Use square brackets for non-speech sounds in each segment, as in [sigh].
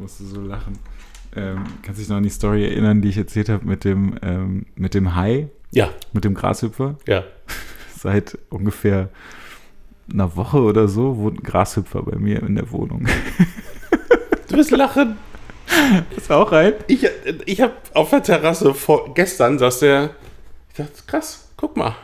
musste so lachen. Ähm, kannst du dich noch an die Story erinnern, die ich erzählt habe mit dem, ähm, mit dem Hai, Ja, mit dem Grashüpfer? ja. [laughs] Seit ungefähr einer Woche oder so wohnt ein Grashüpfer bei mir in der Wohnung. [laughs] Du wirst lachen. Ist auch rein? Ich, ich habe auf der Terrasse vor, gestern saß der. Ich dachte, krass, guck mal.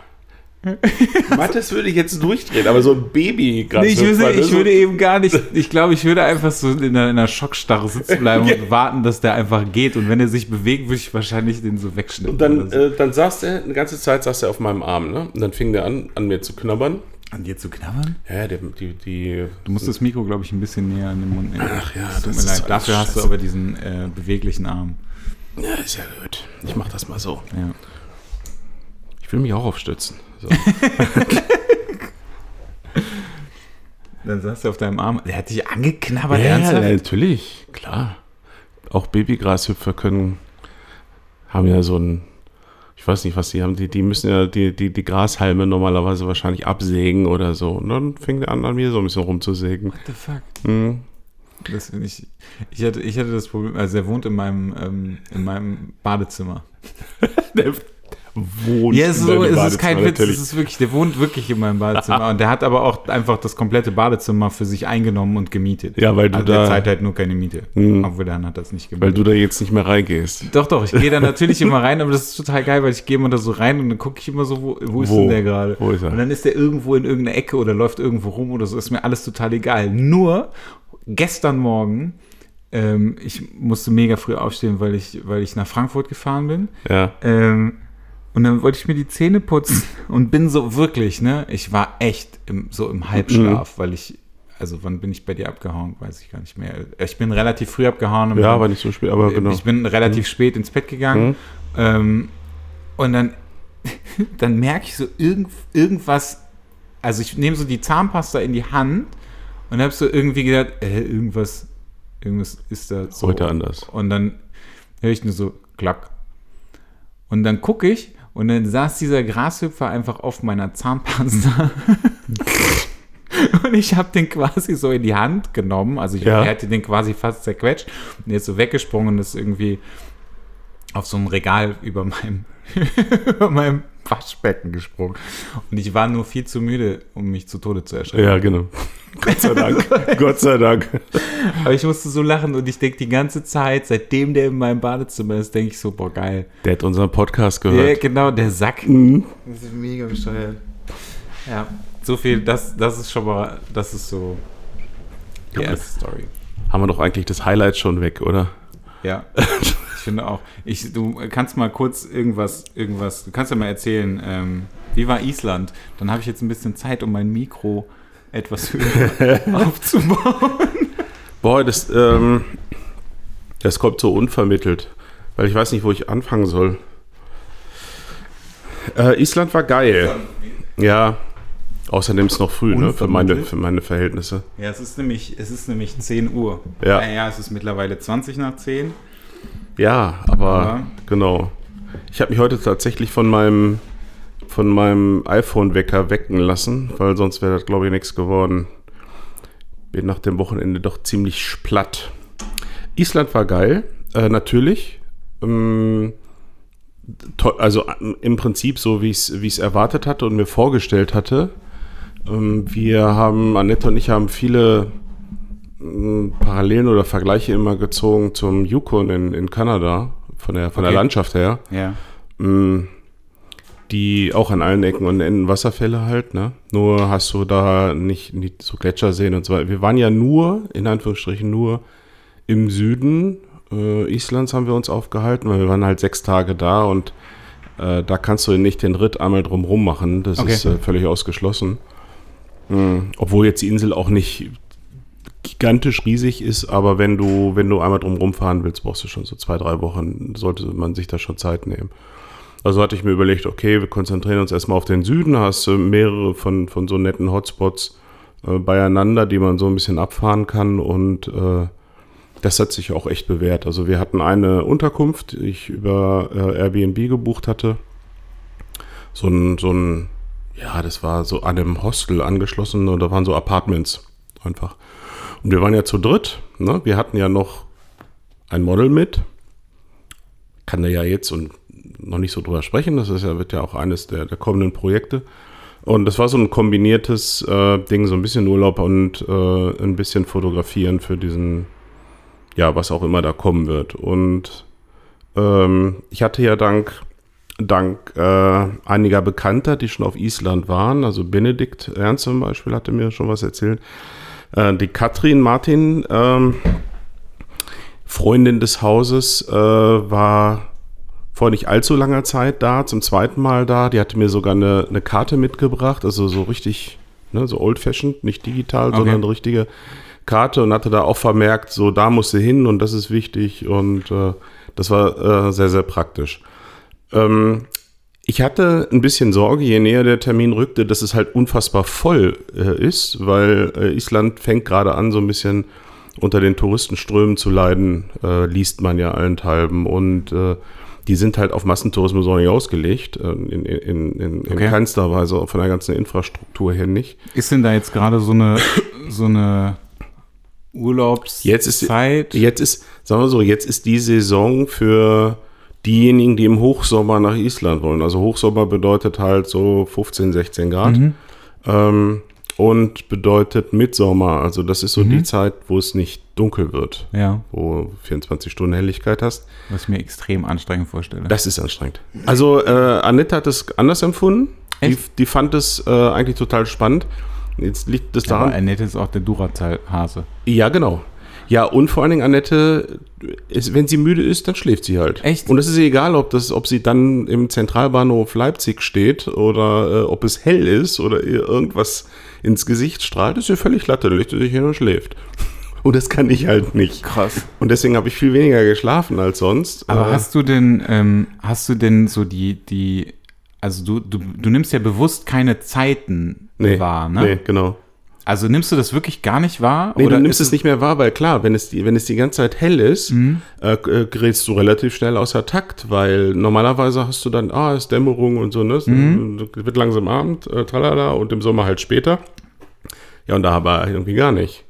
[laughs] Mathis würde ich jetzt durchdrehen, aber so ein Baby gerade. Nee, ich, würde, ich würde eben gar nicht, [laughs] ich glaube, ich würde einfach so in einer, in einer Schockstarre sitzen bleiben und warten, dass der einfach geht. Und wenn er sich bewegt, würde ich wahrscheinlich den so wegschnippen. Und dann, so. äh, dann saß er, eine ganze Zeit saß er auf meinem Arm, ne? Und dann fing der an, an mir zu knabbern. An dir zu knabbern? Ja, der, die, die. Du musst das Mikro, glaube ich, ein bisschen näher an den Mund nehmen. Ach ja, das tut das mir ist leid. Dafür hast du scheiße. aber diesen äh, beweglichen Arm. Ja, ist ja gut. Ich mach das mal so. Ja. Ich will mich auch aufstützen. So. [laughs] Dann saß er auf deinem Arm. Der hat dich angeknabbert, ja, ja, natürlich, klar. Auch Babygrashüpfer können, haben ja so ein, ich weiß nicht, was die haben, die, die müssen ja die, die, die Grashalme normalerweise wahrscheinlich absägen oder so. Und dann fing der an, an mir so ein bisschen rumzusägen. What the fuck? Mhm. Das finde ich. Ich hatte, ich hatte das Problem, also er wohnt in meinem, ähm, in meinem Badezimmer. [laughs] Der wohnt Ja, ist, so, deinem es ist kein Witz, es ist wirklich, der wohnt wirklich in meinem Badezimmer. und der hat aber auch einfach das komplette Badezimmer für sich eingenommen und gemietet. Ja, weil du also der da- zahlt halt nur keine Miete. Mhm. Obwohl dann hat das nicht Weil gemietet. du da jetzt nicht mehr reingehst. doch, doch, ich gehe da [laughs] natürlich immer rein, aber das ist total geil, weil ich gehe immer da so rein und dann gucke ich immer so, wo, wo ist Wo? denn der gerade? Wo ist er? Und dann ist der irgendwo in irgendeiner Ecke oder läuft irgendwo rum oder so, ist mir alles total egal. Nur gestern Morgen, ähm, ich musste mega früh aufstehen, weil ich, weil ich nach Frankfurt gefahren bin. Ja. Ähm, und dann wollte ich mir die Zähne putzen [laughs] und bin so wirklich, ne? Ich war echt im, so im Halbschlaf, weil ich, also wann bin ich bei dir abgehauen? Weiß ich gar nicht mehr. Ich bin relativ früh abgehauen. Ja, aber nicht so spät, aber genau. ich bin relativ spät ins Bett gegangen. Ähm, und dann, [laughs] dann merke ich so irgend, irgendwas. Also ich nehme so die Zahnpasta in die Hand und habe so irgendwie gedacht, äh, irgendwas, irgendwas ist da so. Heute anders. Und dann höre ich nur so klack. Und dann gucke ich und dann saß dieser Grashüpfer einfach auf meiner Zahnpasta. [laughs] und ich habe den quasi so in die Hand genommen. Also ich Ja. er hätte den quasi fast zerquetscht und jetzt so weggesprungen und ist irgendwie auf so einem Regal über meinem, [laughs] über meinem Waschbecken gesprungen. Und ich war nur viel zu müde, um mich zu Tode zu erschrecken. Ja, genau. Gott sei Dank. [laughs] Gott sei Dank. Aber ich musste so lachen und ich denke die ganze Zeit, seitdem der in meinem Badezimmer ist, denke ich so, boah, geil. Der hat unseren Podcast Ja, gehört. genau, der Sack. Das ist mega bescheuert. Ja, so viel, das, das ist schon mal, das ist so die Ja. erste Story. Haben wir doch eigentlich das Highlight schon weg, oder? Ja, [laughs] finde auch. Ich, du kannst mal kurz irgendwas, irgendwas, du kannst ja mal erzählen, ähm, wie war Island? Dann habe ich jetzt ein bisschen Zeit, um mein Mikro etwas höher [laughs] aufzubauen. Boah, das, ähm, das kommt so unvermittelt, weil ich weiß nicht, wo ich anfangen soll. Äh, Island war geil. Ja, außerdem ist es noch früh, ne, für meine, für meine Verhältnisse. Ja, es ist nämlich, es ist nämlich 10 Uhr. Ja. Äh, ja, es ist mittlerweile 20 nach 10. Ja, aber Aber- genau. Ich habe mich heute tatsächlich von meinem, von meinem iPhone-Wecker wecken lassen, weil sonst wäre das, glaube ich, nichts geworden. Bin nach dem Wochenende doch ziemlich platt. Island war geil, äh, natürlich. Ähm, also im Prinzip so, wie ich es erwartet hatte und mir vorgestellt hatte. Ähm, wir haben, Annette und ich haben viele Parallelen oder Vergleiche immer gezogen zum Yukon in, in Kanada, von der, von der Okay. Landschaft her. Ja. Mm, Die auch an allen Ecken und Enden Wasserfälle halt, ne? Nur hast du da nicht, nicht so Gletscherseen und so weiter. Wir waren ja nur, in Anführungsstrichen, nur im Süden äh, Islands haben wir uns aufgehalten, weil wir waren halt sechs Tage da und äh, da kannst du nicht den Ritt einmal drumrum machen. Das Okay. ist äh, völlig ausgeschlossen. Mm, obwohl jetzt die Insel auch nicht gigantisch riesig ist, aber wenn du, wenn du einmal drumrum fahren willst, brauchst du schon so zwei, drei Wochen, sollte man sich da schon Zeit nehmen. Also hatte ich mir überlegt, okay, wir konzentrieren uns erstmal auf den Süden, hast du mehrere von, von so netten Hotspots äh, beieinander, die man so ein bisschen abfahren kann und äh, das hat sich auch echt bewährt. Also wir hatten eine Unterkunft, die ich über äh, Airbnb gebucht hatte. So ein, so ein, ja, das war so an einem Hostel angeschlossen und da waren so Apartments einfach. Wir waren ja zu dritt, ne? Wir hatten ja noch ein Model mit. Kann er ja jetzt und noch nicht so drüber sprechen. Das ist ja, wird ja auch eines der, der kommenden Projekte. Und das war so ein kombiniertes äh, Ding, so ein bisschen Urlaub und äh, ein bisschen Fotografieren für diesen, ja, was auch immer da kommen wird. Und ähm, ich hatte ja dank, dank äh, einiger Bekannter, die schon auf Island waren, also Benedikt Ernst zum Beispiel hatte mir schon was erzählt, äh, die Katrin Martin, ähm, Freundin des Hauses, äh, war vor nicht allzu langer Zeit da, zum zweiten Mal da. Die hatte mir sogar eine, eine Karte mitgebracht, also so richtig, ne, so old-fashioned, nicht digital, Okay. sondern eine richtige Karte und hatte da auch vermerkt, so da musst du hin und das ist wichtig und äh, das war äh, sehr, sehr praktisch. Ähm, ich hatte ein bisschen Sorge, je näher der Termin rückte, dass es halt unfassbar voll äh, ist, weil äh, Island fängt gerade an, so ein bisschen unter den Touristenströmen zu leiden, äh, liest man ja allenthalben. Und äh, die sind halt auf Massentourismus auch nicht ausgelegt, äh, in, in, in, in Okay. keinster Weise, von der ganzen Infrastruktur her nicht. Ist denn da jetzt gerade so eine, so eine Urlaubszeit? Jetzt ist, jetzt ist, sagen wir so, jetzt ist die Saison für diejenigen, die im Hochsommer nach Island wollen. Also Hochsommer bedeutet halt so 15, 16 Grad. Mhm. Ähm, und bedeutet Mitsommer. Also das ist so die Zeit, wo es nicht dunkel wird, Ja, wo 24 Stunden Helligkeit hast. was ich mir extrem anstrengend vorstelle. Das ist anstrengend. Also äh, Annette hat es anders empfunden. Die, die fand es äh, eigentlich total spannend. Jetzt liegt es Aber daran. Annette ist auch der Duracell-Hase. Ja, genau. Ja, und vor allen Dingen, Annette, ist, wenn sie müde ist, dann schläft sie halt. Echt? Und es ist egal, ob, das, ob sie dann im Zentralbahnhof Leipzig steht oder äh, ob es hell ist oder ihr irgendwas ins Gesicht strahlt, ist ihr völlig latte. Dann legt sie sich hin und schläft. [laughs] Und das kann ich halt nicht. Krass. Und deswegen habe ich viel weniger geschlafen als sonst. Aber Äh, hast du denn, ähm, hast du denn so die, die, also du, du, du nimmst ja bewusst keine Zeiten nee, wahr, ne? Nee, genau. Also nimmst du das wirklich gar nicht wahr? Nee, du nimmst es nicht mehr wahr, weil klar, wenn es die, wenn es die ganze Zeit hell ist, Mhm. äh, äh, gerätst du relativ schnell außer Takt, weil normalerweise hast du dann, ah, es ist Dämmerung und so, ne? Es Mhm. wird langsam Abend, äh, tralala, und im Sommer halt später. Ja, und da aber irgendwie gar nicht.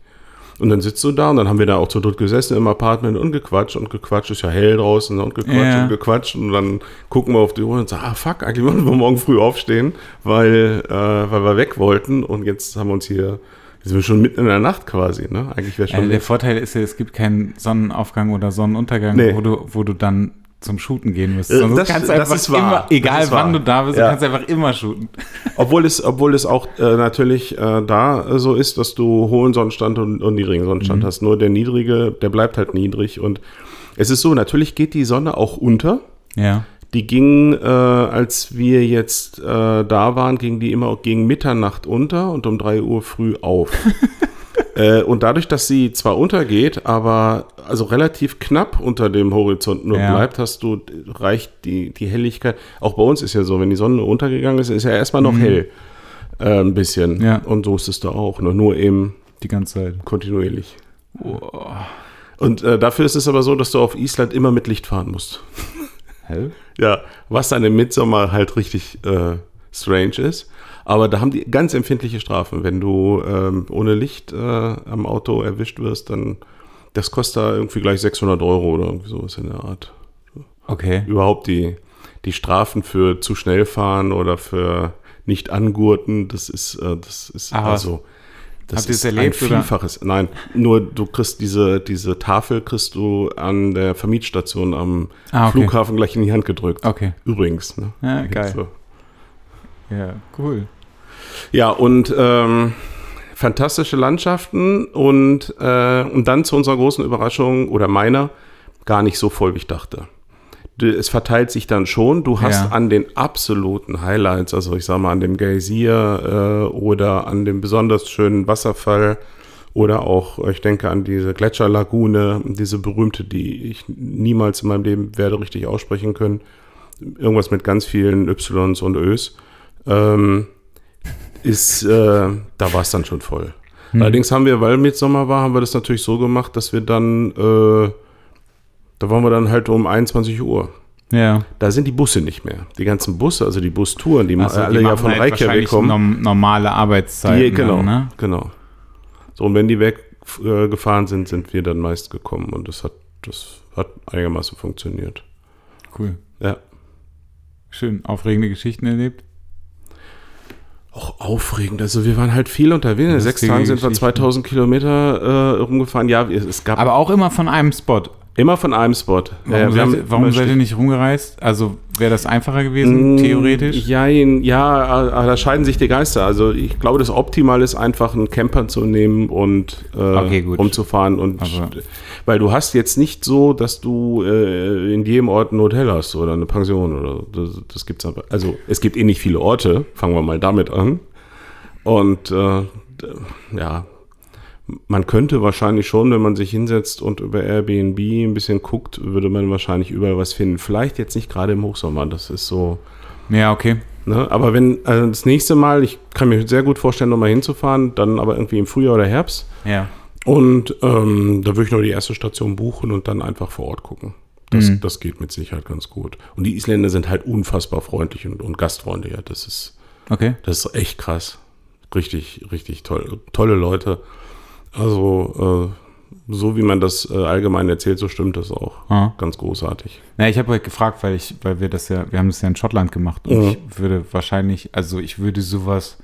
Und dann sitzt du da und dann haben wir da auch zu dritt gesessen im Apartment und gequatscht und gequatscht, ist ja hell draußen und gequatscht Ja. und gequatscht und dann gucken wir auf die Uhr und sagen, ah fuck, eigentlich wollen wir morgen früh aufstehen, weil, äh, weil wir weg wollten und jetzt haben wir uns hier, jetzt sind wir schon mitten in der Nacht quasi, ne? Eigentlich wäre Also schon. der Vorteil ist ja, es gibt keinen Sonnenaufgang oder Sonnenuntergang, Nee. wo, du, wo du dann zum Shooten gehen müsst. Äh, Sonst das- kannst das ist wahr. immer, egal wann wahr. du da bist, Ja. du kannst einfach immer shooten. [laughs] Obwohl es, obwohl es auch äh, natürlich äh, da so ist, dass du hohen Sonnenstand und, und niedrigen Sonnenstand hast. Nur der niedrige, der bleibt halt niedrig. Und es ist so, natürlich geht die Sonne auch unter. Ja. Die ging, äh, als wir jetzt äh, da waren, ging die immer gegen Mitternacht unter und um 3 Uhr früh auf. [laughs] äh, und dadurch, dass sie zwar untergeht, aber also relativ knapp unter dem Horizont nur Ja. bleibt, hast du, reicht die, die Helligkeit. Auch bei uns ist ja so, wenn die Sonne untergegangen ist, ist ja erstmal noch hell. Äh, ein bisschen. Mhm. Ja. Und so ist es da auch. Nur, nur eben Die ganze Zeit. kontinuierlich. Und äh, dafür ist es aber so, dass du auf Island immer mit Licht fahren musst. Hä? Ja, was dann im Mitsommer halt richtig äh, strange ist. Aber da haben die ganz empfindliche Strafen. Wenn du ähm, ohne Licht äh, am Auto erwischt wirst, dann das kostet da irgendwie gleich 600 Euro oder irgendwie sowas in der Art. Okay. Überhaupt die, die Strafen für zu schnell fahren oder für nicht angurten, das ist, äh, das ist Ach, also. Das Habt ist erlebt, ein oder? Vielfaches. Nein, nur du kriegst diese, diese Tafel kriegst du an der Vermietstation am Ah, okay. Flughafen gleich in die Hand gedrückt. Okay. Übrigens. Ne? Ja, geil. So. Ja, cool. Ja, und ähm, fantastische Landschaften und, äh, und dann zu unserer großen Überraschung oder meiner gar nicht so voll, wie ich dachte. Es verteilt sich dann schon. Du hast Ja. an den absoluten Highlights, also ich sag mal an dem Geysir äh, oder an dem besonders schönen Wasserfall oder auch, ich denke an diese Gletscherlagune, diese berühmte, die ich niemals in meinem Leben werde richtig aussprechen können. Irgendwas mit ganz vielen Ys und Ös. Ähm, ist, äh, da war es dann schon voll. Allerdings haben wir, weil Mitsommer war, haben wir das natürlich so gemacht, dass wir dann, äh, da waren wir dann halt um 21 Uhr. Ja. Da sind die Busse nicht mehr. Die ganzen Busse, also die Bustouren, die Also, alle die ja von halt Reykjavik kommen. norm normale Arbeitszeiten. Die, genau, Dann, ne? genau. So, und wenn die weggefahren sind, sind wir dann meist gekommen und das hat das hat einigermaßen funktioniert. Cool. Ja. Schön. Aufregende Geschichten erlebt. Auch aufregend. Also wir waren halt viel unterwegs. In sechs Tagen sind wir Geschichten. 2000 Kilometer äh, rumgefahren. Ja, es es gab Aber auch immer von einem Spot. immer von einem Spot. Warum, Ja, wir seid, warum seid ihr nicht rumgereist? Also wäre das einfacher gewesen, Mm, theoretisch? Ja, ja, äh, da scheiden sich die Geister. Also ich glaube, das Optimal ist einfach einen Camper zu nehmen und äh, Okay, gut. rumzufahren. Und Aber- weil du hast jetzt nicht so, dass du äh, in jedem Ort ein Hotel hast oder eine Pension oder das, das gibt's aber. Also es gibt eh nicht viele Orte. Fangen wir mal damit an. Und äh, ja, man könnte wahrscheinlich schon, wenn man sich hinsetzt und über Airbnb ein bisschen guckt, würde man wahrscheinlich überall was finden. Vielleicht jetzt nicht gerade im Hochsommer. Das ist so. Ja, okay. Ne? Aber wenn äh, das nächste Mal, ich kann mir sehr gut vorstellen, nochmal hinzufahren, dann aber irgendwie im Frühjahr oder Herbst. Ja. Und ähm, da würde ich nur die erste Station buchen und dann einfach vor Ort gucken. Das, Mhm. das geht mit Sicherheit ganz gut. Und die Isländer sind halt unfassbar freundlich und, und gastfreundlich. Ja, Das ist, Okay. das ist echt krass. Richtig, richtig toll. Tolle Leute. Also, äh, so wie man das äh, allgemein erzählt, so stimmt das auch. Ah. Ganz großartig. Na, ich habe halt gefragt, weil ich, weil wir das ja, wir haben das ja in Schottland gemacht und Mhm. ich würde wahrscheinlich, also ich würde sowas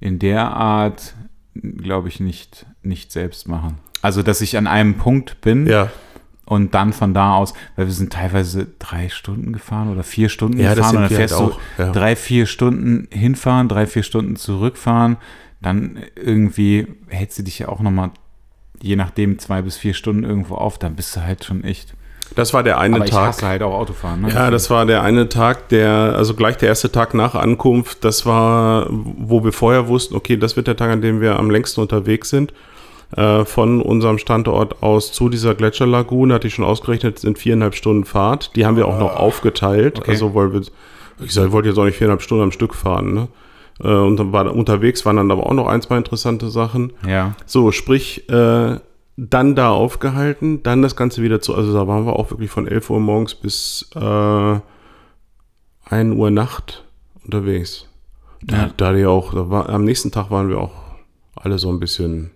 in der Art, glaube ich, nicht, nicht selbst machen. Also, dass ich an einem Punkt bin Ja, und dann von da aus, weil wir sind teilweise drei Stunden gefahren oder vier Stunden Ja, gefahren und dann fährst halt du auch, ja. drei, vier Stunden hinfahren, drei, vier Stunden zurückfahren, dann irgendwie hältst du dich ja auch nochmal, je nachdem, zwei bis vier Stunden irgendwo auf, dann bist du halt schon echt. das war der eine Aber ich Tag. hasse halt auch Autofahren, ne? Ja, das war der eine Tag, der, also gleich der erste Tag nach Ankunft, das war, wo wir vorher wussten, okay, das wird der Tag, an dem wir am längsten unterwegs sind. Äh, von unserem Standort aus zu dieser Gletscherlagune, hatte ich schon ausgerechnet, sind viereinhalb Stunden Fahrt. Die haben wir auch noch aufgeteilt. Okay. Also, weil wir, ich sag, ich wollte jetzt auch nicht viereinhalb Stunden am Stück fahren, ne? Äh, und dann war unterwegs waren dann aber auch noch ein, zwei interessante Sachen. Ja. So, sprich, äh, dann da aufgehalten, dann das Ganze wieder zu, also da waren wir auch wirklich von 11 Uhr morgens bis äh, 1 Uhr Nacht unterwegs. Da, Ja. da die auch, da war, am nächsten Tag waren wir auch alle so ein bisschen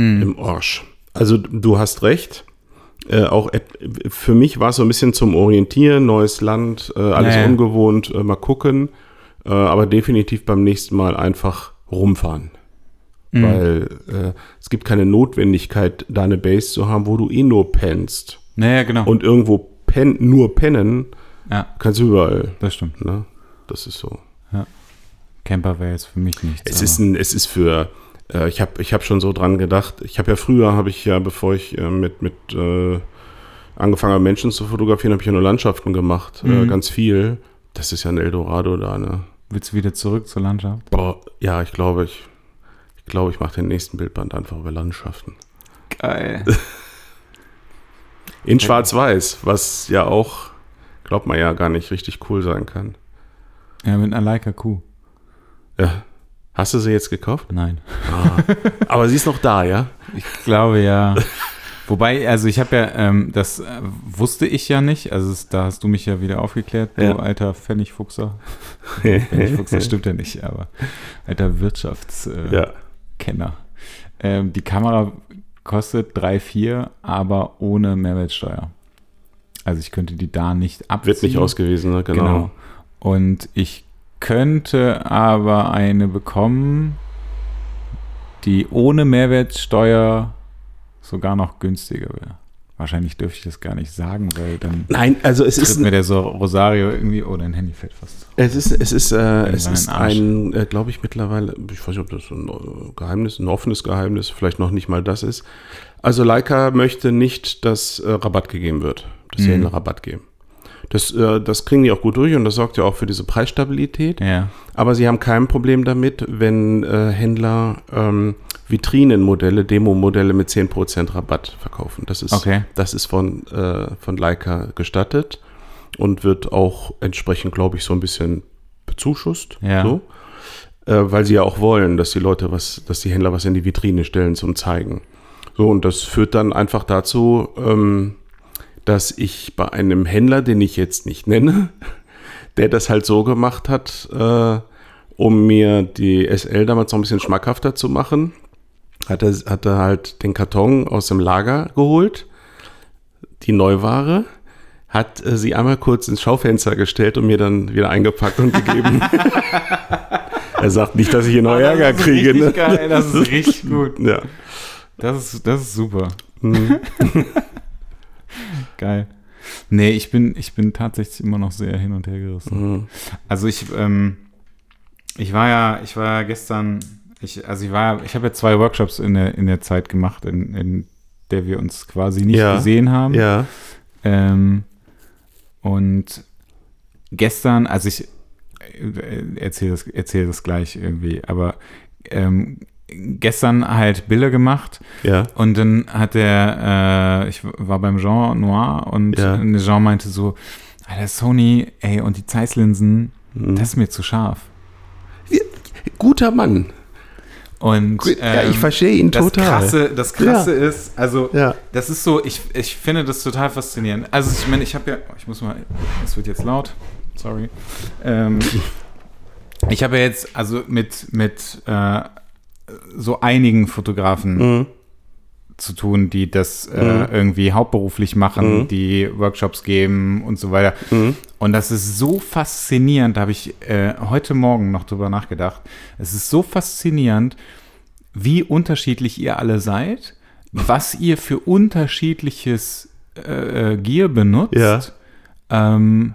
Mhm. im Arsch. Also du hast recht. Äh, auch für mich war es so ein bisschen zum Orientieren, neues Land, äh, alles Ja, ja. ungewohnt, äh, mal gucken. Äh, aber definitiv beim nächsten Mal einfach rumfahren. Mhm. Weil äh, es gibt keine Notwendigkeit, da eine Base zu haben, wo du eh nur pennst. Naja, genau. Und irgendwo pen, nur pennen, ja, kannst du überall. das stimmt. Ne? Das ist so. Camper wäre jetzt für mich nichts. Es aber- ist, ein, es ist für, äh, ich habe ich hab schon so dran gedacht. Ich habe ja früher, habe ich ja, bevor ich äh, mit, mit äh, angefangen habe, Menschen zu fotografieren, habe ich ja nur Landschaften gemacht. Äh, Mhm. ganz viel. Das ist ja ein Eldorado da, ne? Willst du wieder zurück zur Landschaft? Boah, ja, ich glaube, ich, ich glaube, ich mache den nächsten Bildband einfach über Landschaften. Geil. [laughs] In Schwarz-Weiß, was ja auch, glaubt man ja gar nicht richtig cool sein kann. ja, mit einer Leica Kuh. Ja. Hast du sie jetzt gekauft? Nein. Ah. Aber sie ist noch da, ja? Ich glaube ja. Wobei, also ich habe ja, ähm, das äh, wusste ich ja nicht. Also es, da hast du mich ja wieder aufgeklärt, du Ja. alter Pfennigfuchser. [laughs] Pfennigfuchser stimmt ja nicht, aber alter Wirtschaftskenner. ja. Ähm, die Kamera kostet 3,4, aber ohne Mehrwertsteuer. Also ich könnte die da nicht abziehen. Wird nicht ausgewiesen, ne? Genau. Genau. Und ich könnte aber eine bekommen, die ohne Mehrwertsteuer sogar noch günstiger wäre. Wahrscheinlich dürfte ich das gar nicht sagen, weil dann Nein, also es tritt ist, mir der so Rosario irgendwie, oh, dein Handy fällt fast. es ist, es ist, äh, es ist ein ein, äh, glaube ich, mittlerweile, ich weiß nicht, ob das ein äh, Geheimnis, ein offenes Geheimnis, vielleicht noch nicht mal das ist. Also Leica möchte nicht, dass äh, Rabatt gegeben wird, dass sie Mhm. einen Rabatt geben. Das, äh, das kriegen die auch gut durch und das sorgt ja auch für diese Preisstabilität. Ja. Aber sie haben kein Problem damit, wenn äh, Händler ähm, Vitrinenmodelle, Demo-Modelle mit 10% Rabatt verkaufen. Das ist, Okay. das ist von, äh, von Leica gestattet und wird auch entsprechend, glaube ich, so ein bisschen bezuschusst. Ja. So. Äh, weil sie ja auch wollen, dass die Leute was, dass die Händler was in die Vitrine stellen zum Zeigen. So, und das führt dann einfach dazu, ähm, dass ich bei einem Händler, den ich jetzt nicht nenne, [laughs] der das halt so gemacht hat, äh, um mir die SL damals noch ein bisschen schmackhafter zu machen, hat er, hat er halt den Karton aus dem Lager geholt, die Neuware, hat äh, sie einmal kurz ins Schaufenster gestellt und mir dann wieder eingepackt und gegeben. [laughs] er sagt nicht, dass ich hier noch Ah, Ärger kriege. Ne? geil, das ist [laughs] richtig gut. Ja. Das ist, das ist super. Mhm. Geil. Nee, ich bin, ich bin tatsächlich immer noch sehr hin und her gerissen. Mhm. Also ich, ähm, ich war ja, ich war ja gestern, ich, also ich war, ich habe ja zwei Workshops in der, in der Zeit gemacht, in, in der wir uns quasi nicht Ja. gesehen haben. Ja. Ähm, und gestern, also ich äh, erzähle das, erzähl das gleich irgendwie, aber ähm, gestern halt Bilder gemacht Ja. und dann hat der, äh, ich war beim Jean Noir und Ja. Jean meinte so, Alter, Sony, ey, und die Zeisslinsen, Mhm. das ist mir zu scharf. Guter Mann. Und Gut, ja, ich ähm, verstehe ihn das total. Krasse, das Krasse ist, also Ja. das ist so, ich, ich finde das total faszinierend. Also ich meine, ich habe ja, ich muss mal, es wird jetzt laut, sorry. Ähm, [laughs] ich habe ja jetzt also mit, mit äh, so einigen Fotografen Mhm. zu tun, die das äh, Mhm. irgendwie hauptberuflich machen, Mhm. die Workshops geben und so weiter. Mhm. Und das ist so faszinierend, da habe ich äh, heute Morgen noch drüber nachgedacht. Es ist so faszinierend, wie unterschiedlich ihr alle seid, was ihr für unterschiedliches äh, äh, Gear benutzt Ja. ähm,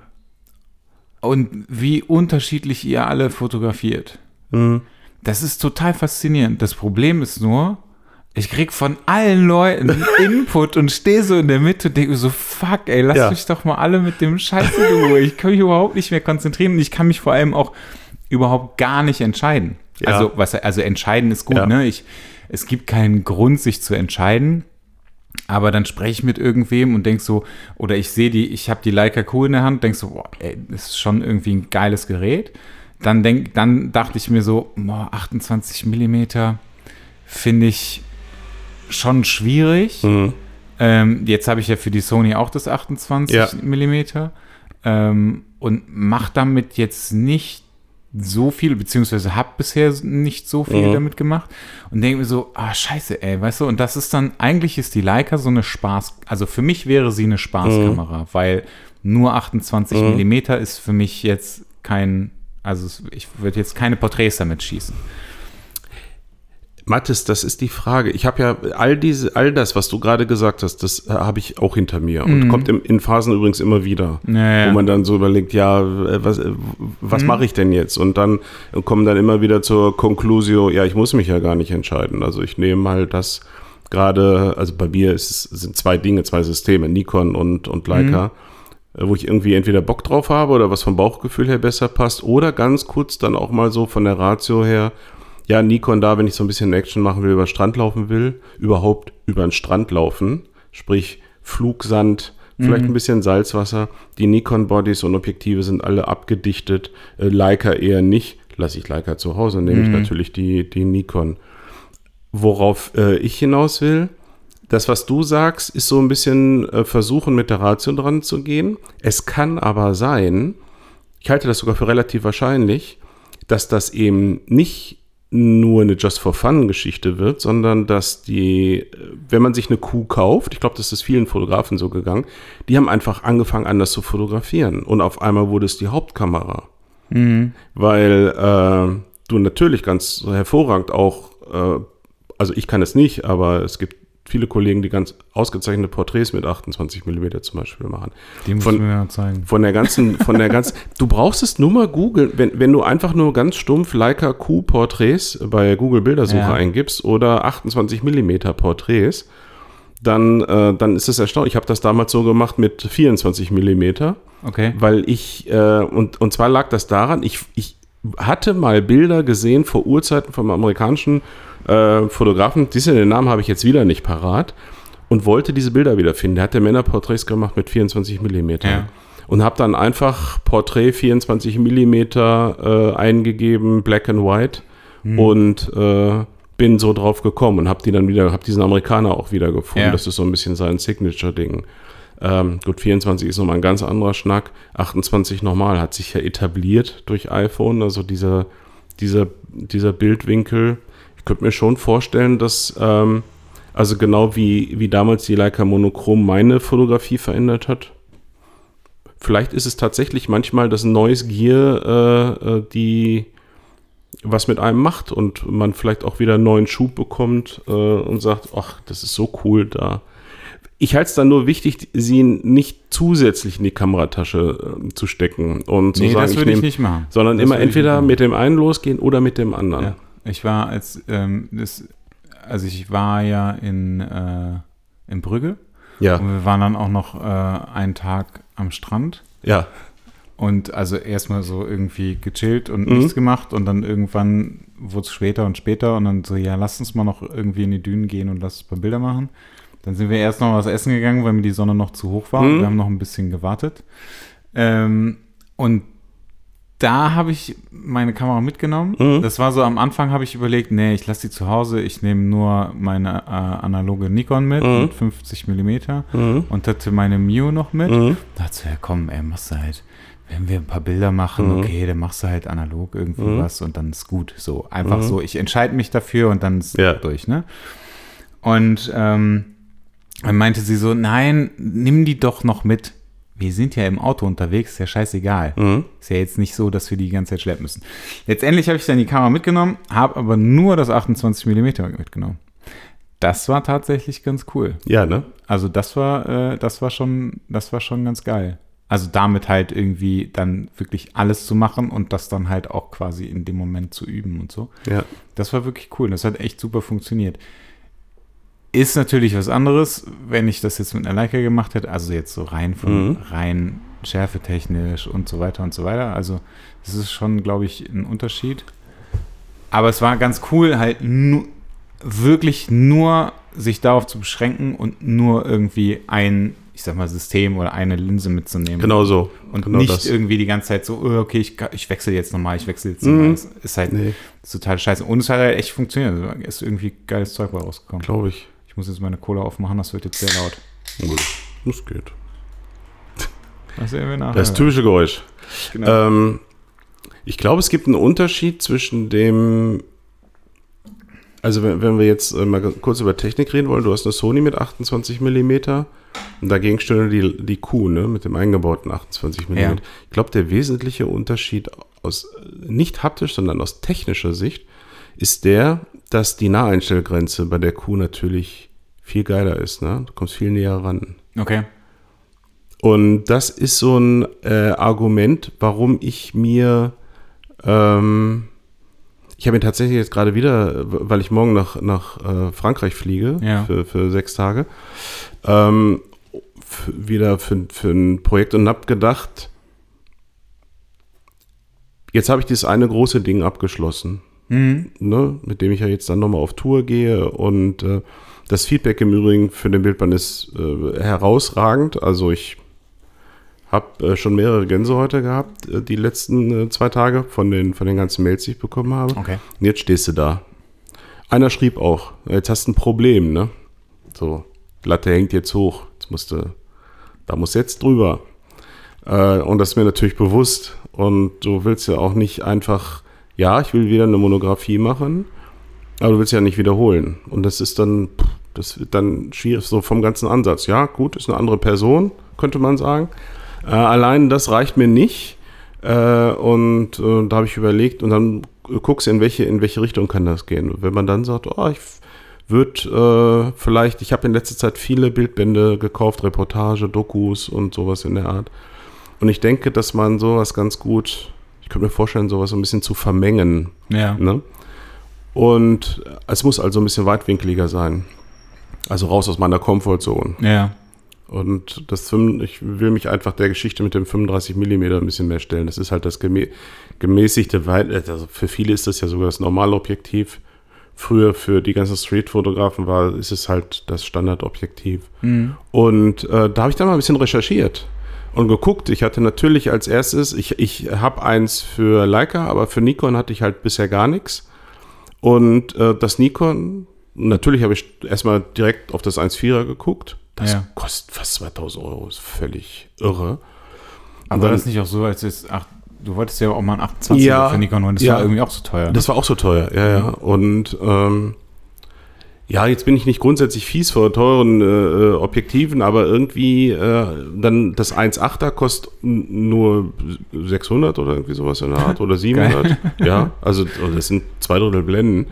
und wie unterschiedlich ihr alle fotografiert. Mhm. Das ist total faszinierend. Das Problem ist nur, ich krieg von allen Leuten [laughs] Input und stehe so in der Mitte und denke mir so, fuck, ey, lass Ja. mich doch mal alle mit dem Scheiße in Ruhe. Ich kann mich überhaupt nicht mehr konzentrieren und ich kann mich vor allem auch überhaupt gar nicht entscheiden. Ja. Also, was, also entscheiden ist gut, Ja. ne? Ich, es gibt keinen Grund, sich zu entscheiden. Aber dann spreche ich mit irgendwem und denk so, oder ich sehe die, ich habe die Leica Q in der Hand, denk so, boah, ey, das ist schon irgendwie ein geiles Gerät. Dann, denk, dann dachte ich mir so, boah, 28 Millimeter finde ich schon schwierig. Mhm. Ähm, jetzt habe ich ja für die Sony auch das 28 Ja. Millimeter ähm, und mache damit jetzt nicht so viel, beziehungsweise habe bisher nicht so viel Mhm. damit gemacht und denke mir so, ah, scheiße, ey, weißt du, und das ist dann, eigentlich ist die Leica so eine Spaß, also für mich wäre sie eine Spaßkamera, weil nur 28 Mhm. Millimeter ist für mich jetzt kein, also es- ich würde jetzt keine Porträts damit schießen. Mathis, das ist die Frage. Ich habe ja all diese, all das, was du gerade gesagt hast, das äh, habe ich auch hinter mir und kommt im, in Phasen übrigens immer wieder, Ja, ja. wo man dann so überlegt, ja, äh, was, äh, was mache ich denn jetzt? Und dann kommen dann immer wieder zur Conclusio, ja, ich muss mich ja gar nicht entscheiden. Also ich nehme halt das gerade, also bei mir ist, es sind zwei Dinge, zwei Systeme, Nikon und, und Leica. äh, Wo ich irgendwie entweder Bock drauf habe oder was vom Bauchgefühl her besser passt, oder ganz kurz dann auch mal so von der Ratio her, ja, Nikon da, wenn ich so ein bisschen Action machen will, über den Strand laufen will, überhaupt über den Strand laufen, sprich Flugsand, vielleicht ein bisschen Salzwasser. Die Nikon-Bodies und Objektive sind alle abgedichtet, äh, Leica eher nicht. Lasse ich Leica zu Hause, nehme ich natürlich die, die Nikon. Worauf äh, ich hinaus will, das, was du sagst, ist so ein bisschen äh, versuchen, mit der Ratio dran zu gehen. Es kann aber sein, ich halte das sogar für relativ wahrscheinlich, dass das eben nicht nur eine Just for Fun Geschichte wird, sondern dass die, äh, wenn man sich eine Kuh kauft, ich glaube, das ist vielen Fotografen so gegangen, die haben einfach angefangen, anders zu fotografieren. Und auf einmal wurde es die Hauptkamera. Weil äh, du natürlich ganz hervorragend auch, äh, also ich kann es nicht, aber es gibt viele Kollegen, die ganz ausgezeichnete Porträts mit 28 mm zum Beispiel machen. Die muss Von- mir mal zeigen. Von der ganzen, von der ganzen, [laughs] du brauchst es nur mal googeln, wenn, wenn du einfach nur ganz stumpf Leica Q Porträts bei Google Bildersuche Ja. eingibst oder 28 mm Porträts, dann, äh, dann ist es erstaunlich. Ich habe das damals so gemacht mit 24 mm, Okay. weil ich, äh, und, und zwar lag das daran, ich, ich hatte mal Bilder gesehen vor Urzeiten vom amerikanischen äh, Fotografen, diese den Namen habe ich jetzt wieder nicht parat, und wollte diese Bilder wiederfinden. Der hat ja Männerporträts gemacht mit 24 mm. Ja. Und habe dann einfach Porträt 24 mm äh, eingegeben, Black and White, und äh, bin so drauf gekommen und habe die dann wieder, habe diesen Amerikaner auch wieder gefunden. Ja. Das ist so ein bisschen sein Signature-Ding. Ähm, gut, 24 ist nochmal ein ganz anderer Schnack. 28 nochmal hat sich ja etabliert durch iPhone, also dieser, dieser, dieser Bildwinkel. Ich könnte mir schon vorstellen, dass ähm, Also genau wie, wie damals die Leica Monochrom meine Fotografie verändert hat. Vielleicht ist es tatsächlich manchmal das neues Gear, äh, äh, die was mit einem macht und man vielleicht auch wieder einen neuen Schub bekommt äh, und sagt, ach, das ist so cool da. Ich halte es dann nur wichtig, sie nicht zusätzlich in die Kameratasche äh, zu stecken und zu Nee, sagen, das würde ich nehm- nicht machen. sondern Das immer ich entweder mit dem einen losgehen oder mit dem anderen. Ja. Ich war als, ähm, das, also ich war ja in, äh, in Brügge Ja, und wir waren dann auch noch äh, einen Tag am Strand ja, und also erstmal so irgendwie gechillt und Mhm. nichts gemacht und dann irgendwann wurde es später und später und dann so, ja, lass uns mal noch irgendwie in die Dünen gehen und lass uns ein paar Bilder machen. Dann sind wir erst noch was essen gegangen, weil mir die Sonne noch zu hoch war. Mhm. Wir haben noch ein bisschen gewartet. Ähm, und da habe ich meine Kamera mitgenommen. Mhm. Das war so am Anfang habe ich überlegt, nee, ich lasse die zu Hause, ich nehme nur meine äh, analoge Nikon mit Mhm. mit 50 Millimeter Mhm. und hatte meine Mio noch mit. Mhm. Da dachte ich, ja komm, ey, machst du halt, wenn wir ein paar Bilder machen, Mhm. okay, dann machst du halt analog irgendwie Mhm. was und dann ist gut. So, einfach Mhm. so, ich entscheide mich dafür und dann ist Ja. durch, ne? Und ähm, dann meinte sie so, nein, nimm die doch noch mit. Wir sind ja im Auto unterwegs, ist ja scheißegal. Mhm. Ist ja jetzt nicht so, dass wir die ganze Zeit schleppen müssen. Letztendlich habe ich dann die Kamera mitgenommen, habe aber nur das 28 mm mitgenommen. Das war tatsächlich ganz cool. Ja, ne? Also das war, äh, das war schon, das war schon ganz geil. Also damit halt irgendwie dann wirklich alles zu machen und das dann halt auch quasi in dem Moment zu üben und so. Ja. Das war wirklich cool. Das hat echt super funktioniert. Ist natürlich was anderes, wenn ich das jetzt mit einer Leica gemacht hätte, also jetzt so rein von Mhm. rein schärfetechnisch und so weiter und so weiter. Also das ist schon, glaube ich, ein Unterschied. Aber es war ganz cool, halt nu wirklich nur sich darauf zu beschränken und nur irgendwie ein, ich sag mal, System oder eine Linse mitzunehmen. Genau so. Und genau nicht das. irgendwie die ganze Zeit so, oh, okay, ich, ich wechsle jetzt nochmal, ich wechsle jetzt Mhm. nochmal. Das ist halt Nee, ist total scheiße. Und es hat halt echt funktioniert. Also ist irgendwie geiles Zeug rausgekommen. glaube ich. Ich muss jetzt meine Cola aufmachen, das wird jetzt sehr laut. Gut. Das geht. Das sehen wir nachher. Das typische Geräusch. genau. Ähm, ich glaube, es gibt einen Unterschied zwischen dem. Also, wenn, wenn wir jetzt äh, mal kurz über Technik reden wollen, du hast eine Sony mit 28 mm und dagegen stünde die, die Q, ne, mit dem eingebauten 28 mm. Ja. Ich glaube, der wesentliche Unterschied aus nicht haptisch, sondern aus technischer Sicht ist der, dass die Naheinstellgrenze bei der Q natürlich viel geiler ist. Ne? Du kommst viel näher ran. okay. Und das ist so ein äh, Argument, warum ich mir, ähm, ich habe mir tatsächlich jetzt gerade wieder, weil ich morgen nach, nach äh, Frankreich fliege Ja. für, für sechs Tage, ähm, wieder für, für ein Projekt und habe gedacht, jetzt habe ich dieses eine große Ding abgeschlossen Mhm. ne, mit dem ich ja jetzt dann nochmal auf Tour gehe. Und äh, das Feedback im Übrigen für den Bildband ist äh, herausragend. Also ich habe äh, schon mehrere Gänsehaute gehabt, äh, die letzten äh, zwei Tage von den, von den ganzen Mails, die ich bekommen habe. Okay. Und jetzt stehst du da. Einer schrieb auch, jetzt hast du ein Problem, ne? So, Latte hängt jetzt hoch. Jetzt musst du, da muss jetzt drüber. Äh, und das ist mir natürlich bewusst. Und du willst ja auch nicht einfach, ja, ich will wieder eine Monographie machen, aber du willst ja nicht wiederholen. Und das ist dann, das wird dann schwierig, so vom ganzen Ansatz. Ja, gut, ist eine andere Person, könnte man sagen. Äh, allein das reicht mir nicht. Äh, und äh, da habe ich überlegt und dann guckst, in welche, in welche Richtung kann das gehen. Wenn man dann sagt, oh, ich würde äh, vielleicht, ich habe in letzter Zeit viele Bildbände gekauft, Reportage, Dokus und sowas in der Art. Und ich denke, dass man sowas ganz gut, ich könnte mir vorstellen, sowas so ein bisschen zu vermengen. Ja. Ne? Und es muss also ein bisschen weitwinkeliger sein. Also raus aus meiner Comfortzone. Ja. Und das, ich will mich einfach der Geschichte mit dem 35 mm ein bisschen mehr stellen. Das ist halt das gemä gemäßigte Weit. Also für viele ist das ja sogar das Normalobjektiv. Früher für die ganzen Streetfotografen war, ist es halt das Standardobjektiv. Mhm. Und äh, da habe ich dann mal ein bisschen recherchiert und geguckt. Ich hatte natürlich als erstes, ich, ich habe eins für Leica, aber für Nikon hatte ich halt bisher gar nichts. Und äh, das Nikon, natürlich habe ich erstmal direkt auf das 1.4er geguckt. Das Ja. kostet fast 2000 Euro, ist völlig irre. Aber dann- war das nicht auch so, als es, ach, du wolltest ja auch mal einen 28 Ja, für Nikon holen, das ja. war irgendwie auch so teuer. ne? Das war auch so teuer, ja, ja. Und ähm, Ja, jetzt bin ich nicht grundsätzlich fies vor teuren äh, äh Objektiven, aber irgendwie äh, dann das 1.8er kostet nur 600 oder irgendwie sowas in der Art oder [laughs] 700. ja, also das sind zwei Drittel Blenden.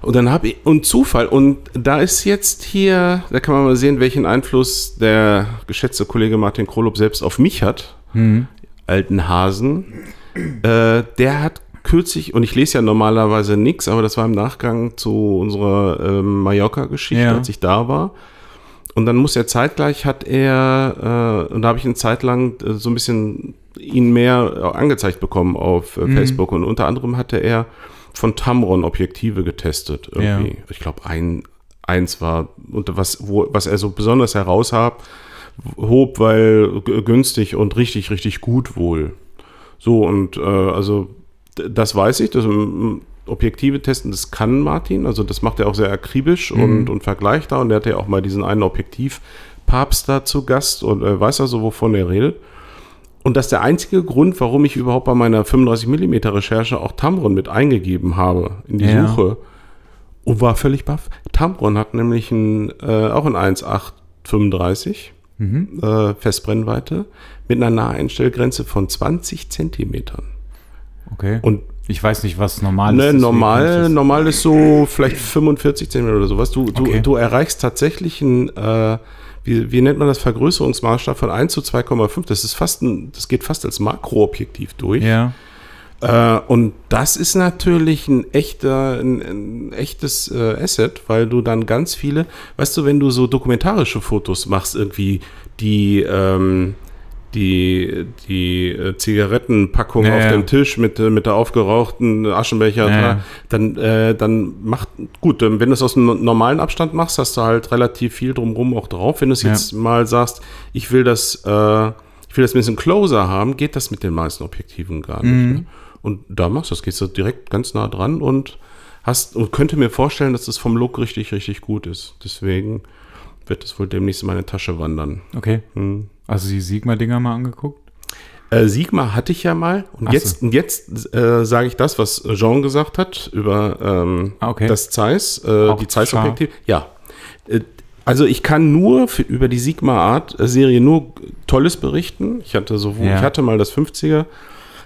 Und dann habe ich, und Zufall, und da ist jetzt hier, da kann man mal sehen, welchen Einfluss der geschätzte Kollege Martin Krolop selbst auf mich hat, mhm. alten Hasen. Äh, der hat kürzlich, und ich lese ja normalerweise nichts, aber das war im Nachgang zu unserer äh, Mallorca-Geschichte, ja. als ich da war. Und dann muss er zeitgleich, hat er, äh, und da habe ich eine Zeit lang äh, so ein bisschen ihn mehr angezeigt bekommen auf äh, mhm. Facebook. Und unter anderem hatte er von Tamron Objektive getestet. Irgendwie. Ja. Ich glaube, ein, eins war, und was, wo, was er so besonders heraushob, hob, weil günstig und richtig, richtig gut wohl. So, und äh, also das weiß ich, das Objektive testen, das kann Martin, also das macht er auch sehr akribisch mhm. und, und vergleicht da und er hat ja auch mal diesen einen Objektivpapst da zu Gast und äh, weiß also, wovon er redet. Und das ist der einzige Grund, warum ich überhaupt bei meiner 35mm Recherche auch Tamron mit eingegeben habe in die ja. Suche. Und war völlig baff. Tamron hat nämlich ein, äh, auch ein 1,835 mhm. äh, Festbrennweite mit einer Naheinstellgrenze von 20 Zentimetern. Okay. Und ich weiß nicht, was normal ne, ist. Normal, normal ist so vielleicht 45 Zentimeter oder sowas. Du, du, okay. du erreichst tatsächlich ein, äh, wie, wie nennt man das, Vergrößerungsmaßstab von 1 zu 2,5. Das ist fast ein, das geht fast als Makroobjektiv durch. Ja. Äh, und das ist natürlich ein echter, ein, ein echtes äh, Asset, weil du dann ganz viele, weißt du, wenn du so dokumentarische Fotos machst, irgendwie die, ähm, die, die äh, Zigarettenpackung ja, auf ja. dem Tisch mit, äh, mit der aufgerauchten Aschenbecher, ja, dann, äh, dann macht, gut, wenn du es aus einem normalen Abstand machst, hast du halt relativ viel drumherum auch drauf. Wenn du es jetzt mal sagst, ich will das, äh, ich will das ein bisschen closer haben, geht das mit den meisten Objektiven gar nicht. Mhm. Ne? Und da machst du das, gehst du direkt ganz nah dran und hast, und könnte mir vorstellen, dass das vom Look richtig, richtig gut ist. Deswegen wird es wohl demnächst in meine Tasche wandern. Okay. Hm. Also die Sigma-Dinger mal angeguckt? Äh, Sigma hatte ich ja mal. Und Ach jetzt, so. jetzt äh, sage ich das, was Jean gesagt hat über ähm, ah, okay. das Zeiss, äh, die Zeiss-Objektiv. Ja. Äh, also ich kann nur für, über die Sigma-Art-Serie nur Tolles berichten. Ich hatte sowohl, ja. ich hatte mal das 50er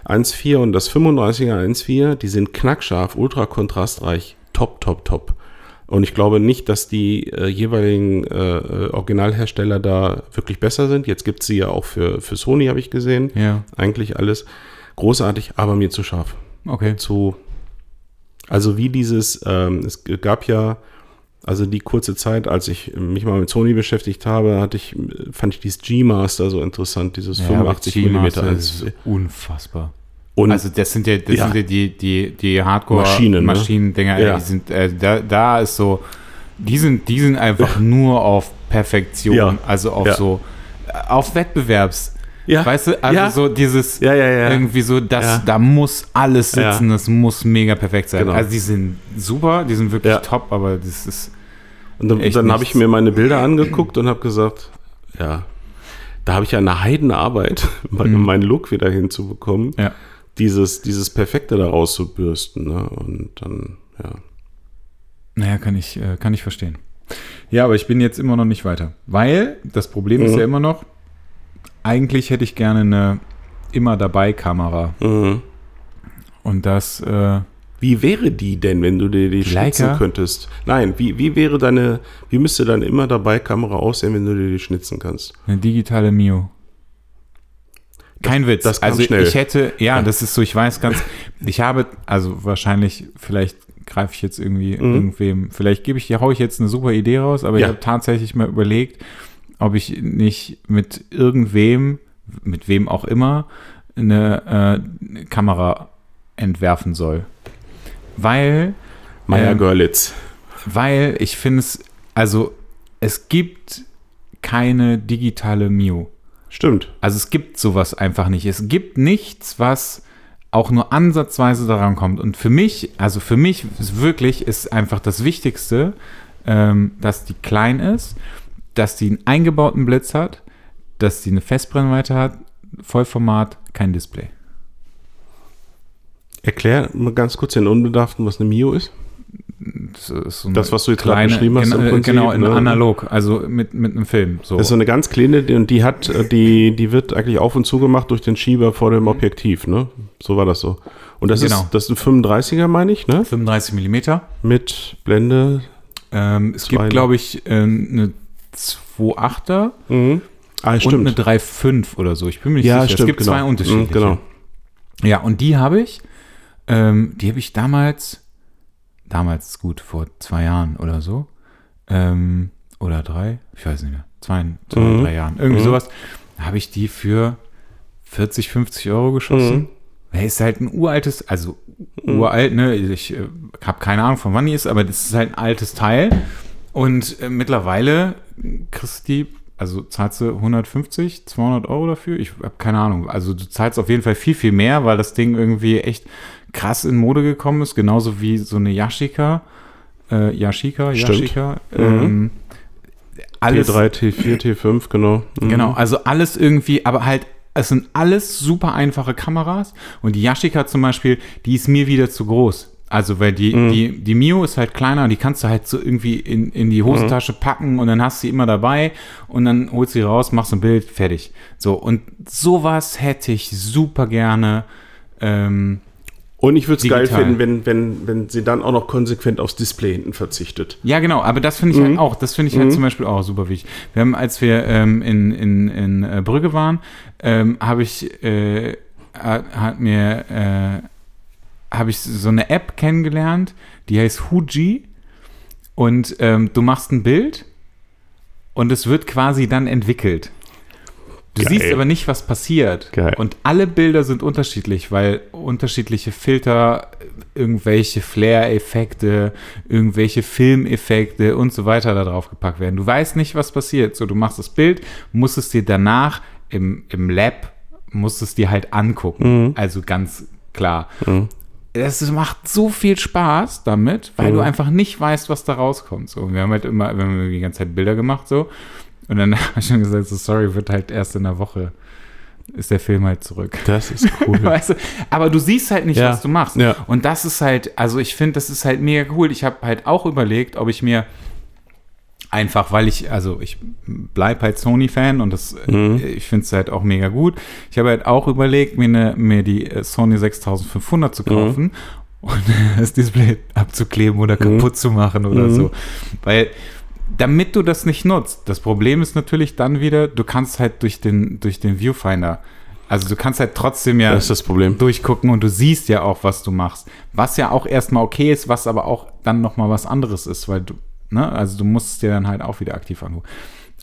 1.4 und das 35er 1.4. Die sind knackscharf, ultra kontrastreich, top, top, top. Und ich glaube nicht, dass die äh, jeweiligen äh, Originalhersteller da wirklich besser sind. Jetzt gibt es sie ja auch für, für Sony, habe ich gesehen. Ja. Eigentlich alles großartig, aber mir zu scharf. Okay. Zu, also wie dieses, ähm, es gab ja, also die kurze Zeit, als ich mich mal mit Sony beschäftigt habe, hatte ich, fand ich dieses G-Master so interessant, dieses ja, 85 mm. ist unfassbar. Und also das sind ja, das ja. sind ja die, die, die Hardcore-Maschinen-Dinger, ne? ja. die sind, äh, da, da ist so, die sind, die sind einfach nur auf Perfektion, ja. also auf so, auf Wettbewerbs. Ja. Weißt du, also so dieses ja, ja, ja. irgendwie so, das, da muss alles sitzen, das muss mega perfekt sein. Genau. Also die sind super, die sind wirklich top, aber das ist. Und dann, dann habe ich mir meine Bilder angeguckt und habe gesagt, ja, da habe ich ja eine Heidenarbeit, [laughs] mhm. meinen Look wieder hinzubekommen. Ja dieses, dieses Perfekte da rauszubürsten. Ne? Und dann, ja. Naja, kann ich, äh, kann ich verstehen. Ja, aber ich bin jetzt immer noch nicht weiter. Weil das Problem mhm. ist ja immer noch, eigentlich hätte ich gerne eine immer dabei Kamera. Mhm. Und das. Äh, wie wäre die denn, wenn du dir die schnitzen Leica? könntest? Nein, wie, wie wäre deine, wie müsste deine immer dabei Kamera aussehen, wenn du dir die schnitzen kannst? Eine digitale Mio. Kein Witz. Das also schnell. ich hätte, ja, ja, das ist so, ich weiß ganz, ich habe, also wahrscheinlich, vielleicht greife ich jetzt irgendwie mhm. irgendwem, vielleicht gebe ich, hier haue ich jetzt eine super Idee raus, aber ja. ich habe tatsächlich mal überlegt, ob ich nicht mit irgendwem, mit wem auch immer, eine äh, Kamera entwerfen soll. Weil. Meier ähm, Görlitz. Weil ich finde es, also es gibt keine digitale Mio. Stimmt. Also es gibt sowas einfach nicht. Es gibt nichts, was auch nur ansatzweise daran kommt. Und für mich, also für mich ist wirklich, ist einfach das Wichtigste, ähm, dass die klein ist, dass die einen eingebauten Blitz hat, dass die eine Festbrennweite hat, Vollformat, kein Display. Erklär mal ganz kurz den Unbedarften, was eine Mio ist. Das, so Das, was du jetzt gerade kleine, beschrieben hast, im Genau, Prinzip, genau in ne? analog, also mit, mit einem Film. So. Das ist so eine ganz kleine, die- und die hat, äh, die, die wird eigentlich auf und zu gemacht durch den Schieber vor dem Objektiv, ne? So war das so. Und das Genau. ist, das ist ein 35er, meine ich, ne? 35 Millimeter. Mit Blende. Ähm, es Zwei- gibt, glaube ich, äh, eine 2.8er Mhm. Ah, und eine 3.5 oder so. Ich bin mir nicht Ja, sicher. stimmt, es gibt genau. zwei unterschiedliche. Mhm, genau. Ja, und die habe ich, ähm, die habe ich damals, damals gut, vor zwei Jahren oder so, ähm, oder drei, ich weiß nicht mehr, zwei, zwei Mhm. drei Jahren, irgendwie Mhm. sowas, habe ich die für 40, 50 Euro geschossen. Mhm. Er ist halt ein uraltes, also uralt, ne? Ich äh, habe keine Ahnung, von wann die ist, aber das ist halt ein altes Teil. Und äh, mittlerweile kriegst du die, also zahlst du 150, 200 Euro dafür? Ich habe keine Ahnung. Also du zahlst auf jeden Fall viel, viel mehr, weil das Ding irgendwie echt krass in Mode gekommen ist. Genauso wie so eine Yashica. Äh, Yashica, Stimmt. Yashica. Mhm. Ähm, alles, T3, T4, T5, genau. Mhm. Genau, also alles irgendwie, aber halt, es sind alles super einfache Kameras und die Yashica zum Beispiel, die ist mir wieder zu groß. Also, weil die, Mhm. die, die Mio ist halt kleiner und die kannst du halt so irgendwie in, in die Hosentasche packen und dann hast du sie immer dabei und dann holst du sie raus, machst ein Bild, fertig. So, und sowas hätte ich super gerne. Ähm, Und ich würde es geil finden, wenn, wenn, wenn sie dann auch noch konsequent aufs Display hinten verzichtet. Ja, genau, aber das finde ich Mhm. halt auch, das finde ich halt zum Beispiel auch super wichtig. Wir haben, als wir ähm, in, in, in äh, Brügge waren, ähm, habe ich, äh, hat mir, äh, habe ich so eine App kennengelernt, die heißt Huji und ähm, du machst ein Bild und es wird quasi dann entwickelt. Du Geil. siehst aber nicht, was passiert. Geil. Und alle Bilder sind unterschiedlich, weil unterschiedliche Filter, irgendwelche Flare-Effekte, irgendwelche Filmeffekte und so weiter da drauf gepackt werden. Du weißt nicht, was passiert. So, du machst das Bild, musst es dir danach im, im Lab, musst es dir halt angucken. Also ganz klar. Das macht so viel Spaß damit, weil du einfach nicht weißt, was da rauskommt. So, wir haben halt immer, wir haben die ganze Zeit Bilder gemacht, so. Und dann [laughs] habe ich schon gesagt, so sorry, wird halt erst in der Woche ist der Film halt zurück. Das ist cool. [laughs] Weißt du? Aber du siehst halt nicht, Ja. was du machst. Ja. Und das ist halt, also ich finde, das ist halt mega cool. Ich habe halt auch überlegt, ob ich mir einfach, weil ich, also ich bleib halt Sony-Fan und das, Mhm. äh, ich finde es halt auch mega gut. Ich habe halt auch überlegt, mir, eine, mir die äh, Sony 6500 zu kaufen [laughs] und das Display abzukleben oder kaputt zu machen oder Mhm. so. Weil damit du das nicht nutzt, das Problem ist natürlich dann wieder, du kannst halt durch den, durch den Viewfinder, also du kannst halt trotzdem ja Das ist das Problem. durchgucken und du siehst ja auch, was du machst. Was ja auch erstmal okay ist, was aber auch dann nochmal was anderes ist, weil du, ne, also du musst es dir dann halt auch wieder aktiv angucken.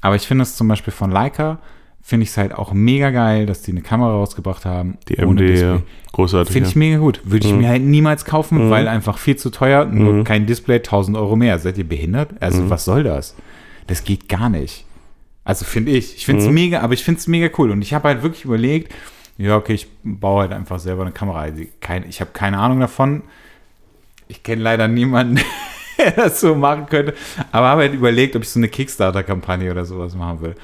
Aber ich finde es zum Beispiel von Leica, finde ich es halt auch mega geil, dass die eine Kamera rausgebracht haben. Die MD, ja. großartig. Finde ich ja. mega gut. Würde ich Mhm. mir halt niemals kaufen, Mhm. weil einfach viel zu teuer, nur Mhm. kein Display, 1000 Euro mehr. Seid ihr behindert? Also Mhm. was soll das? Das geht gar nicht. Also finde ich. Ich finde es Mhm. mega, aber ich finde es mega cool. Und ich habe halt wirklich überlegt, ja, okay, ich baue halt einfach selber eine Kamera. Also ich habe keine Ahnung davon. Ich kenne leider niemanden, [laughs] der das so machen könnte. Aber habe halt überlegt, ob ich so eine Kickstarter-Kampagne oder sowas machen will.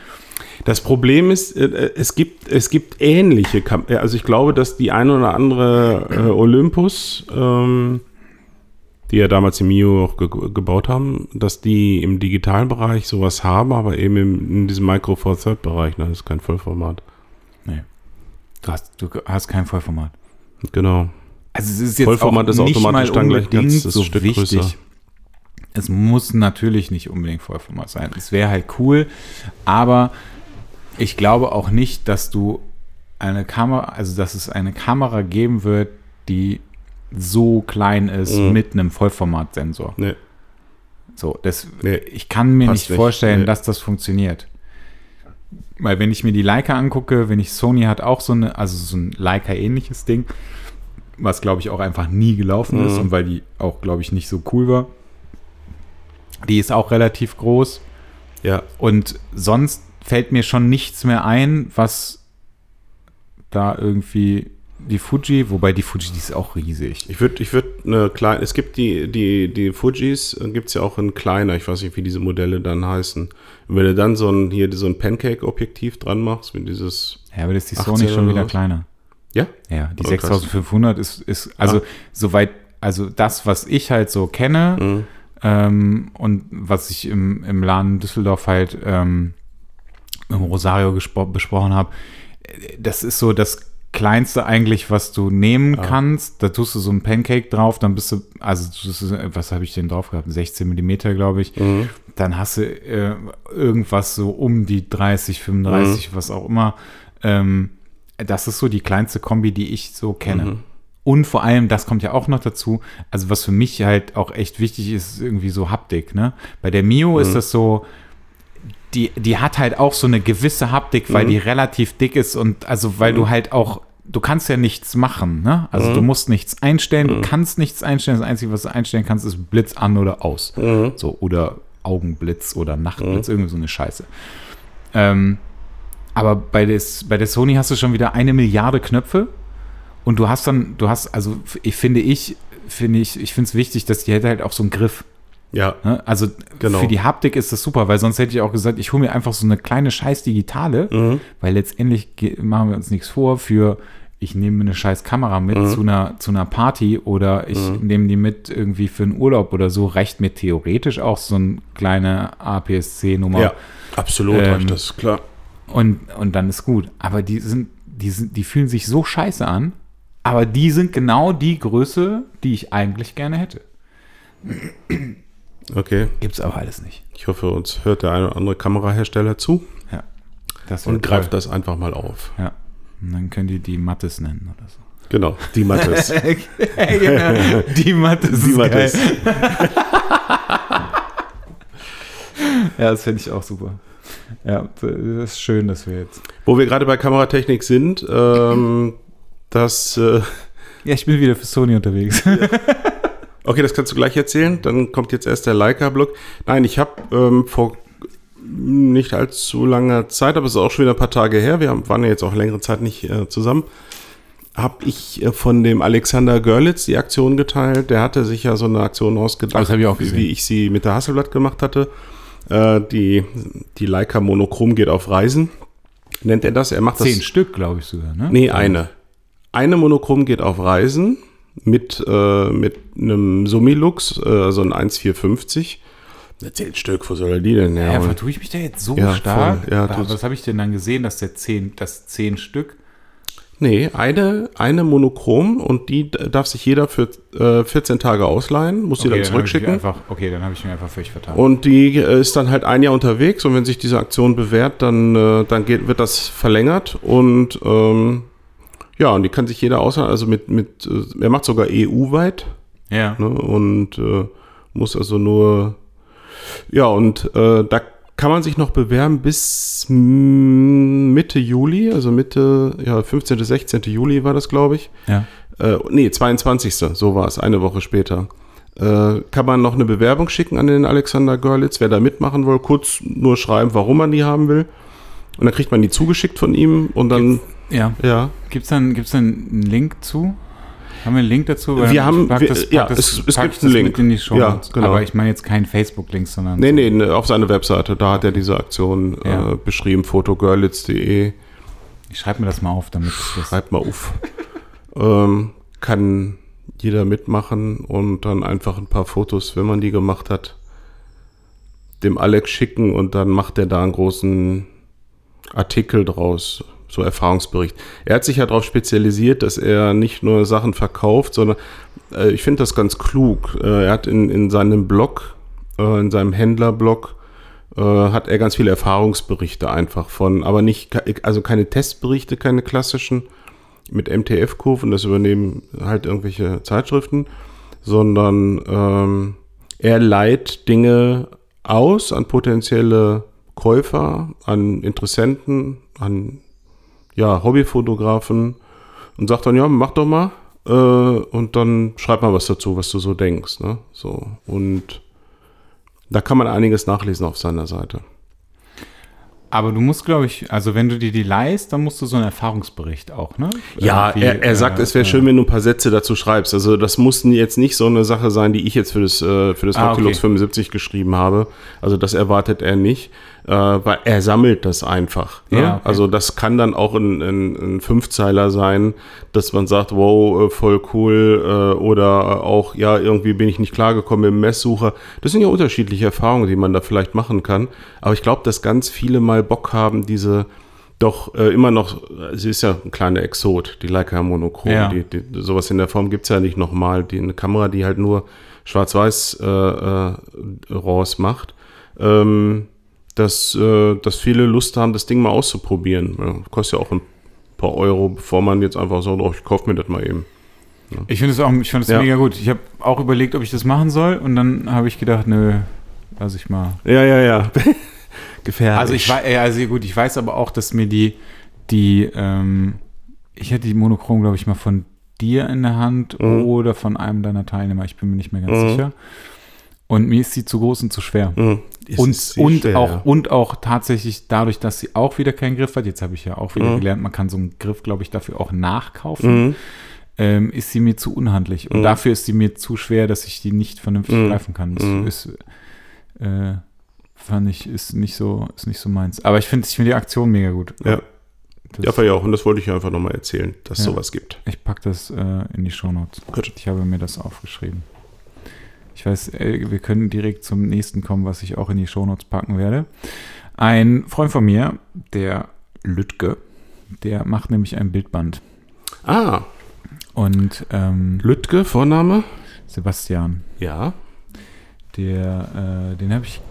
Das Problem ist, äh, es gibt, es gibt ähnliche Kam äh, Also ich glaube, dass die eine oder andere äh, Olympus, ähm, die ja damals im Mio auch ge gebaut haben, dass die im digitalen Bereich sowas haben, aber eben im, in diesem Micro Four Third Bereich, ne, das ist kein Vollformat. Du hast, du hast kein Vollformat. Genau. Also es ist jetzt Vollformat auch ist nicht automatisch mal dann gleich ganzes so Stück wichtig. größer. Es muss natürlich nicht unbedingt Vollformat sein. Es wäre halt cool, aber ich glaube auch nicht, dass du eine Kamera, also dass es eine Kamera geben wird, die so klein ist Mhm. mit einem Vollformatsensor. Nee. So, das, Nee. ich kann mir Passt nicht vorstellen, Nee. dass das funktioniert. Weil wenn ich mir die Leica angucke, wenn ich Sony hat auch so eine, also so ein Leica-ähnliches Ding, was glaube ich auch einfach nie gelaufen ist Mhm. und weil die auch glaube ich nicht so cool war. Die ist auch relativ groß Ja. und sonst fällt mir schon nichts mehr ein, was da irgendwie die Fuji, wobei die Fuji, die ist auch riesig. Ich würde, ich würde eine kleine, es gibt die, die, die Fujis, gibt es ja auch in kleiner, ich weiß nicht, wie diese Modelle dann heißen. Und wenn du dann so ein, hier so ein Pancake-Objektiv dran machst, mit dieses, Ja, aber das ist die 18 Sony schon wieder kleiner. ja? Ja, die Oh, krass. 6500 ist, ist also Ah. soweit, also das, was ich halt so kenne Mhm. ähm, und was ich im, im Laden Düsseldorf halt ähm, im Rosario besprochen habe, das ist so das Kleinste eigentlich, was du nehmen kannst. Da tust du so ein Pancake drauf, dann bist du, also was habe ich denn drauf gehabt? 16 Millimeter, glaube ich. Mhm. Dann hast du äh, irgendwas so um die 30, 35, Mhm. was auch immer. Ähm, das ist so die kleinste Kombi, die ich so kenne. Mhm. Und vor allem, das kommt ja auch noch dazu, also was für mich halt auch echt wichtig ist, ist irgendwie so Haptik. Ne? Bei der Mio Mhm. ist das so, die, die hat halt auch so eine gewisse Haptik, Mhm. weil die relativ dick ist und also weil du halt auch, du kannst ja nichts machen, ne? Also Mhm. du musst nichts einstellen, du kannst nichts einstellen. Das Einzige, was du einstellen kannst, ist Blitz an oder aus. Mhm. So, oder Augenblitz oder Nachtblitz, irgendwie so eine Scheiße. Ähm, aber bei, des, bei der Sony hast du schon wieder eine Milliarde Knöpfe und du hast dann, du hast, also ich finde ich, finde ich, ich finde es wichtig, dass die hätte halt auch so einen Griff. Ja, Ne? Also Genau. für die Haptik ist das super, weil sonst hätte ich auch gesagt, ich hole mir einfach so eine kleine scheiß Digitale, Mhm. weil letztendlich machen wir uns nichts vor für ich nehme eine scheiß Kamera mit Mhm. zu, einer, zu einer Party oder ich nehme die mit irgendwie für einen Urlaub oder so, reicht mir theoretisch auch so eine kleine APS-C-Nummer. ja, absolut, Ähm, reicht das, klar. Und, und dann ist gut. Aber die sind, die sind, die fühlen sich so scheiße an, aber die sind genau die Größe, die ich eigentlich gerne hätte. Okay, Gibt's aber alles nicht. ich hoffe, uns hört der eine oder andere Kamerahersteller zu Ja. Und greift toll. das einfach mal auf. Ja. Und dann können die die Mattes nennen oder so. Genau, die Mattes. [laughs] genau. Die Mattes. die Mattes. [laughs] Ja, das finde ich auch super. Ja, das ist schön, dass wir jetzt. Wo wir gerade bei Kameratechnik sind, ähm, das, äh, Ja, ich bin wieder für Sony unterwegs. [laughs] okay, das kannst du gleich erzählen. Dann kommt jetzt erst der Leica-Blog. Nein, ich habe ähm, vor nicht allzu langer Zeit, aber es ist auch schon wieder ein paar Tage her, wir haben, waren ja jetzt auch längere Zeit nicht äh, zusammen, habe ich äh, von dem Alexander Görlitz die Aktion geteilt. Der hatte sich ja so eine Aktion ausgedacht, ich auch gesehen. wie ich sie mit der Hasselblatt gemacht hatte. Äh, die, die Leica Monochrom geht auf Reisen. Nennt er das? Er macht das. Zehn Stück, glaube ich sogar, ne? Nee, eine. Eine Monochrom geht auf Reisen mit, äh, mit einem Summilux, äh, so ein 1450. Zehn Stück, wo soll er die denn Ja, herholen? vertue ich mich da jetzt so Ja, stark? voll. Ja, was tut's. was habe ich denn dann gesehen, dass der zehn, das zehn Stück? Nee, eine, eine Monochrom und die darf sich jeder für äh, 14 Tage ausleihen, muss sie dann hab ich zurückschicken. Einfach, okay, dann habe ich mir einfach völlig vertan. Und die äh, ist dann halt ein Jahr unterwegs und wenn sich diese Aktion bewährt, dann, äh, dann geht, wird das verlängert und ähm, ja, und die kann sich jeder ausleihen. Also mit, mit äh, er macht sogar EU-weit. ja. ne, und äh, muss also nur ja und äh, da kann man sich noch bewerben bis Mitte Juli, also Mitte, ja, 15. 16. Juli war das, glaube ich. ja. Äh, nee, 22. So war es, eine Woche später. Äh, kann man noch eine Bewerbung schicken an den Alexander Görlitz, wer da mitmachen will, kurz nur schreiben, warum man die haben will. Und dann kriegt man die zugeschickt von ihm und dann, Ja. ja. Gibt es dann, gibt's dann einen Link zu? Haben wir einen Link dazu? Weil Wir haben- wir- das, ja, das, es- es gibt einen Link. In die Show Ja, genau. Aber ich meine jetzt keinen Facebook-Link, sondern. Nee, nee, ne, auf seiner Webseite, da hat er diese Aktion Ja. äh, beschrieben, fotogörlitz.de. Ich schreibe mir das mal auf, damit ich das. Schreibt mal auf. [laughs] ähm, kann jeder mitmachen und dann einfach ein paar Fotos, wenn man die gemacht hat, dem Alex schicken und dann macht er da einen großen Artikel draus, so Erfahrungsbericht. Er hat sich ja darauf spezialisiert, dass er nicht nur Sachen verkauft, sondern äh, ich finde das ganz klug. Äh, er hat in, in seinem Blog, äh, in seinem Händlerblog, äh, hat er ganz viele Erfahrungsberichte einfach von, aber nicht, also keine Testberichte, keine klassischen mit MTF-Kurven, das übernehmen halt irgendwelche Zeitschriften, sondern ähm, er leiht Dinge aus an potenzielle Käufer, an Interessenten, an ja, Hobbyfotografen und sagt dann, ja, mach doch mal äh, und dann schreib mal was dazu, was du so denkst. Ne? So, und da kann man einiges nachlesen auf seiner Seite. Aber du musst, glaube ich, also wenn du dir die leist, dann musst du so einen Erfahrungsbericht auch, ne? Ja, er, er sagt, äh, es wäre schön, wenn du ein paar Sätze dazu schreibst. Also das mussten jetzt nicht so eine Sache sein, die ich jetzt für das, äh, für das Ah, okay. 75 geschrieben habe. Also das erwartet er nicht. Äh, weil er sammelt das einfach. Ne? Ja, okay. Also das kann dann auch ein, ein, ein Fünfzeiler sein, dass man sagt, wow, äh, voll cool äh, oder auch, ja, irgendwie bin ich nicht klargekommen im Messsucher. Das sind ja unterschiedliche Erfahrungen, die man da vielleicht machen kann. Aber ich glaube, dass ganz viele mal Bock haben, diese doch äh, immer noch, sie ist ja ein kleiner Exot, die Leica Monochrom. Ja. Die, die, sowas in der Form gibt's ja nicht nochmal. Die, eine Kamera, die halt nur Schwarz-Weiß äh, äh, RAWs macht. Ähm, dass, äh, dass viele Lust haben, das Ding mal auszuprobieren. Ja, kostet ja auch ein paar Euro, bevor man jetzt einfach sagt, oh, ich kaufe mir das mal eben. Ich finde es auch, ich finde es Ja. mega gut. Ich habe auch überlegt, ob ich das machen soll und dann habe ich gedacht, nö, lass ich mal. Ja, ja, ja. [laughs] Gefährlich. Also ich weiß, also gut, ich weiß aber auch, dass mir die, die, ähm, ich hatte die Monochrom, glaube ich, mal von dir in der Hand Mhm. oder von einem deiner Teilnehmer. Ich bin mir nicht mehr ganz Mhm. sicher. Und mir ist sie zu groß und zu schwer. Mhm. Und, und, schwer, auch, ja. und auch tatsächlich dadurch, dass sie auch wieder keinen Griff hat, jetzt habe ich ja auch wieder Mhm. gelernt, man kann so einen Griff, glaube ich, dafür auch nachkaufen, Mhm. ähm, ist sie mir zu unhandlich. Und Mhm. dafür ist sie mir zu schwer, dass ich die nicht vernünftig Mhm. greifen kann. Das Mhm. ist, äh, fand ich, ist nicht so, ist nicht so meins. Aber ich finde ich find die Aktion mega gut. Ja. Das, Ja, ja auch. Und das wollte ich einfach nochmal erzählen, dass es Ja. sowas gibt. ich packe das äh, in die Shownotes. Gut. Ich habe mir das aufgeschrieben. Ich weiß, äh, wir können direkt zum nächsten kommen, was ich auch in die Shownotes packen werde. Ein Freund von mir, der Lütke, der macht nämlich ein Bildband. Ah, Und ähm, Lütke, Vorname? Sebastian, Ja. der, äh, den habe ich,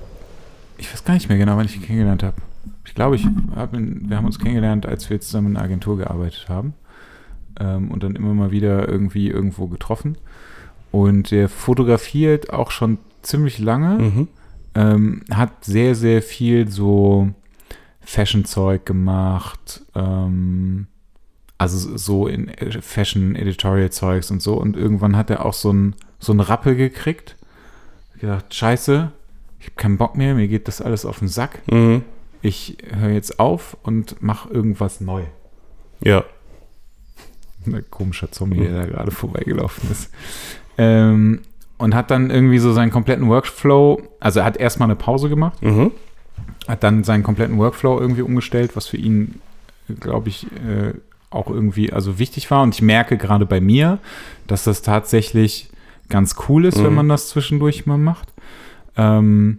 ich weiß gar nicht mehr genau, wann ich ihn kennengelernt habe. Ich glaube, ich hab ihn, wir haben uns kennengelernt, als wir zusammen in einer Agentur gearbeitet haben. Ähm, und dann immer mal wieder irgendwie irgendwo getroffen. Und der fotografiert auch schon ziemlich lange. Mhm. Ähm, hat sehr, sehr viel so Fashion-Zeug gemacht. Ähm, also so in äh, Fashion-Editorial-Zeugs und so. Und irgendwann hat er auch so ein, so ein Rappel gekriegt. Gedacht, scheiße, ich habe keinen Bock mehr, mir geht das alles auf den Sack. Mhm. Ich höre jetzt auf und mache irgendwas neu. Ja. [laughs] Ein komischer Zombie, der da gerade vorbeigelaufen ist. Ähm, und hat dann irgendwie so seinen kompletten Workflow, also er hat erstmal eine Pause gemacht, Mhm. hat dann seinen kompletten Workflow irgendwie umgestellt, was für ihn, glaube ich, äh, auch irgendwie also wichtig war. Und ich merke gerade bei mir, dass das tatsächlich ganz cool ist, wenn Mhm. man das zwischendurch mal macht. Ähm,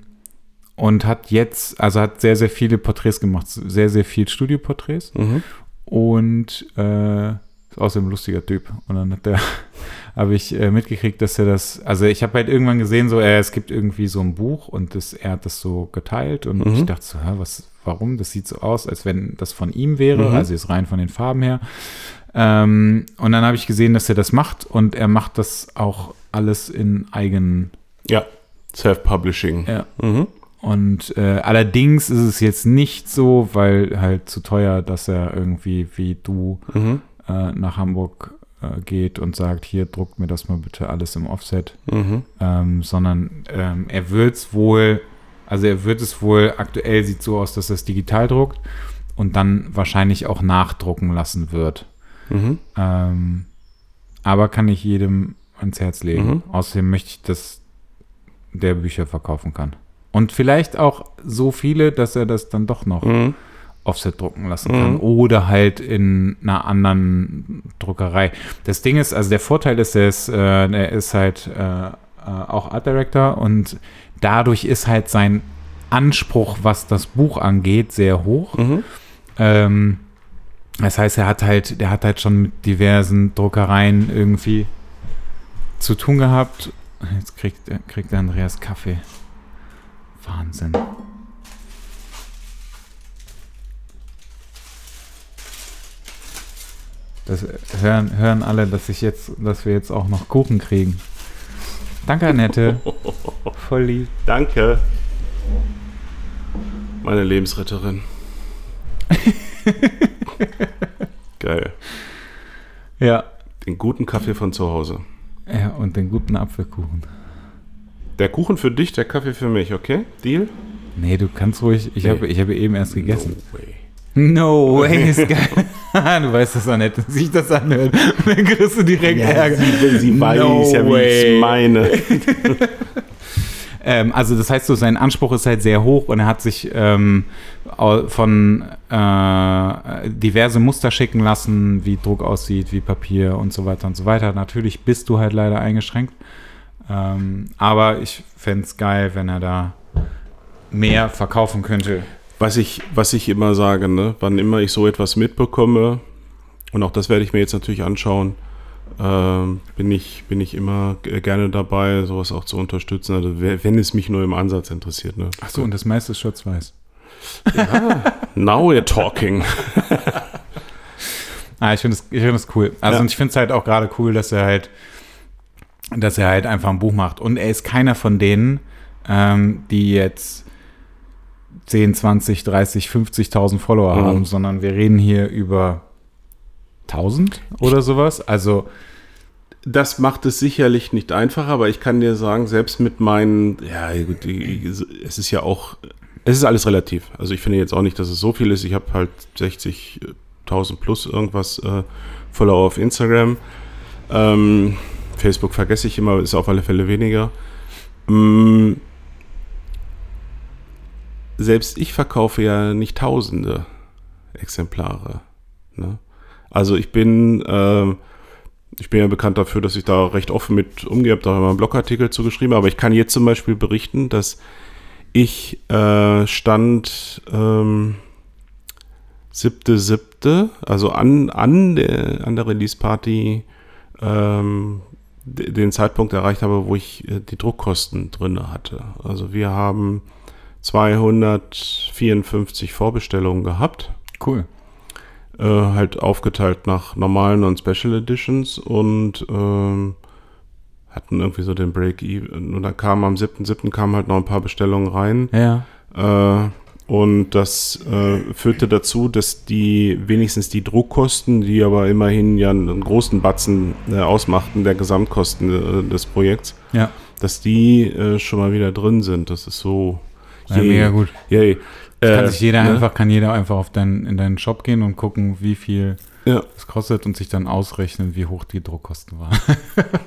und hat jetzt, also hat sehr, sehr viele Porträts gemacht, sehr, sehr viel Studioporträts Mhm. und äh, ist außerdem ein lustiger Typ. Und dann hat der, habe ich äh, mitgekriegt, dass er das, also ich habe halt irgendwann gesehen, so, äh, es gibt irgendwie so ein Buch und das, er hat das so geteilt und Mhm. ich dachte so, hä, was, warum? Das sieht so aus, als wenn das von ihm wäre, Mhm. also jetzt rein von den Farben her. Ähm, und dann habe ich gesehen, dass er das macht und er macht das auch alles in eigen, Ja. Self-Publishing. ja, Mhm. und äh, allerdings ist es jetzt nicht so, weil halt zu teuer, dass er irgendwie wie du Mhm. äh, nach Hamburg äh, geht und sagt, hier druckt mir das mal bitte alles im Offset, Mhm. ähm, sondern ähm, er wird es wohl, also er wird es wohl, aktuell sieht so aus, dass er es digital druckt und dann wahrscheinlich auch nachdrucken lassen wird. Mhm. Ähm, aber kann ich jedem ans Herz legen. Mhm. Außerdem möchte ich, dass der Bücher verkaufen kann. Und vielleicht auch so viele, dass er das dann doch noch Mhm. Offset drucken lassen Mhm. kann oder halt in einer anderen Druckerei. Das Ding ist, also der Vorteil ist, er ist, äh, er ist halt äh, äh, auch Art Director und dadurch ist halt sein Anspruch, was das Buch angeht, sehr hoch. Mhm. Ähm, das heißt, er hat halt, der hat halt schon mit diversen Druckereien irgendwie zu tun gehabt. Jetzt kriegt, kriegt der Andreas Kaffee. Wahnsinn. Das hören, hören alle, dass ich jetzt, dass wir jetzt auch noch Kuchen kriegen. Danke, Annette. [laughs] Voll lieb. Danke. Meine Lebensretterin. [laughs] Geil. Ja. Den guten Kaffee von zu Hause. Ja, und den guten Apfelkuchen. Der Kuchen für dich, der Kaffee für mich, okay? Deal? Nee, du kannst ruhig. Ich Nee. habe ich habe eben erst gegessen. No way. No way, ist [laughs] geil. [laughs] du weißt, dass Annette sich das anhört. [laughs] Dann kriegst du direkt Ärger. sie, sie weiß No ja, wie ich meine. [laughs] Ähm, also das heißt so, sein Anspruch ist halt sehr hoch und er hat sich ähm, von äh, diverse Muster schicken lassen, wie Druck aussieht, wie Papier und so weiter und so weiter. Natürlich bist du halt leider eingeschränkt. Ähm, aber ich fände es geil, wenn er da mehr verkaufen könnte. Was ich, was ich immer sage, ne? wann immer ich so etwas mitbekomme, und auch das werde ich mir jetzt natürlich anschauen, äh, bin, ich, bin ich immer gerne dabei, sowas auch zu unterstützen, also wenn es mich nur im Ansatz interessiert. Ne? Achso, und das meiste ist schwarz-weiß. Ja, now we're talking. [laughs] ah, ich finde es find cool. Also ja. ich finde es halt auch gerade cool, dass er halt, dass er halt einfach ein Buch macht. Und er ist keiner von denen, ähm, die jetzt 10, 20, 30, 50.000 Follower mhm. haben, sondern wir reden hier über 1000 oder sowas. Also das macht es sicherlich nicht einfacher, aber ich kann dir sagen, selbst mit meinen, ja, es ist ja auch, es ist alles relativ. Also ich finde jetzt auch nicht, dass es so viel ist. Ich habe halt 60.000 plus irgendwas äh, Follower auf Instagram. Ähm, Facebook vergesse ich immer, ist auf alle Fälle weniger. Ähm, selbst ich verkaufe ja nicht Tausende Exemplare. Ne? Also ich bin, äh, ich bin ja bekannt dafür, dass ich da recht offen mit umgehe, habe da mal einen Blogartikel zu geschrieben, aber ich kann jetzt zum Beispiel berichten, dass ich äh, stand ähm, siebte, siebte, also an, an der, an der Release-Party ähm, den Zeitpunkt erreicht habe, wo ich äh, die Druckkosten drin hatte. Also wir haben 254 Vorbestellungen gehabt. Cool. Äh, halt aufgeteilt nach normalen und Special Editions und ähm, hatten irgendwie so den Break-Even. Und dann kam am 7.7. kamen halt noch ein paar Bestellungen rein. Ja. Äh, und das äh, führte dazu, dass die wenigstens die Druckkosten, die aber immerhin ja einen großen Batzen äh, ausmachten der Gesamtkosten äh, des Projekts, ja. dass die äh, schon mal wieder drin sind. Das ist so. Ja, mega gut. Yay. kann sich jeder ne? einfach, kann jeder einfach auf dein, in deinen Shop gehen und gucken, wie viel ja. es kostet und sich dann ausrechnen, wie hoch die Druckkosten waren.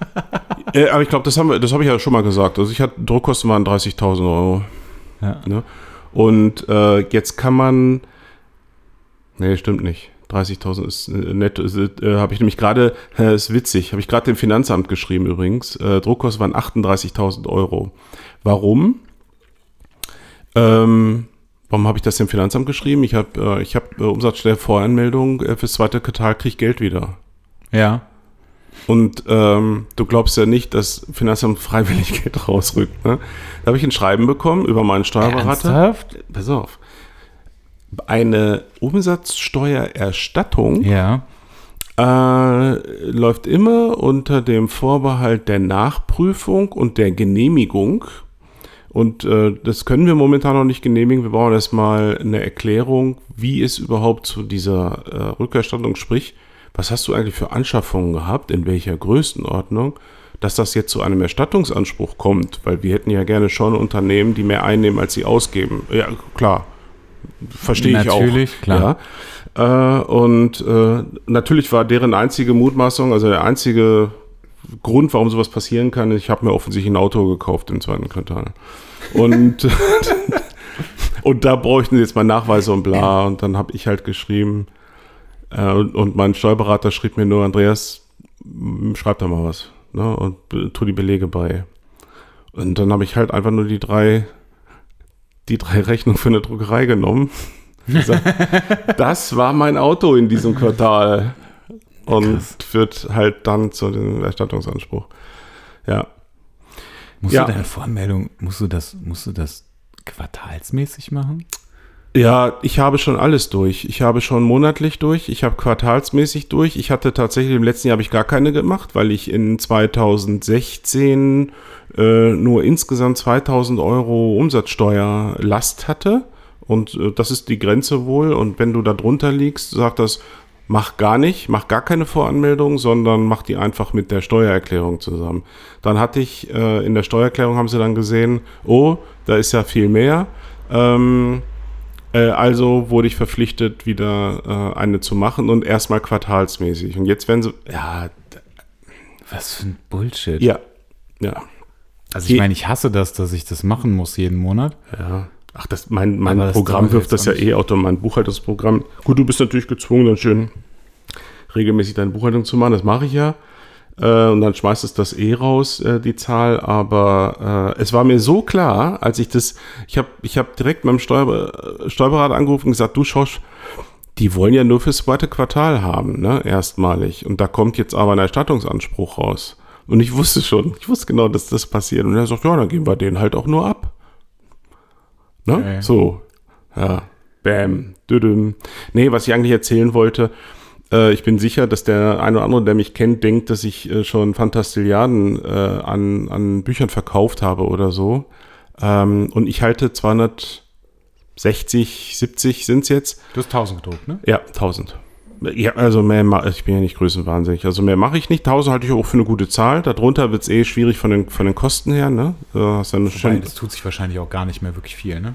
[laughs] äh, aber ich glaube, das, das habe ich ja schon mal gesagt. Also ich hatte Druckkosten waren 30.000 Euro. Ja. Ne? Und äh, jetzt kann man. Nee, stimmt nicht. 30.000 ist äh, nett. Äh, habe ich nämlich gerade, äh, [laughs] ist witzig, habe ich gerade dem Finanzamt geschrieben übrigens. Äh, Druckkosten waren 38.000 Euro. Warum? Ähm, warum habe ich das dem Finanzamt geschrieben? Ich habe äh, ich hab, äh, Umsatzsteuervoranmeldung äh, fürs zweite Quartal kriege ich Geld wieder. Ja. Und ähm, du glaubst ja nicht, dass Finanzamt [laughs] freiwillig Geld rausrückt. Ne? Da habe ich ein Schreiben bekommen über meinen Steuerberater. Ernsthaft? Pass auf. Eine Umsatzsteuererstattung ja. äh, läuft immer unter dem Vorbehalt der Nachprüfung und der Genehmigung. Und äh, das können wir momentan noch nicht genehmigen. Wir brauchen erstmal eine Erklärung, wie es überhaupt zu dieser äh, Rückerstattung spricht was hast du eigentlich für Anschaffungen gehabt, in welcher Größenordnung, dass das jetzt zu einem Erstattungsanspruch kommt, weil wir hätten ja gerne schon Unternehmen, die mehr einnehmen, als sie ausgeben. Ja, klar. Verstehe ich auch. Natürlich, klar. Ja. Äh, und äh, natürlich war deren einzige Mutmaßung, also der einzige Grund, warum sowas passieren kann, ich habe mir offensichtlich ein Auto gekauft im zweiten Quartal. Und, [laughs] und da bräuchten sie jetzt mal Nachweise und bla. Und dann habe ich halt geschrieben, äh, und, mein Steuerberater schrieb mir nur, Andreas, schreib da mal was. Ne, und tu die Belege bei. Und dann habe ich halt einfach nur die drei, die drei [laughs] Rechnungen für eine Druckerei genommen. [laughs] das war mein Auto in diesem Quartal. Und Krass. führt halt dann zu dem Erstattungsanspruch. Ja. Musst ja. du deine Voranmeldung, musst du das, musst du das quartalsmäßig machen? Ja, ich habe schon alles durch. Ich habe schon monatlich durch, ich habe quartalsmäßig durch. Ich hatte tatsächlich im letzten Jahr habe ich gar keine gemacht, weil ich in 2016 äh, nur insgesamt 2000 Euro Umsatzsteuerlast hatte. Und äh, das ist die Grenze wohl. Und wenn du da drunter liegst, sagt das, mach gar nicht, mach gar keine Voranmeldung, sondern mach die einfach mit der Steuererklärung zusammen. Dann hatte ich äh, in der Steuererklärung haben sie dann gesehen, oh, da ist ja viel mehr. Ähm, äh, also wurde ich verpflichtet, wieder äh, eine zu machen und erstmal quartalsmäßig. Und jetzt werden sie, ja. Was für ein Bullshit. Ja, ja. Also ich meine, ich hasse das, dass ich das machen muss jeden Monat. Ja. Ach, das, mein, mein das Programm wirft das ja auch eh automatisch, mein Buchhaltungsprogramm. Gut, du bist natürlich gezwungen, dann schön regelmäßig deine Buchhaltung zu machen. Das mache ich ja. Äh, und dann schmeißt es das eh raus, äh, die Zahl. Aber äh, es war mir so klar, als ich das, ich habe ich hab direkt meinem Steuer, Steuerberater angerufen und gesagt, du Schorsch, die wollen ja nur fürs zweite Quartal haben, ne, erstmalig. Und da kommt jetzt aber ein Erstattungsanspruch raus. Und ich wusste schon, ich wusste genau, dass das passiert. Und er sagt, ja, dann geben wir den halt auch nur ab. Ne? Okay. So, ja, bam, düdüm. Nee, was ich eigentlich erzählen wollte, äh, ich bin sicher, dass der eine oder andere, der mich kennt, denkt, dass ich äh, schon Fantastilliarden äh, an, an Büchern verkauft habe oder so. Ähm, und ich halte 260, 70 sind es jetzt. Du hast 1000 gedruckt, ne? Ja, 1000. Ja, also mehr, ich bin ja nicht größenwahnsinnig. Also mehr mache ich nicht. 1000 halte ich auch für eine gute Zahl. Darunter wird es eh schwierig von den, von den Kosten her. Ne? Du hast ja Wobei, das tut sich wahrscheinlich auch gar nicht mehr wirklich viel, ne?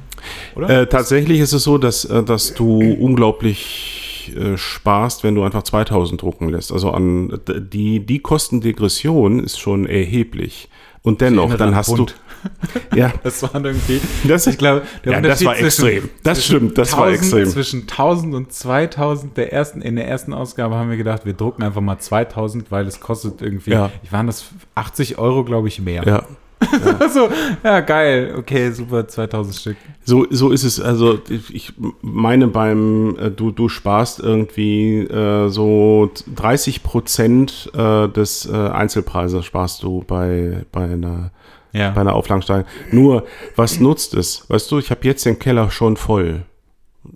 Oder? äh, tatsächlich ist es so, dass, äh, dass du unglaublich äh, sparst, wenn du einfach 2000 drucken lässt. Also an die, die Kostendegression ist schon erheblich. Und dennoch, dann an hast du. [laughs] Ja, Das waren irgendwie, Das- ich glaube, der ja, das war extrem. Das stimmt, das war 1000 extrem. Zwischen 1000 und 2000 der ersten, in der ersten Ausgabe haben wir gedacht, wir drucken einfach mal 2000, weil es kostet irgendwie, Ja. ich waren das 80 Euro, glaube ich, mehr. ja. [laughs] so, ja, geil, okay, super, 2000 Stück. So, so ist es. Also ich ich meine beim, äh, du, du sparst irgendwie äh, so 30 Prozent äh, des äh, Einzelpreises sparst du bei, bei einer Ja. bei einer Auflagensteigerung. Nur, was nutzt es? Weißt du, ich habe jetzt den Keller schon voll.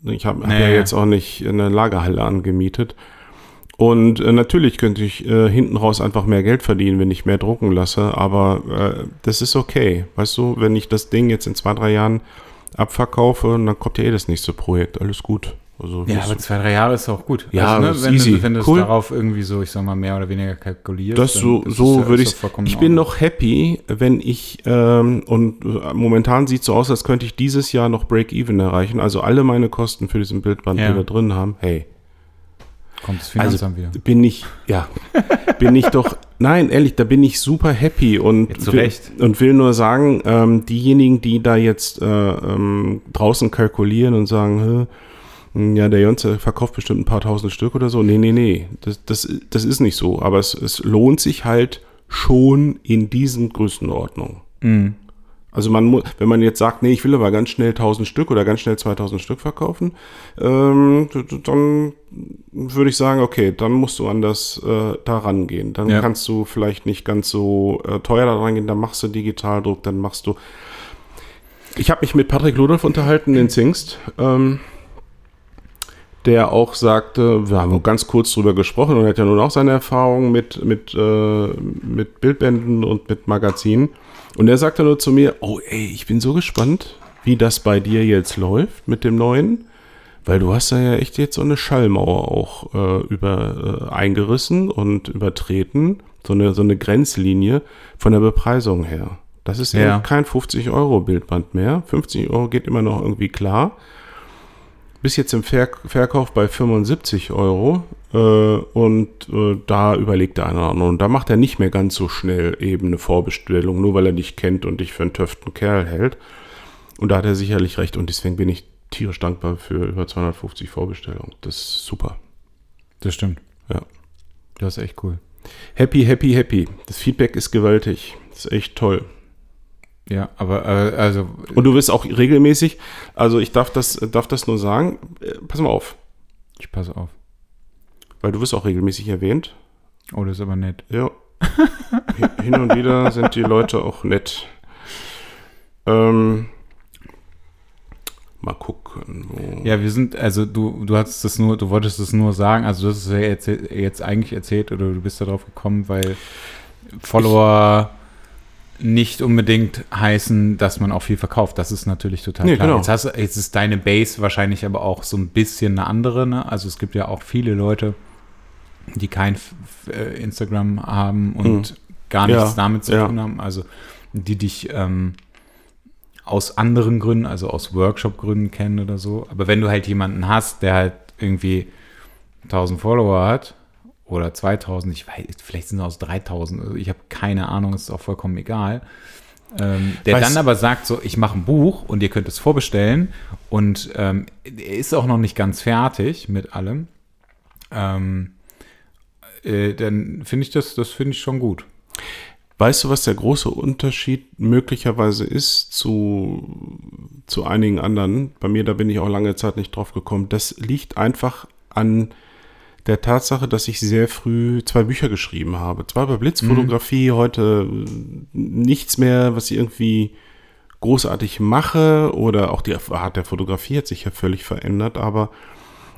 Ich habe hab ja Naja. jetzt auch nicht eine Lagerhalle angemietet. Und äh, natürlich könnte ich äh, hinten raus einfach mehr Geld verdienen, wenn ich mehr drucken lasse, aber äh, das ist okay. Weißt du, wenn ich das Ding jetzt in zwei, drei Jahren abverkaufe, dann kommt ja eh das nächste Projekt. Alles gut. Also, Ja, das- aber zwei, drei Jahre ist auch gut. Ja, ne, das ist wenn, easy. Du, wenn du Cool. darauf irgendwie so, ich sag mal, mehr oder weniger kalkulierst. Das so, es so ja- würde ich. Ich in bin noch happy, wenn ich ähm, und äh, momentan sieht es so aus, als könnte ich dieses Jahr noch Break-Even erreichen. Also alle meine Kosten für diesen Bildband Ja. wieder drin haben. Hey, Kommt das also Finanzamt wieder. bin ich, ja, [laughs] bin ich doch. Nein, ehrlich, da bin ich super happy und zu will, Recht. und will nur sagen, ähm, diejenigen, die da jetzt äh, ähm, draußen kalkulieren und sagen, ja, der Jonze verkauft bestimmt ein paar tausend Stück oder so. Nee, nee, nee. Das, das, das ist nicht so. Aber es, es lohnt sich halt schon in diesen Größenordnungen. Mhm. Also man muss, wenn man jetzt sagt, nee, ich will aber ganz schnell 1000 Stück oder ganz schnell 2000 Stück verkaufen, ähm, dann würde ich sagen, okay, dann musst du anders äh, da rangehen. Dann Ja. kannst du vielleicht nicht ganz so äh, teuer da rangehen, dann machst du Digitaldruck, dann machst du. Ich habe mich mit Patrick Ludolf unterhalten, den Zingst, ähm, der auch sagte, wir haben ganz kurz drüber gesprochen und er hat ja nun auch seine Erfahrungen mit, mit, äh, mit Bildbänden und mit Magazinen. Und er sagte nur zu mir, oh ey, ich bin so gespannt, wie das bei dir jetzt läuft mit dem neuen. Weil du hast da ja echt jetzt so eine Schallmauer auch äh, über äh, eingerissen und übertreten. So eine, so eine Grenzlinie von der Bepreisung her. Das ist Ja. kein 50 Euro Bildband mehr. 50 Euro geht immer noch irgendwie klar. Bis jetzt im Ver Verkauf bei 75 Euro. Äh, und äh, da überlegt der eine oder andere. Und da macht er nicht mehr ganz so schnell eben eine Vorbestellung, nur weil er dich kennt und dich für einen töften Kerl hält. Und da hat er sicherlich recht. Und deswegen bin ich tierisch dankbar für über 250 Vorbestellungen. Das ist super. Das stimmt. Ja. Das ist echt cool. Happy, happy, happy. Das Feedback ist gewaltig. Das ist echt toll. Ja, aber äh, also Und du wirst auch regelmäßig, also ich darf das, darf das nur sagen, äh, pass mal auf, ich passe auf. weil du wirst auch regelmäßig erwähnt. Oh, das ist aber nett. Ja. Hi- Hin und wieder sind die Leute auch nett. Ähm, mal gucken. Wo. Ja, wir sind, also du, du hattest das nur, du wolltest es nur sagen, also du hast es ja jetzt, jetzt eigentlich erzählt oder du bist darauf gekommen, weil Follower nicht unbedingt heißen, dass man auch viel verkauft. Das ist natürlich total Nee, klar. genau. Jetzt, hast, jetzt ist deine Base wahrscheinlich aber auch so ein bisschen eine andere. Ne? Also es gibt ja auch viele Leute, die kein äh, Instagram haben und gar nichts Ja, damit zu ja. tun haben. Also die dich ähm, aus anderen Gründen, also aus Workshop-Gründen kennen oder so. Aber wenn du halt jemanden hast, der halt irgendwie 1000 Follower hat oder 2000, ich weiß, vielleicht sind es aus 3000, also ich habe keine Ahnung, ist auch vollkommen egal. Ähm, der Weiß- dann aber sagt so, ich mache ein Buch und ihr könnt es vorbestellen und ähm, er ist auch noch nicht ganz fertig mit allem. Ähm, äh, dann finde ich das, das finde ich schon gut. Weißt du, was der große Unterschied möglicherweise ist zu, zu einigen anderen? Bei mir, da bin ich auch lange Zeit nicht drauf gekommen. Das liegt einfach an der Tatsache, dass ich sehr früh zwei Bücher geschrieben habe. Zwar über Blitzfotografie, heute äh, nichts mehr, was ich irgendwie großartig mache oder auch die Art der Fotografie hat sich ja völlig verändert, aber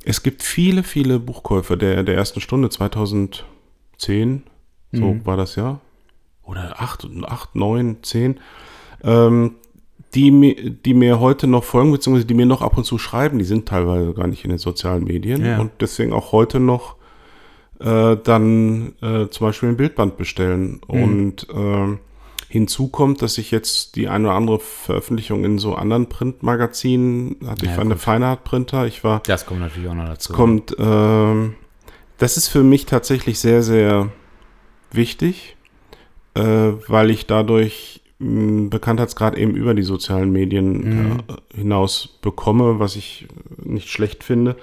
es gibt viele, viele Buchkäufer der, der ersten Stunde 2010, so war das ja, oder 8, 8 9, 10, ähm, die, die mir heute noch folgen, beziehungsweise die mir noch ab und zu schreiben, die sind teilweise gar nicht in den sozialen Medien Ja. und deswegen auch heute noch äh, dann äh, zum Beispiel ein Bildband bestellen. Und ähm, hinzu kommt, dass ich jetzt die eine oder andere Veröffentlichung in so anderen Printmagazinen hatte. Ich Ja, war eine. Feinart-Printer, ich war Das kommt natürlich auch noch dazu. kommt, ähm, das ist für mich tatsächlich sehr, sehr wichtig, äh, weil ich dadurch Bekanntheitsgrad eben über die sozialen Medien äh, hinaus bekomme, was ich nicht schlecht finde.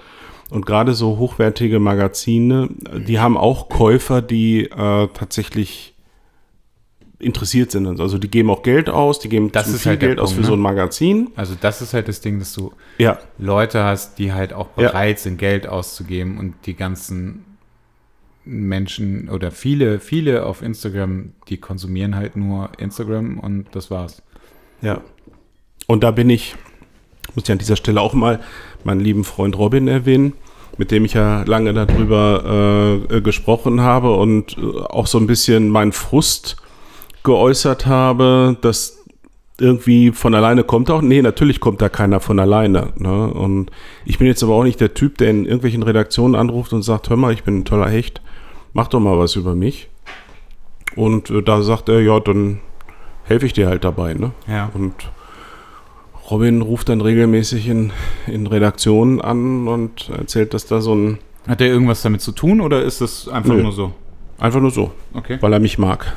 Und gerade so hochwertige Magazine, äh, die haben auch Käufer, die äh, tatsächlich interessiert sind. Also die geben auch Geld aus, die geben Das zu viel halt Geld aus Punkt, für ne? so ein Magazin. Also das ist halt das Ding, dass du Ja, Leute hast, die halt auch Ja. bereit sind, Geld auszugeben und die ganzen Menschen oder viele, viele auf Instagram, die konsumieren halt nur Instagram und das war's. Ja. Und da bin ich, muss ich an dieser Stelle auch mal meinen lieben Freund Robin erwähnen, mit dem ich ja lange darüber äh, äh, gesprochen habe und äh, auch so ein bisschen meinen Frust geäußert habe, dass irgendwie von alleine kommt auch. Nee, natürlich kommt da keiner von alleine. Ne? Und ich bin jetzt aber auch nicht der Typ, der in irgendwelchen Redaktionen anruft und sagt, hör mal, ich bin ein toller Hecht, mach doch mal was über mich. Und äh, da sagt er, ja, dann helfe ich dir halt dabei. Ne? Ja. Und Robin ruft dann regelmäßig in, in Redaktionen an und erzählt, dass da so ein, Hat der irgendwas damit zu tun oder ist das einfach Nö. nur so? einfach nur so, Okay. weil er mich mag.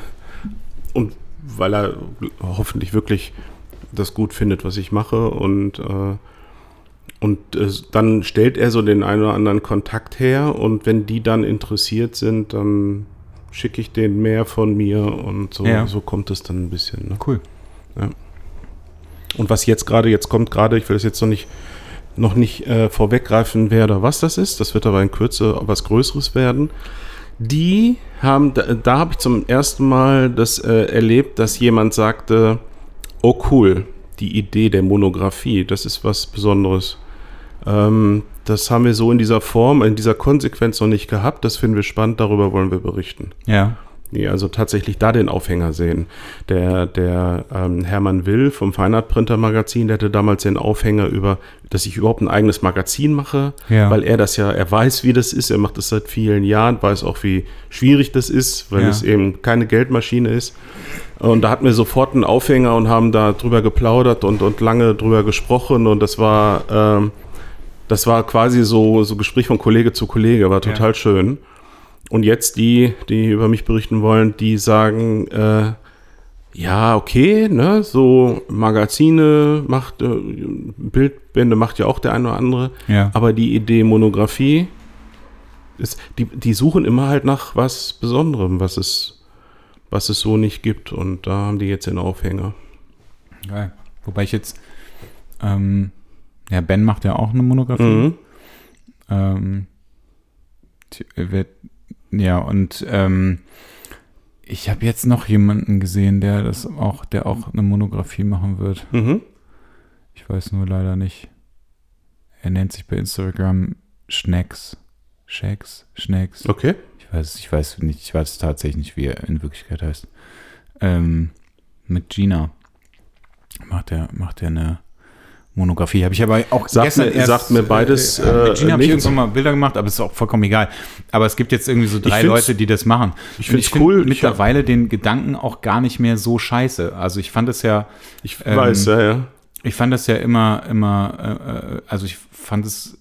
Und weil er hoffentlich wirklich das gut findet, was ich mache. Und, äh, und äh, dann stellt er so den einen oder anderen Kontakt her. Und wenn die dann interessiert sind, dann schicke ich denen mehr von mir. Und so, Ja. so kommt es dann ein bisschen. Ne? Cool. Und was jetzt gerade, jetzt kommt gerade, ich will das jetzt noch nicht, noch nicht äh, vorweggreifen, wer oder was das ist. Das wird aber in Kürze was Größeres werden. Die haben, da, da habe ich zum ersten Mal das äh, erlebt, dass jemand sagte, oh cool, die Idee der Monographie, das ist was Besonderes. Ähm, das haben wir so in dieser Form, in dieser Konsequenz noch nicht gehabt. Das finden wir spannend, darüber wollen wir berichten. Ja. Nee, also tatsächlich da den Aufhänger sehen. Der, der ähm, Hermann Will vom Feinart Printer Magazin, der hatte damals den Aufhänger über, dass ich überhaupt ein eigenes Magazin mache, Ja. weil er das ja, er weiß, wie das ist, er macht das seit vielen Jahren, weiß auch, wie schwierig das ist, weil Ja. es eben keine Geldmaschine ist. Und da hatten wir sofort einen Aufhänger und haben da drüber geplaudert und, und lange drüber gesprochen und das war, ähm, das war quasi so, so Gespräch von Kollege zu Kollege, war total Ja. schön. Und jetzt die, die über mich berichten wollen, die sagen, äh, ja, okay, ne, so Magazine macht, äh, Bildbände macht ja auch der eine oder andere, Ja. aber die Idee Monographie, ist, die, die suchen immer halt nach was Besonderem, was es, was es so nicht gibt. Und da haben die jetzt den Aufhänger. Geil. Wobei ich jetzt, ähm, ja, Ben macht ja auch eine Monografie. Mhm. Ähm, wird, ja, und ähm, ich habe jetzt noch jemanden gesehen, der das auch, der auch eine Monografie machen wird. Mhm. Ich weiß nur leider nicht. Er nennt sich bei Instagram Schnecks. Shacks, Schnecks. Okay. Ich weiß, ich weiß nicht, ich weiß tatsächlich nicht, wie er in Wirklichkeit heißt. Ähm, mit Gina macht er, macht er eine Monografie. Habe ich aber auch Sagt mir- sagt mir beides, Äh, mit äh, Gina habe ich irgendwann mal Bilder gemacht, aber es ist auch vollkommen egal. Aber es gibt jetzt irgendwie so drei Leute, die das machen. ich Und find's find cool. Ich Mittlerweile den Gedanken auch gar nicht mehr so scheiße. Also ich fand es ja, Ich Ähm, weiß, ja, ja. ich fand das ja immer, immer, äh, äh, also ich fand es,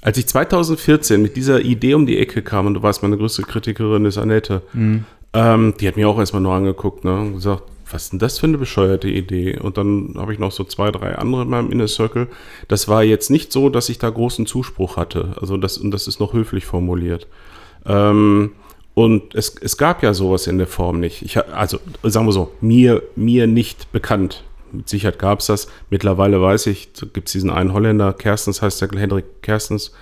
Als ich 2014 mit dieser Idee um die Ecke kam, und du weißt, meine größte Kritikerin ist Annette, Mhm. Ähm, die hat mir auch erstmal nur angeguckt ne, und gesagt, was ist denn das für eine bescheuerte Idee? Und dann habe ich noch so zwei, drei andere in meinem Inner Circle. Das war jetzt nicht so, dass ich da großen Zuspruch hatte. Also das, und das ist noch höflich formuliert. Ähm, und es, es gab ja sowas in der Form nicht. Ich, also sagen wir so, mir, mir nicht bekannt. Mit Sicherheit gab es das. Mittlerweile weiß ich, gibt es diesen einen Holländer, Kerstens heißt der, Hendrik Kerstens.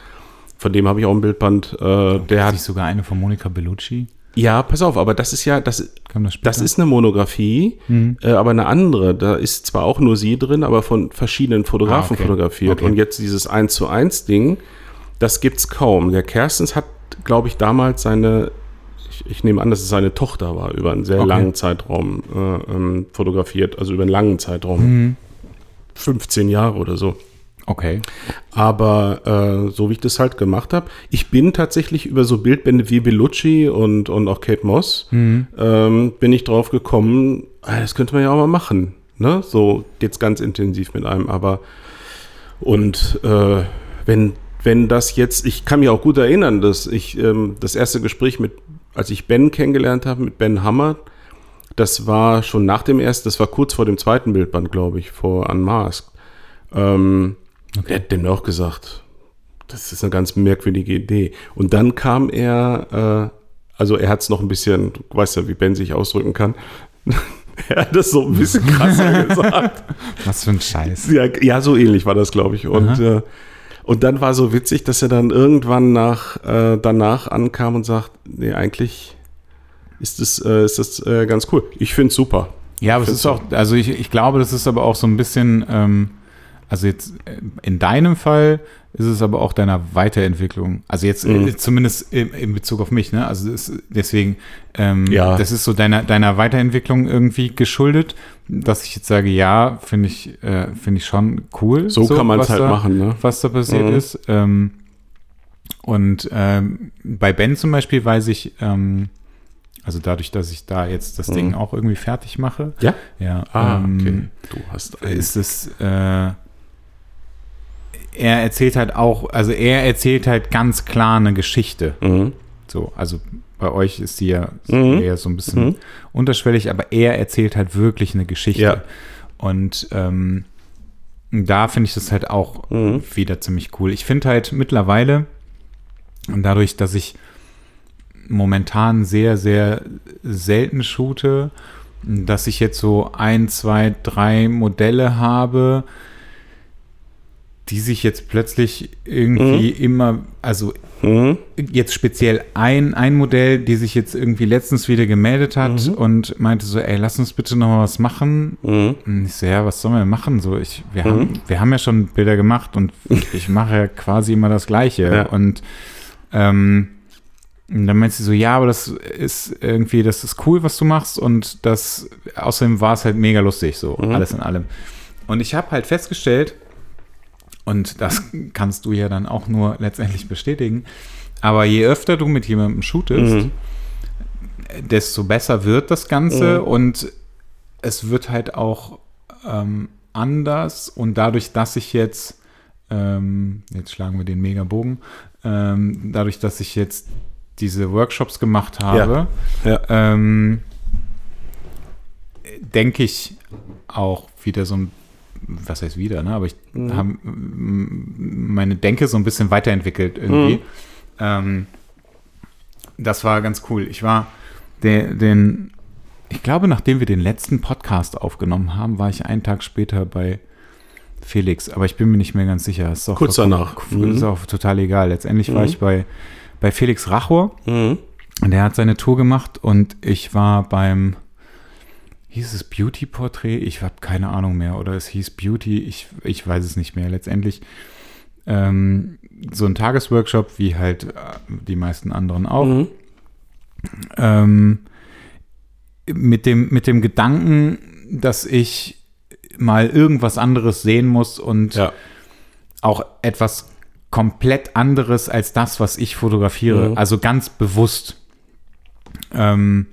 Von dem habe ich auch ein Bildband. Äh, der hat sogar eine von Monika Bellucci. Ja, pass auf, aber das ist ja, das, das, das ist eine Monographie, mhm. äh, aber eine andere. Da ist zwar auch nur sie drin, aber von verschiedenen Fotografen ah, okay. fotografiert. Okay. Und jetzt dieses 1 zu 1 Ding, das gibt's kaum. Der Kerstens hat, glaube ich, damals seine, ich, ich, nehme an, dass es seine Tochter war, über einen sehr okay. langen Zeitraum äh, ähm, fotografiert, also über einen langen Zeitraum. Mhm. 15 Jahre oder so. Okay. Aber äh, so wie ich das halt gemacht habe, ich bin tatsächlich über so Bildbände wie Bellucci und, und auch Kate Moss, mhm. ähm, bin ich drauf gekommen, ah, das könnte man ja auch mal machen. Ne? So jetzt ganz intensiv mit einem, aber und äh, wenn, wenn das jetzt, ich kann mich auch gut erinnern, dass ich ähm, das erste Gespräch mit, als ich Ben kennengelernt habe, mit Ben Hammer, das war schon nach dem ersten, das war kurz vor dem zweiten Bildband, glaube ich, vor Unmasked. Ähm, Okay. Der hat dem auch gesagt, das ist eine ganz merkwürdige Idee. Und dann kam er, äh, also er hat es noch ein bisschen, du weißt ja, wie Ben sich ausdrücken kann. [laughs] er hat das so ein bisschen [laughs] krasser gesagt. Was für ein Scheiß. Ja, ja so ähnlich war das, glaube ich. Und, äh, und dann war so witzig, dass er dann irgendwann nach, äh, danach ankam und sagt, nee, eigentlich ist das, äh, ist das äh, ganz cool. Ich finde es super. Ja, aber es ist auch, also ich, ich glaube, das ist aber auch so ein bisschen, ähm, also jetzt äh, in deinem Fall ist es aber auch deiner Weiterentwicklung. Also jetzt mhm. Äh, zumindest in, Bezug auf mich, ne? Also das, deswegen, ähm, ja. das ist so deiner, deiner Weiterentwicklung irgendwie geschuldet, dass ich jetzt sage, ja, finde ich, äh, finde ich schon cool. So, so kann man es halt da, machen, ne? Was da passiert mhm. ist. Ähm, und ähm, bei Ben zum Beispiel weiß ich, ähm, also dadurch, dass ich da jetzt das mhm. Ding auch irgendwie fertig mache. Ja? Ja. Ah, ähm, okay. Du hast einen. Ist es, äh, er erzählt halt auch, also er erzählt halt ganz klar eine Geschichte. Mhm. So, also bei euch ist sie ja mhm. eher so ein bisschen mhm. unterschwellig, aber er erzählt halt wirklich eine Geschichte. Ja. Und ähm, da finde ich das halt auch mhm. wieder ziemlich cool. Ich finde halt mittlerweile, dadurch, dass ich momentan sehr, sehr selten shoote, dass ich jetzt so ein, zwei, drei Modelle habe, die sich jetzt plötzlich irgendwie mhm. immer, also mhm. jetzt speziell ein, ein Modell, die sich jetzt irgendwie letztens wieder gemeldet hat mhm. und meinte so, ey, lass uns bitte noch mal was machen. Mhm. Und ich so, ja, was sollen wir machen? So, ich, wir, haben, mhm. wir haben ja schon Bilder gemacht und [laughs] ich mache ja quasi immer das Gleiche. Ja. Und ähm, und dann meint sie so, ja, aber das ist irgendwie, das ist cool, was du machst und das, außerdem war es halt mega lustig, so, mhm. alles in allem. Und ich habe halt festgestellt, und das kannst du ja dann auch nur letztendlich bestätigen. Aber je öfter du mit jemandem shootest, mhm. desto besser wird das Ganze mhm. und es wird halt auch ähm, anders. Und dadurch, dass ich jetzt, ähm, jetzt schlagen wir den Megabogen, ähm, dadurch, dass ich jetzt diese Workshops gemacht habe, ja. Ja. Ähm, denke ich auch wieder so ein was heißt wieder, ne? aber ich mhm. habe meine Denke so ein bisschen weiterentwickelt irgendwie. Mhm. Ähm, das war ganz cool. Ich war den, den, ich glaube, nachdem wir den letzten Podcast aufgenommen haben, war ich einen Tag später bei Felix, aber ich bin mir nicht mehr ganz sicher. Ist Kurz danach. Ist mhm. auch total egal. Letztendlich war mhm. ich bei, bei Felix Rachor. Mhm. Und der hat seine Tour gemacht und ich war beim hieß es Beauty-Porträt? Ich habe keine Ahnung mehr. Oder es hieß Beauty, ich, ich weiß es nicht mehr. Letztendlich ähm, so ein Tagesworkshop, wie halt äh, die meisten anderen auch. Mhm. Ähm, mit, dem, mit dem Gedanken, dass ich mal irgendwas anderes sehen muss und ja. auch etwas komplett anderes als das, was ich fotografiere. Mhm. Also ganz bewusst. Ähm,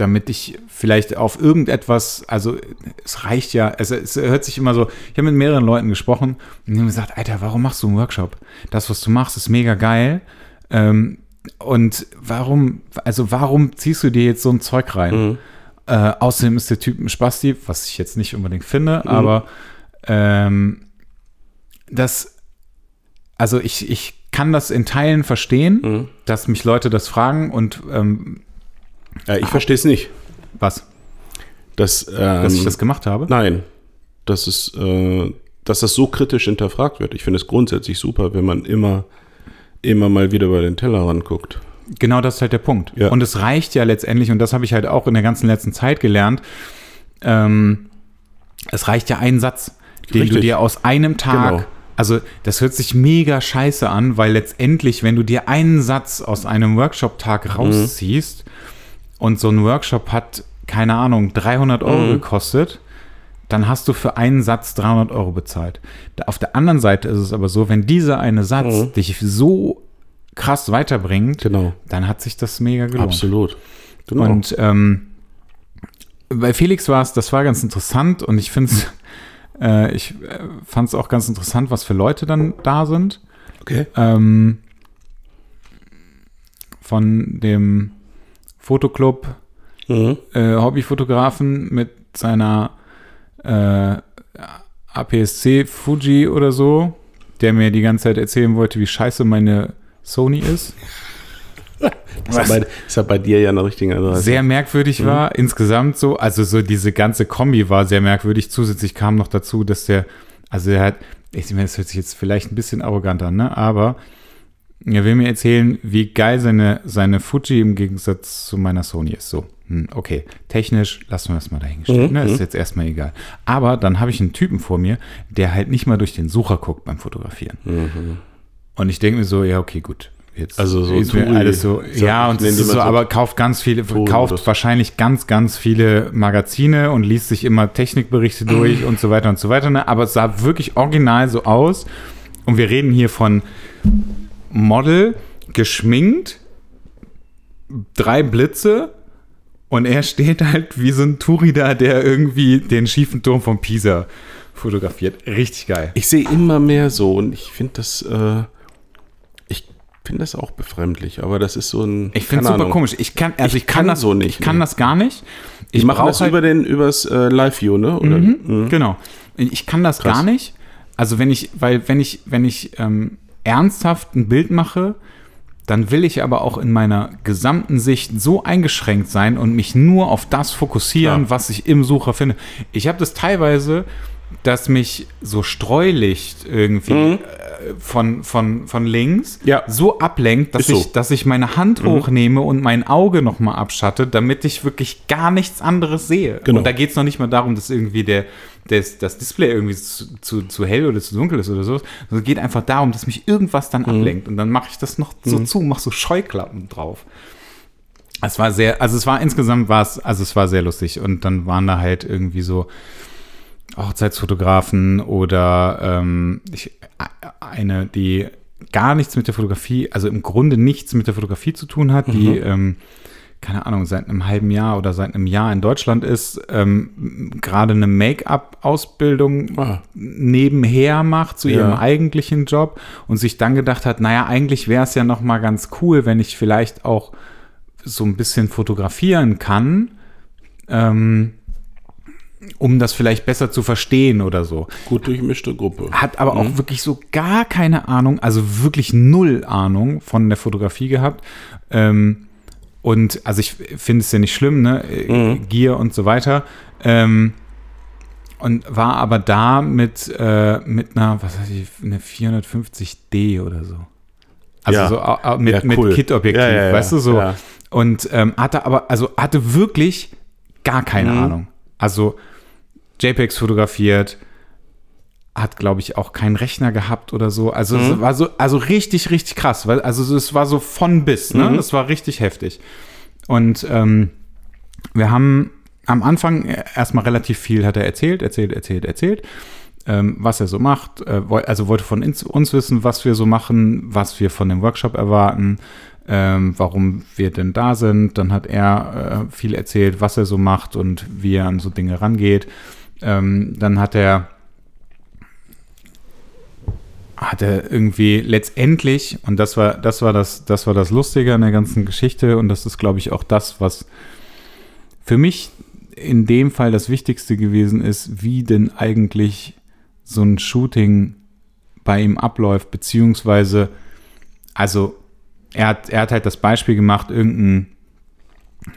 damit ich vielleicht auf irgendetwas, also es reicht ja, es, es hört sich immer so, ich habe mit mehreren Leuten gesprochen und die haben gesagt, Alter, warum machst du einen Workshop? Das, was du machst, ist mega geil. Ähm, und warum, also warum ziehst du dir jetzt so ein Zeug rein? Mhm. Äh, außerdem ist der Typ ein Spasti, was ich jetzt nicht unbedingt finde, Mhm. aber ähm, das, also ich, ich kann das in Teilen verstehen, Mhm. dass mich Leute das fragen und ähm, Ja, ich verstehe es nicht. Was, Dass, ähm, dass ich das gemacht habe. Nein, dass es, äh, dass das so kritisch hinterfragt wird. Ich finde es grundsätzlich super, wenn man immer, immer mal wieder über den Tellerrand guckt. Genau das ist halt der Punkt. Ja. Und es reicht ja letztendlich, und das habe ich halt auch in der ganzen letzten Zeit gelernt, ähm, es reicht ja ein Satz, den du Richtig. dir aus einem Tag, Genau. also das hört sich mega scheiße an, weil letztendlich, wenn du dir einen Satz aus einem Workshop-Tag rausziehst und so ein Workshop hat, keine Ahnung, 300 Euro Mhm. gekostet, dann hast du für einen Satz 300 Euro bezahlt. Auf der anderen Seite ist es aber so, wenn dieser eine Satz Mhm. dich so krass weiterbringt, Genau. dann hat sich das mega gelohnt. Absolut. Genau. Und ähm, bei Felix war es, das war ganz interessant und ich finde es, [laughs] äh, ich äh, fand es auch ganz interessant, was für Leute dann da sind. okay. Ähm, von dem Fotoclub Mhm. äh, Hobbyfotografen mit seiner äh, APS-C Fuji oder so, der mir die ganze Zeit erzählen wollte, wie scheiße meine Sony ist. [laughs] Ist ja, bei, ist ja bei dir ja eine richtige Adresse. sehr merkwürdig war. Insgesamt so, also so diese ganze Kombi war sehr merkwürdig. Zusätzlich kam noch dazu, dass der, also er hat, ich meine, das hört sich jetzt vielleicht ein bisschen arrogant an, ne? Aber er will mir erzählen, wie geil seine, seine Fuji im Gegensatz zu meiner Sony ist. So, hm, okay, technisch lassen wir das mal dahingestellt. Mhm, Ne? mhm. Ist jetzt erstmal egal. Aber dann habe ich einen Typen vor mir, der halt nicht mal durch den Sucher guckt beim Fotografieren. Mhm. Und ich denke mir so, ja, okay, gut. Jetzt Also so ist mir alles so, sag, ja, und es ist so, so aber kauft ganz viele, Touri kauft wahrscheinlich ganz, ganz viele Magazine und liest sich immer Technikberichte durch und so weiter und so weiter. Ne? Aber es sah wirklich original so aus. Und wir reden hier von Model, geschminkt, drei Blitze und er steht halt wie so ein Touri da, der irgendwie den schiefen Turm von Pisa fotografiert. Richtig geil. Ich sehe immer mehr so und ich finde das, äh, ich finde das auch befremdlich, aber das ist so ein. Ich finde es super Ahnung. komisch. Ich kann, also Ich ich, kann, kann das so nicht, Ich kann nee. das gar nicht. Ich machen brauch das halt, über den, übers äh, Live-View, ne? Oder? Mhm, Genau. Ich kann das Krass. gar nicht. Also wenn ich, weil wenn ich, wenn ich ähm, ernsthaft ein Bild mache, dann will ich aber auch in meiner gesamten Sicht so eingeschränkt sein und mich nur auf das fokussieren, Klar. was ich im Sucher finde. Ich habe das teilweise, dass mich so Streulicht irgendwie äh, von, von, von links Mhm. Ja. so ablenkt, dass so. Mhm. ich, dass ich meine Hand hochnehme und mein Auge nochmal abschatte, damit ich wirklich gar nichts anderes sehe. Genau. Und da geht es noch nicht mal darum, dass irgendwie der, das, das Display irgendwie zu, zu, zu hell oder zu dunkel ist oder so. sondern Es geht einfach darum, dass mich irgendwas dann Mhm. ablenkt. Und dann mache ich das noch so zu, mache so Scheuklappen drauf. Es war sehr, also es war insgesamt war es, also es war sehr lustig. Und dann waren da halt irgendwie so Hochzeitsfotografen oder ähm, ich, eine, die gar nichts mit der Fotografie, also im Grunde nichts mit der Fotografie zu tun hat, die, ähm, keine Ahnung, seit einem halben Jahr oder seit einem Jahr in Deutschland ist, ähm, gerade eine Make-up-Ausbildung Ah. nebenher macht zu Ja. ihrem eigentlichen Job und sich dann gedacht hat, naja, eigentlich wäre es ja noch mal ganz cool, wenn ich vielleicht auch so ein bisschen fotografieren kann, ähm, um das vielleicht besser zu verstehen oder so. Gut durchmischte Gruppe. Hat aber Mhm. auch wirklich so gar keine Ahnung, also wirklich null Ahnung von der Fotografie gehabt. Ähm, und also ich finde es ja nicht schlimm, ne? Äh, Mhm. Gier und so weiter. Ähm, und war aber da mit, äh, mit einer, was weiß ich, eine 450D oder so. Also Ja. so au- mit, Ja, cool. mit Kit-Objektiv, Ja, weißt du so. Und ähm, hatte aber, also hatte wirklich gar keine Mhm. Ahnung. Also JPEGs fotografiert, hat, glaube ich, auch keinen Rechner gehabt oder so. Also Mhm. es war so, also richtig, richtig krass, weil also es war so von bis, ne? Mhm. Das war richtig heftig. Und ähm, wir haben am Anfang erstmal relativ viel hat er erzählt, erzählt, erzählt, erzählt, ähm, was er so macht. Äh, also wollte von uns wissen, was wir so machen, was wir von dem Workshop erwarten, ähm, warum wir denn da sind. Dann hat er äh, viel erzählt, was er so macht und wie er an so Dinge rangeht. Ähm, dann hat er hat er irgendwie letztendlich, und das war, das war das, das war das Lustige an der ganzen Geschichte, und das ist, glaube ich, auch das, was für mich in dem Fall das Wichtigste gewesen ist, wie denn eigentlich so ein Shooting bei ihm abläuft, beziehungsweise, also er hat, er hat halt das Beispiel gemacht, irgendein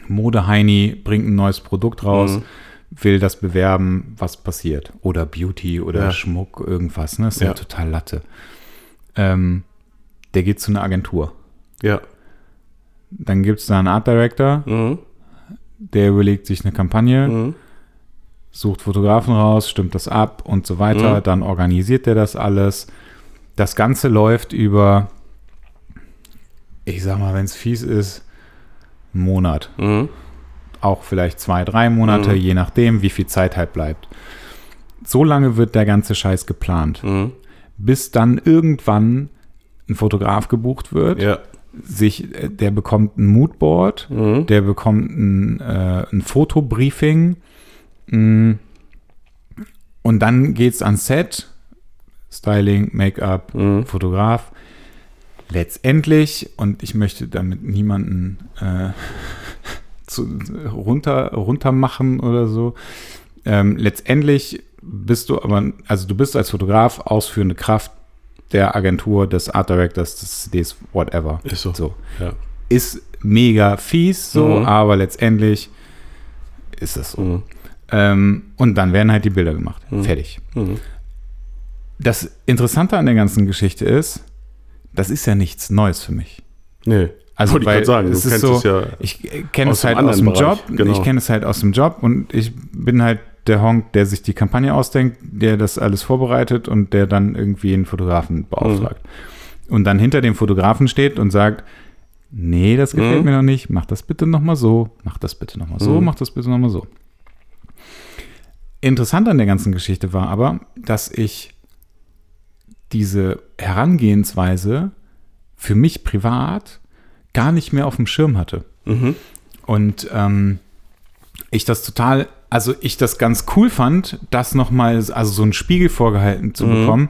Modeheini bringt ein neues Produkt raus, Mhm. Will das bewerben, was passiert. Oder Beauty oder Ja. Schmuck, irgendwas, ne? Das ist ja, Ja. total Latte. Ähm, der geht zu einer Agentur. Ja. Dann gibt es da einen Art Director, Mhm. der überlegt sich eine Kampagne, Mhm. sucht Fotografen raus, stimmt das ab und so weiter. Mhm. Dann organisiert er das alles. Das Ganze läuft über, ich sag mal, wenn es fies ist, einen Monat. Mhm. Auch vielleicht zwei, drei Monate, Mhm. je nachdem, wie viel Zeit halt bleibt. So lange wird der ganze Scheiß geplant, Mhm. bis dann irgendwann ein Fotograf gebucht wird, Ja. sich, äh, der bekommt ein Moodboard, Mhm. der bekommt ein, äh, ein Fotobriefing mm, und dann geht's ans Set, Styling, Make-up, Mhm. Fotograf. Letztendlich, und ich möchte damit niemanden äh, zu, runter, runter machen oder so, ähm, letztendlich bist du aber, also du bist als Fotograf ausführende Kraft der Agentur, des Art Directors, des CDs, whatever. Ist so. So Ja. ist mega fies so, Mhm. aber letztendlich ist es so. Mhm. Ähm, und dann werden halt die Bilder gemacht. Mhm. Fertig. Mhm. Das Interessante an der ganzen Geschichte ist, das ist ja nichts Neues für mich. Nee. Also, Wollte ich weil gerade sagen, es ist so, es ja. ich kenne es halt aus dem Bereich, Job. genau. Ich kenne es halt aus dem Job und ich bin halt der Honk, der sich die Kampagne ausdenkt, der das alles vorbereitet und der dann irgendwie einen Fotografen beauftragt. Mhm. Und dann hinter dem Fotografen steht und sagt, nee, das gefällt Mhm. mir noch nicht, mach das bitte nochmal so, mach das bitte nochmal so, Mhm. mach das bitte nochmal so. Interessant an der ganzen Geschichte war aber, dass ich diese Herangehensweise für mich privat gar nicht mehr auf dem Schirm hatte. Mhm. Und ähm, ich das total, also ich das ganz cool fand, das nochmal, also so einen Spiegel vorgehalten zu Mhm. bekommen,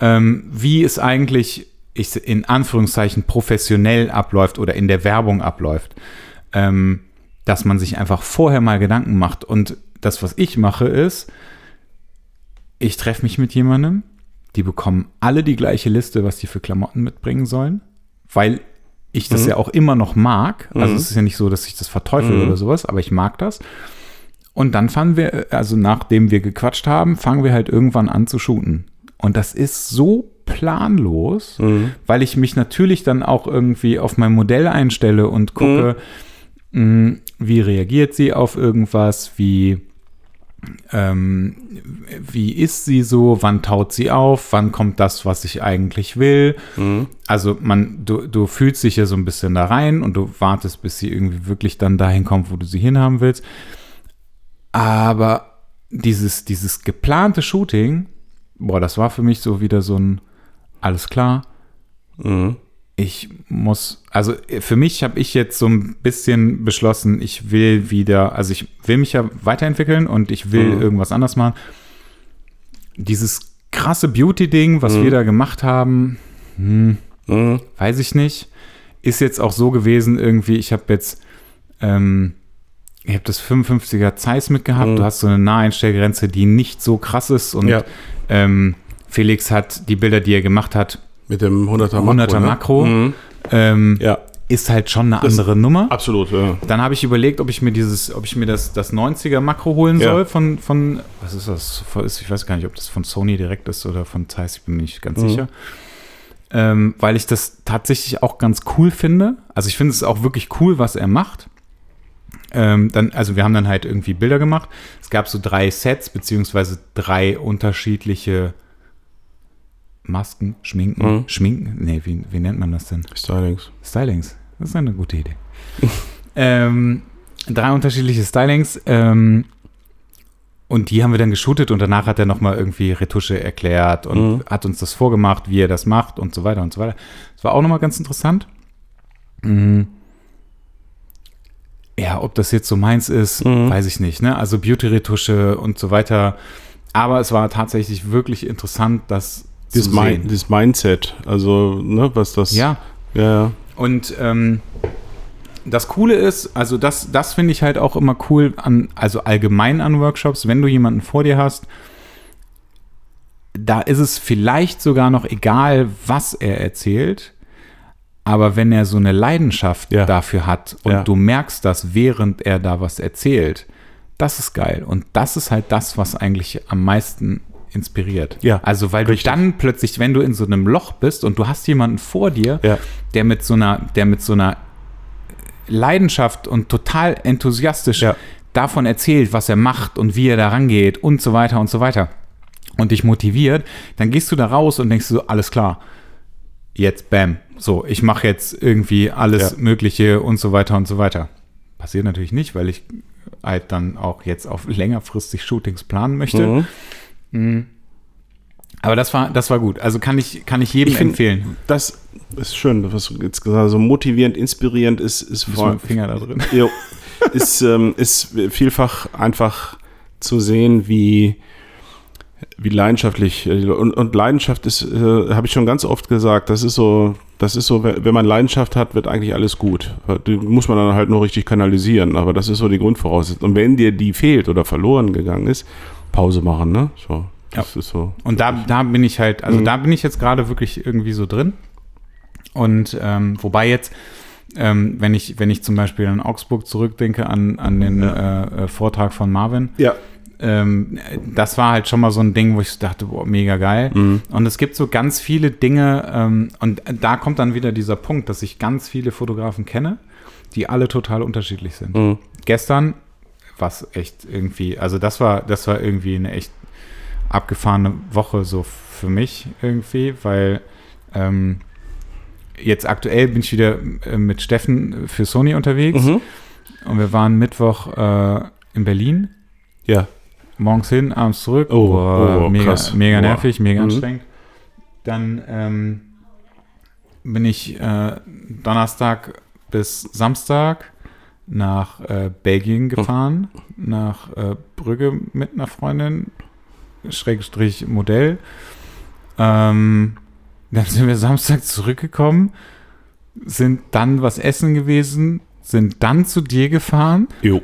ähm, wie es eigentlich ich, in Anführungszeichen professionell abläuft oder in der Werbung abläuft. Ähm, dass man sich einfach vorher mal Gedanken macht. Und das, was ich mache, ist, ich treffe mich mit jemandem, die bekommen alle die gleiche Liste, was die für Klamotten mitbringen sollen, weil ich das Mhm. ja auch immer noch mag. Also Mhm. es ist ja nicht so, dass ich das verteufel Mhm. oder sowas, aber ich mag das. Und dann fangen wir, also nachdem wir gequatscht haben, fangen wir halt irgendwann an zu shooten. Und das ist so planlos, Mhm. weil ich mich natürlich dann auch irgendwie auf mein Modell einstelle und gucke, mh, wie reagiert sie auf irgendwas, wie, ähm, wie ist sie so, wann taut sie auf, wann kommt das, was ich eigentlich will. Mhm. Also man, du, du fühlst dich ja so ein bisschen da rein und du wartest, bis sie irgendwie wirklich dann dahin kommt, wo du sie hinhaben willst. Aber dieses, dieses geplante Shooting, boah, das war für mich so wieder so ein, alles klar, Mhm. Ich muss, also für mich habe ich jetzt so ein bisschen beschlossen, ich will wieder, also ich will mich ja weiterentwickeln und ich will Mhm. irgendwas anders machen. Dieses krasse Beauty-Ding, was Mhm. wir da gemacht haben, hm, Mhm. weiß ich nicht, ist jetzt auch so gewesen irgendwie, ich habe jetzt, ähm, ich habe das 55er Zeiss mitgehabt, Mhm. du hast so eine Naheinstellgrenze, die nicht so krass ist und Ja. ähm, Felix hat die Bilder, die er gemacht hat, Mit dem 100er Makro. 100er ne? Makro. Mhm. ähm, Ja, ist halt schon eine Das- andere Nummer. absolut. Ja. Dann habe ich überlegt, ob ich mir dieses, ob ich mir das, das 90er Makro holen Ja. soll von, von, was ist das? Ich weiß gar nicht, ob das von Sony direkt ist oder von Zeiss, ich bin mir nicht ganz Mhm. sicher. Ähm, weil ich das tatsächlich auch ganz cool finde. Also ich finde es auch wirklich cool, was er macht. Ähm, dann, also wir haben dann halt irgendwie Bilder gemacht. Es gab so drei Sets, beziehungsweise drei unterschiedliche Masken, Schminken, Mhm. Schminken, nee, wie, wie nennt man das denn? Stylings. Stylings. Das ist eine gute Idee. [laughs] ähm, drei unterschiedliche Stylings. Ähm, und die haben wir dann geshootet und danach hat er nochmal irgendwie Retusche erklärt und Mhm. hat uns das vorgemacht, wie er das macht und so weiter und so weiter. Das war auch nochmal ganz interessant. Mhm. Ja, ob das jetzt so meins ist, Mhm. weiß ich nicht. Ne? Also Beauty-Retusche und so weiter. Aber es war tatsächlich wirklich interessant, das Mi sehen. dieses Mindset, also, ne, was das. Ja, Ja, ja. Und ähm, das Coole ist, also das, das finde ich halt auch immer cool an, also allgemein an Workshops, wenn du jemanden vor dir hast, da ist es vielleicht sogar noch egal, was er erzählt, aber wenn er so eine Leidenschaft Ja. dafür hat und Ja. du merkst das, während er da was erzählt, das ist geil. Und das ist halt das, was eigentlich am meisten inspiriert. Ja, Also, weil richtig. du dann plötzlich, wenn du in so einem Loch bist und du hast jemanden vor dir, Ja. der mit so einer, der mit so einer Leidenschaft und total enthusiastisch Ja. davon erzählt, was er macht und wie er da rangeht und so weiter und so weiter und dich motiviert, dann gehst du da raus und denkst so, alles klar, jetzt bam, so, ich mache jetzt irgendwie alles Ja. Mögliche und so weiter und so weiter. Passiert natürlich nicht, weil ich halt dann auch jetzt auf längerfristig Shootings planen möchte. Mhm. Aber das war, das war gut. Also kann ich, kann ich jedem Ich find- empfehlen. Das ist schön, was du jetzt gesagt hast. So motivierend, inspirierend ist, ist Mit vor dem Finger da drin. Jo. ist, ähm, ist vielfach einfach zu sehen, wie, wie leidenschaftlich und, und Leidenschaft ist, äh, habe ich schon ganz oft gesagt, das ist so, das ist so, wenn wenn man Leidenschaft hat, wird eigentlich alles gut. Die muss man dann halt nur richtig kanalisieren, aber das ist so die Grundvoraussetzung. Und wenn dir die fehlt oder verloren gegangen ist, Pause machen, ne? So, das ist so. Und da, da bin ich halt, also Mhm. da bin ich jetzt gerade wirklich irgendwie so drin. Und ähm, wobei jetzt, ähm, wenn ich, wenn ich zum Beispiel an Augsburg zurückdenke, an, an den äh, äh, Vortrag von Marvin, Ja. ähm, das war halt schon mal so ein Ding, wo ich dachte, boah, mega geil. Mhm. Und es gibt so ganz viele Dinge, ähm, und da kommt dann wieder dieser Punkt, dass ich ganz viele Fotografen kenne, die alle total unterschiedlich sind. Mhm. Gestern, was echt irgendwie, also das war, das war irgendwie eine echt abgefahrene Woche so für mich irgendwie, weil ähm, jetzt aktuell bin ich wieder äh, mit Steffen für Sony unterwegs Mhm. und wir waren Mittwoch äh, in Berlin Ja. morgens hin, abends zurück. Oh, Boah, oh, mega, krass. mega nervig, mega Mhm. anstrengend. Dann ähm, bin ich äh, Donnerstag bis Samstag nach äh, Belgien gefahren, nach äh, Brügge mit einer Freundin, Schrägstrich Modell. Ähm, dann sind wir Samstag zurückgekommen, sind dann was essen gewesen, sind dann zu dir gefahren Jo.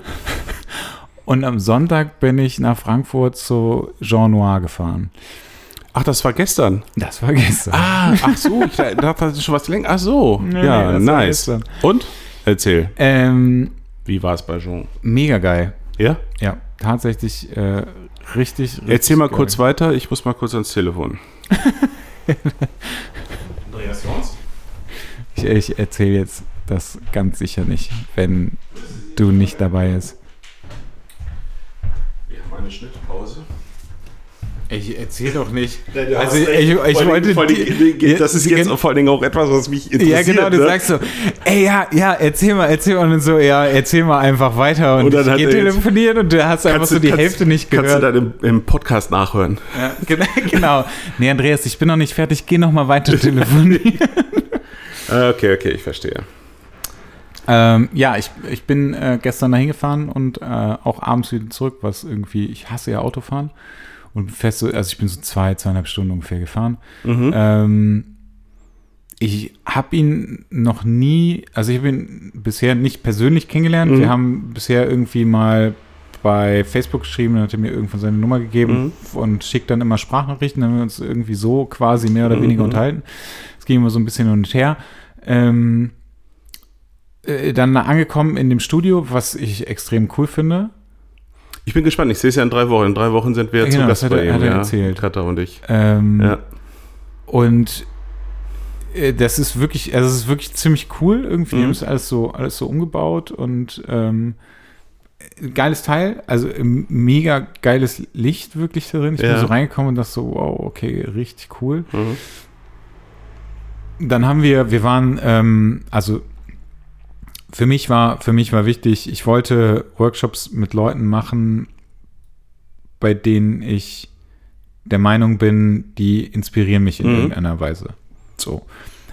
und am Sonntag bin ich nach Frankfurt zu Jean Noir gefahren. Ach, das war gestern. Das war gestern. Ah, ach so, ich dachte, das ist schon was länger. Ach so, Nee, ja, nee, nice. Und? Erzähl, Ähm, wie war es bei Jean? mega geil. Ja? Ja, tatsächlich äh, richtig, richtig. Erzähl mal geil. kurz weiter, ich muss mal kurz ans Telefon. [laughs] Andreas Jons? Ich, ich erzähle jetzt das ganz sicher nicht, wenn du nicht dabei bist. Wir haben eine Schnittpause. Ich erzähle doch nicht. [laughs] Also Also ich, ich wollte. die- das ist jetzt vor allen Dingen auch etwas, was mich interessiert. Ja, genau, du ne? sagst so, ey, ja, ja, erzähl mal, erzähl mal und so, ja, erzähl mal einfach weiter und, Und dann ich geh er telefonieren und du hast einfach Kannst so du- die kannst- Hälfte nicht Kannst gehört. du dann im, im Podcast nachhören. Ja, genau, [laughs] genau. Nee, Andreas, ich bin noch nicht fertig. Geh noch mal weiter [laughs] telefonieren. Ah, Okay, okay, ich verstehe. ähm, ja, ich, ich bin äh, gestern dahin gefahren und äh, auch abends wieder zurück, was irgendwie, ich hasse ja Autofahren. Und fest so, also ich bin so zwei, zweieinhalb Stunden ungefähr gefahren. Mhm. Ähm, ich habe ihn noch nie, also ich habe ihn bisher nicht persönlich kennengelernt. Mhm. Wir haben bisher irgendwie mal bei Facebook geschrieben, dann hat er mir irgendwann seine Nummer gegeben und schickt dann immer Sprachnachrichten, dann haben wir uns irgendwie so quasi mehr oder weniger Mhm. unterhalten. Es ging immer so ein bisschen hin und her. Ähm, äh, dann angekommen in dem Studio, was ich extrem cool finde. Ich bin gespannt, ich sehe es ja in drei Wochen. In drei Wochen sind wir Genau, zu das Gast hat bei er- ihm. hat er ja. erzählt. Katha und ich. Ähm, Ja. Und äh, das ist wirklich, also es ist wirklich ziemlich cool irgendwie. Mhm. haben es alles so, alles so umgebaut und ähm, geiles Teil, also ähm, mega geiles Licht wirklich darin. Ich Ja. bin so reingekommen und dachte so, wow, okay, richtig cool. Mhm. Dann haben wir, wir waren, ähm, also für mich war, für mich war wichtig, ich wollte Workshops mit Leuten machen, bei denen ich der Meinung bin, die inspirieren mich in Mhm. irgendeiner Weise. So.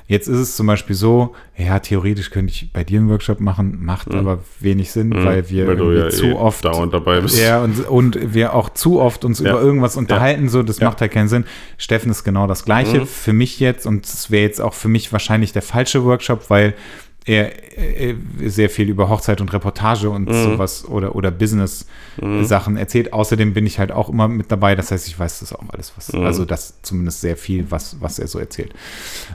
Jetzt ist es zum Beispiel so, ja, theoretisch könnte ich bei dir einen Workshop machen, macht Mhm. aber wenig Sinn, Mhm, weil wir weil ja zu eh oft dauernd dabei bist. Ja, und, und wir auch zu oft uns Ja. über irgendwas unterhalten, so, das Ja. macht halt keinen Sinn. Steffen ist genau das Gleiche Mhm. für mich jetzt und es wäre jetzt auch für mich wahrscheinlich der falsche Workshop, weil er, äh, sehr viel über Hochzeit und Reportage und Mhm. sowas oder, oder Business-Sachen erzählt. Außerdem bin ich halt auch immer mit dabei, das heißt, ich weiß das auch alles, was, Mhm. also das zumindest sehr viel, was, was er so erzählt.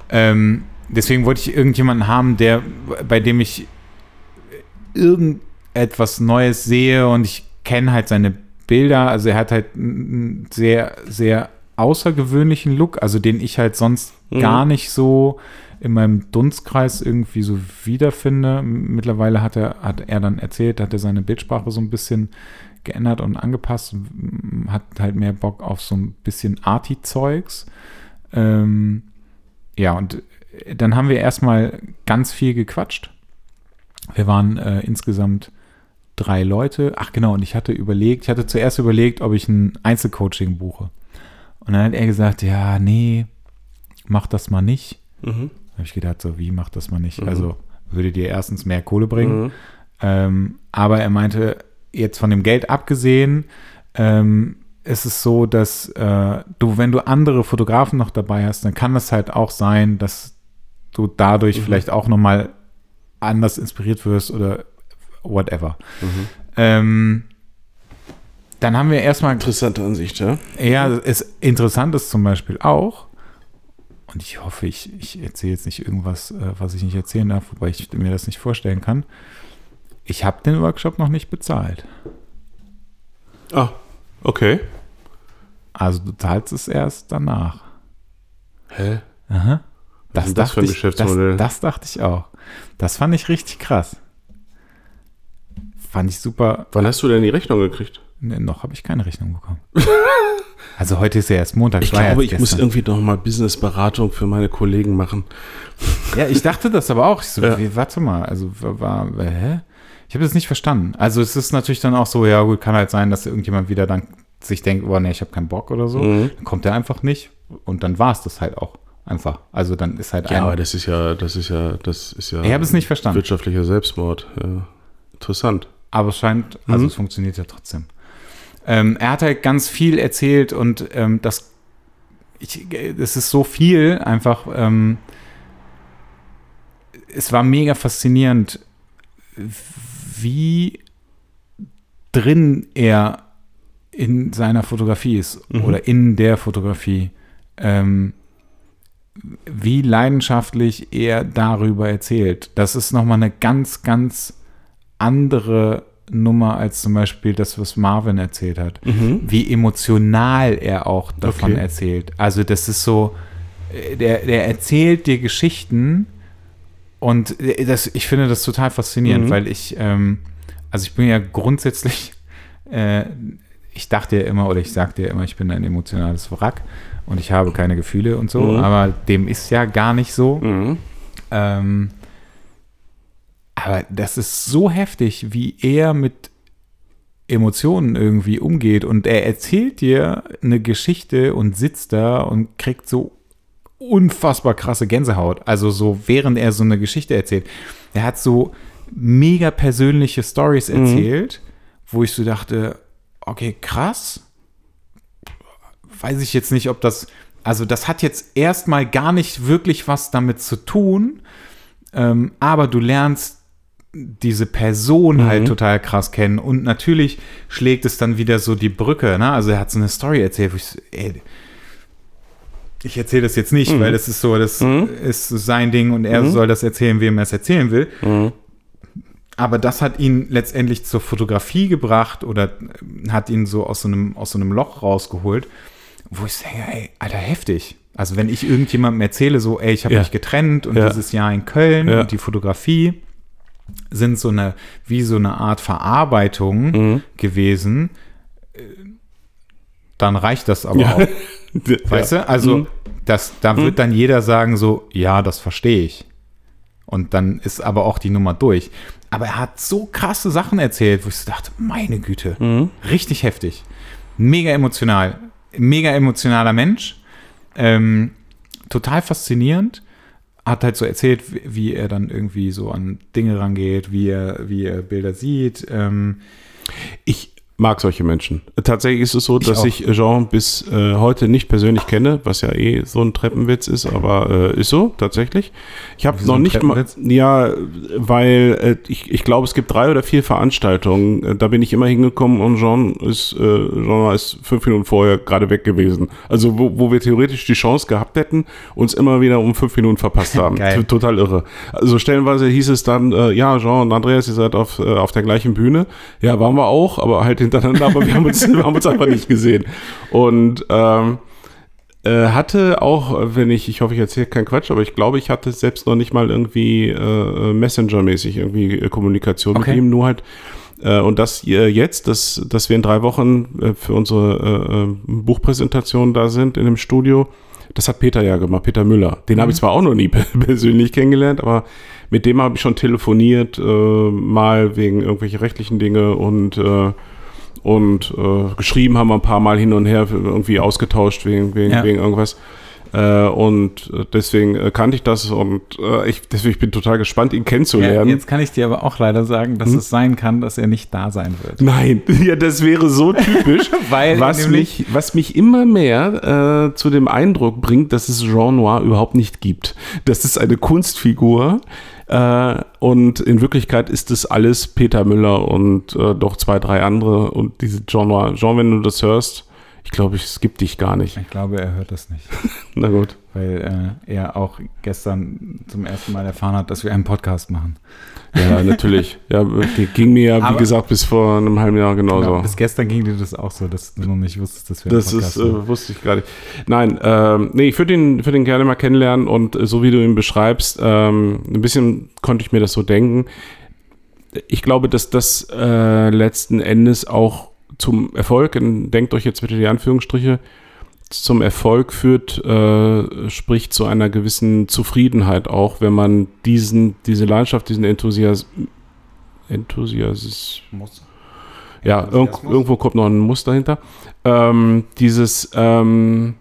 Ähm, deswegen wollte ich irgendjemanden haben, der, bei dem ich irgendetwas Neues sehe und ich kenne halt seine Bilder. Also er hat halt einen sehr, sehr außergewöhnlichen Look, also den ich halt sonst Mhm. gar nicht so in meinem Dunstkreis irgendwie so wiederfinde. Mittlerweile hat er, hat er dann erzählt, hat er seine Bildsprache so ein bisschen geändert und angepasst, m- hat halt mehr Bock auf so ein bisschen Arty-Zeugs. Ähm, ja, und dann haben wir erstmal ganz viel gequatscht. Wir waren äh, insgesamt drei Leute. Ach genau, und ich hatte überlegt, ich hatte zuerst überlegt, ob ich ein Einzelcoaching buche. Und dann hat er gesagt, ja, nee, mach das mal nicht. Mhm. Habe ich gedacht, so, wie mach das mal nicht? Mhm. Also würde dir erstens mehr Kohle bringen. Mhm. Ähm, aber er meinte, jetzt von dem Geld abgesehen, ähm, ist es so, dass äh, du, wenn du andere Fotografen noch dabei hast, dann kann es halt auch sein, dass du dadurch Mhm. vielleicht auch nochmal anders inspiriert wirst oder whatever. Mhm. Ähm, dann haben wir erstmal Interessante Ansicht, ja. ja, es interessant ist zum Beispiel auch, und ich hoffe, ich, ich erzähle jetzt nicht irgendwas, äh, was ich nicht erzählen darf, wobei ich mir das nicht vorstellen kann. Ich habe den Workshop noch nicht bezahlt. Ah, okay. Also du zahlst es erst danach. Hä? Aha. Was ist das für ein ich, Geschäftsmodell? Das, das dachte ich auch. Das fand ich richtig krass. Fand ich super. Wann hast du denn die Rechnung gekriegt? Ne, noch habe ich keine Rechnung bekommen. [laughs] also heute ist ja erst Montag. Ich glaube, ich muss irgendwie noch mal Businessberatung für meine Kollegen machen. [laughs] Ja, ich dachte das aber auch. Ich so, Ja. wie, warte mal, also war, hä? Ich habe das nicht verstanden. Also es ist natürlich dann auch so, ja gut, kann halt sein, dass irgendjemand wieder dann sich denkt, oh nee, ich habe keinen Bock oder so. Mhm. Dann kommt er einfach nicht und dann war es das halt auch einfach. Also dann ist halt Ja, aber das ist ja, das ist ja, das ist ja Ich habe es nicht verstanden. wirtschaftlicher Selbstmord. Ja. Interessant. aber es scheint, also Mhm. es funktioniert ja trotzdem. Ähm, er hat halt ganz viel erzählt und ähm, das, ich, es ist so viel einfach. Ähm, es war mega faszinierend, wie drin er in seiner Fotografie ist Mhm. oder in der Fotografie. Ähm, wie leidenschaftlich er darüber erzählt. Das ist nochmal eine ganz, ganz andere Nummer als zum Beispiel das, was Marvin erzählt hat. Wie emotional er auch davon Okay. erzählt. Also das ist so, äh, der, der erzählt dir Geschichten und äh, das, ich finde das total faszinierend, Mhm. weil ich, ähm, also ich bin ja grundsätzlich, äh, ich dachte ja immer oder ich sagte ja immer, ich bin ein emotionales Wrack und ich habe keine Gefühle und so, Mhm. aber dem ist ja gar nicht so. Mhm. Ähm, aber das ist so heftig, wie er mit Emotionen irgendwie umgeht. Und er erzählt dir eine Geschichte und sitzt da und kriegt so unfassbar krasse Gänsehaut. Also so, während er so eine Geschichte erzählt. Er hat so mega persönliche Stories erzählt, wo ich so dachte, okay, krass. Weiß ich jetzt nicht, ob das, also das hat jetzt erstmal gar nicht wirklich was damit zu tun, ähm, aber du lernst diese Person halt total krass kennen und natürlich schlägt es dann wieder so die Brücke, ne? Also er hat so eine Story erzählt, wo ich so, ey, ich erzähle das jetzt nicht, weil das ist so, das ist sein Ding und er soll das erzählen, wem er es erzählen will. Mhm. Aber das hat ihn letztendlich zur Fotografie gebracht oder hat ihn so aus so einem, aus so einem Loch rausgeholt, wo ich sage, ey, Alter, heftig. Also wenn ich irgendjemandem erzähle, so, ey, ich habe Ja. mich getrennt und Ja. dieses Jahr in Köln Ja. und die Fotografie sind so eine, wie so eine Art Verarbeitung Mhm. gewesen, äh, dann reicht das aber Ja. auch. [laughs] Weißt du? Also, Mhm. das, da wird dann jeder sagen so, ja, das verstehe ich. Und dann ist aber auch die Nummer durch. Aber er hat so krasse Sachen erzählt, wo ich so dachte, meine Güte, Mhm. richtig heftig. Mega emotional. Mega emotionaler Mensch. Ähm, total faszinierend. Hat halt so erzählt, wie, er dann irgendwie so an Dinge rangeht, wie er, wie er Bilder sieht. Ähm, Ich mag solche Menschen. Tatsächlich ist es so, Ich dass auch. ich Jean bis äh, heute nicht persönlich kenne, was ja eh so ein Treppenwitz ist, aber äh, ist so, tatsächlich. Ich habe noch nicht mal, ja, weil äh, ich, ich glaube, es gibt drei oder vier Veranstaltungen, äh, da bin ich immer hingekommen und Jean ist, äh, Jean ist fünf Minuten vorher gerade weg gewesen. Also wo, wo wir theoretisch die Chance gehabt hätten, uns immer wieder um fünf Minuten verpasst [laughs] haben. Total irre. Also stellenweise hieß es dann, äh, ja, Jean und Andreas, ihr seid auf, auf der gleichen Bühne. Ja, waren wir auch, aber halt hintereinander, aber wir haben uns, wir haben uns einfach nicht gesehen. Und ähm, äh, hatte auch, äh, wenn ich, ich hoffe, ich erzähle keinen Quatsch, aber ich glaube, ich hatte selbst noch nicht mal irgendwie äh, Messenger-mäßig irgendwie äh, Kommunikation Okay. mit ihm, nur halt äh, und das äh, jetzt, dass, dass wir in drei Wochen äh, für unsere äh, äh, Buchpräsentation da sind in dem Studio, das hat Peter ja gemacht, Peter Müller. Den habe ich zwar auch noch nie [laughs] persönlich kennengelernt, aber mit dem habe ich schon telefoniert, äh, mal wegen irgendwelche rechtlichen Dinge und äh, und äh, geschrieben haben wir ein paar Mal hin und her, irgendwie ausgetauscht wegen, wegen, Ja. wegen irgendwas. Äh, und äh, deswegen äh, kannte ich das und äh, ich, deswegen ich bin total gespannt, ihn ja, kennenzulernen. jetzt kann ich dir aber auch leider sagen, dass es sein kann, dass er nicht da sein wird. Nein, [laughs] ja, das wäre so typisch, [laughs] Weil was, mich, was mich immer mehr äh, zu dem Eindruck bringt, dass es Jean Noir überhaupt nicht gibt. Das ist eine Kunstfigur äh, und in Wirklichkeit ist es alles Peter Müller und äh, doch zwei, drei andere und diese Noir. Jean, wenn du das hörst, ich glaube, es gibt dich gar nicht. Ich glaube, er hört das nicht, [laughs] Na gut. weil äh, er auch gestern zum ersten Mal erfahren hat, dass wir einen Podcast machen. Ja, natürlich. Ja, ging mir ja, wie Aber- gesagt, bis vor einem halben Jahr genauso. Genau, bis gestern ging dir das auch so, dass du noch nicht wusstest, dass wir Das ist, äh, wusste ich gerade. nicht. Nein, ähm, nee, ich würde ihn, würd ihn gerne mal kennenlernen und äh, so wie du ihn beschreibst, ähm, ein bisschen konnte ich mir das so denken. Ich glaube, dass das äh, letzten Endes auch zum Erfolg, denkt euch jetzt bitte die Anführungsstriche, zum Erfolg führt, äh, sprich zu einer gewissen Zufriedenheit auch, wenn man diesen, diese Leidenschaft, diesen Enthusiasmus, Enthusiasmus, muss. ja, irg irgendwo kommt noch ein Muster dahinter. Ähm, dieses, ähm,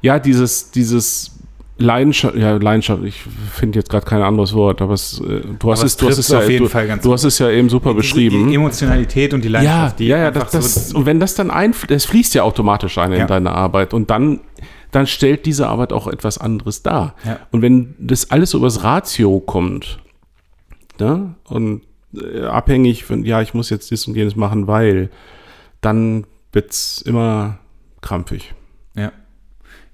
ja, dieses, dieses Leidenschaft, ja, Leidenschaft, ich finde jetzt gerade kein anderes Wort, aber es, äh, du hast es, du hast es ja, du, du hast es ja eben super beschrieben. Die Emotionalität und die Ja, Leidenschaft, die ja, ja, das, das, so, und wenn das dann einfließt, das fließt ja automatisch ein in Ja. deine Arbeit und dann, dann stellt diese Arbeit auch etwas anderes dar. Ja. Und wenn das alles so übers Ratio kommt, ne, und äh, abhängig von, ja, ich muss jetzt dies und jenes machen, weil, dann wird's immer krampfig.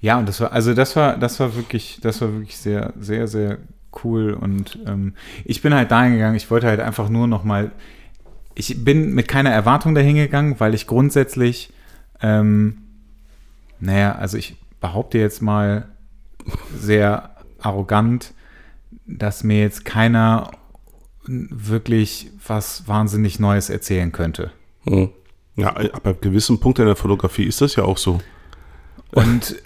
Ja. Und das war, also das war, das war wirklich, das war wirklich sehr, sehr, sehr cool. Und ähm, ich bin halt dahin gegangen, ich wollte halt einfach nur noch mal, ich bin mit keiner Erwartung dahin gegangen, weil ich grundsätzlich, ähm, naja, also ich behaupte jetzt mal sehr arrogant, dass mir jetzt keiner wirklich was wahnsinnig Neues erzählen könnte. Hm. Ja, aber ab gewissem Punkt in der Fotografie ist das ja auch so. Und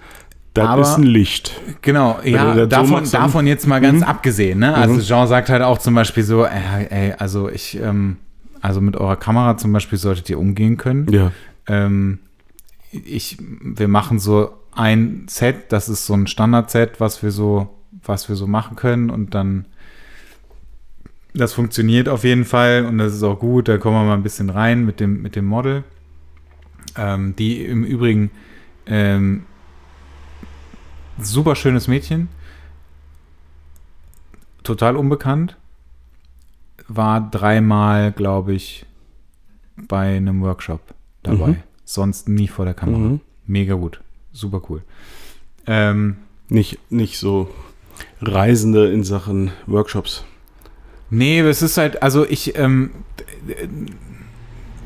Das Aber- ist ein Licht. Genau, ja, so davon, dann- davon jetzt mal ganz Mhm. abgesehen. Ne? Also Mhm. Jean sagt halt auch zum Beispiel so, äh, ey, also ich, ähm, also mit eurer Kamera zum Beispiel solltet ihr umgehen können. Ja. Ähm, ich, wir machen so ein Set, das ist so ein Standard-Set, was wir so, was wir so machen können und dann das funktioniert auf jeden Fall und das ist auch gut. Da kommen wir mal ein bisschen rein mit dem, mit dem Model. Ähm, die im Übrigen ähm, super schönes Mädchen. Total unbekannt. War dreimal, glaube ich, bei einem Workshop dabei. Mhm. Sonst nie vor der Kamera. Mhm. Mega gut. Super cool. Ähm, Nicht, nicht so Reisende in Sachen Workshops. Nee, es ist halt, also ich, ähm,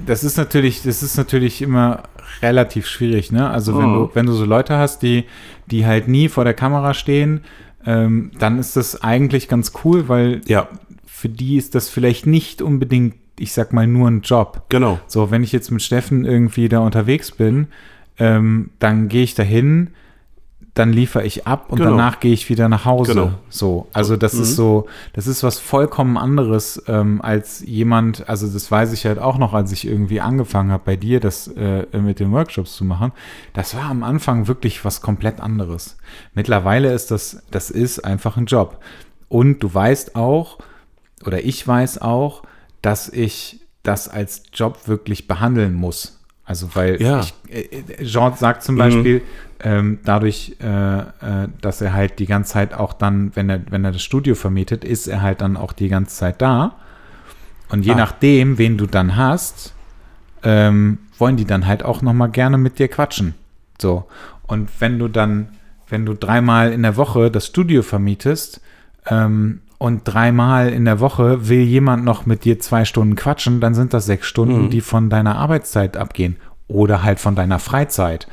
das ist natürlich, das ist natürlich immer relativ schwierig, ne? Also wenn Oh. du, wenn du so Leute hast, die, die halt nie vor der Kamera stehen, ähm, dann ist das eigentlich ganz cool, weil Ja, für die ist das vielleicht nicht unbedingt, ich sag mal, nur ein Job. genau. So, wenn ich jetzt mit Steffen irgendwie da unterwegs bin, ähm, dann gehe ich dahin, dann liefere ich ab und Genau. danach gehe ich wieder nach Hause. Genau. So, also das ist so, das ist was vollkommen anderes ähm, als jemand, also das weiß ich halt auch noch, als ich irgendwie angefangen habe bei dir, das äh, mit den Workshops zu machen. Das war am Anfang wirklich was komplett anderes. Mittlerweile ist das, das ist einfach ein Job. Und du weißt auch, oder ich weiß auch, dass ich das als Job wirklich behandeln muss. Also weil Ja. ich, äh, Jean sagt zum Beispiel, ähm, dadurch, äh, äh, dass er halt die ganze Zeit auch dann, wenn er, wenn er das Studio vermietet, ist er halt dann auch die ganze Zeit da. Und je Ah. nachdem, wen du dann hast, ähm, wollen die dann halt auch noch mal gerne mit dir quatschen. So. Und wenn du dann, wenn du dreimal in der Woche das Studio vermietest ähm, und dreimal in der Woche will jemand noch mit dir zwei Stunden quatschen, dann sind das sechs Stunden, die von deiner Arbeitszeit abgehen oder halt von deiner Freizeit.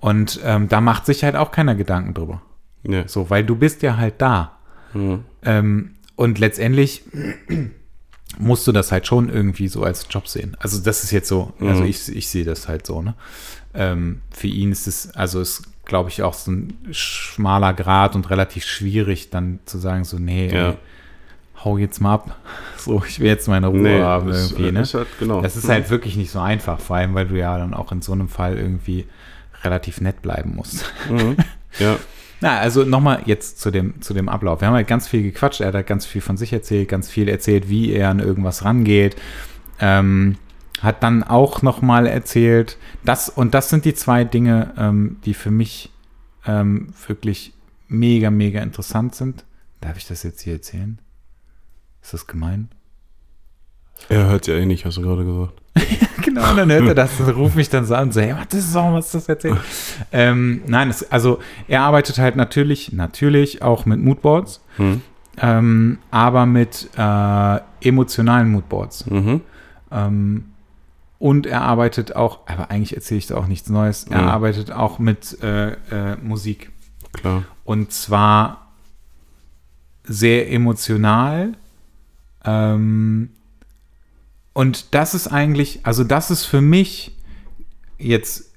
Und ähm, da macht sich halt auch keiner Gedanken drüber. Ja. So, weil du bist ja halt da. Ähm, und letztendlich musst du das halt schon irgendwie so als Job sehen. Also das ist jetzt so, also ich, ich sehe das halt so, ne? Ähm, für ihn ist es, also ist, glaube ich, auch so ein schmaler Grad und relativ schwierig, dann zu sagen, so, nee, Ja. ey, hau jetzt mal ab. [laughs] So, ich will jetzt meine Ruhe Nee, haben irgendwie, äh, ne? ist halt, genau. Das ist halt wirklich nicht so einfach, vor allem, weil du ja dann auch in so einem Fall irgendwie relativ nett bleiben musst. Mhm. [laughs] Ja. Na, also nochmal jetzt zu dem, zu dem Ablauf. Wir haben halt ganz viel gequatscht, er hat halt ganz viel von sich erzählt, ganz viel erzählt, wie er an irgendwas rangeht. Ähm, hat dann auch nochmal erzählt, das, und das sind die zwei Dinge, ähm, die für mich ähm, wirklich mega, mega interessant sind. Darf ich das jetzt hier erzählen? Ist das gemein? Er hört ja eh nicht, hast du gerade gesagt. [laughs] und dann hört er das und ruft mich dann so an, so, hey, was ist das, was ist das erzählt? ähm, nein, es, also er arbeitet halt natürlich, natürlich auch mit Moodboards, Hm. ähm, aber mit äh, emotionalen Moodboards. Mhm. Ähm, und er arbeitet auch, aber eigentlich erzähle ich da auch nichts Neues, er Mhm. arbeitet auch mit äh, äh, Musik. Klar. Und zwar sehr emotional. Ähm, und das ist eigentlich, also das ist für mich jetzt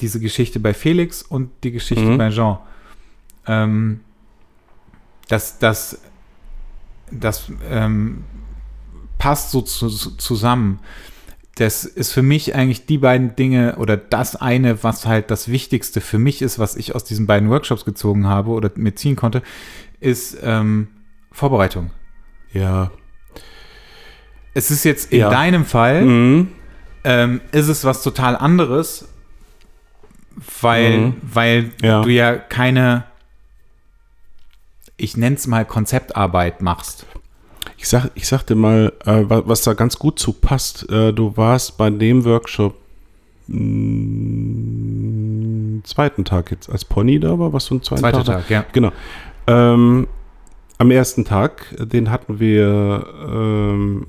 diese Geschichte bei Felix und die Geschichte Mhm. bei Jean. Ähm, das, das, das ähm, passt so zu, zusammen. Das ist für mich eigentlich die beiden Dinge oder das eine, was halt das Wichtigste für mich ist, was ich aus diesen beiden Workshops gezogen habe oder mir ziehen konnte, ist ähm, Vorbereitung. Ja. Es ist jetzt in Ja. deinem Fall, Mhm. ähm, ist es was total anderes, weil, Mhm. weil Ja. du ja keine, ich nenne es mal Konzeptarbeit machst. Ich, sag, ich sagte mal, äh, wa- was da ganz gut zu passt. Äh, du warst bei dem Workshop mh, zweiten Tag jetzt als Pony da war, was du einen zweiten Zweiter Tag? Tag, ja. Genau. Ähm, am ersten Tag, den hatten wir ähm,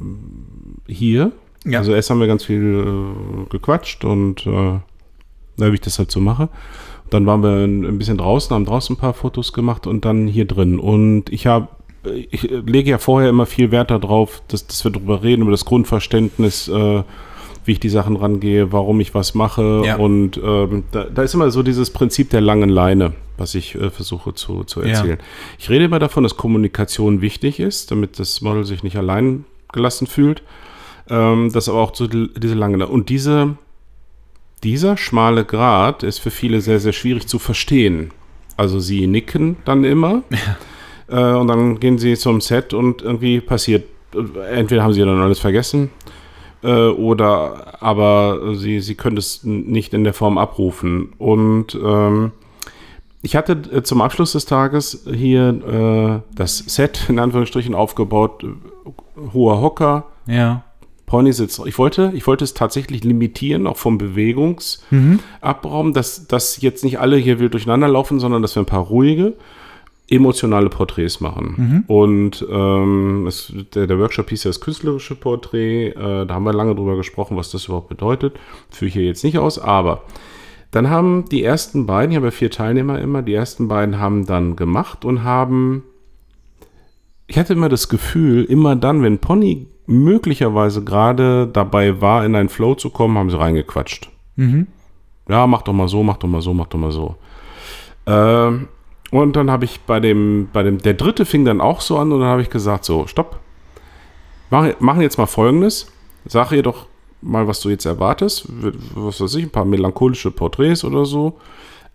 hier. Ja. Also erst haben wir ganz viel äh, gequatscht und äh, wie ich das halt so mache. Dann waren wir ein, bisschen draußen, haben draußen ein paar Fotos gemacht und dann hier drin. Und ich habe, ich äh, lege ja vorher immer viel Wert darauf, dass, dass wir darüber reden, über das Grundverständnis, äh, wie ich die Sachen rangehe, warum ich was mache. Ja. Und ähm, da, da ist immer so dieses Prinzip der langen Leine, was ich äh, versuche zu, zu Ja. erzählen. Ich rede immer davon, dass Kommunikation wichtig ist, damit das Model sich nicht allein gelassen fühlt. Ähm, das aber auch so die- diese lange Leine. Und diese, dieser schmale Grat ist für viele sehr, sehr schwierig zu verstehen. Also sie nicken dann immer [laughs] äh, und dann gehen sie zum Set und irgendwie passiert, äh, entweder haben sie dann alles vergessen äh, oder aber sie, sie können es nicht in der Form abrufen. Und ähm, ich hatte äh, zum Abschluss des Tages hier äh, das Set in Anführungsstrichen aufgebaut, äh, hoher Hocker, Ja. Pony sitzt. Ich wollte, ich wollte es tatsächlich limitieren, auch vom Bewegungsabraum, dass, dass jetzt nicht alle hier wild durcheinander laufen, sondern dass wir ein paar ruhige, emotionale Porträts machen. Und ähm, es, der, der Workshop hieß ja das künstlerische Porträt. Äh, da haben wir lange drüber gesprochen, was das überhaupt bedeutet. Führe ich hier jetzt nicht aus, aber dann haben die ersten beiden, ich habe ja vier Teilnehmer immer, die ersten beiden haben dann gemacht und haben ich hatte immer das Gefühl, immer dann, wenn Pony möglicherweise gerade dabei war, in einen Flow zu kommen, haben sie reingequatscht. Mhm. Ja, mach doch mal so, mach doch mal so, mach doch mal so. Ähm, und dann habe ich bei dem, bei dem, der dritte fing dann auch so an und dann habe ich gesagt, so, stopp. Mach, machen jetzt mal folgendes. Sag ihr doch mal, was du jetzt erwartest. Was weiß ich, ein paar melancholische Porträts oder so.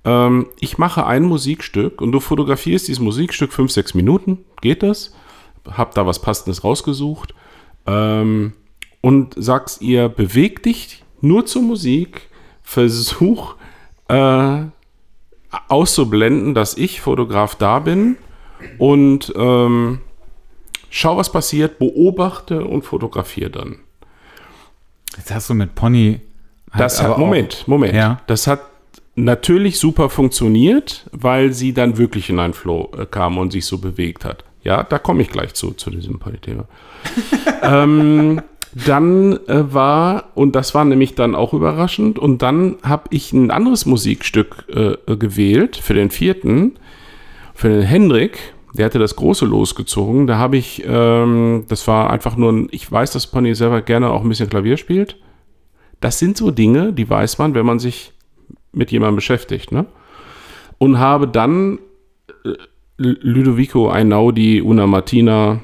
Ähm, ich mache ein Musikstück und du fotografierst dieses Musikstück fünf, sechs Minuten. Geht das? Hab da was Passendes rausgesucht. Ähm, und sagst ihr, beweg dich nur zur Musik. Versuch, äh, auszublenden, dass ich Fotograf da bin und ähm, schau, was passiert, beobachte und fotografiere dann. Jetzt hast du mit Pony. Halt das hat, Moment, auch, Moment. Ja. Das hat natürlich super funktioniert, weil sie dann wirklich in einen Flow äh, kam und sich so bewegt hat. Ja, da komme ich gleich zu, zu diesem Pony-Thema. [laughs] ähm, dann äh, war, und das war nämlich dann auch überraschend, und dann habe ich ein anderes Musikstück äh, gewählt für den vierten, für den Hendrik. Der hatte das große losgezogen. Da habe ich, ähm, das war einfach nur ein, ich weiß, dass Pony selber gerne auch ein bisschen Klavier spielt. Das sind so Dinge, die weiß man, wenn man sich mit jemandem beschäftigt. Ne? Und habe dann äh, Ludovico Einaudi, Una Martina,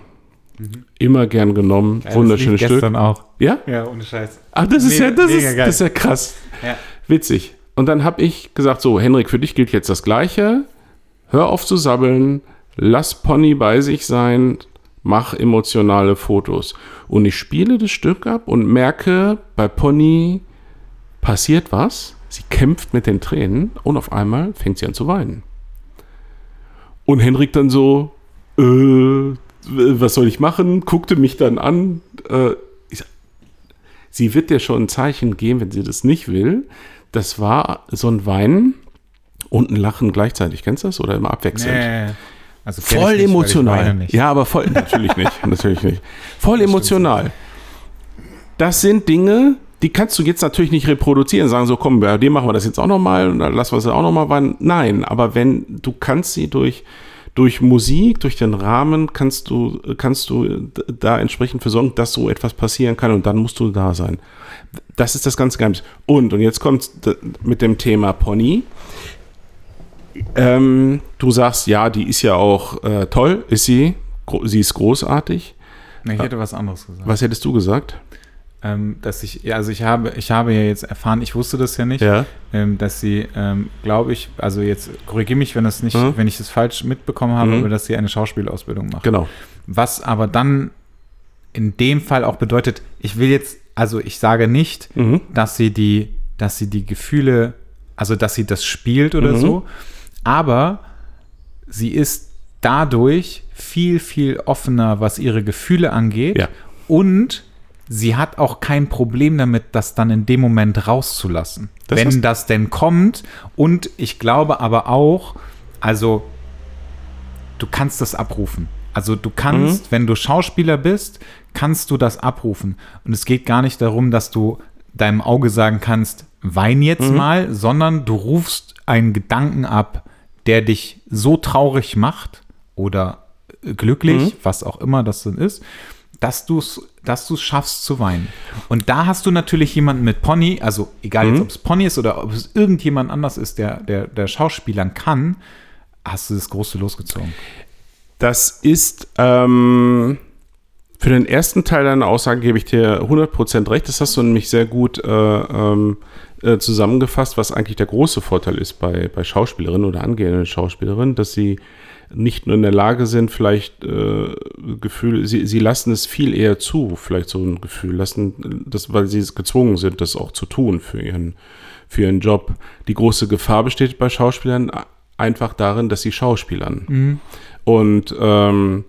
Mhm. Immer gern genommen. Ja, Wunderschönes Stück. gestern auch. Ja? Ja, ohne Scheiß. Ach, das ist ja, das ist, das ist ja krass. Ja. Witzig. Und dann habe ich gesagt, so, Henrik, für dich gilt jetzt das Gleiche. Hör auf zu sabbeln, lass Pony bei sich sein, mach emotionale Fotos. Und ich spiele das Stück ab und merke, bei Pony passiert was. Sie kämpft mit den Tränen und auf einmal fängt sie an zu weinen. Und Henrik dann so, äh, was soll ich machen? Guckte mich dann an. Äh, ich, sie wird dir schon ein Zeichen geben, wenn sie das nicht will. Das war so ein Weinen und ein Lachen gleichzeitig. Kennst du das? Oder immer abwechselnd? Nee. Also voll nicht, emotional. Ja, aber voll, natürlich nicht, [laughs] natürlich nicht. Voll das emotional. Das sind Dinge, die kannst du jetzt natürlich nicht reproduzieren, sagen so, komm, bei dir machen wir das jetzt auch nochmal und dann lassen wir es auch nochmal weinen. Nein, aber wenn, du kannst sie durch durch Musik, durch den Rahmen kannst du, kannst du da entsprechend für sorgen, dass so etwas passieren kann und dann musst du da sein. Das ist das ganze Geheimnis. Und, und jetzt kommt mit dem Thema Pony. Ähm, du sagst, ja, die ist ja auch äh, toll, ist sie. Sie ist großartig. Ich hätte was anderes gesagt. Was hättest du gesagt? Ähm, dass ich, ja, also ich habe, ich habe ja jetzt erfahren, ich wusste das ja nicht, ja. Ähm, dass sie, ähm, glaube ich, also jetzt korrigiere mich, wenn das nicht, mhm. wenn ich das falsch mitbekommen habe, mhm. aber dass sie eine Schauspielausbildung macht. Genau. Was aber dann in dem Fall auch bedeutet, ich will jetzt, also ich sage nicht, mhm. dass sie die, dass sie die Gefühle, also dass sie das spielt oder mhm. so, aber sie ist dadurch viel, viel offener, was ihre Gefühle angeht. Ja. Und sie hat auch kein Problem damit, das dann in dem Moment rauszulassen. Das wenn das denn kommt. Und ich glaube aber auch, also du kannst das abrufen. Also du kannst, mhm. wenn du Schauspieler bist, kannst du das abrufen. Und es geht gar nicht darum, dass du deinem Auge sagen kannst, wein jetzt mhm. mal, sondern du rufst einen Gedanken ab, der dich so traurig macht oder glücklich, mhm. was auch immer das dann ist, dass du es dass du's schaffst zu weinen. Und da hast du natürlich jemanden mit Pony, also egal mhm. jetzt, ob es Pony ist oder ob es irgendjemand anders ist, der, der, der Schauspielern kann, hast du das große losgezogen. Das ist ähm, für den ersten Teil deiner Aussage gebe ich dir 100% recht. Das hast du nämlich sehr gut äh, ähm, äh, zusammengefasst, was eigentlich der große Vorteil ist bei, bei Schauspielerinnen oder angehenden Schauspielerinnen, dass sie nicht nur in der Lage sind, vielleicht äh, Gefühle, sie, sie lassen es viel eher zu, vielleicht so ein Gefühl, lassen das, weil sie gezwungen sind, das auch zu tun für ihren, für ihren Job. Die große Gefahr besteht bei Schauspielern einfach darin, dass sie schauspielern. Mhm. Und ähm,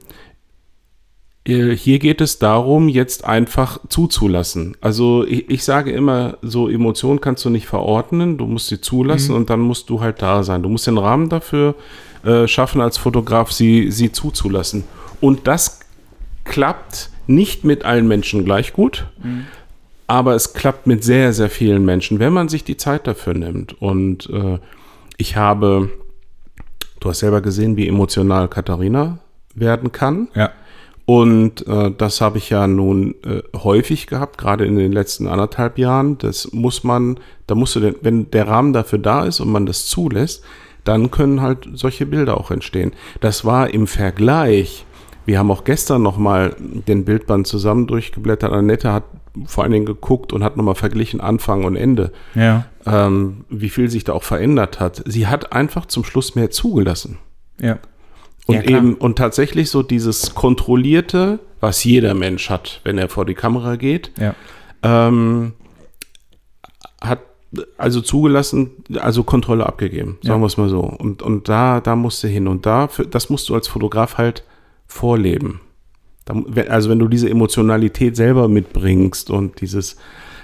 hier geht es darum, jetzt einfach zuzulassen. Also ich, ich, sage immer, so Emotionen kannst du nicht verordnen, du musst sie zulassen mhm. und dann musst du halt da sein. Du musst den Rahmen dafür äh, schaffen, als Fotograf sie, sie zuzulassen. Und das klappt nicht mit allen Menschen gleich gut, mhm. aber es klappt mit sehr, sehr vielen Menschen, wenn man sich die Zeit dafür nimmt. Und äh, ich habe, du hast selber gesehen, wie emotional Katharina werden kann. Ja. Und äh, das habe ich ja nun äh, häufig gehabt, gerade in den letzten anderthalb Jahren. Das muss man, da musst du, denn, wenn der Rahmen dafür da ist und man das zulässt, dann können halt solche Bilder auch entstehen. Das war im Vergleich. Wir haben auch gestern noch mal den Bildband zusammen durchgeblättert. Annette hat vor allen Dingen geguckt und hat nochmal verglichen Anfang und Ende, Ja. ähm, wie viel sich da auch verändert hat. Sie hat einfach zum Schluss mehr zugelassen. Ja. Und Ja, eben, und tatsächlich so dieses kontrollierte, was jeder Mensch hat, wenn er vor die Kamera geht, Ja. ähm, hat also zugelassen, also Kontrolle abgegeben, sagen Ja. wir es mal so. Und, und da, da musst du hin. Und da, für, das musst du als Fotograf halt vorleben. Da, also wenn du diese Emotionalität selber mitbringst und dieses,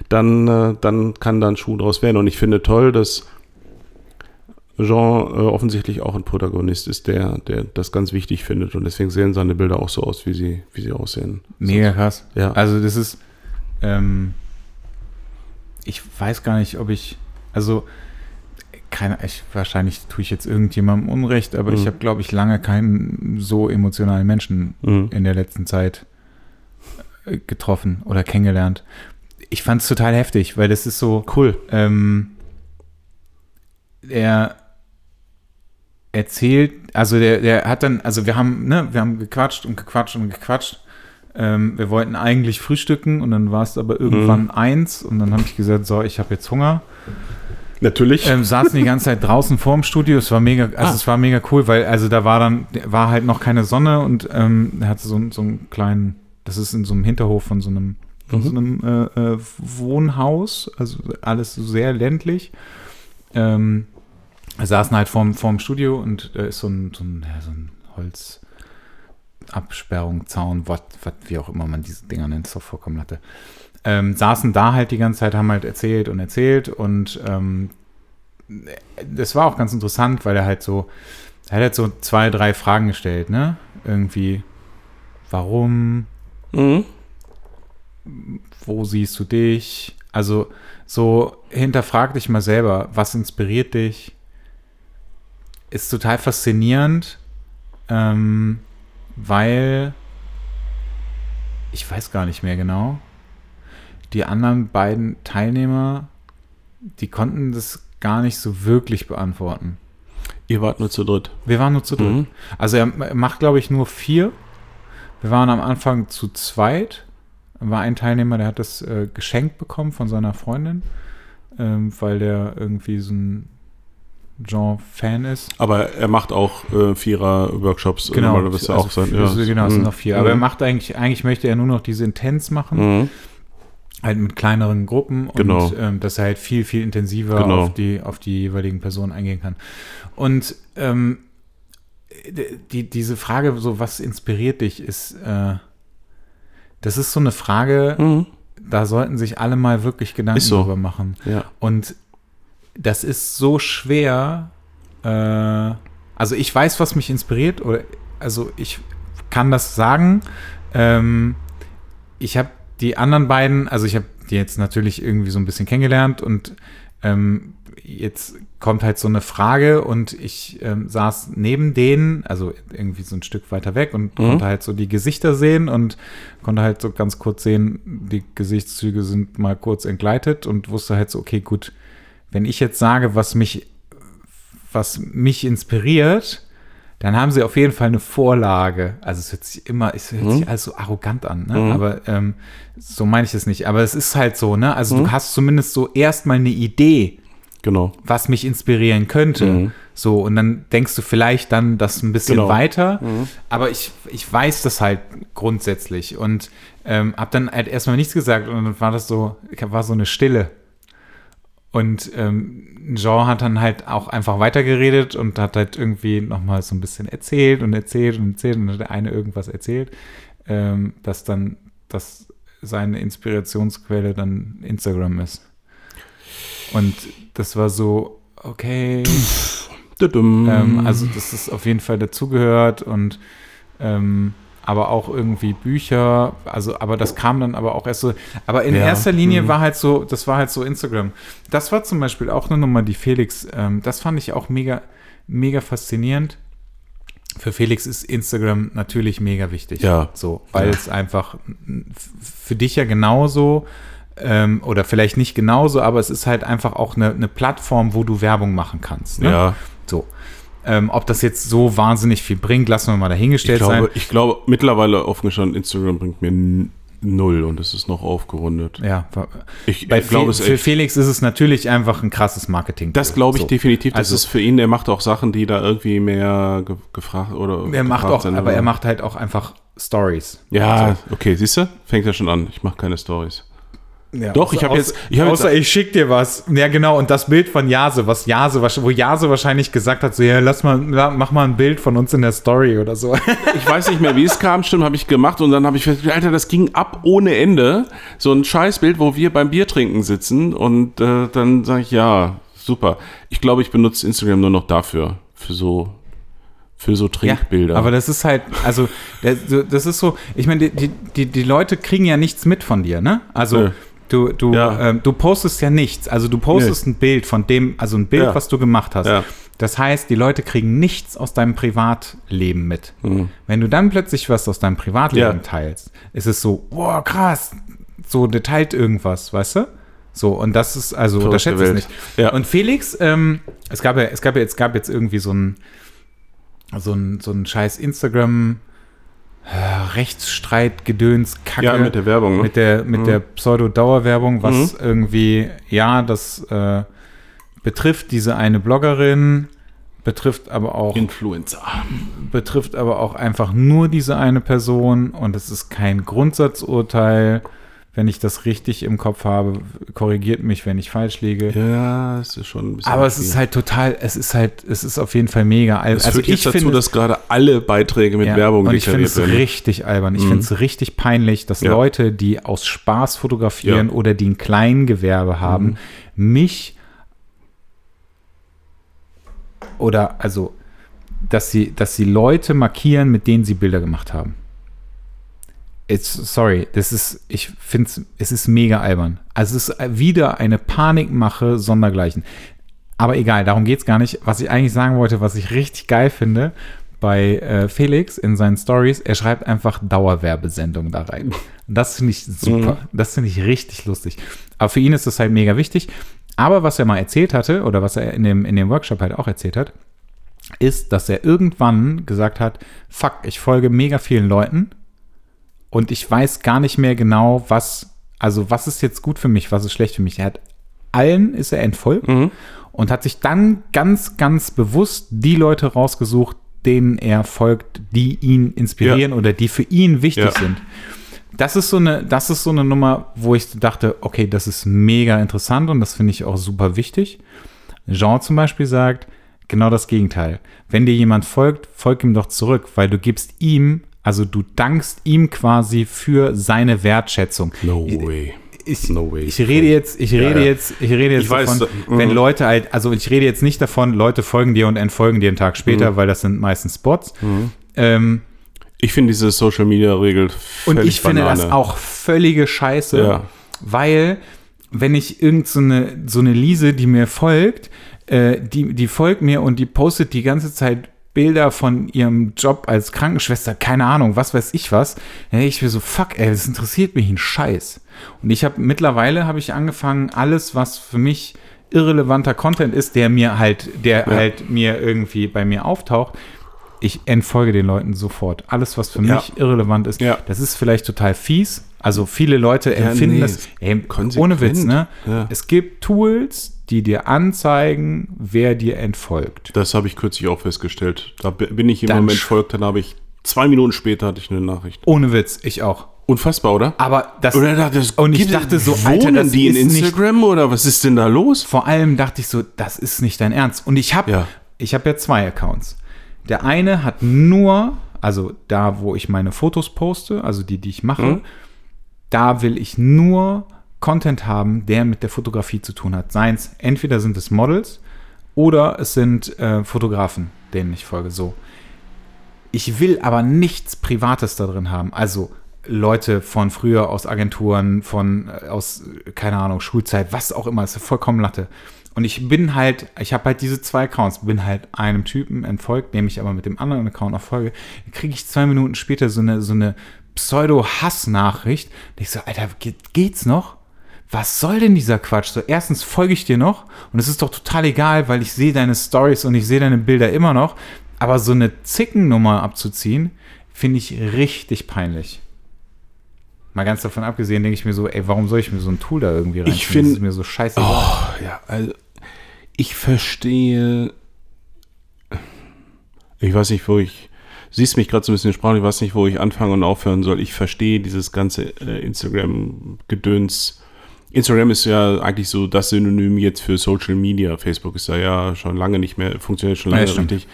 dann, äh, dann kann da ein Schuh draus werden. Und ich finde toll, dass Jean äh, offensichtlich auch ein Protagonist ist, der, der das ganz wichtig findet. Und deswegen sehen seine Bilder auch so aus, wie sie, wie sie aussehen. Mega krass. Ja. Also das ist, ähm, ich weiß gar nicht, ob ich, also keine, ich, wahrscheinlich tue ich jetzt irgendjemandem Unrecht, aber ich Mhm. habe, glaube ich, lange keinen so emotionalen Menschen Mhm. in der letzten Zeit äh, getroffen oder kennengelernt. Ich fand es total heftig, weil das ist so, Cool. ähm, er erzählt, also der, der hat dann, also wir haben, ne, wir haben gequatscht und gequatscht und gequatscht. Ähm, wir wollten eigentlich frühstücken und dann war es aber irgendwann eins und dann habe ich gesagt, so, ich habe jetzt Hunger. Natürlich. Ähm, saßen die ganze Zeit draußen vorm Studio. Es war mega, also Ah. es war mega cool, weil also da war dann war halt noch keine Sonne und ähm, er hatte so, so einen kleinen, das ist in so einem Hinterhof von so einem, von Mhm. so einem äh, äh, Wohnhaus, also alles so sehr ländlich. Ähm, wir saßen halt vorm, vorm Studio und da ist so ein, so ein, ja, so ein Holzabsperrung, Zaun, was, wie auch immer man diese Dinger nennt, ist doch vollkommen Latte ähm, saßen da halt die ganze Zeit, haben halt erzählt und erzählt und ähm, das war auch ganz interessant, weil er halt so, er hat halt so zwei, drei Fragen gestellt, ne? Irgendwie, warum, Mhm. wo siehst du dich? Also so hinterfrag dich mal selber, was inspiriert dich? Ist total faszinierend, ähm, weil ich weiß gar nicht mehr genau. Die anderen beiden Teilnehmer, die konnten das gar nicht so wirklich beantworten. Ihr wart nur zu dritt. Wir waren nur zu dritt. Mhm. Also er macht, glaube ich, nur vier. Wir waren am Anfang zu zweit. War ein Teilnehmer, der hat das äh, geschenkt bekommen von seiner Freundin, ähm, weil der irgendwie so ein Jean-Fan ist. Aber er macht auch äh, Vierer-Workshops. Genau, Weil das ja auch sein. also, genau, es sind Mhm. noch vier. Aber er Mhm. macht eigentlich, eigentlich möchte er nur noch diese Intens machen, Mhm. halt mit kleineren Gruppen und Genau. ähm, dass er halt viel, viel intensiver Genau. auf, die, auf die jeweiligen Personen eingehen kann. Und ähm, die, diese Frage, so was inspiriert dich, ist, äh, das ist so eine Frage, Mhm. da sollten sich alle mal wirklich Gedanken so. drüber machen. Ja. Und das ist so schwer. Äh, also ich weiß, was mich inspiriert, oder also ich kann das sagen. Ähm, ich habe die anderen beiden, also ich habe die jetzt natürlich irgendwie so ein bisschen kennengelernt und ähm, jetzt kommt halt so eine Frage und ich ähm, saß neben denen, also irgendwie so ein Stück weiter weg und Mhm. konnte halt so die Gesichter sehen und konnte halt so ganz kurz sehen, die Gesichtszüge sind mal kurz entgleitet und wusste halt so, okay, gut, wenn ich jetzt sage, was mich, was mich inspiriert, dann haben sie auf jeden Fall eine Vorlage. Also es hört sich immer, es hört Mhm. sich alles so arrogant an, ne? Mhm. aber ähm, so meine ich es nicht. Aber es ist halt so, ne? Also Mhm. du hast zumindest so erstmal eine Idee, Genau. was mich inspirieren könnte. Mhm. So, und dann denkst du vielleicht dann das ein bisschen Genau. weiter. Mhm. Aber ich, ich weiß das halt grundsätzlich und ähm, habe dann halt erstmal nichts gesagt und dann war das so, war so eine Stille. Und ähm, Jean hat dann halt auch einfach weitergeredet und hat halt irgendwie nochmal so ein bisschen erzählt und erzählt und erzählt und hat der eine irgendwas erzählt, ähm, dass dann, dass seine Inspirationsquelle dann Instagram ist. Und das war so, okay. Ähm, also, dass es auf jeden Fall dazugehört und ähm, aber auch irgendwie Bücher, also, aber das kam dann aber auch erst so, aber in Ja, erster Linie mhm. war halt so, das war halt so Instagram. Das war zum Beispiel auch eine Nummer, die Felix, ähm, das fand ich auch mega, mega faszinierend. Für Felix ist Instagram natürlich mega wichtig. Ja. So, weil Ja. es einfach für dich ja genauso ähm, oder vielleicht nicht genauso, aber es ist halt einfach auch eine, eine Plattform, wo du Werbung machen kannst. Ne? ja. So. Ähm, ob das jetzt so wahnsinnig viel bringt, lassen wir mal dahingestellt Ich sein. glaube, ich glaube, mittlerweile offen gestanden, Instagram bringt mir null und es ist noch aufgerundet. Ja, Ich, ich glaube es für echt. Felix ist es natürlich einfach ein krasses Marketing. Das glaube ich so. definitiv. Das Also- ist für ihn, der macht auch Sachen, die da irgendwie mehr ge gefragt oder. Er macht auch, sind, aber er macht halt auch einfach Stories. Ja, okay, siehst du? Fängt ja schon an. Ich mache keine Stories. Ja, Doch, ich habe jetzt. Ich hab außer jetzt ich schick dir was. Ja, genau. Und das Bild von Jase, was Jase, wo Jase wahrscheinlich gesagt hat, so, ja, lass mal, mach mal ein Bild von uns in der Story oder so. [laughs] ich weiß nicht mehr, wie es kam, stimmt, habe ich gemacht und dann habe ich festgestellt, Alter, das ging ab ohne Ende. So ein Scheißbild, wo wir beim Bier trinken sitzen und äh, dann sage ich, ja, super. Ich glaube, ich benutze Instagram nur noch dafür, für so, für so Trinkbilder. aber das ist halt, also, das ist so, ich meine, die, die, die Leute kriegen ja nichts mit von dir, ne? Also, Nö. Du, du, Ja. ähm, du postest ja nichts. Also, du postest ein Bild von dem, also ein Bild, Ja. was du gemacht hast. Ja. Das heißt, die Leute kriegen nichts aus deinem Privatleben mit. Wenn du dann plötzlich was aus deinem Privatleben Mhm. Teilst, ist es so, boah, krass, so, der teilt irgendwas, weißt du? So, und das ist, also, Verrückte unterschätzt es nicht. Ja. Und Felix, ähm, es gab ja, es gab ja, es gab jetzt irgendwie so ein, so ein, so ein scheiß Instagram Rechtsstreit, Gedöns, Kacke. ja, mit der Werbung, ne? mit der, mit der Pseudo-Dauerwerbung, was irgendwie, ja, das äh, betrifft diese eine Bloggerin, betrifft aber auch Influencer. betrifft aber auch einfach nur diese eine Person und es ist kein Grundsatzurteil. Wenn ich das richtig im Kopf habe, korrigiert mich, wenn ich falsch liege. Ja, es ist schon ein bisschen. Aber es viel. ist halt total, es ist halt, es ist auf jeden Fall mega albern. Es führt jetzt dazu, dass gerade alle Beiträge mit ja, Werbung und ich finde es. Mhm. richtig albern. Ich finde es richtig peinlich, dass Ja. Leute, die aus Spaß fotografieren Ja. oder die ein Kleingewerbe haben, Mhm. mich oder also, dass sie, dass sie Leute markieren, mit denen sie Bilder gemacht haben. It's, sorry, das ist, ich finde es, es ist mega albern. Also es ist wieder eine Panikmache sondergleichen. Aber egal, darum geht es gar nicht. Was ich eigentlich sagen wollte, was ich richtig geil finde bei äh, Felix in seinen Stories, er schreibt einfach Dauerwerbesendung da rein. Das finde ich super. Das finde ich richtig lustig. Aber für ihn ist das halt mega wichtig. Aber was er mal erzählt hatte, oder was er in dem, in dem Workshop halt auch erzählt hat, ist, dass er irgendwann gesagt hat, fuck, ich folge mega vielen Leuten und ich weiß gar nicht mehr genau, was, also was ist jetzt gut für mich, was ist schlecht für mich. Er hat allen ist er entfolgt und hat sich dann ganz, ganz bewusst die Leute rausgesucht, denen er folgt, die ihn inspirieren oder die für ihn wichtig Ja. sind. Das ist so eine, das ist so eine Nummer, wo ich dachte, okay, das ist mega interessant und das finde ich auch super wichtig. Jean zum Beispiel sagt, genau das Gegenteil. Wenn dir jemand folgt, folg ihm doch zurück, weil du gibst ihm, also du dankst ihm quasi für seine Wertschätzung. No way. Ich, No way. ich rede jetzt, ich rede ja. jetzt, ich rede jetzt Ich weiß, davon, da- wenn mhm. Leute halt, also ich rede jetzt nicht davon, Leute folgen dir und entfolgen dir einen Tag später, Mhm. weil das sind meistens Spots. Ähm, Ich finde diese Social Media Regel und völlig ich finde das Banane. auch völlige Scheiße, Ja. weil wenn ich irgend so eine, so eine Lise, die mir folgt, äh, die, die folgt mir und die postet die ganze Zeit Bilder von ihrem Job als Krankenschwester, keine Ahnung, was weiß ich was, dann denke ich mir so, fuck, ey, das interessiert mich ein Scheiß. Und ich habe mittlerweile habe ich angefangen, alles, was für mich irrelevanter Content ist, der mir halt, der halt mir irgendwie bei mir auftaucht, ich entfolge den Leuten sofort. Alles, was für Ja. mich irrelevant ist, Ja. das ist vielleicht total fies. Also viele Leute empfinden nee, das, ey, ohne Witz, ne? Ja. Es gibt Tools, die dir anzeigen, wer dir entfolgt. Das habe ich kürzlich auch festgestellt. Da bi- bin ich jemandem sch- entfolgt, dann habe ich zwei Minuten später hatte ich eine Nachricht. Ohne Witz, ich auch. Unfassbar, oder? Aber das, Oder dachte, das und ich dachte so, Alter, das die in ist nicht- Instagram oder was ist denn da los? vor allem dachte ich so, das ist nicht dein Ernst. Und ich habe Ja. ich habe ja zwei Accounts. Der eine hat nur, also da, wo ich meine Fotos poste, also die, die ich mache, Mhm. da will ich nur Content haben, der mit der Fotografie zu tun hat. Seins, entweder sind es Models oder es sind äh, Fotografen, denen ich folge. So. Ich will aber nichts Privates da drin haben. Also Leute von früher aus Agenturen, von äh, aus, äh, keine Ahnung, Schulzeit, was auch immer, ist vollkommen Latte. Und ich bin halt, ich habe halt diese zwei Accounts, bin halt einem Typen entfolgt, dem ich aber mit dem anderen Account noch folge. Kriege ich zwei Minuten später so eine, so eine Pseudo-Hass-Nachricht. Und ich so, Alter, geht, geht's noch? Was soll denn dieser Quatsch? So, erstens folge ich dir noch und es ist doch total egal, weil ich sehe deine Stories und ich sehe deine Bilder immer noch. Aber so eine Zickennummer abzuziehen, finde ich richtig peinlich. Mal ganz davon abgesehen, denke ich mir so, ey, warum soll ich mir so ein Tool da irgendwie rein? Ich finde- ist mir so scheiße. Oh, ja, also ich verstehe. Ich weiß nicht, wo ich. Siehst mich gerade so ein bisschen sprachlich, ich weiß nicht, wo ich anfangen und aufhören soll. Ich verstehe dieses ganze äh, Instagram-Gedöns. Instagram ist ja eigentlich so das Synonym jetzt für Social Media. Facebook ist da ja schon lange nicht mehr, funktioniert schon Ja, lange stimmt. richtig.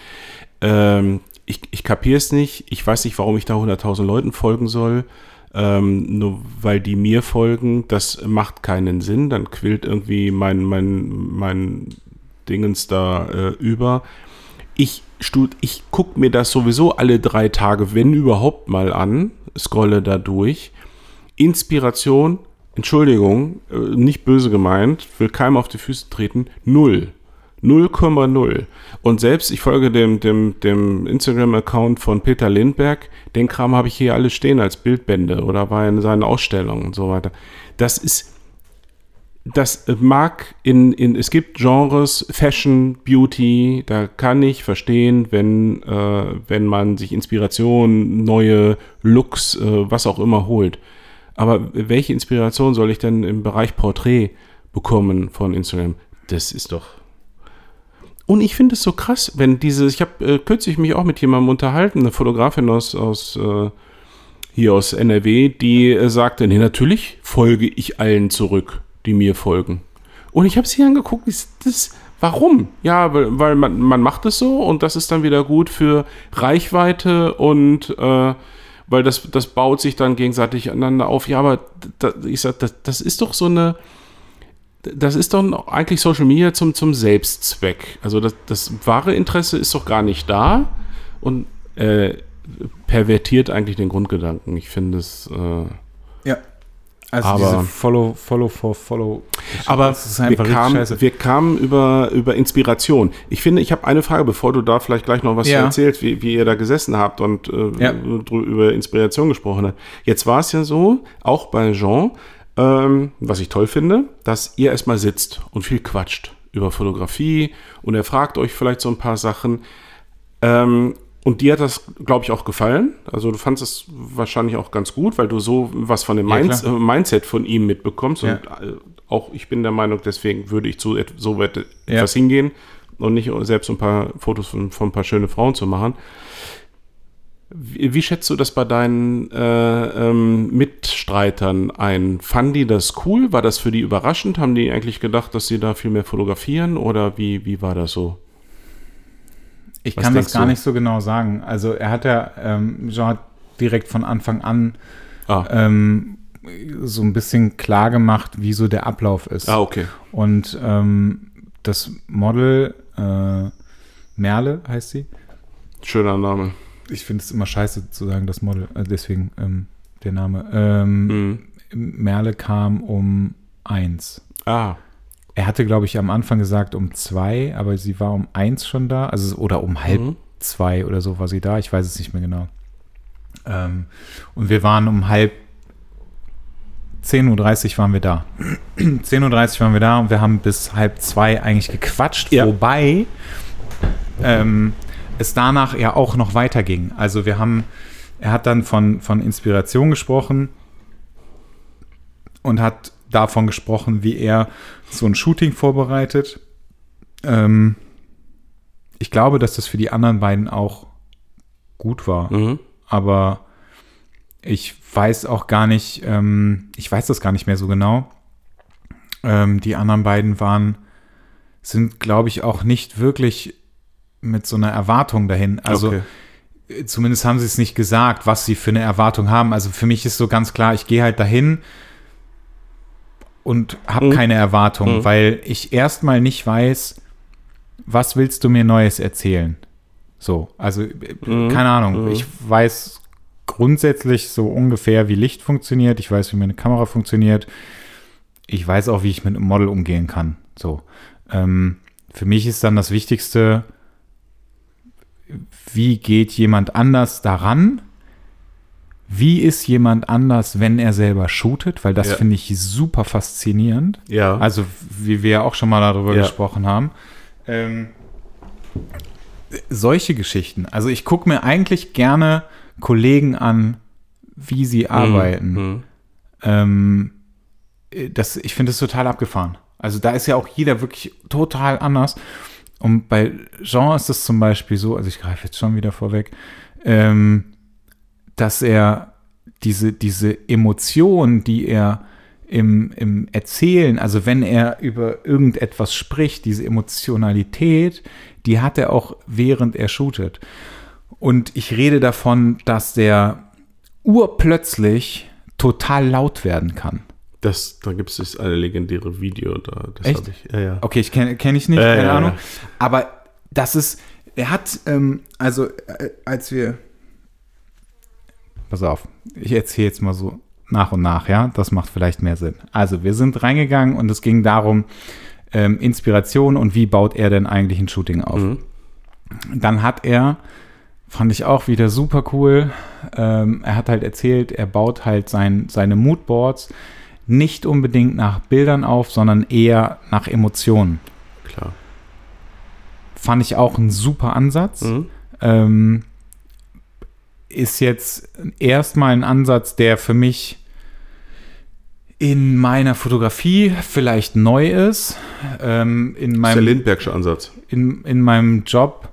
Ähm, ich ich kapiere es nicht. Ich weiß nicht, warum ich da 100.000 Leuten folgen soll. Ähm, nur weil die mir folgen, das macht keinen Sinn. Dann quillt irgendwie mein, mein, mein Dingens da äh, über. Ich, ich gucke mir das sowieso alle drei Tage, wenn überhaupt mal an, scrolle da durch. Inspiration, Entschuldigung, äh, nicht böse gemeint, will keinem auf die Füße treten, null. 0,0. Und selbst, ich folge dem, dem, dem Instagram-Account von Peter Lindberg, den Kram habe ich hier alles stehen als Bildbände oder in seinen Ausstellungen und so weiter. Das ist, das mag in, in, es gibt Genres, Fashion, Beauty, da kann ich verstehen, wenn, äh, wenn man sich Inspiration, neue Looks, äh, was auch immer holt. Aber welche Inspiration soll ich denn im Bereich Porträt bekommen von Instagram? Das ist doch. Und ich finde es so krass, wenn diese, ich habe äh, kürzlich mich auch mit jemandem unterhalten, eine Fotografin aus, aus äh, hier aus NRW, die äh, sagte, nee, natürlich folge ich allen zurück, die mir folgen. Und ich habe sie angeguckt, ist das, warum? Ja, weil, weil man, man macht es so und das ist dann wieder gut für Reichweite und äh, weil das, das baut sich dann gegenseitig aneinander auf. Ja, aber da, ich sag, das, das ist doch so eine, das ist doch eigentlich Social Media zum, zum Selbstzweck. Also das, das wahre Interesse ist doch gar nicht da und äh, pervertiert eigentlich den Grundgedanken. Ich finde es. Äh. Also Aber- diese Follow, Follow for Follow. aber wir, kamen, wir kamen über, über Inspiration. Ich finde, ich habe eine Frage, bevor du da vielleicht gleich noch was Ja. erzählst, wie, wie ihr da gesessen habt und äh, Ja. über Inspiration gesprochen habt. Jetzt war es ja so, auch bei Jean, ähm, was ich toll finde, dass ihr erstmal sitzt und viel quatscht über Fotografie und er fragt euch vielleicht so ein paar Sachen. Ähm, und dir hat das, glaube ich, auch gefallen. Also du fandest es wahrscheinlich auch ganz gut, weil du so was von dem Ja, Minds klar. äh, Mindset von ihm mitbekommst. Ja. Und äh, auch ich bin der Meinung, deswegen würde ich zu so weit Ja. etwas hingehen und nicht selbst ein paar Fotos von, von ein paar schöne Frauen zu machen. Wie, wie schätzt du das bei deinen äh, ähm, Mitstreitern ein? Fanden die das cool? War das für die überraschend? Haben die eigentlich gedacht, dass sie da viel mehr fotografieren? Oder wie, wie war das so? Ich Was kann das gar du? nicht so genau sagen. Also er hat ja, ähm, Jean hat direkt von Anfang an Ah, ähm, so ein bisschen klar gemacht, wie so der Ablauf ist. ah okay. Und ähm, das Model, äh, Merle heißt sie. Schöner Name. Ich finde es immer scheiße zu sagen, das Model, äh, deswegen ähm, der Name. Ähm, Mhm. Merle kam um eins. Ah, Er hatte, glaube ich, am Anfang gesagt um zwei, aber sie war um eins schon da, also oder um halb Mhm. zwei oder so war sie da, ich weiß es nicht mehr genau. Ähm, und wir waren um halb 10.30 Uhr waren wir da. [clears throat] 10.30 Uhr waren wir da und wir haben bis halb zwei eigentlich gequatscht, Ja. wobei ähm, es danach ja auch noch weiterging. Also wir haben, er hat dann von, von Inspiration gesprochen und hat davon gesprochen, wie er so ein Shooting vorbereitet. Ähm, ich glaube, dass das für die anderen beiden auch gut war, mhm. aber ich weiß auch gar nicht, ähm, ich weiß das gar nicht mehr so genau. Ähm, die anderen beiden waren, sind, glaube ich, auch nicht wirklich mit so einer Erwartung dahin. Also Okay. zumindest haben sie es nicht gesagt, was sie für eine Erwartung haben. Also für mich ist so ganz klar, ich gehe halt dahin und habe Mhm. keine Erwartung, Mhm. weil ich erstmal nicht weiß, was willst du mir Neues erzählen? So, also äh, Mhm. keine Ahnung. Mhm. Ich weiß grundsätzlich so ungefähr, wie Licht funktioniert. Ich weiß, wie meine Kamera funktioniert. Ich weiß auch, wie ich mit einem Model umgehen kann. So. Ähm, für mich ist dann das Wichtigste, wie geht jemand anders daran? Wie ist jemand anders, wenn er selber shootet, weil das Ja. finde ich super faszinierend. Ja. Also, wie wir ja auch schon mal darüber Ja. gesprochen haben. Ähm, solche Geschichten. Also, ich gucke mir eigentlich gerne Kollegen an, wie sie arbeiten. Mhm. Ähm, das, ich finde es total abgefahren. Also da ist ja auch jeder wirklich total anders. Und bei Jean ist es zum Beispiel so, also ich greife jetzt schon wieder vorweg, ähm, dass er diese, diese Emotion, die er im, im Erzählen, also wenn er über irgendetwas spricht, diese Emotionalität, die hat er auch während er shootet. Und ich rede davon, dass der urplötzlich total laut werden kann. Das, da gibt es das eine legendäre Video. Da, das Echt? ich. Ja, ja. Okay, ich kenne kenn ich nicht, Ja, keine ja, Ahnung. Aber das ist, er hat, ähm, also äh, als wir, pass auf, ich erzähle jetzt mal so nach und nach, ja, das macht vielleicht mehr Sinn. Also wir sind reingegangen und es ging darum, ähm, Inspiration und wie baut er denn eigentlich ein Shooting auf. Mhm. Dann hat er, fand ich auch wieder super cool, ähm, er hat halt erzählt, er baut halt sein, seine Moodboards nicht unbedingt nach Bildern auf, sondern eher nach Emotionen. Klar. Fand ich auch ein super Ansatz. Mhm. Ähm, ist jetzt erstmal ein Ansatz, der für mich in meiner Fotografie vielleicht neu ist. Ähm, in Das ist der meinem Lindbergsche Ansatz. in, in meinem Job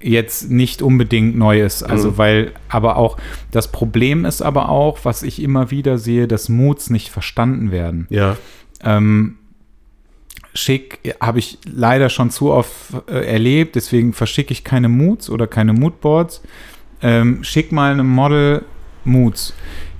jetzt nicht unbedingt neu ist. Also, Mhm. weil, aber auch, das Problem ist aber auch, was ich immer wieder sehe, dass Moods nicht verstanden werden. Ja. Ähm, schick habe ich leider schon zu oft äh, erlebt, deswegen verschicke ich keine Moods oder keine Moodboards. Ähm, schick mal einem Model Moods.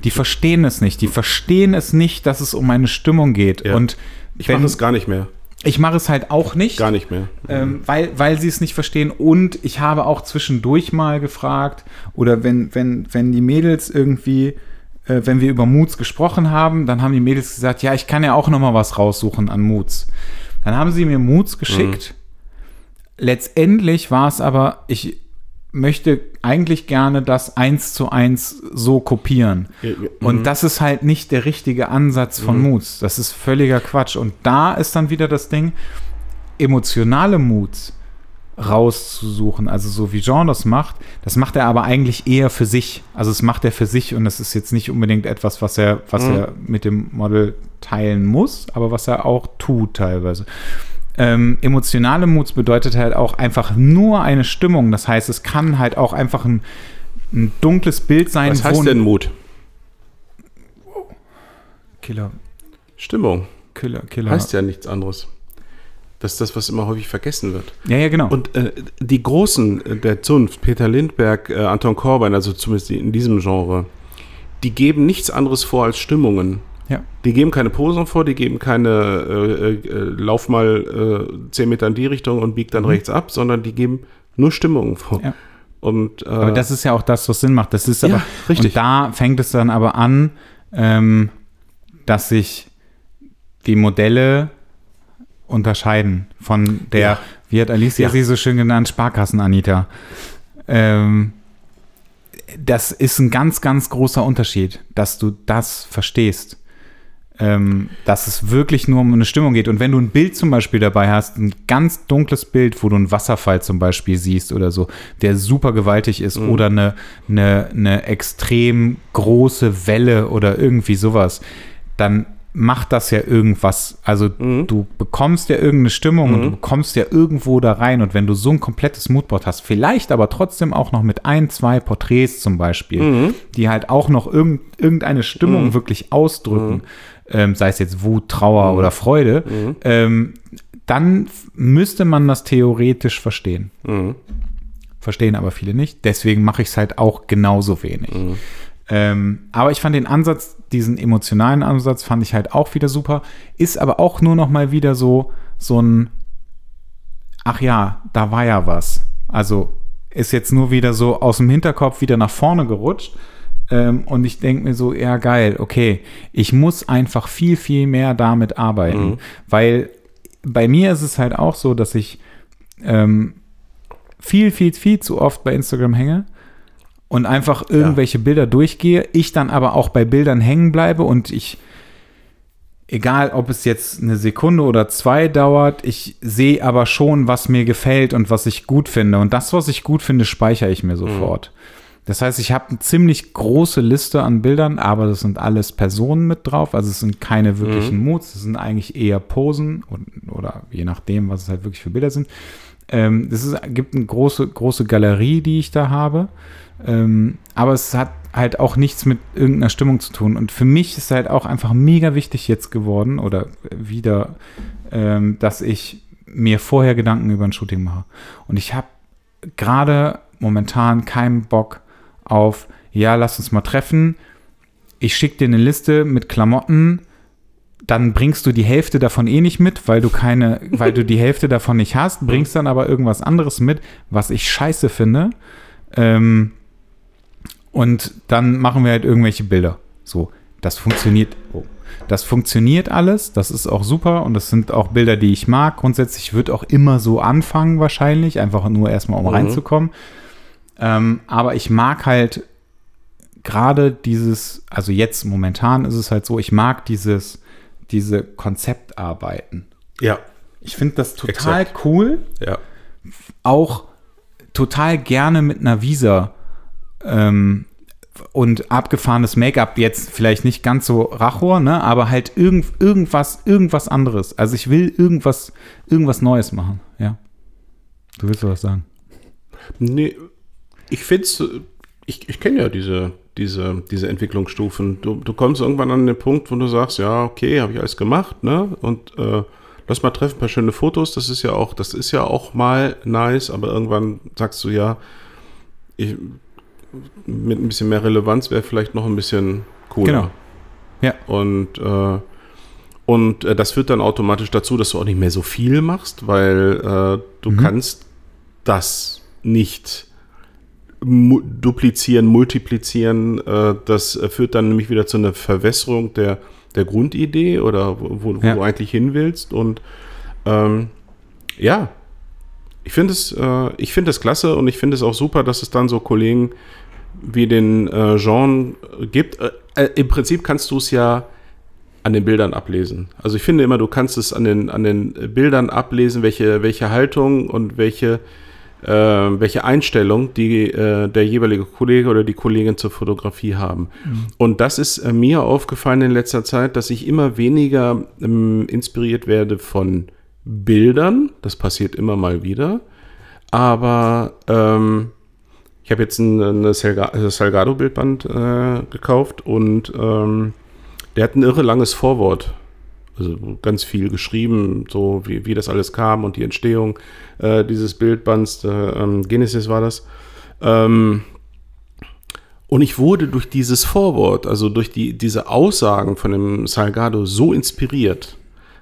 Die verstehen es nicht. Die verstehen es nicht, dass es um eine Stimmung geht. Ja. Und Ich mache es gar nicht mehr. ich mache es halt auch nicht. Gar nicht mehr. Ähm, weil, weil sie es nicht verstehen. Und ich habe auch zwischendurch mal gefragt, oder wenn, wenn, wenn die Mädels irgendwie, äh, wenn wir über Moods gesprochen haben, dann haben die Mädels gesagt, ja, ich kann ja auch noch mal was raussuchen an Moods. Dann haben sie mir Moods geschickt. Letztendlich war es aber, ich möchte eigentlich gerne das eins zu eins so kopieren. Ja, Und mhm. das ist halt nicht der richtige Ansatz von Moods. Das ist völliger Quatsch. Und da ist dann wieder das Ding, emotionale Moods rauszusuchen, also so wie Jean das macht, das macht er aber eigentlich eher für sich. Also es macht er für sich und es ist jetzt nicht unbedingt etwas, was er, was Mhm. er mit dem Model teilen muss, aber was er auch tut teilweise. Ähm, emotionale Moods bedeutet halt auch einfach nur eine Stimmung. Das heißt, es kann halt auch einfach ein, ein dunkles Bild sein. Was heißt denn Mut? Killer, Stimmung. Killer, Killer. Heißt ja nichts anderes. Das ist das, was immer häufig vergessen wird. ja, ja, genau. Und äh, die Großen äh, der Zunft, Peter Lindberg, äh, Anton Corbijn, also zumindest in diesem Genre, die geben nichts anderes vor als Stimmungen. Ja. Die geben keine Posen vor, die geben keine äh, äh, lauf mal äh, 10 Meter in die Richtung und bieg dann rechts ab, sondern die geben nur Stimmungen vor. Mhm. Ja. Und, äh, Aber das ist ja auch das, was Sinn macht. Das ist Ja, aber richtig. Und da fängt es dann aber an, ähm, dass sich die Modelle unterscheiden von der, Ja. wie hat Alicia Ja. sie so schön genannt, Sparkassen-Anita. Ähm, das ist ein ganz, ganz großer Unterschied, dass du das verstehst. Ähm, dass es wirklich nur um eine Stimmung geht. Und wenn du ein Bild zum Beispiel dabei hast, ein ganz dunkles Bild, wo du einen Wasserfall zum Beispiel siehst oder so, der super gewaltig ist, oder eine, eine, eine extrem große Welle oder irgendwie sowas, dann macht das ja irgendwas. Also du bekommst ja irgendeine Stimmung und du bekommst ja irgendwo da rein. Und wenn du so ein komplettes Moodboard hast, vielleicht aber trotzdem auch noch mit ein, zwei Porträts zum Beispiel, die halt auch noch irgend, irgendeine Stimmung wirklich ausdrücken, ähm, sei es jetzt Wut, Trauer oder Freude, ähm, dann müsste man das theoretisch verstehen. Mhm. Verstehen aber viele nicht. Deswegen mache ich es halt auch genauso wenig. Ähm, aber ich fand den Ansatz, diesen emotionalen Ansatz, fand ich halt auch wieder super. Ist aber auch nur noch mal wieder so, so ein, ach ja, da war ja was. Also ist jetzt nur wieder so aus dem Hinterkopf wieder nach vorne gerutscht. Ähm, und ich denke mir so, ja geil, okay, ich muss einfach viel, viel mehr damit arbeiten. Weil bei mir ist es halt auch so, dass ich ähm, viel, viel, viel zu oft bei Instagram hänge und einfach irgendwelche ja. Bilder durchgehe, ich dann aber auch bei Bildern hängen bleibe und ich, egal ob es jetzt eine Sekunde oder zwei dauert, ich sehe aber schon, was mir gefällt und was ich gut finde. Und das, was ich gut finde, speichere ich mir sofort. Das heißt, ich habe eine ziemlich große Liste an Bildern, aber das sind alles Personen mit drauf. Also es sind keine wirklichen mhm. Moods, es sind eigentlich eher Posen und, oder je nachdem, was es halt wirklich für Bilder sind. Ähm, das ist, gibt eine große, große Galerie, die ich da habe. Ähm, aber es hat halt auch nichts mit irgendeiner Stimmung zu tun. Und für mich ist halt auch einfach mega wichtig jetzt geworden oder wieder, ähm, dass ich mir vorher Gedanken über ein Shooting mache. Und ich habe gerade momentan keinen Bock auf, ja, lass uns mal treffen. Ich schicke dir eine Liste mit Klamotten, dann bringst du die Hälfte davon eh nicht mit, weil du keine, [laughs] weil du die Hälfte davon nicht hast, bringst dann aber irgendwas anderes mit, was ich scheiße finde. Ähm, und dann machen wir halt irgendwelche Bilder. So, das funktioniert. Oh. Das funktioniert alles, das ist auch super und das sind auch Bilder, die ich mag. Grundsätzlich wird auch immer so anfangen, wahrscheinlich, einfach nur erstmal, um mhm. reinzukommen. Ähm, aber ich mag halt gerade dieses, also jetzt momentan ist es halt so, ich mag dieses, diese Konzeptarbeiten. Ja. Ich finde das total Exakt. cool. Ja. Auch total gerne mit einer Visa ähm, und abgefahrenes Make-up jetzt vielleicht nicht ganz so Rachor, ne, aber halt irgend, irgendwas, irgendwas anderes. Also ich will irgendwas, irgendwas Neues machen, ja. Du willst was sagen? Nee, ich finde es, ich, ich kenne ja diese, diese, diese Entwicklungsstufen. Du, du kommst irgendwann an den Punkt, wo du sagst, ja, okay, habe ich alles gemacht, ne? Und äh, lass mal treffen, ein paar schöne Fotos. Das ist ja auch, das ist ja auch mal nice, aber irgendwann sagst du ja, ich, mit ein bisschen mehr Relevanz wäre vielleicht noch ein bisschen cooler. Genau. Ja. Und, äh, und äh, das führt dann automatisch dazu, dass du auch nicht mehr so viel machst, weil äh, du mhm. kannst das nicht duplizieren, multiplizieren. Äh, das führt dann nämlich wieder zu einer Verwässerung der, der Grundidee oder wo, wo ja. du eigentlich hin willst. Und ähm, ja, ich finde es, äh, ich finde es klasse und ich finde es auch super, dass es dann so Kollegen wie den äh, Jean gibt. Äh, äh, Im Prinzip kannst du es ja an den Bildern ablesen. Also ich finde immer, du kannst es an den, an den Bildern ablesen, welche, welche Haltung und welche, äh, welche Einstellung die, äh, der jeweilige Kollege oder die Kollegin zur Fotografie haben. Mhm. Und das ist äh, mir aufgefallen in letzter Zeit, dass ich immer weniger ähm, inspiriert werde von Bildern. Das passiert immer mal wieder. Aber ähm, ich habe jetzt ein, eine Salgado-Bildband äh, gekauft und ähm, der hat ein irre langes Vorwort. Also ganz viel geschrieben, so wie, wie das alles kam und die Entstehung äh, dieses Bildbands. Äh, ähm, Genesis war das. Ähm, und ich wurde durch dieses Vorwort, also durch die, diese Aussagen von dem Salgado so inspiriert,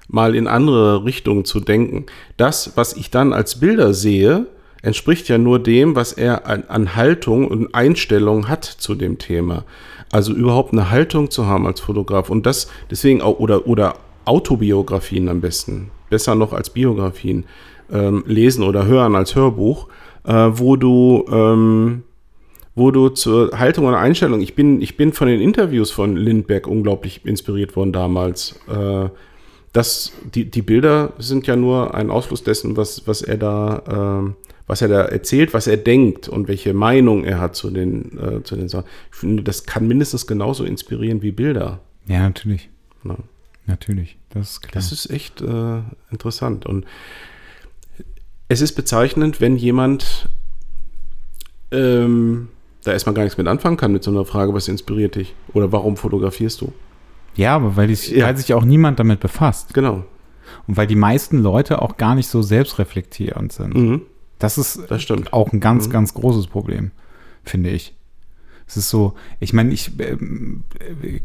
mal in andere Richtungen zu denken. Das, was ich dann als Bilder sehe, entspricht ja nur dem, was er an, an Haltung und Einstellung hat zu dem Thema. Also überhaupt eine Haltung zu haben als Fotograf und das deswegen auch oder oder Autobiografien am besten, besser noch als Biografien ähm, lesen oder hören als Hörbuch, äh, wo du ähm, wo du zur Haltung und Einstellung, ich bin, ich bin von den Interviews von Lindbergh unglaublich inspiriert worden damals. Äh, das, die, die Bilder sind ja nur ein Ausfluss dessen, was, was er da äh, was er da erzählt, was er denkt und welche Meinung er hat zu den, äh, zu den Sachen. Ich finde, das kann mindestens genauso inspirieren wie Bilder. Ja, natürlich. Ja. Natürlich, das ist klar. Das ist echt äh, interessant. Und es ist bezeichnend, wenn jemand ähm, da erstmal gar nichts mit anfangen kann mit so einer Frage, was inspiriert dich? Oder warum fotografierst du? Ja, aber weil, ich, ja. weil sich auch niemand damit befasst. Genau. Und weil die meisten Leute auch gar nicht so selbstreflektierend sind. Mhm. Das ist das auch ein ganz, mhm. ganz großes Problem, finde ich. Es ist so, ich meine, ich äh,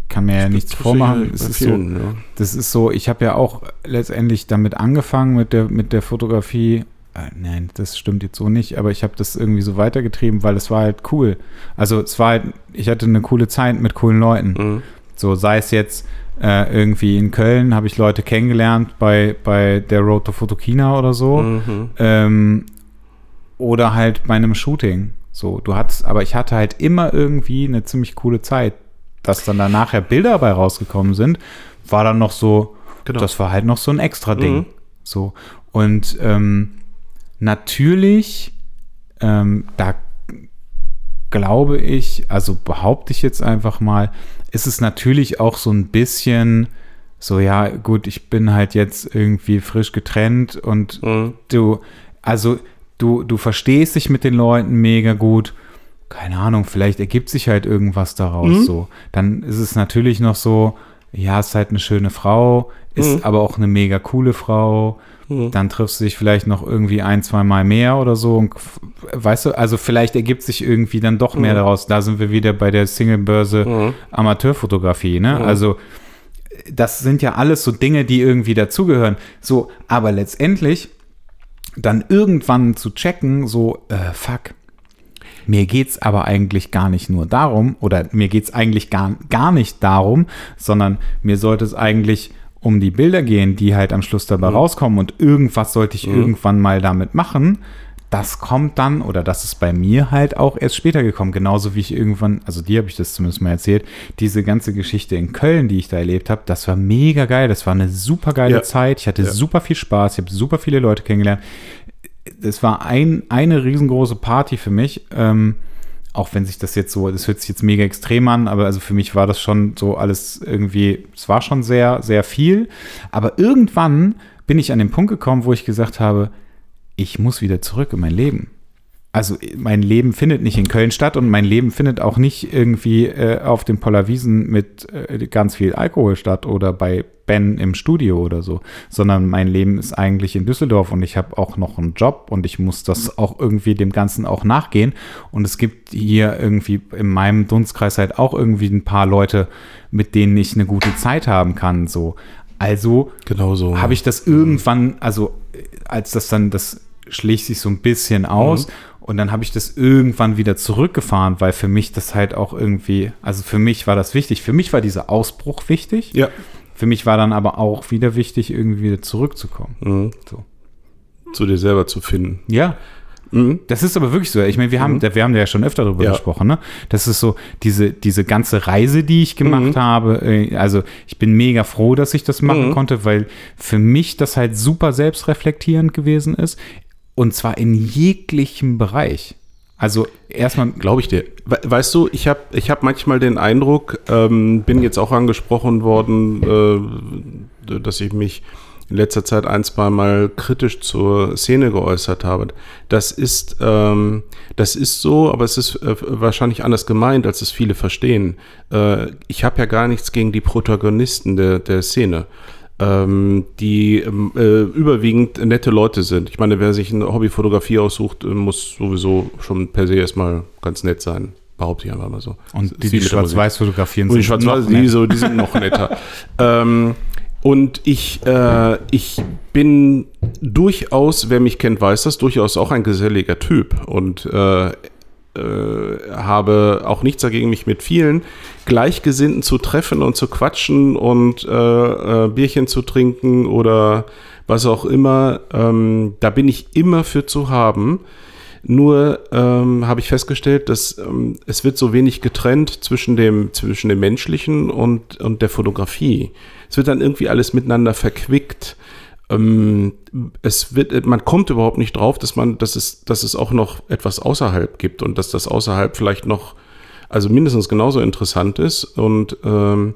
kann mir das ja nichts vormachen. Es ist vielen, so, ja. Das ist so, ich habe ja auch letztendlich damit angefangen mit der, mit der Fotografie. Äh, nein, das stimmt jetzt so nicht, aber ich habe das irgendwie so weitergetrieben, weil es war halt cool. Also es war halt, ich hatte eine coole Zeit mit coolen Leuten. Mhm. So sei es jetzt äh, irgendwie in Köln, habe ich Leute kennengelernt bei, bei der Road to Photokina oder so. Mhm. Ähm, oder halt bei einem Shooting. So, du hattest, aber ich hatte halt immer irgendwie eine ziemlich coole Zeit. Dass dann da nachher Bilder dabei rausgekommen sind, war dann noch so, Genau. das war halt noch so ein extra Ding. Mhm. So. Und ähm, natürlich, ähm, da glaube ich, also behaupte ich jetzt einfach mal, ist es natürlich auch so ein bisschen so, ja, gut, ich bin halt jetzt irgendwie frisch getrennt und Mhm. du, also du, du verstehst dich mit den Leuten mega gut. Keine Ahnung, vielleicht ergibt sich halt irgendwas daraus Mhm. so. Dann ist es natürlich noch so, ja, ist halt eine schöne Frau, ist Mhm. aber auch eine mega coole Frau. Mhm. Dann triffst du dich vielleicht noch irgendwie ein, zwei Mal mehr oder so. Und, weißt du, also vielleicht ergibt sich irgendwie dann doch mehr Mhm. daraus. Da sind wir wieder bei der Singlebörse Mhm. Amateurfotografie, ne? Mhm. Also das sind ja alles so Dinge, die irgendwie dazugehören. So, aber letztendlich dann irgendwann zu checken, so, äh, fuck, mir geht's aber eigentlich gar nicht nur darum, oder mir geht's eigentlich gar, gar nicht darum, sondern mir sollte es eigentlich um die Bilder gehen, die halt am Schluss dabei rauskommen und irgendwas sollte ich irgendwann mal damit machen. Das kommt dann, oder das ist bei mir halt auch erst später gekommen, genauso wie ich irgendwann, also dir habe ich das zumindest mal erzählt, diese ganze Geschichte in Köln, die ich da erlebt habe, das war mega geil, das war eine super geile Ja. Zeit, ich hatte Ja. super viel Spaß, ich habe super viele Leute kennengelernt. Das war ein, eine riesengroße Party für mich, ähm, auch wenn sich das jetzt so, das hört sich jetzt mega extrem an, aber also für mich war das schon so alles irgendwie, es war schon sehr, sehr viel. Aber irgendwann bin ich an den Punkt gekommen, wo ich gesagt habe, ich muss wieder zurück in mein Leben. Also mein Leben findet nicht in Köln statt und mein Leben findet auch nicht irgendwie äh, auf den Pollerwiesen mit äh, ganz viel Alkohol statt oder bei Ben im Studio oder so, sondern mein Leben ist eigentlich in Düsseldorf und ich habe auch noch einen Job und ich muss das auch irgendwie dem Ganzen auch nachgehen und es gibt hier irgendwie in meinem Dunstkreis halt auch irgendwie ein paar Leute, mit denen ich eine gute Zeit haben kann, so. Also Genau so. habe ich das irgendwann, also äh, als das dann, das schlägt sich so ein bisschen aus Mhm. und dann habe ich das irgendwann wieder zurückgefahren, weil für mich das halt auch irgendwie, also für mich war das wichtig. Für mich war dieser Ausbruch wichtig. Ja. Für mich war dann aber auch wieder wichtig, irgendwie wieder zurückzukommen. Mhm. So. Zu dir selber zu finden. Ja, Mhm. das ist aber wirklich so. Ich meine, wir haben, wir haben ja schon öfter darüber Ja. gesprochen, ne? Das ist so, diese, diese ganze Reise, die ich gemacht Mhm. habe. äh, Also ich bin mega froh, dass ich das machen Mhm. konnte, weil für mich das halt super selbstreflektierend gewesen ist. Und zwar in jeglichem Bereich. Also erstmal, Glaube ich dir. We weißt du, ich habe ich hab manchmal den Eindruck, ähm, bin jetzt auch angesprochen worden, äh, dass ich mich in letzter Zeit ein, zwei Mal kritisch zur Szene geäußert habe. Das ist, ähm, das ist so, aber es ist äh, wahrscheinlich anders gemeint, als es viele verstehen. Äh, ich habe ja gar nichts gegen die Protagonisten der, der Szene die ähm, äh, überwiegend nette Leute sind. Ich meine, wer sich eine Hobbyfotografie aussucht, äh, muss sowieso schon per se erstmal ganz nett sein. Behaupte ich einfach mal so. und die, die schwarz-weiß fotografieren Und die sind Schwarz-Weiß, noch die, so, die sind noch netter. [laughs] ähm, und ich, äh, ich bin durchaus, wer mich kennt, weiß das, durchaus auch ein geselliger Typ. Und äh, äh, habe auch nichts dagegen, mich mit vielen Gleichgesinnten zu treffen und zu quatschen und äh, äh, Bierchen zu trinken oder was auch immer. Ähm, da bin ich immer für zu haben. Nur ähm, habe ich festgestellt, dass ähm, es wird so wenig getrennt zwischen dem, zwischen dem Menschlichen und, und der Fotografie. Es wird dann irgendwie alles miteinander verquickt. Ähm, es wird, man kommt überhaupt nicht drauf, dass man, dass es, dass es auch noch etwas außerhalb gibt und dass das außerhalb vielleicht noch, also mindestens genauso interessant ist. Und ähm,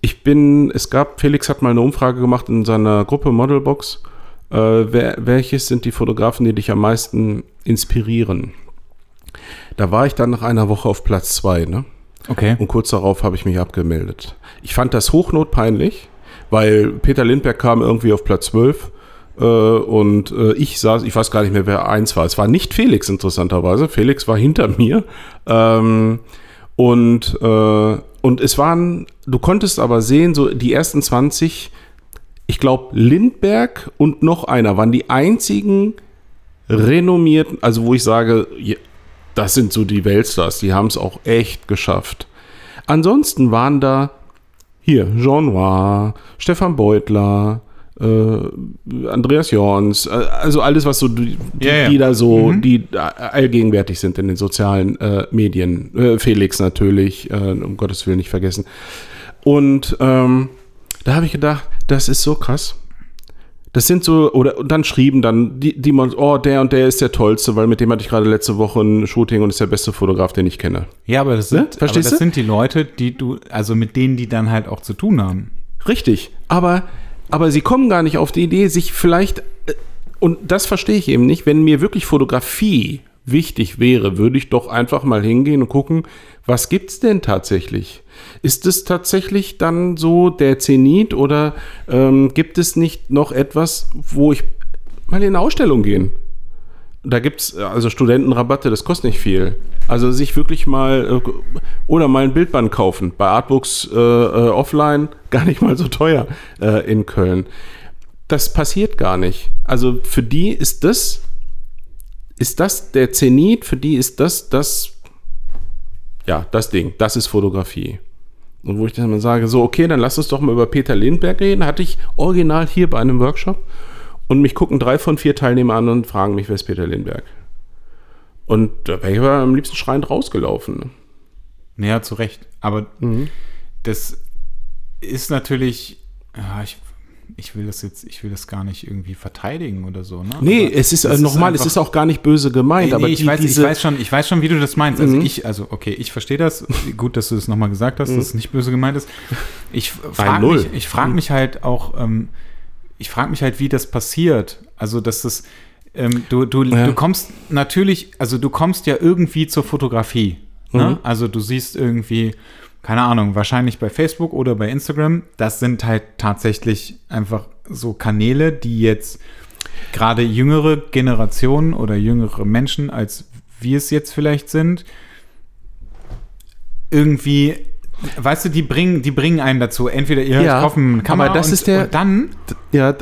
ich bin, es gab, Felix hat mal eine Umfrage gemacht in seiner Gruppe Modelbox. Äh, wer, welches sind die Fotografen, die dich am meisten inspirieren? Da war ich dann nach einer Woche auf Platz zwei, ne? Okay. Und kurz darauf habe ich mich abgemeldet. Ich fand das hochnotpeinlich, weil Peter Lindbergh kam irgendwie auf Platz 12 äh, und äh, ich saß, ich weiß gar nicht mehr, wer eins war. Es war nicht Felix, interessanterweise. Felix war hinter mir. Ähm, und, äh, und es waren, du konntest aber sehen, so die ersten 20, ich glaube, Lindbergh und noch einer waren die einzigen renommierten, also wo ich sage, das sind so die Weltstars, die haben es auch echt geschafft. Ansonsten waren da hier Jean Noir, Stefan Beutler, äh, Andreas Jorns, äh, also alles, was so die, ja. die da so, Mhm. die allgegenwärtig sind in den sozialen äh, Medien. Äh, Felix natürlich, äh, um Gottes Willen nicht vergessen. Und ähm, da habe ich gedacht, das ist so krass. Das sind so, oder und dann schrieben dann die, die man, oh, der und der ist der Tollste, weil mit dem hatte ich gerade letzte Woche ein Shooting und ist der beste Fotograf, den ich kenne. Ja, aber das Ne? sind, aber Verstehst das sind die Leute, die du, also mit denen, die dann halt auch zu tun haben. Richtig, aber, aber sie kommen gar nicht auf die Idee, sich vielleicht, äh, und das verstehe ich eben nicht, wenn mir wirklich Fotografie wichtig wäre, würde ich doch einfach mal hingehen und gucken, was gibt's denn tatsächlich? Ist es tatsächlich dann so der Zenit oder ähm, gibt es nicht noch etwas, wo ich mal in eine Ausstellung gehen? Da gibt es also Studentenrabatte, das kostet nicht viel. Also sich wirklich mal äh, oder mal ein Bildband kaufen. Bei Artbooks äh, äh, offline [laughs] gar nicht mal so teuer äh, in Köln. Das passiert gar nicht. Also für die ist das, ist das der Zenit, für die ist das das, ja, das Ding, das ist Fotografie. Und wo ich dann mal sage, so, okay, dann lass uns doch mal über Peter Lindbergh reden. Hatte ich original hier bei einem Workshop. Und mich gucken drei von vier Teilnehmer an und fragen mich, wer ist Peter Lindbergh? Und da wäre ich aber am liebsten schreiend rausgelaufen. Naja, zu Recht. Aber Mhm. das ist natürlich, ja, ich, ich will das jetzt, ich will das gar nicht irgendwie verteidigen oder so. Ne? Nee, Aber es ist äh, nochmal, es ist auch gar nicht böse gemeint, Nee, aber nee, ich, die, weiß, ich weiß schon, ich weiß schon, wie du das meinst. Also Mhm. ich, also okay, ich verstehe das. Gut, dass du das nochmal gesagt hast, dass es nicht böse gemeint ist. Ich frage mich, ich frage mich halt auch, ähm, ich frage mich halt, wie das passiert. Also dass das, ähm, du, du, Ja. du kommst natürlich, also du kommst ja irgendwie zur Fotografie. Ne? Mhm. Also du siehst irgendwie, keine Ahnung, wahrscheinlich bei Facebook oder bei Instagram. Das sind halt tatsächlich einfach so Kanäle, die jetzt gerade jüngere Generationen oder jüngere Menschen, als wir es jetzt vielleicht sind, irgendwie, weißt du, die bringen, die bringen einen dazu. Entweder ihr Ja, kauft eine Kamera aber das und, ist der- und dann, Ja,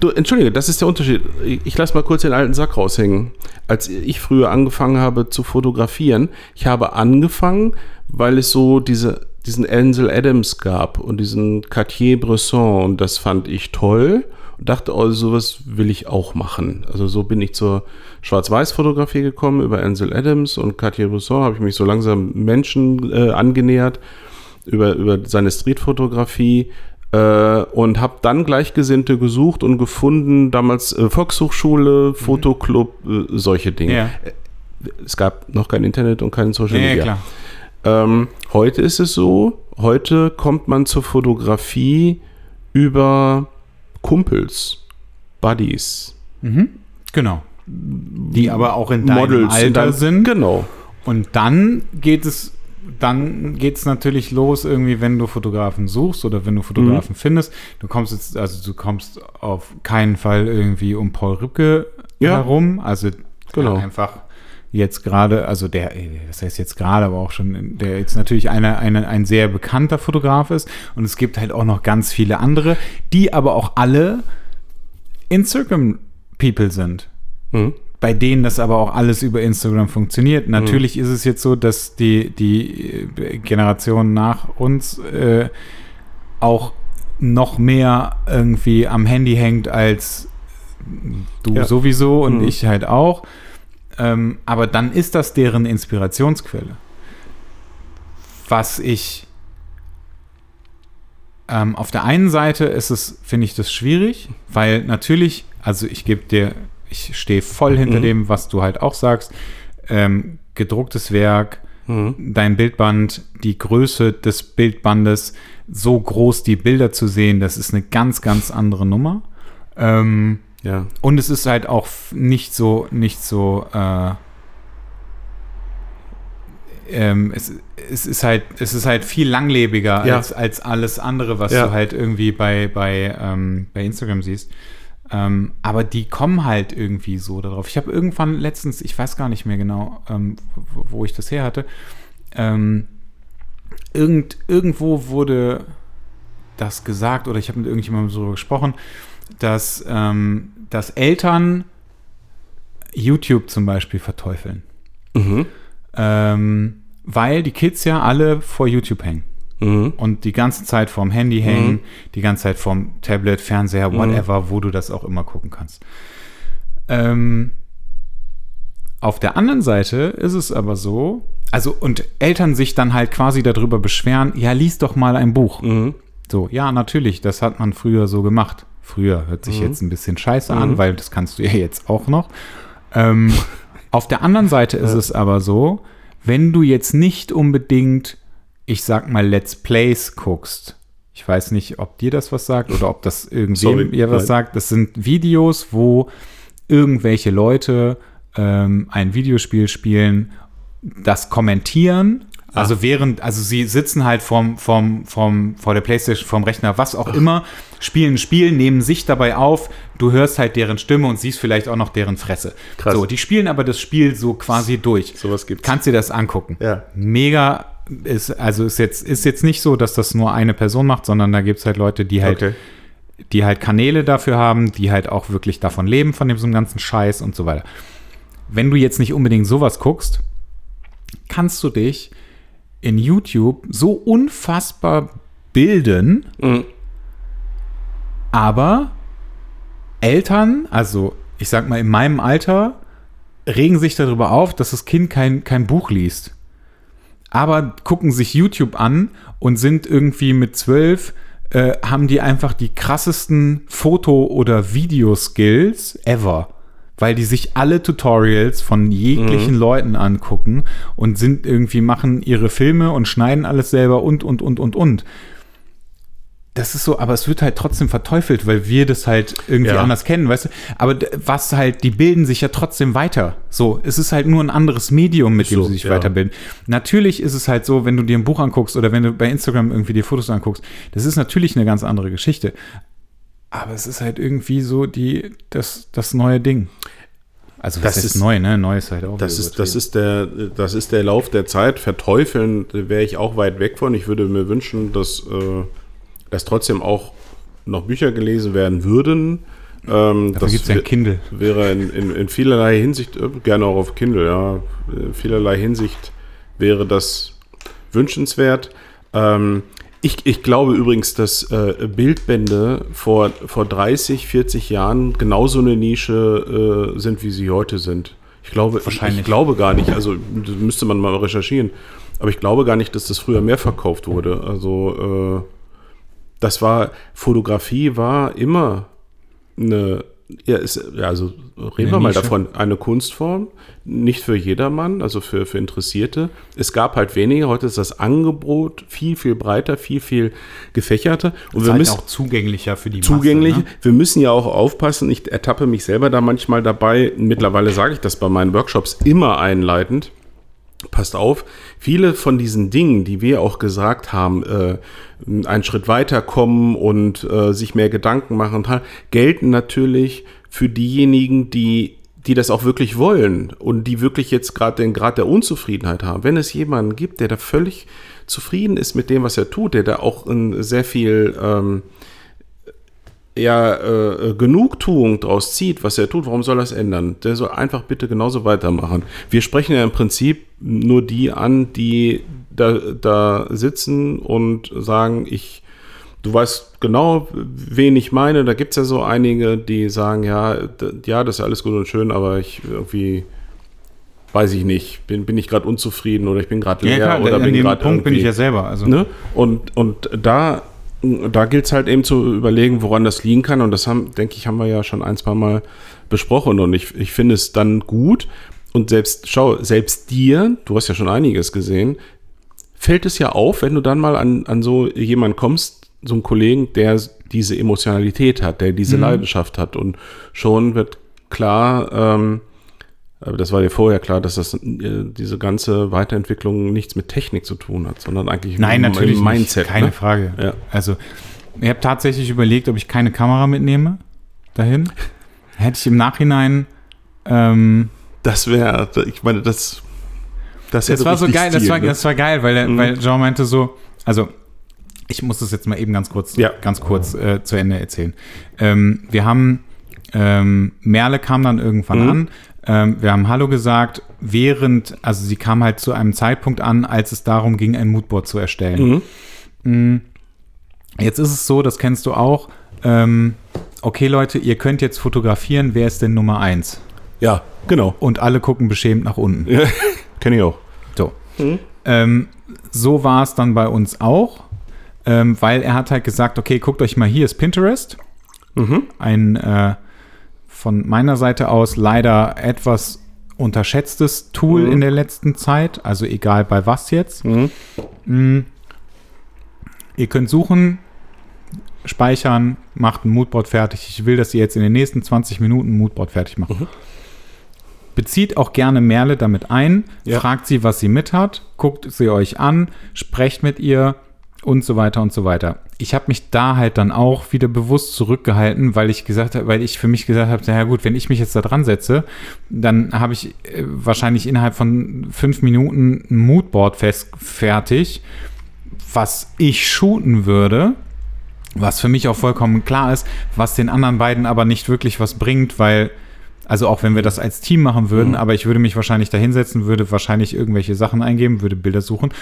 du, entschuldige, das ist der Unterschied. Ich, lasse mal kurz den alten Sack raushängen. Als ich früher angefangen habe zu fotografieren, ich habe angefangen, weil es so diese, diesen Ansel Adams gab und diesen Cartier-Bresson und das fand ich toll und dachte, oh, sowas will ich auch machen. Also so bin ich zur Schwarz-Weiß-Fotografie gekommen über Ansel Adams und Cartier-Bresson, habe ich mich so langsam Menschen äh, angenähert über, über seine Streetfotografie und habe dann Gleichgesinnte gesucht und gefunden, damals äh, Volkshochschule, Fotoclub, äh, solche Dinge. ja, Es gab noch kein Internet und kein Social ja, ja, Media. klar. Ähm, heute ist es so, heute kommt man zur Fotografie über Kumpels, Buddies, Mhm. Genau. Die aber auch in deinem Models. Alter und dann- sind. Genau. Und dann geht es, dann geht es natürlich los, irgendwie, wenn du Fotografen suchst oder wenn du Fotografen Mhm. findest. Du kommst jetzt, also du kommst auf keinen Fall irgendwie um Paul Rübke Ja. herum. Also Genau. einfach jetzt gerade, also der, äh, das heißt jetzt gerade, aber auch schon, der jetzt natürlich eine, eine, ein sehr bekannter Fotograf ist. Und es gibt halt auch noch ganz viele andere, die aber auch alle Instagram-People sind Mhm. Bei denen das aber auch alles über Instagram funktioniert. Natürlich ist es jetzt so, dass die, die äh, Generation nach uns äh, auch noch mehr irgendwie am Handy hängt als du Ja. sowieso und Mhm. ich halt auch. Ähm, aber dann ist das deren Inspirationsquelle. Was ich ähm, auf der einen Seite ist es, finde ich das schwierig, weil natürlich, also ich gebe dir, ich stehe voll hinter Mhm. dem, was du halt auch sagst. Ähm, gedrucktes Werk, Mhm. dein Bildband, die Größe des Bildbandes, so groß die Bilder zu sehen, das ist eine ganz, ganz andere Nummer. Ähm, Ja. und es ist halt auch nicht so, nicht so, äh, ähm, es, es ist halt, es ist halt viel langlebiger Ja. als, als alles andere, was Ja. du halt irgendwie bei, bei, ähm, bei Instagram siehst. Ähm, aber die kommen halt irgendwie so darauf. Ich habe irgendwann letztens, ich weiß gar nicht mehr genau, ähm, wo, ich das her hatte, ähm, irgend, irgendwo wurde das gesagt oder ich habe mit irgendjemandem so gesprochen, dass, ähm, dass Eltern YouTube zum Beispiel verteufeln. Mhm. Ähm, weil die Kids ja alle vor YouTube hängen. Und die ganze Zeit vorm Handy hängen, die ganze Zeit vorm Tablet, Fernseher, whatever, wo du das auch immer gucken kannst. Ähm, auf der anderen Seite ist es aber so, also und Eltern sich dann halt quasi darüber beschweren, ja, lies doch mal ein Buch. So, ja, natürlich, das hat man früher so gemacht. Früher hört sich jetzt ein bisschen scheiße an, weil das kannst du ja jetzt auch noch. Ähm, [laughs] auf der anderen Seite ist es aber so, wenn du jetzt nicht unbedingt, ich sag mal, Let's Plays guckst, ich weiß nicht, ob dir das was sagt oder ob das irgendwem ihr was nein. sagt, das sind Videos, wo irgendwelche Leute ähm, ein Videospiel spielen, das kommentieren. Also während, also sie sitzen halt vorm, vorm, vorm, vor der Playstation, vorm Rechner, was auch immer, spielen ein Spiel, nehmen sich dabei auf, du hörst halt deren Stimme und siehst vielleicht auch noch deren Fresse. Krass. So, die spielen aber das Spiel so quasi durch. Sowas gibt's. Kannst dir das angucken. Ja. Mega ist, also ist jetzt, ist jetzt nicht so, dass das nur eine Person macht, sondern da gibt es halt Leute, die halt Okay. die halt Kanäle dafür haben, die halt auch wirklich davon leben, von diesem ganzen Scheiß und so weiter. Wenn du jetzt nicht unbedingt sowas guckst, kannst du dich in YouTube so unfassbar bilden, Mhm. aber Eltern, also ich sag mal in meinem Alter, regen sich darüber auf, dass das Kind kein, kein Buch liest. Aber gucken sich YouTube an und sind irgendwie mit zwölf, äh, haben die einfach die krassesten Foto- oder Videoskills ever. Weil die sich alle Tutorials von jeglichen Leuten angucken und sind irgendwie, machen ihre Filme und schneiden alles selber und, und, und, und, und das ist so, aber es wird halt trotzdem verteufelt, weil wir das halt irgendwie Ja. anders kennen, weißt du? Aber was halt, die bilden sich ja trotzdem weiter. So, es ist halt nur ein anderes Medium, mit dem So, sie sich ja. weiterbilden. Natürlich ist es halt so, wenn du dir ein Buch anguckst oder wenn du bei Instagram irgendwie dir Fotos anguckst, das ist natürlich eine ganz andere Geschichte. Aber es ist halt irgendwie so die, das, das neue Ding. Also Das das ist neu, ne? Neu ist halt auch Das ist, das, ist der, das ist der Lauf der Zeit. Verteufeln wäre ich auch weit weg von. Ich würde mir wünschen, dass, äh, dass trotzdem auch noch Bücher gelesen werden würden. Ähm, Dafür gibt es ja ein Kindle. wäre in, in, in vielerlei Hinsicht, äh, gerne auch auf Kindle, ja, in vielerlei Hinsicht wäre das wünschenswert. Ähm, ich, ich glaube übrigens, dass äh, Bildbände vor, vor 30, 40 Jahren genauso eine Nische äh, sind, wie sie heute sind. Ich glaube, Wahrscheinlich. ich glaube gar nicht, also müsste man mal recherchieren, aber ich glaube gar nicht, dass das früher mehr verkauft wurde. Also äh, das war, Fotografie war immer eine, ja, ist, ja also reden Eine wir mal Nische. davon, eine Kunstform, nicht für jedermann, also für, für Interessierte. Es gab halt weniger, heute ist das Angebot viel, viel breiter, viel, viel gefächerter. Und Ist wir halt müssen auch zugänglicher für die zugänglich. Ne? Wir müssen ja auch aufpassen. Ich ertappe mich selber da manchmal dabei. Mittlerweile sage ich das bei meinen Workshops immer einleitend. Passt auf, viele von diesen Dingen, die wir auch gesagt haben, äh, einen Schritt weiter kommen und äh, sich mehr Gedanken machen, gelten natürlich für diejenigen, die, die das auch wirklich wollen und die wirklich jetzt gerade den Grad der Unzufriedenheit haben. Wenn es jemanden gibt, der da völlig zufrieden ist mit dem, was er tut, der da auch sehr viel ähm, ja, äh, Genugtuung draus zieht, was er tut, warum soll er es ändern? Der soll einfach bitte genauso weitermachen. Wir sprechen ja im Prinzip nur die an, die da, da sitzen und sagen, ich, du weißt genau, wen ich meine. Da gibt es ja so einige, die sagen, ja, ja, das ist alles gut und schön, aber ich irgendwie weiß ich nicht, bin, bin ich gerade unzufrieden oder ich bin gerade Ja, leer klar, oder an bin gerade Punkt bin ich ja selber. Also, Ne? Und, und da, da gilt es halt eben zu überlegen, woran das liegen kann. Und das haben, denke ich, haben wir ja schon ein, zwei Mal besprochen. Und ich, ich finde es dann gut. Und selbst, schau, selbst dir, du hast ja schon einiges gesehen, fällt es ja auf, wenn du dann mal an, an so jemanden kommst, so einen Kollegen, der diese Emotionalität hat, der diese Leidenschaft hat. Und schon wird klar, ähm, aber das war dir vorher klar, dass das, äh, diese ganze Weiterentwicklung nichts mit Technik zu tun hat, sondern eigentlich Nein, im- natürlich im Mindset. nicht. Keine ne? Frage. Ja. Also, ich habe tatsächlich überlegt, ob ich keine Kamera mitnehme dahin. [laughs] Hätte ich im Nachhinein. Ähm, Das wäre, ich meine, das. Das, das war so geil. Das Stil, war, ne? das war geil, weil, er, weil Jean meinte so, also ich muss das jetzt mal eben ganz kurz, Ja. ganz kurz äh, zu Ende erzählen. Ähm, wir haben ähm, Merle kam dann irgendwann Mhm. an. Ähm, wir haben Hallo gesagt, während, also sie kam halt zu einem Zeitpunkt an, als es darum ging, ein Moodboard zu erstellen. Mhm. mh, jetzt ist es so, das kennst du auch. Ähm, okay, Leute, ihr könnt jetzt fotografieren. Wer ist denn Nummer eins? Ja, genau. Und alle gucken beschämt nach unten. Ja, [laughs] Kenne ich auch. So. Ähm, so war es dann bei uns auch, ähm, weil er hat halt gesagt, okay, guckt euch mal, hier ist Pinterest. Ein äh, von meiner Seite aus leider etwas unterschätztes Tool in der letzten Zeit, also egal bei was jetzt. Mm. Ihr könnt suchen, speichern, macht ein Moodboard fertig. Ich will, dass ihr jetzt in den nächsten 20 Minuten ein Moodboard fertig macht. Bezieht auch gerne Merle damit ein, Ja. fragt sie, was sie mit hat, guckt sie euch an, sprecht mit ihr und so weiter und so weiter. Ich habe mich da halt dann auch wieder bewusst zurückgehalten, weil ich gesagt habe, weil ich für mich gesagt habe, naja gut, wenn ich mich jetzt da dran setze, dann habe ich äh, wahrscheinlich innerhalb von fünf Minuten ein Moodboard fest fertig, was ich shooten würde, was für mich auch vollkommen klar ist, was den anderen beiden aber nicht wirklich was bringt, weil, also auch wenn wir das als Team machen würden, aber ich würde mich wahrscheinlich da hinsetzen, würde wahrscheinlich irgendwelche Sachen eingeben, würde Bilder suchen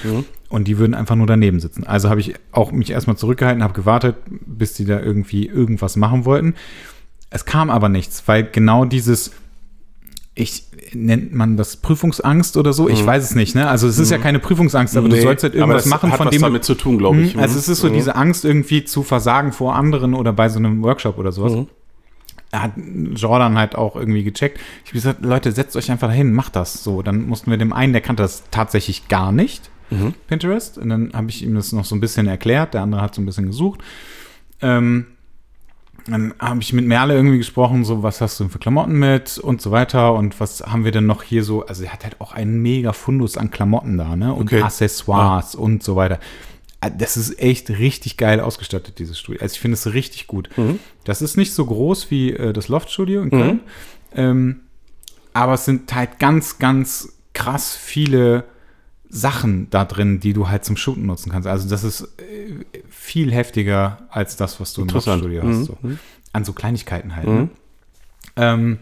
und die würden einfach nur daneben sitzen. Also habe ich auch mich erstmal zurückgehalten, habe gewartet, bis die da irgendwie irgendwas machen wollten. Es kam aber nichts, weil genau dieses, ich nennt man das Prüfungsangst oder so, ich weiß es nicht, ne? Also es ist ja keine Prüfungsangst, aber du sollst halt irgendwas machen, von dem damit zu tun, glaube ich. Mhm, Also es ist so Mhm. diese Angst irgendwie zu versagen vor anderen oder bei so einem Workshop oder sowas. Hat Jordan halt auch irgendwie gecheckt. Ich habe gesagt, Leute, setzt euch einfach hin, macht das. So, dann mussten wir dem einen, der kannte das tatsächlich gar nicht, Mhm. Pinterest. Und dann habe ich ihm das noch so ein bisschen erklärt. Der andere hat so ein bisschen gesucht. Ähm, dann habe ich mit Merle irgendwie gesprochen, so, was hast du denn für Klamotten mit und so weiter und was haben wir denn noch hier so, also er hat halt auch einen mega Fundus an Klamotten da, ne, und Okay. Accessoires und so weiter. Äh, Das ist echt richtig geil ausgestattet, dieses Studio. Also ich finde es richtig gut. Das ist nicht so groß wie äh, das Loft-Studio in Köln, ähm, aber es sind halt ganz, ganz krass viele Sachen da drin, die du halt zum Shooten nutzen kannst. Also das ist äh, viel heftiger als das, was du im. Loft-Studio hast. So. An so Kleinigkeiten halt. Ne? Ähm,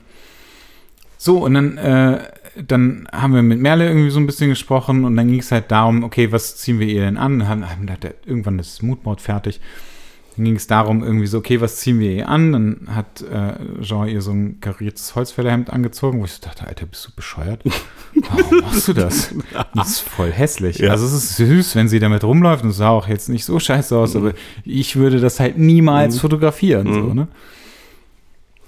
so, und dann, äh, dann haben wir mit Merle irgendwie so ein bisschen gesprochen und dann ging es halt darum, okay, was ziehen wir ihr denn an? Haben, haben ja, irgendwann ist das Moodboard fertig. Dann ging es darum, irgendwie so, okay, was ziehen wir ihr an? Dann hat äh, Jean ihr so ein kariertes Holzfällerhemd angezogen, wo ich so dachte, Alter, bist du bescheuert? Warum [laughs] machst du das? Das ist voll hässlich. Ja. Also es ist süß, wenn sie damit rumläuft und es sah auch jetzt nicht so scheiße aus, aber ich würde das halt niemals fotografieren. So, ne?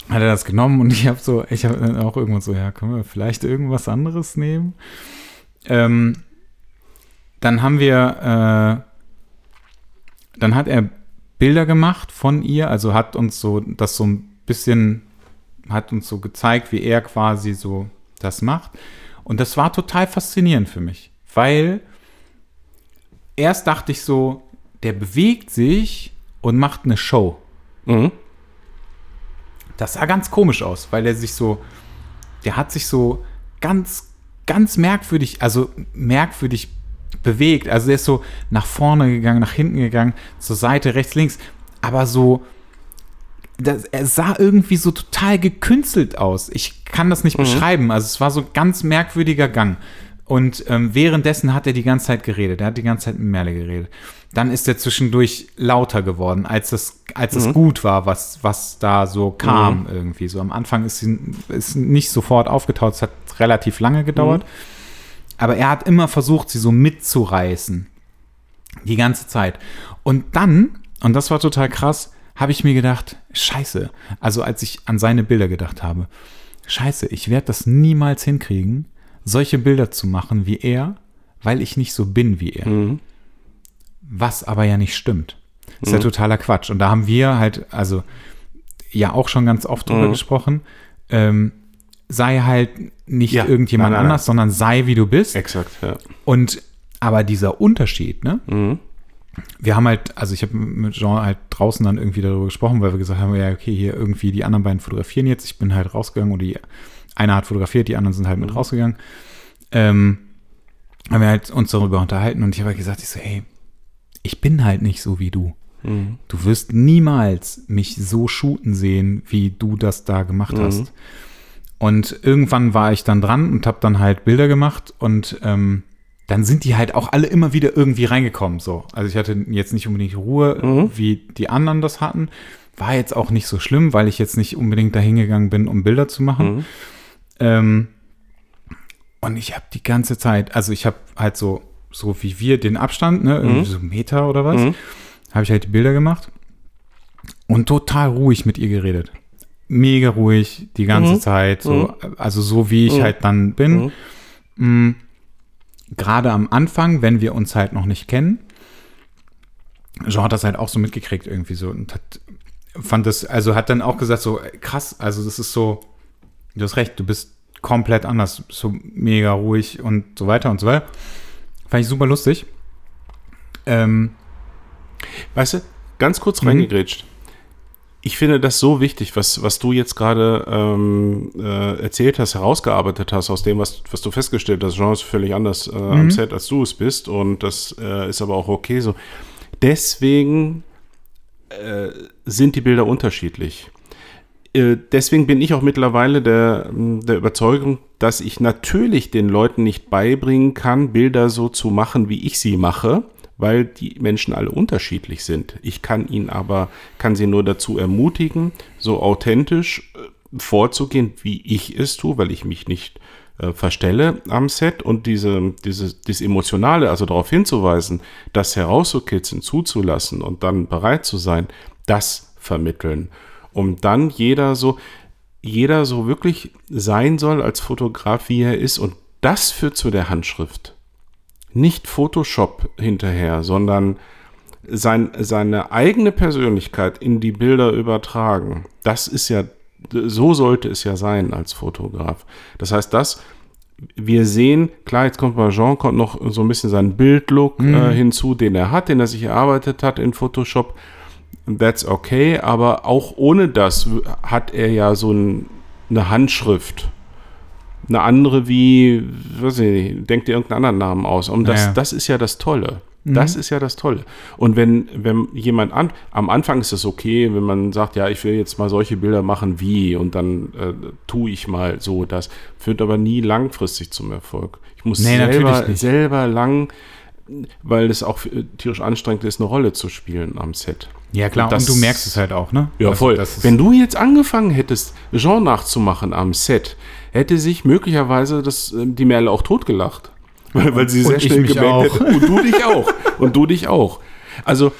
Hat er das genommen und [laughs] ich habe so, ich habe dann auch irgendwann so, ja, können wir vielleicht irgendwas anderes nehmen? Ähm, dann haben wir, äh, dann hat er Bilder gemacht von ihr, also hat uns so das so ein bisschen, hat uns so gezeigt, wie er quasi so das macht. Und das war total faszinierend für mich, weil erst dachte ich so, der bewegt sich und macht eine Show. Mhm. Das sah ganz komisch aus, weil er sich so, der hat sich so ganz, ganz merkwürdig, also merkwürdig bewegt. Also der ist so nach vorne gegangen, nach hinten gegangen, zur Seite, rechts, links, aber so, das, er sah irgendwie so total gekünstelt aus. Ich kann das nicht beschreiben. Also es war so ein ganz merkwürdiger Gang. Und ähm, währenddessen hat er die ganze Zeit geredet. Er hat die ganze Zeit mit Merle geredet. Dann ist er zwischendurch lauter geworden, als es, als es gut war, was, was da so kam irgendwie. So am Anfang ist sie ist nicht sofort aufgetaucht, es hat relativ lange gedauert. Aber er hat immer versucht, sie so mitzureißen. Die ganze Zeit. Und dann, und das war total krass, habe ich mir gedacht, scheiße. Also als ich an seine Bilder gedacht habe, scheiße, ich werde das niemals hinkriegen, solche Bilder zu machen wie er, weil ich nicht so bin wie er. Was aber ja nicht stimmt. Das ist ja totaler Quatsch. Und da haben wir halt, also ja auch schon ganz oft drüber gesprochen, ähm, sei halt nicht Ja, irgendjemand nein, nein, anders, sondern sei wie du bist. Exakt, ja. Und aber dieser Unterschied, ne? Wir haben halt, also ich habe mit Jean halt draußen dann irgendwie darüber gesprochen, weil wir gesagt haben, ja, okay, hier irgendwie die anderen beiden fotografieren jetzt. Ich bin halt rausgegangen oder die, einer hat fotografiert, die anderen sind halt mit rausgegangen. Ähm, haben wir halt uns darüber unterhalten und ich habe halt gesagt, ich so, hey, ich bin halt nicht so wie du. Du wirst niemals mich so shooten sehen, wie du das da gemacht hast. Und irgendwann war ich dann dran und habe dann halt Bilder gemacht und ähm, dann sind die halt auch alle immer wieder irgendwie reingekommen. So. Also ich hatte jetzt nicht unbedingt Ruhe, Mhm. wie die anderen das hatten. War jetzt auch nicht so schlimm, weil ich jetzt nicht unbedingt dahin gegangen bin, um Bilder zu machen. Mhm. Ähm, und ich habe die ganze Zeit, also ich habe halt so, so wie wir den Abstand, ne, irgendwie so Meter oder was, Mhm. habe ich halt die Bilder gemacht und total ruhig mit ihr geredet. Mega ruhig die ganze Mhm. Zeit, so, also so wie ich Mhm. halt dann bin. Mm, Gerade am Anfang, wenn wir uns halt noch nicht kennen, Jean hat das halt auch so mitgekriegt irgendwie so und hat, fand das, also hat dann auch gesagt so, krass, also das ist so, du hast recht, du bist komplett anders, so mega ruhig und so weiter und so weiter. Fand ich super lustig. Ähm, Weißt du, ganz kurz Mhm. reingegrätscht. Ich finde das so wichtig, was, was du jetzt gerade ähm, äh, erzählt hast, herausgearbeitet hast, aus dem, was, was du festgestellt hast. Jean ist völlig anders äh, Mhm. am Set, als du es bist. Und das äh, ist aber auch okay so. Deswegen äh, sind die Bilder unterschiedlich. Äh, deswegen bin ich auch mittlerweile der, der Überzeugung, dass ich natürlich den Leuten nicht beibringen kann, Bilder so zu machen, wie ich sie mache, weil die Menschen alle unterschiedlich sind. Ich kann ihnen aber, kann sie nur dazu ermutigen, so authentisch äh, vorzugehen, wie ich es tue, weil ich mich nicht äh, verstelle am Set und diese, diese, dieses Emotionale, also darauf hinzuweisen, das herauszukitzeln, zuzulassen und dann bereit zu sein, das vermitteln. Um dann jeder so, jeder so wirklich sein soll als Fotograf, wie er ist und das führt zu der Handschrift. Nicht Photoshop hinterher, sondern sein, seine eigene Persönlichkeit in die Bilder übertragen. Das ist ja, so sollte es ja sein als Fotograf. Das heißt, das, wir sehen, klar, jetzt kommt bei Jean kommt noch so ein bisschen sein Bildlook äh, hinzu, den er hat, den er sich erarbeitet hat in Photoshop. That's okay, aber auch ohne das hat er ja so ein, eine Handschrift. Eine andere wie, weiß ich nicht, denkt dir irgendeinen anderen Namen aus. Und das, Naja. das ist ja das Tolle. Das ist ja das Tolle. Und wenn, wenn jemand an, am Anfang ist es okay, wenn man sagt, ja, ich will jetzt mal solche Bilder machen wie und dann äh, tue ich mal so das, führt aber nie langfristig zum Erfolg. Ich muss Nee, selber, selber lang, weil es auch äh, tierisch anstrengend ist, eine Rolle zu spielen am Set. Ja klar, und, das- du merkst es halt auch, ne? Ja, Also voll. Wenn du jetzt angefangen hättest, Jean nachzumachen am Set, hätte sich möglicherweise das, äh, die Merle auch totgelacht. [laughs] Weil, weil sie Und sehr ich schnell gemerkt auch. hätte. Und du dich auch. Und du dich auch. Also,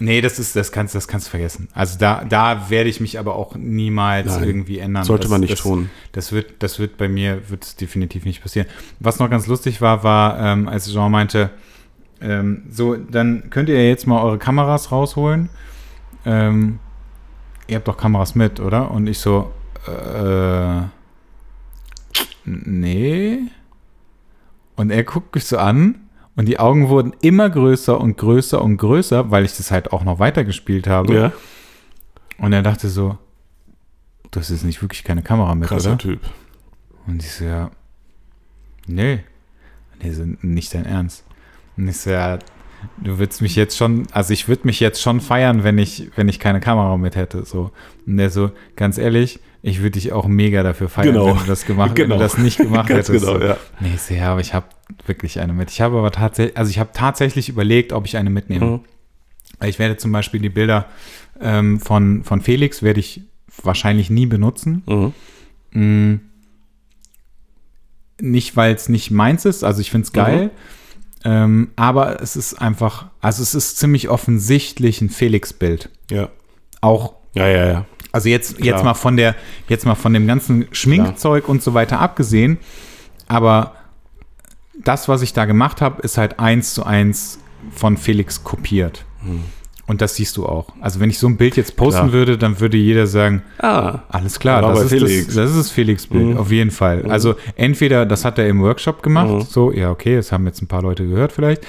Nee, das ist, das kannst, das kannst du vergessen. Also da, da werde ich mich aber auch niemals Nein, irgendwie ändern. sollte das, man nicht das, tun. Das wird, das wird bei mir, wird definitiv nicht passieren. Was noch ganz lustig war, war, ähm, als Jean meinte, ähm, so, dann könnt ihr jetzt mal eure Kameras rausholen. Ähm, ihr habt doch Kameras mit, oder? Und ich so, äh, nee. Und er guckt mich so an und die Augen wurden immer größer und größer und größer, weil ich das halt auch noch weitergespielt habe. ja, Und er dachte so, das ist nicht wirklich keine Kamera mit, krasser oder? Typ. Und ich so, ja, nee. Er so, nicht dein Ernst. So, ja, du würdest mich jetzt schon, also ich würde mich jetzt schon feiern, wenn ich, wenn ich keine Kamera mit hätte, so. Und er so, ganz ehrlich, ich würde dich auch mega dafür feiern, Genau. wenn du das gemacht, wenn Genau. du das nicht [laughs] gemacht hättest. genau, so. ja. Nee, ich so, ja, aber ich habe wirklich eine mit. Ich habe aber tatsächlich, also ich habe tatsächlich überlegt, ob ich eine mitnehme. Mhm. Ich werde zum Beispiel die Bilder ähm, von, von Felix werde ich wahrscheinlich nie benutzen. Mhm. Mm. Nicht, weil es nicht meins ist, also ich finde es geil, ähm, aber es ist einfach, also es ist ziemlich offensichtlich ein Felix-Bild. Ja. Auch, Ja, ja, ja. also jetzt, Klar. jetzt mal von der, jetzt mal von dem ganzen Schminkzeug und so weiter abgesehen, aber das, was ich da gemacht habe, ist halt eins zu eins von Felix kopiert. Und das siehst du auch. Also wenn ich so ein Bild jetzt posten Klar. würde, dann würde jeder sagen, Ah, alles klar, das ist, Felix. das, das ist das Felix-Bild, Mhm. auf jeden Fall. Also entweder das hat er im Workshop gemacht, Mhm. so, ja, okay, das haben jetzt ein paar Leute gehört vielleicht.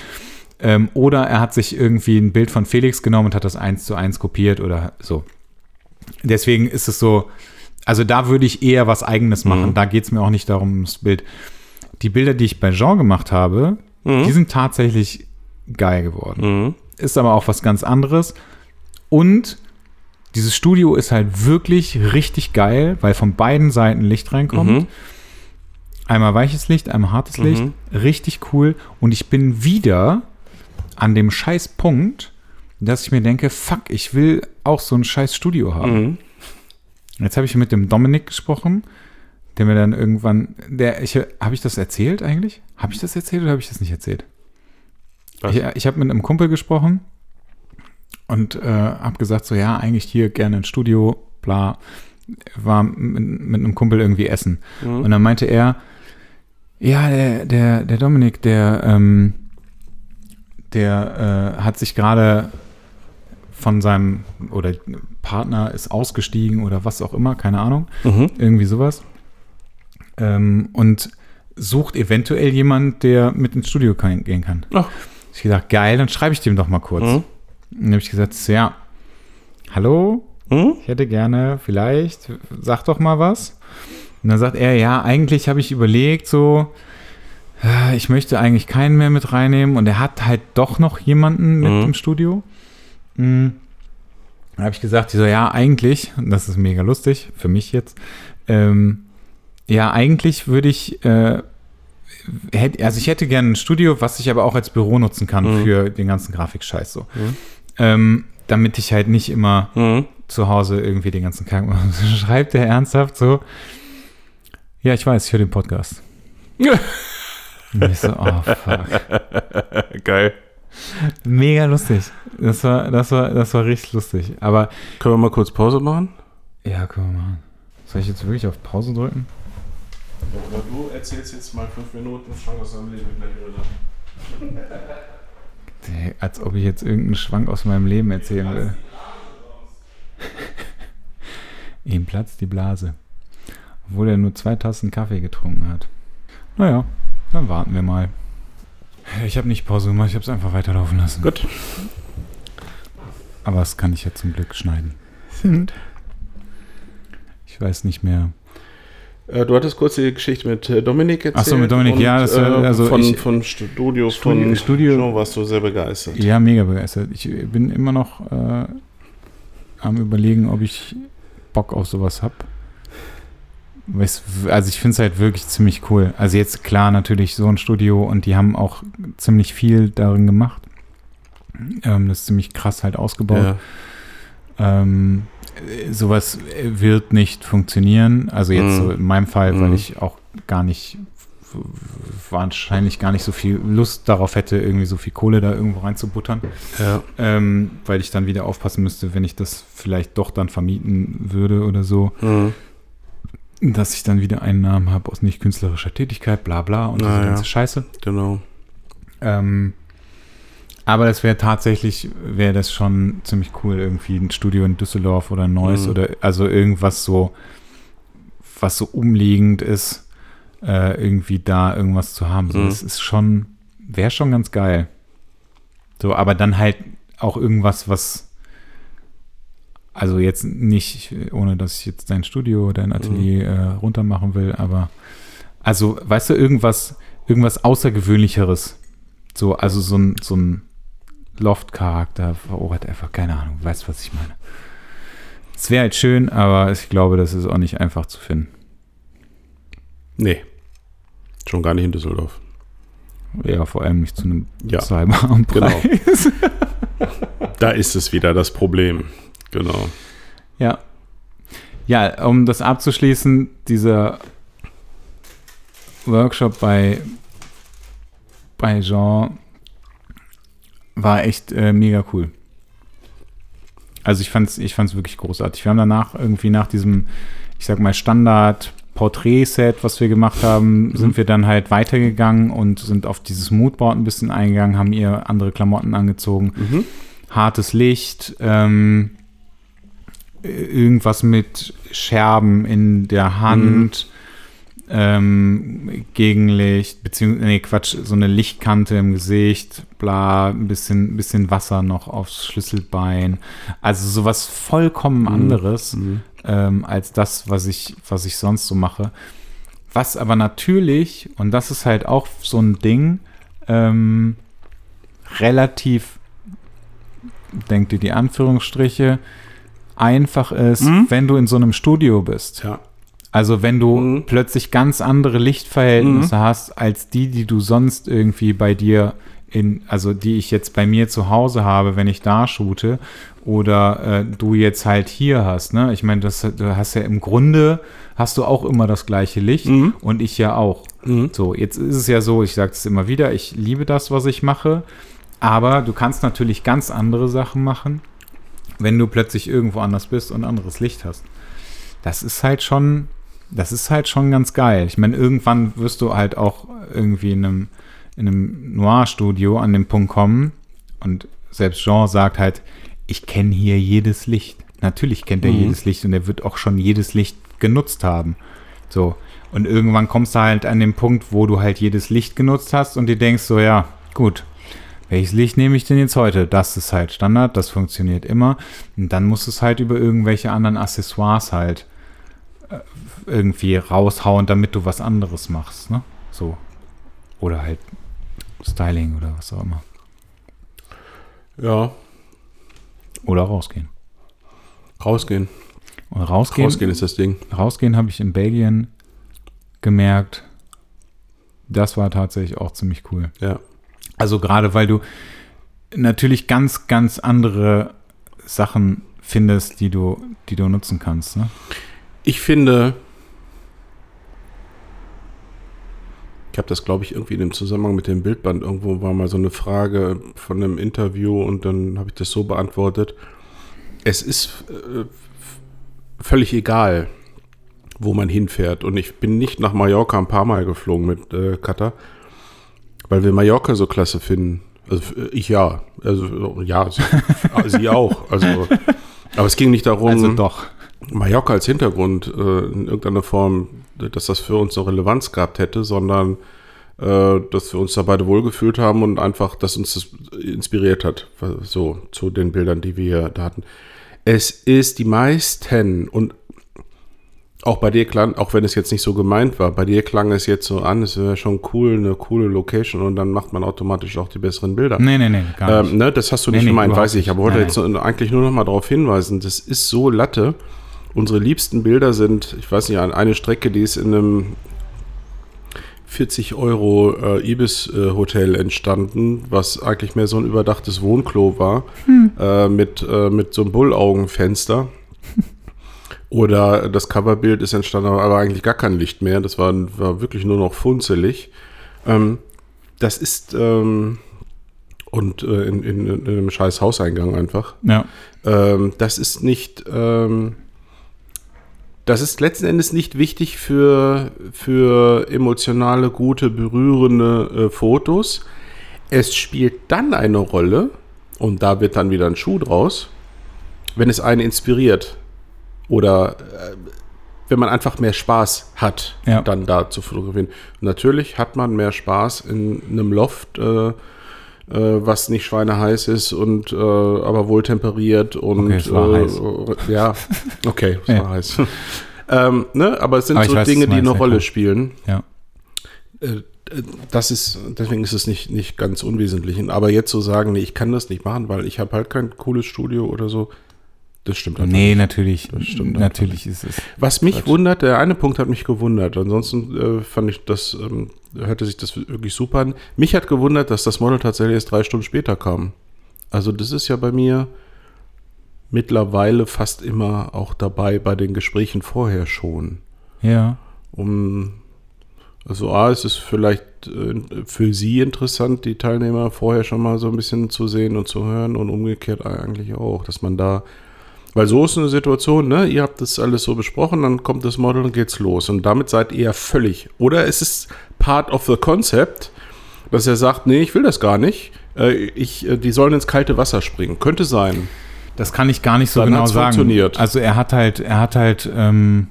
Ähm, oder er hat sich irgendwie ein Bild von Felix genommen und hat das eins zu eins kopiert oder so. Deswegen ist es so, also da würde ich eher was Eigenes machen. Mhm. Da geht es mir auch nicht darum, ums Bild. Die Bilder, die ich bei Jean gemacht habe, Mhm. die sind tatsächlich geil geworden Mhm. Ist aber auch was ganz anderes. Und dieses Studio ist halt wirklich richtig geil, weil von beiden Seiten Licht reinkommt. Mhm. Einmal weiches Licht, einmal hartes Mhm. Licht. Richtig cool. Und ich bin wieder an dem scheiß Punkt, dass ich mir denke, fuck, ich will auch so ein scheiß Studio haben. Mhm. Jetzt habe ich mit dem Dominik gesprochen, der mir dann irgendwann, der, ich, habe ich das erzählt eigentlich? Habe ich das erzählt oder habe ich das nicht erzählt? Was? Ich, ich habe mit einem Kumpel gesprochen und äh, habe gesagt, so ja, eigentlich hier gerne ein Studio, bla, war mit, mit einem Kumpel irgendwie essen. Mhm. Und dann meinte er, ja, der, der, der Dominik, der, ähm, der äh, hat sich gerade von seinem, oder Partner ist ausgestiegen oder was auch immer, keine Ahnung, Mhm. irgendwie sowas. Ähm, und sucht eventuell jemand, der mit ins Studio gehen kann. Ach. Ich gesagt, geil, dann schreibe ich dem doch mal kurz. Mhm. Und dann habe ich gesagt, so, ja, hallo, Mhm. ich hätte gerne, vielleicht, sag doch mal was. Und dann sagt er, ja, eigentlich habe ich überlegt, so, äh, ich möchte eigentlich keinen mehr mit reinnehmen. Und er hat halt doch noch jemanden mit Mhm. im Studio. Mhm. Dann habe ich gesagt, so, ja, eigentlich, und das ist mega lustig, für mich jetzt, ähm, ja, eigentlich würde ich, äh, hätt, also ich hätte gerne ein Studio, was ich aber auch als Büro nutzen kann Mhm. für den ganzen Grafikscheiß so. Mhm. Ähm, damit ich halt nicht immer Mhm. zu Hause irgendwie den ganzen Tag machen. [laughs] Schreibt er ernsthaft so, ja, ich weiß, ich höre den Podcast. [laughs] Und ich so, oh fuck. Geil. Mega lustig. Das war, das war, das war richtig lustig. Aber Können wir mal kurz Pause machen? ja, können wir machen. Soll ich jetzt wirklich auf Pause drücken? Du erzählst jetzt mal fünf Minuten, Schwank aus deinem Leben gleich. Hey, Als ob ich jetzt irgendeinen Schwank aus meinem Leben erzählen will. Ihm platzt die Blase. Obwohl er nur zwei Tassen Kaffee getrunken hat. Naja, dann warten wir mal. Ich habe nicht Pause gemacht, ich habe es einfach weiterlaufen lassen. Gut. Aber das kann ich ja zum Glück schneiden. Ich weiß nicht mehr. Äh, du hattest kurz die Geschichte mit äh, Dominik erzählt. Ach so, mit Dominik, ja, das, äh, also von, ich- von Studio, Studio- von Studio- Jean warst du sehr begeistert. Ja, mega begeistert. Ich bin immer noch äh, am überlegen, ob ich Bock auf sowas habe. Also ich finde es halt wirklich ziemlich cool. Also jetzt klar natürlich so ein Studio und die haben auch ziemlich viel darin gemacht. Ähm, das ist ziemlich krass halt ausgebaut. Ja. Ähm, äh, sowas äh, wird nicht funktionieren. Also jetzt Mhm. so in meinem Fall, weil Mhm. ich auch gar nicht, wahrscheinlich gar nicht so viel Lust darauf hätte, irgendwie so viel Kohle da irgendwo reinzubuttern. ja. Ähm, weil ich dann wieder aufpassen müsste, wenn ich das vielleicht doch dann vermieten würde oder so, Mhm. dass ich dann wieder Einnahmen habe aus nicht künstlerischer Tätigkeit, bla bla und diese Ah, ja. ganze Scheiße. Genau. Ähm, aber das wäre tatsächlich, wäre das schon ziemlich cool, irgendwie ein Studio in Düsseldorf oder Neuss Mhm. oder also irgendwas so, was so umliegend ist, äh, irgendwie da irgendwas zu haben. So, Mhm. Das ist schon, wäre schon ganz geil. So, aber dann halt auch irgendwas, was also jetzt nicht, ohne dass ich jetzt dein Studio oder dein Atelier äh, runtermachen will, aber also, weißt du, irgendwas, irgendwas Außergewöhnlicheres. So, also so ein, so ein Loft-Charakter, oh, whatever, keine Ahnung, weißt was ich meine. Es wäre halt schön, aber ich glaube, das ist auch nicht einfach zu finden. Nee. Schon gar nicht in Düsseldorf. Ja, vor allem nicht zu einem Ja, zahlbaren genau. [laughs] Da ist es wieder das Problem. Genau. Ja. Ja, um das abzuschließen, dieser Workshop bei, bei Jean war echt äh, mega cool. Also ich fand's, ich fand's wirklich großartig. Wir haben danach irgendwie nach diesem, ich sag mal, Standard Porträt-Set, was wir gemacht haben, sind wir dann halt weitergegangen und sind auf dieses Moodboard ein bisschen eingegangen, haben ihr andere Klamotten angezogen Mhm. hartes Licht, ähm, irgendwas mit Scherben in der Hand, ähm, Gegenlicht, beziehungsweise, nee, Quatsch, so eine Lichtkante im Gesicht, bla, ein bisschen, bisschen Wasser noch aufs Schlüsselbein. Also sowas vollkommen anderes Mhm. ähm, als das, was ich, was ich sonst so mache. Was aber natürlich, und das ist halt auch so ein Ding, ähm, relativ, denk dir die Anführungsstriche, einfach ist, Mhm. wenn du in so einem Studio bist. Ja. Also wenn du Mhm. plötzlich ganz andere Lichtverhältnisse Mhm. hast als die, die du sonst irgendwie bei dir in, also die ich jetzt bei mir zu Hause habe, wenn ich da shoote, oder äh, du jetzt halt hier hast, ne? Ich meine, das, du hast ja im Grunde hast du auch immer das gleiche Licht Mhm. und ich ja auch. Mhm. So, jetzt ist es ja so, ich sage es immer wieder, ich liebe das, was ich mache, aber du kannst natürlich ganz andere Sachen machen, wenn du plötzlich irgendwo anders bist und anderes Licht hast. Das ist halt schon, das ist halt schon ganz geil. Ich meine, irgendwann wirst du halt auch irgendwie in einem, in einem Noir-Studio an den Punkt kommen und selbst Jean sagt halt, ich kenne hier jedes Licht. Natürlich kennt er Mhm. jedes Licht und er wird auch schon jedes Licht genutzt haben. So. Und irgendwann kommst du halt an den Punkt, wo du halt jedes Licht genutzt hast und dir denkst so, ja, gut, welches Licht nehme ich denn jetzt heute? Das ist halt Standard, das funktioniert immer. Und dann musst du es halt über irgendwelche anderen Accessoires halt irgendwie raushauen, damit du was anderes machst, ne? So. Oder halt Styling oder was auch immer. Ja, Oder rausgehen. rausgehen. Und rausgehen, Rausgehen ist das Ding. rausgehen habe ich in Belgien gemerkt, das war tatsächlich auch ziemlich cool. Ja. Also gerade weil du natürlich ganz, ganz andere Sachen findest, die du, die du nutzen kannst. Ne? Ich finde, ich habe das, glaube ich, irgendwie in dem Zusammenhang mit dem Bildband irgendwo war mal so eine Frage von einem Interview und dann habe ich das so beantwortet. Es ist äh, völlig egal, wo man hinfährt. Und ich bin nicht nach Mallorca ein paar Mal geflogen mit äh, Cutter, weil wir Mallorca so klasse finden. Also äh, ich ja. Also ja, sie, sie auch. Also, [laughs] aber es ging nicht darum. Also doch. Mallorca als Hintergrund äh, in irgendeiner Form, dass das für uns eine Relevanz gehabt hätte, sondern äh, dass wir uns da beide wohlgefühlt haben und einfach, dass uns das inspiriert hat, so zu den Bildern, die wir da hatten. Es ist die meisten und auch bei dir klang, auch wenn es jetzt nicht so gemeint war, bei dir klang es jetzt so an, es wäre schon cool, eine coole Location und dann macht man automatisch auch die besseren Bilder. Nee, nee, nee, gar nicht. Ähm, ne, das hast du Nee, nicht nee, gemeint, weiß ich. Aber wollte jetzt eigentlich nur noch mal darauf hinweisen, das ist so Latte. Unsere liebsten Bilder sind, ich weiß nicht, an eine Strecke, die ist in einem 40 Euro äh, Ibis-Hotel entstanden, was eigentlich mehr so ein überdachtes Wohnklo war, äh, mit, äh, mit so einem Bullaugenfenster. [laughs] Oder das Coverbild ist entstanden, aber eigentlich gar kein Licht mehr. Das war, war wirklich nur noch funzelig. Ähm, das ist ähm, und äh, in, in, in einem scheiß Hauseingang einfach. ja. Ähm, das ist nicht, ähm, das ist letzten Endes nicht wichtig für, für emotionale, gute, berührende äh, Fotos. Es spielt dann eine Rolle, und da wird dann wieder ein Schuh draus, wenn es einen inspiriert. Oder äh, wenn man einfach mehr Spaß hat, Ja. dann da zu fotografieren. Natürlich hat man mehr Spaß in einem Loft, äh, äh, was nicht schweineheiß ist und äh, aber wohl temperiert und Okay, war äh, heiß. äh, ja, okay, es [laughs] Ja. war heiß. ähm, ne? Aber es sind Aber so weiß, Dinge, die eine Rolle klar. spielen. Ja. Äh, das ist, deswegen ist es nicht, nicht ganz unwesentlich. Aber jetzt zu sagen, nee, ich kann das nicht machen, weil ich habe halt kein cooles Studio oder so, das stimmt einfach Nee, natürlich. Das stimmt natürlich ist es. Was mich Quatsch. wundert, der eine Punkt hat mich gewundert. Ansonsten äh, fand ich das, ähm, hörte sich das wirklich super an. Mich hat gewundert, dass das Model tatsächlich erst drei Stunden später kam. Also das ist ja bei mir mittlerweile fast immer auch dabei bei den Gesprächen vorher schon. Ja. Um, also A, es ist vielleicht äh, für Sie interessant, die Teilnehmer vorher schon mal so ein bisschen zu sehen und zu hören und umgekehrt eigentlich auch, dass man da, weil so ist eine Situation, ne? Ihr habt das alles so besprochen, dann kommt das Model und geht's los und damit seid ihr völlig. Oder es ist part of the concept, dass er sagt, nee, ich will das gar nicht. Äh, ich, äh, die sollen ins kalte Wasser springen. Könnte sein. Das kann ich gar nicht so Dann genau sagen. funktioniert. Also er hat halt, er hat halt, ähm,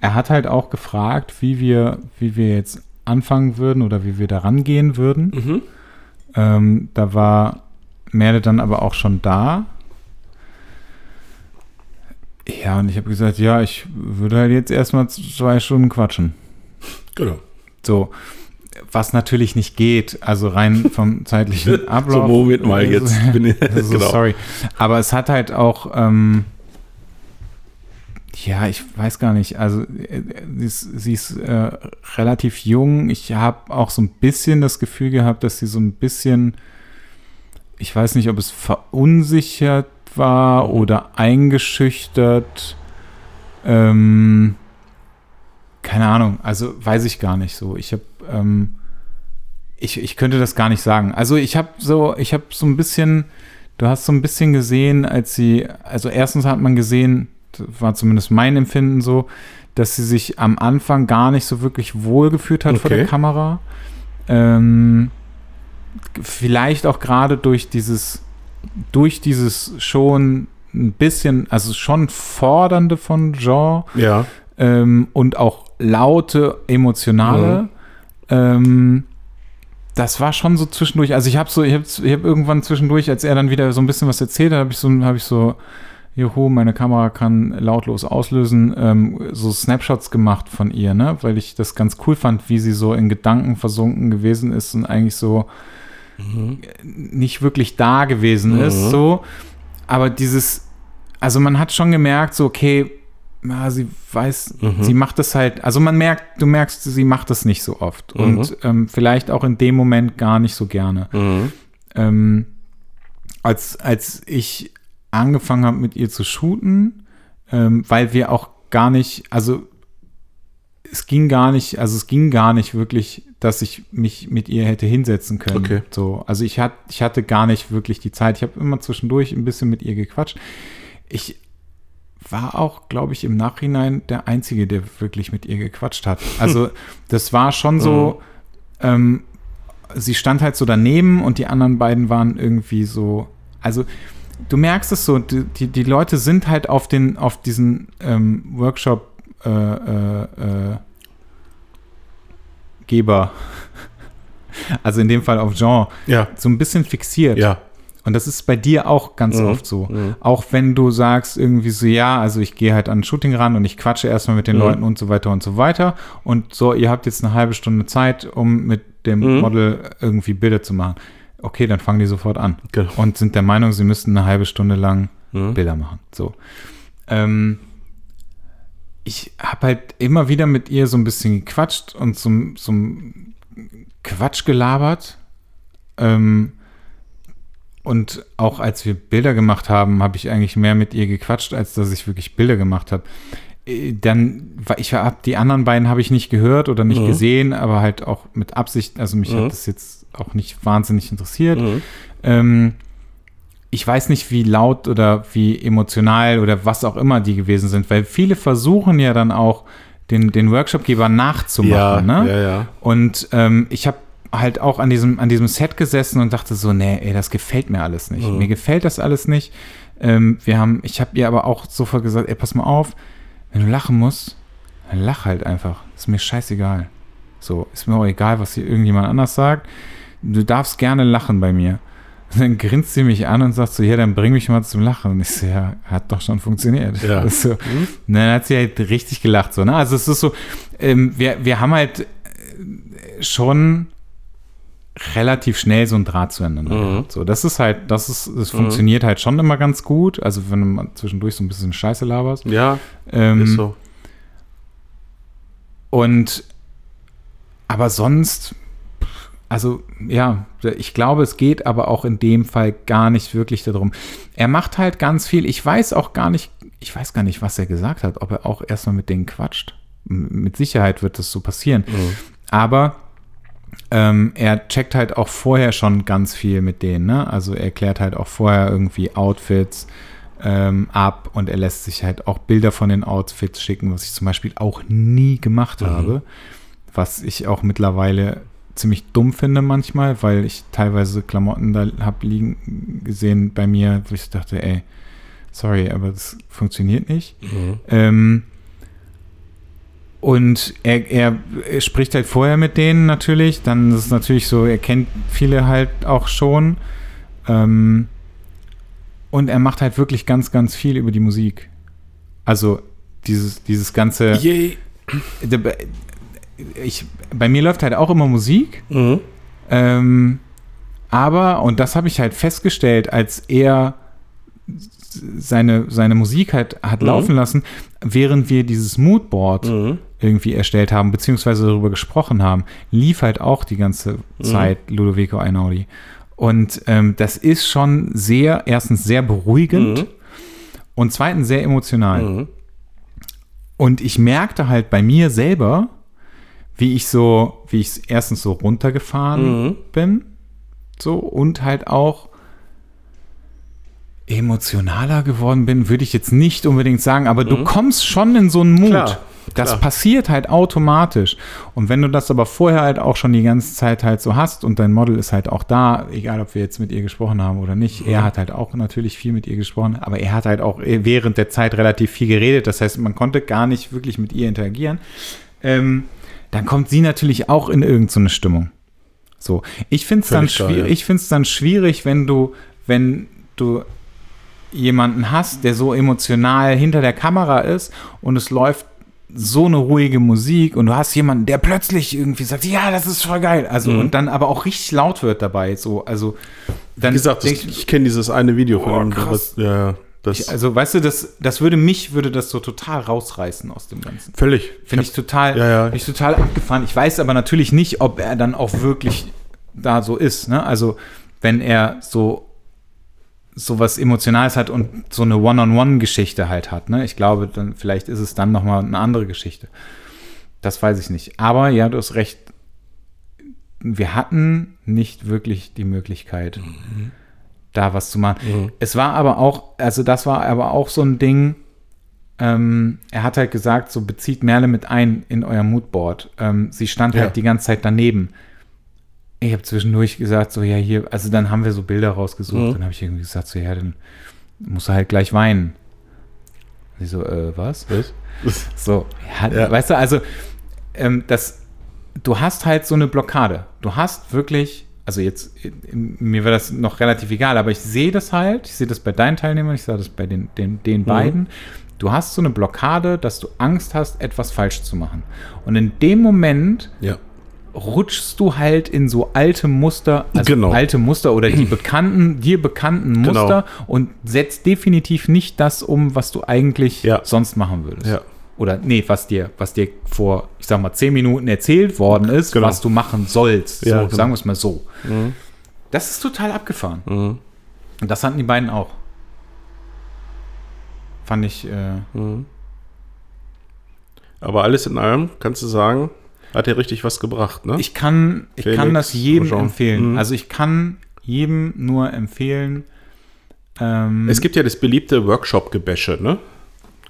er hat halt auch gefragt, wie wir, wie wir jetzt anfangen würden oder wie wir da rangehen würden. Mhm. Ähm, da war Merle dann aber auch schon da. Ja, und ich habe gesagt, ja, ich würde halt jetzt erstmal zwei Stunden quatschen. Genau. So, was natürlich nicht geht, also rein vom [laughs] zeitlichen Ablauf. So, Moment mal, jetzt [laughs] bin ich, Also, [laughs] genau. Sorry. Aber es hat halt auch, ähm, ja, ich weiß gar nicht. Also äh, sie ist, sie ist äh, relativ jung. Ich habe auch so ein bisschen das Gefühl gehabt, dass sie so ein bisschen, ich weiß nicht, ob es verunsichert war oder eingeschüchtert. Ähm, keine Ahnung. Also weiß ich gar nicht so. Ich habe, ähm, ich, ich könnte das gar nicht sagen. Also ich habe so, ich habe so ein bisschen, du hast so ein bisschen gesehen, als sie, also erstens hat man gesehen, war zumindest mein Empfinden so, dass sie sich am Anfang gar nicht so wirklich wohlgefühlt hat okay. vor der Kamera. Ähm, vielleicht auch gerade durch dieses, durch dieses schon ein bisschen, also schon fordernde von Jean. Ja. Ähm, und auch laute, emotionale. Mhm. Ähm, das war schon so zwischendurch. Also ich habe so, ich habe ich hab irgendwann zwischendurch, als er dann wieder so ein bisschen was erzählt hat, habe ich so, habe ich so juhu, meine Kamera kann lautlos auslösen, ähm, so Snapshots gemacht von ihr, ne? Weil ich das ganz cool fand, wie sie so in Gedanken versunken gewesen ist und eigentlich so mhm. nicht wirklich da gewesen mhm. ist, so. Aber dieses, also man hat schon gemerkt, so, okay, ja, sie weiß, mhm. sie macht das halt, also man merkt, du merkst, sie macht das nicht so oft mhm. und ähm, vielleicht auch in dem Moment gar nicht so gerne. Mhm. Ähm, als, als ich angefangen habe, mit ihr zu shooten, ähm, weil wir auch gar nicht, also es ging gar nicht, also es ging gar nicht wirklich, dass ich mich mit ihr hätte hinsetzen können. Okay. So, also ich, hat, ich hatte gar nicht wirklich die Zeit. Ich habe immer zwischendurch ein bisschen mit ihr gequatscht. Ich war auch, glaube ich, im Nachhinein der Einzige, der wirklich mit ihr gequatscht hat. [laughs] Also das war schon so, mhm. ähm, sie stand halt so daneben und die anderen beiden waren irgendwie so, also du merkst es so, die, die Leute sind halt auf den, auf diesen ähm, Workshop äh, äh, äh, Geber, [laughs] also in dem Fall auf Jean, ja. so ein bisschen fixiert. Ja. Und das ist bei dir auch ganz mhm. oft so. Mhm. Auch wenn du sagst irgendwie so, ja, also ich gehe halt an ein Shooting ran und ich quatsche erstmal mit den mhm. Leuten und so weiter und so weiter. Und so, ihr habt jetzt eine halbe Stunde Zeit, um mit dem mhm. Model irgendwie Bilder zu machen okay, dann fangen die sofort an. Genau. Und sind der Meinung, sie müssten eine halbe Stunde lang mhm. Bilder machen. So. Ähm, ich habe halt immer wieder mit ihr so ein bisschen gequatscht und so, so Quatsch gelabert. Ähm, und auch als wir Bilder gemacht haben, habe ich eigentlich mehr mit ihr gequatscht, als dass ich wirklich Bilder gemacht habe. Äh, dann, ich habe die anderen beiden habe ich nicht gehört oder nicht mhm. gesehen, aber halt auch mit Absicht, also mich mhm. hat das jetzt auch nicht wahnsinnig interessiert. Mhm. Ähm, ich weiß nicht, wie laut oder wie emotional oder was auch immer die gewesen sind, weil viele versuchen ja dann auch, den, den Workshopgeber nachzumachen. Ja, ne? ja, ja. Und ähm, ich habe halt auch an diesem, an diesem Set gesessen und dachte so, nee, ey, das gefällt mir alles nicht. Mhm. Mir gefällt das alles nicht. Ähm, wir haben, ich habe ihr aber auch sofort gesagt, ey, pass mal auf, wenn du lachen musst, dann lach halt einfach. Ist mir scheißegal. So, ist mir auch egal, was hier irgendjemand anders sagt du darfst gerne lachen bei mir. Und [laughs] dann grinst sie mich an und sagt so, ja, dann bring mich mal zum Lachen. Und ich so, ja, hat doch schon funktioniert. Ja. [laughs] So. Mhm. dann hat sie halt richtig gelacht. So, ne? Also es ist so, ähm, wir, wir haben halt äh, schon relativ schnell so ein Draht zueinander. Mhm. So, das ist halt, das ist, das mhm. funktioniert halt schon immer ganz gut. Also wenn du mal zwischendurch so ein bisschen Scheiße laberst. Ja, ähm, ist so. Und aber sonst also ja, ich glaube, es geht aber auch in dem Fall gar nicht wirklich darum. Er macht halt ganz viel. Ich weiß auch gar nicht, ich weiß gar nicht, was er gesagt hat, ob er auch erstmal mit denen quatscht. Mit Sicherheit wird das so passieren. Mhm. Aber ähm, er checkt halt auch vorher schon ganz viel mit denen. Ne? Also er klärt halt auch vorher irgendwie Outfits ähm, ab und er lässt sich halt auch Bilder von den Outfits schicken, was ich zum Beispiel auch nie gemacht mhm. habe. Was ich auch mittlerweile ziemlich dumm finde manchmal, weil ich teilweise Klamotten da habe liegen gesehen bei mir, wo ich dachte, ey, sorry, aber das funktioniert nicht. Mhm. Ähm, und er, er, er, spricht halt vorher mit denen natürlich, dann ist es natürlich so, er kennt viele halt auch schon. Ähm, und er macht halt wirklich ganz, ganz viel über die Musik. Also dieses, dieses ganze. Yay ich, bei mir läuft halt auch immer Musik. Mhm. Ähm, aber, und das habe ich halt festgestellt, als er seine, seine Musik halt hat Mhm. laufen lassen, während wir dieses Moodboard Mhm. irgendwie erstellt haben, beziehungsweise darüber gesprochen haben, lief halt auch die ganze Mhm. Zeit Ludovico Einaudi. Und ähm, das ist schon sehr, erstens sehr beruhigend Mhm. und zweitens sehr emotional. Mhm. Und ich merkte halt bei mir selber, wie ich so, wie ich erstens so runtergefahren Mhm. bin, so und halt auch emotionaler geworden bin, würde ich jetzt nicht unbedingt sagen, aber du kommst schon in so einen Mut. Mhm. Klar, das klar. passiert halt automatisch. Und wenn du das aber vorher halt auch schon die ganze Zeit halt so hast und dein Model ist halt auch da, egal ob wir jetzt mit ihr gesprochen haben oder nicht, er hat halt auch natürlich viel mit ihr gesprochen, aber er hat halt auch während der Zeit relativ viel geredet. Das heißt, man konnte gar nicht wirklich mit ihr interagieren. Ähm, dann kommt sie natürlich auch in irgendeine Stimmung. So, ich finde es dann, schwierig, ja. ich find's dann schwierig, wenn du, wenn du jemanden hast, der so emotional hinter der Kamera ist und es läuft so eine ruhige Musik und du hast jemanden, der plötzlich irgendwie sagt, ja, das ist voll geil. Also Mhm. und dann aber auch richtig laut wird dabei. So, also dann Wie gesagt, das, denk ich, kenne dieses eine Video von Oh, ihm. krass. was- Ja, ja, ich, also weißt du, das, das würde mich, würde das so total rausreißen aus dem Ganzen. völlig. Finde ich total, Ja, ja. ich total abgefahren. Ich weiß aber natürlich nicht, ob er dann auch wirklich da so ist. Ne? Also wenn er so so was Emotionales hat und so eine One-on-One-Geschichte halt hat. Ne? Ich glaube, dann vielleicht ist es dann noch mal eine andere Geschichte. Das weiß ich nicht. Aber ja, du hast recht. Wir hatten nicht wirklich die Möglichkeit, da was zu machen. Mhm. Es war aber auch, also das war aber auch so ein Ding, ähm, er hat halt gesagt, so bezieht Merle mit ein in euer Moodboard. Ähm, sie stand Ja. halt die ganze Zeit daneben. Ich habe zwischendurch gesagt, so ja, hier, also dann haben wir so Bilder rausgesucht. Mhm. Dann habe ich irgendwie gesagt, so ja, dann musst du halt gleich weinen. Sie so, äh, was? Was? [laughs] So, ja, Ja. weißt du, also ähm, das, du hast halt so eine Blockade. Du hast wirklich, also jetzt, mir wäre das noch relativ egal, aber ich sehe das halt, ich sehe das bei deinen Teilnehmern, ich sehe das bei den, den, den Mhm. beiden. Du hast so eine Blockade, dass du Angst hast, etwas falsch zu machen. Und in dem Moment Ja. rutschst du halt in so alte Muster, also Genau. alte Muster oder die bekannten, dir bekannten Genau. Muster und setzt definitiv nicht das um, was du eigentlich Ja. sonst machen würdest. Ja. Oder nee, was dir, was dir vor, ich sag mal, zehn Minuten erzählt worden ist, Genau. was du machen sollst. Ja, so, genau. sagen wir es mal so. Mhm. Das ist total abgefahren. Mhm. Und das hatten die beiden auch. Fand ich, äh, Mhm. Aber alles in allem, kannst du sagen, hat dir richtig was gebracht, ne? ich kann, ich Felix, kann das jedem Jean. empfehlen. Mhm. Also ich kann jedem nur empfehlen. Ähm, es gibt ja das beliebte Workshop-Gebäsche, ne?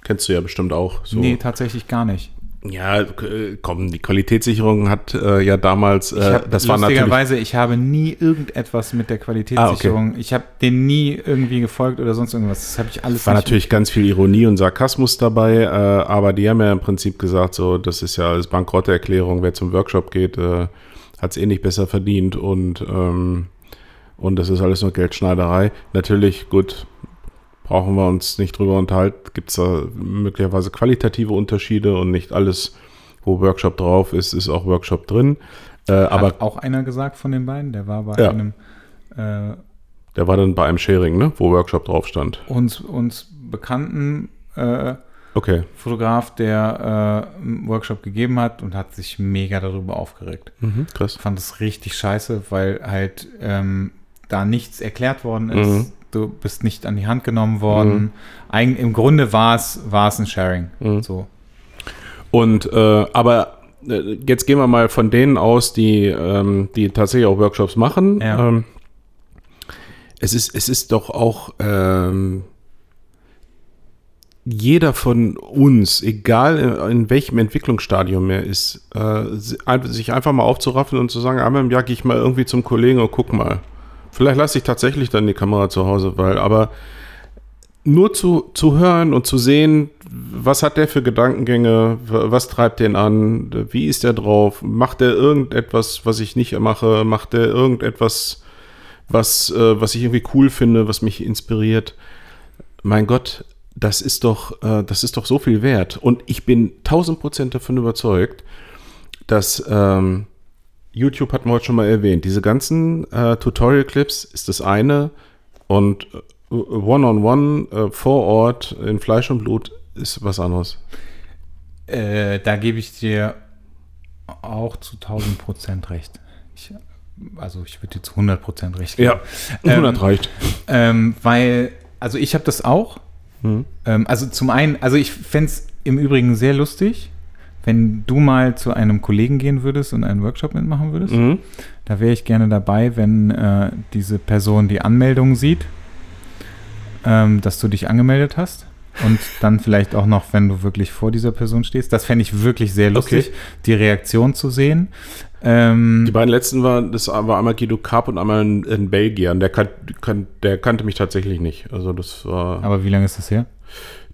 Kennst du ja bestimmt auch. So. Nee, tatsächlich gar nicht. Ja, äh, komm, die Qualitätssicherung hat äh, ja damals, äh, Ich hab, das war natürlich, lustigerweise, ich habe nie irgendetwas mit der Qualitätssicherung. Ich habe den nie irgendwie gefolgt oder sonst irgendwas. Das habe ich alles war natürlich ganz viel Ironie und Sarkasmus dabei, äh, aber die haben ja im Prinzip gesagt, so, das ist ja als Bankrotterklärung, wer zum Workshop geht, äh, hat es eh nicht besser verdient und, ähm, und das ist alles nur Geldschneiderei. Natürlich, gut, brauchen wir uns nicht drüber unterhalten, gibt es da möglicherweise qualitative Unterschiede und nicht alles, wo Workshop drauf ist, ist auch Workshop drin. Äh, Hat aber auch einer gesagt von den beiden, der war bei Ja. einem äh, der war dann bei einem Sharing, ne, wo Workshop drauf stand. uns, uns bekannten äh, Okay. Fotograf, der äh, einen Workshop gegeben hat und hat sich mega darüber aufgeregt. Mhm, krass. fand es richtig scheiße, weil halt ähm, da nichts erklärt worden ist. Mhm. Du bist nicht an die Hand genommen worden. Eig Im Grunde war es war es ein Sharing. Mhm. So. Und äh, aber äh, jetzt gehen wir mal von denen aus, die, ähm, die tatsächlich auch Workshops machen. Ja. Ähm, es, ist, es ist doch auch ähm, jeder von uns, egal in, in welchem Entwicklungsstadium er ist, äh, sich einfach mal aufzuraffen und zu sagen, einmal im Jahr gehe ich mal irgendwie zum Kollegen und guck mal. Vielleicht lasse ich tatsächlich dann die Kamera zu Hause, weil aber nur zu, zu hören und zu sehen, was hat der für Gedankengänge, was treibt den an, wie ist der drauf, macht der irgendetwas, was ich nicht mache, macht der irgendetwas, was, äh, was ich irgendwie cool finde, was mich inspiriert. Mein Gott, das ist doch, äh, das ist doch so viel wert. Und ich bin tausend Prozent davon überzeugt, dass ähm, YouTube hatten wir heute schon mal erwähnt. Diese ganzen äh, Tutorial-Clips ist das eine und One-on-one äh, vor Ort in Fleisch und Blut ist was anderes. Äh, da gebe ich dir auch zu 1000 Prozent recht. Ich, also ich würde dir zu 100 Prozent recht geben. Ja, 100 Ähm, reicht. Ähm, weil, also ich habe das auch. Mhm. Ähm, also zum einen, also ich fände es im Übrigen sehr lustig, wenn du mal zu einem Kollegen gehen würdest und einen Workshop mitmachen würdest. Mhm. Da wäre ich gerne dabei, wenn äh, diese Person die Anmeldung sieht, ähm, dass du dich angemeldet hast. Und dann vielleicht auch noch, wenn du wirklich vor dieser Person stehst. Das fände ich wirklich sehr lustig, Okay. die Reaktion zu sehen. Ähm, Die beiden letzten waren, das war einmal Guido Karp und einmal ein, ein Belgier. Der, kan, kan, der kannte mich tatsächlich nicht. Also das war, aber wie lange ist das her?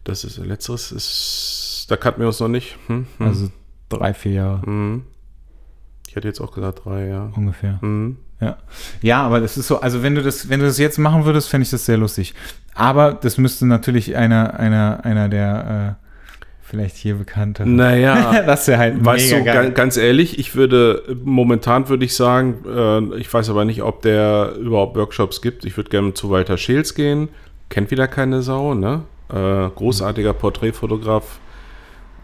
das ist letzteres ist, da kannten wir uns noch nicht. Hm, hm, Also drei, vier Jahre hm. Ich hätte jetzt auch gesagt drei, ja. ungefähr. Hm. Ja. ja, aber das ist so, also wenn du das, wenn du das jetzt machen würdest, fände ich das sehr lustig. Aber das müsste natürlich einer, einer, einer der äh, vielleicht hier bekannte. Naja, [laughs] das wäre halt Weißt mega du, geil. ganz, ganz ehrlich, ich würde, momentan würde ich sagen, äh, ich weiß aber nicht, ob der überhaupt Workshops gibt. Ich würde gerne zu Walter Scheels gehen. Kennt wieder keine Sau, ne? Äh, großartiger Porträtfotograf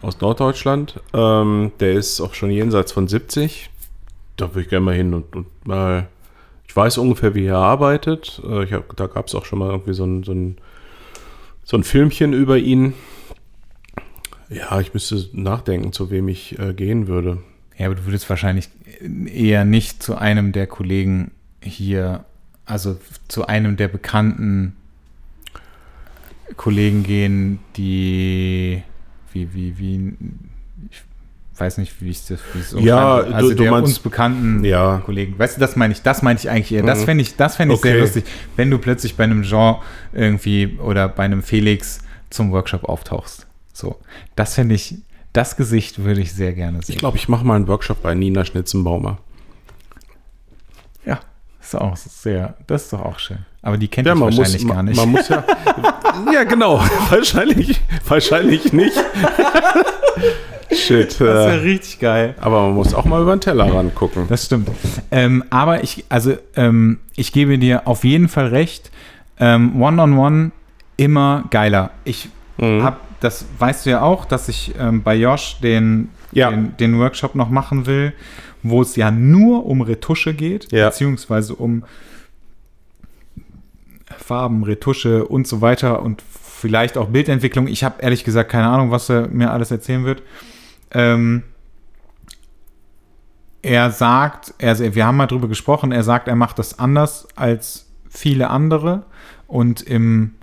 aus Norddeutschland. Ähm, der ist auch schon jenseits von 70. Da würde ich gerne mal hin und, und mal. Ich weiß ungefähr, wie er arbeitet. Äh, ich hab, da gab es auch schon mal irgendwie so ein, so, ein, so ein Filmchen über ihn. Ja, ich müsste nachdenken, zu wem ich äh, gehen würde. Ja, aber du würdest wahrscheinlich eher nicht zu einem der Kollegen hier, also zu einem der bekannten Kollegen gehen, die wie, wie, wie, ich weiß nicht, wie ich das, wie es Ja, umschreibe. also du- du der meinst- uns bekannten Ja. Kollegen. Weißt du, das meine ich, das meine ich eigentlich eher. Das Mhm. fände ich, das fände ich sehr Okay. lustig, wenn du plötzlich bei einem Jean irgendwie oder bei einem Felix zum Workshop auftauchst. So, das fände ich, das Gesicht würde ich sehr gerne sehen. Ich glaube, ich mache mal einen Workshop bei Nina Schnitzenbaumer. Ja, ist auch sehr, das ist doch auch schön. Aber die kennt Ja, ich man muss, wahrscheinlich man, gar nicht. man muss ja. [laughs] ja, genau. [laughs] wahrscheinlich, wahrscheinlich nicht. [laughs] Shit. das wäre Äh, richtig geil. aber man muss auch mal über den Teller rangucken. Das stimmt. Ähm, aber ich, also ähm, ich gebe dir auf jeden Fall recht. Ähm, One-on-one immer geiler. Ich Mhm. hab, das weißt du ja auch, dass ich ähm, bei Josh den, Ja. den, den Workshop noch machen will, wo es ja nur um Retusche geht, Ja. beziehungsweise um Farben, Retusche und so weiter und vielleicht auch Bildentwicklung. Ich habe ehrlich gesagt keine Ahnung, was er mir alles erzählen wird. Ähm, er sagt, er, wir haben mal drüber gesprochen, er sagt, er macht das anders als viele andere und im,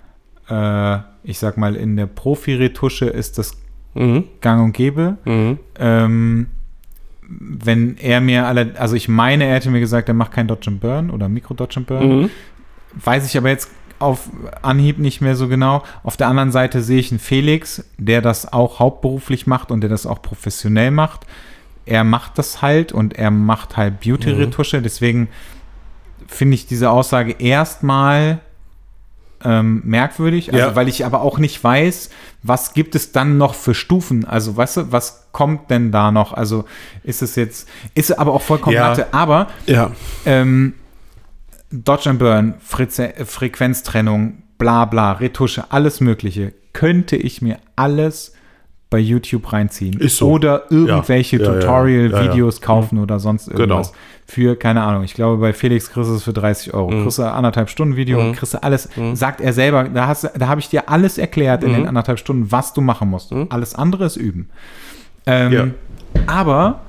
äh, ich sag mal, in der Profi-Retusche ist das Mhm. gang und gäbe. Mhm. Ähm, wenn er mir alle, also ich meine, er hätte mir gesagt, er macht kein Dodge and Burn oder Mikro-Dodge and Burn. Mhm. Weiß ich aber jetzt auf Anhieb nicht mehr so genau. Auf der anderen Seite sehe ich einen Felix, der das auch hauptberuflich macht und der das auch professionell macht. Er macht das halt und er macht halt Beauty-Retusche. Deswegen finde ich diese Aussage erstmal ähm, merkwürdig, also Ja. weil ich aber auch nicht weiß, was gibt es dann noch für Stufen? Also, weißt du, was kommt denn da noch? Also, ist es jetzt, ist aber auch vollkommen Ja. Latte, aber Ja. ähm, Dodge and Burn, Frize äh, Frequenztrennung, bla bla, Retusche, alles Mögliche, könnte ich mir alles bei YouTube reinziehen. Ist so. Oder irgendwelche Ja, ja, Tutorial-Videos ja, kaufen oder sonst irgendwas. Genau. Für, keine Ahnung, ich glaube, bei Felix kriegst du es für 30 Euro. Mhm. Kriegst du anderthalb Stunden Video und kriegst du alles, sagt er selber, da, hast, da habe ich dir alles erklärt in Mhm. den anderthalb Stunden, was du machen musst. Alles andere ist üben. Ähm. Aber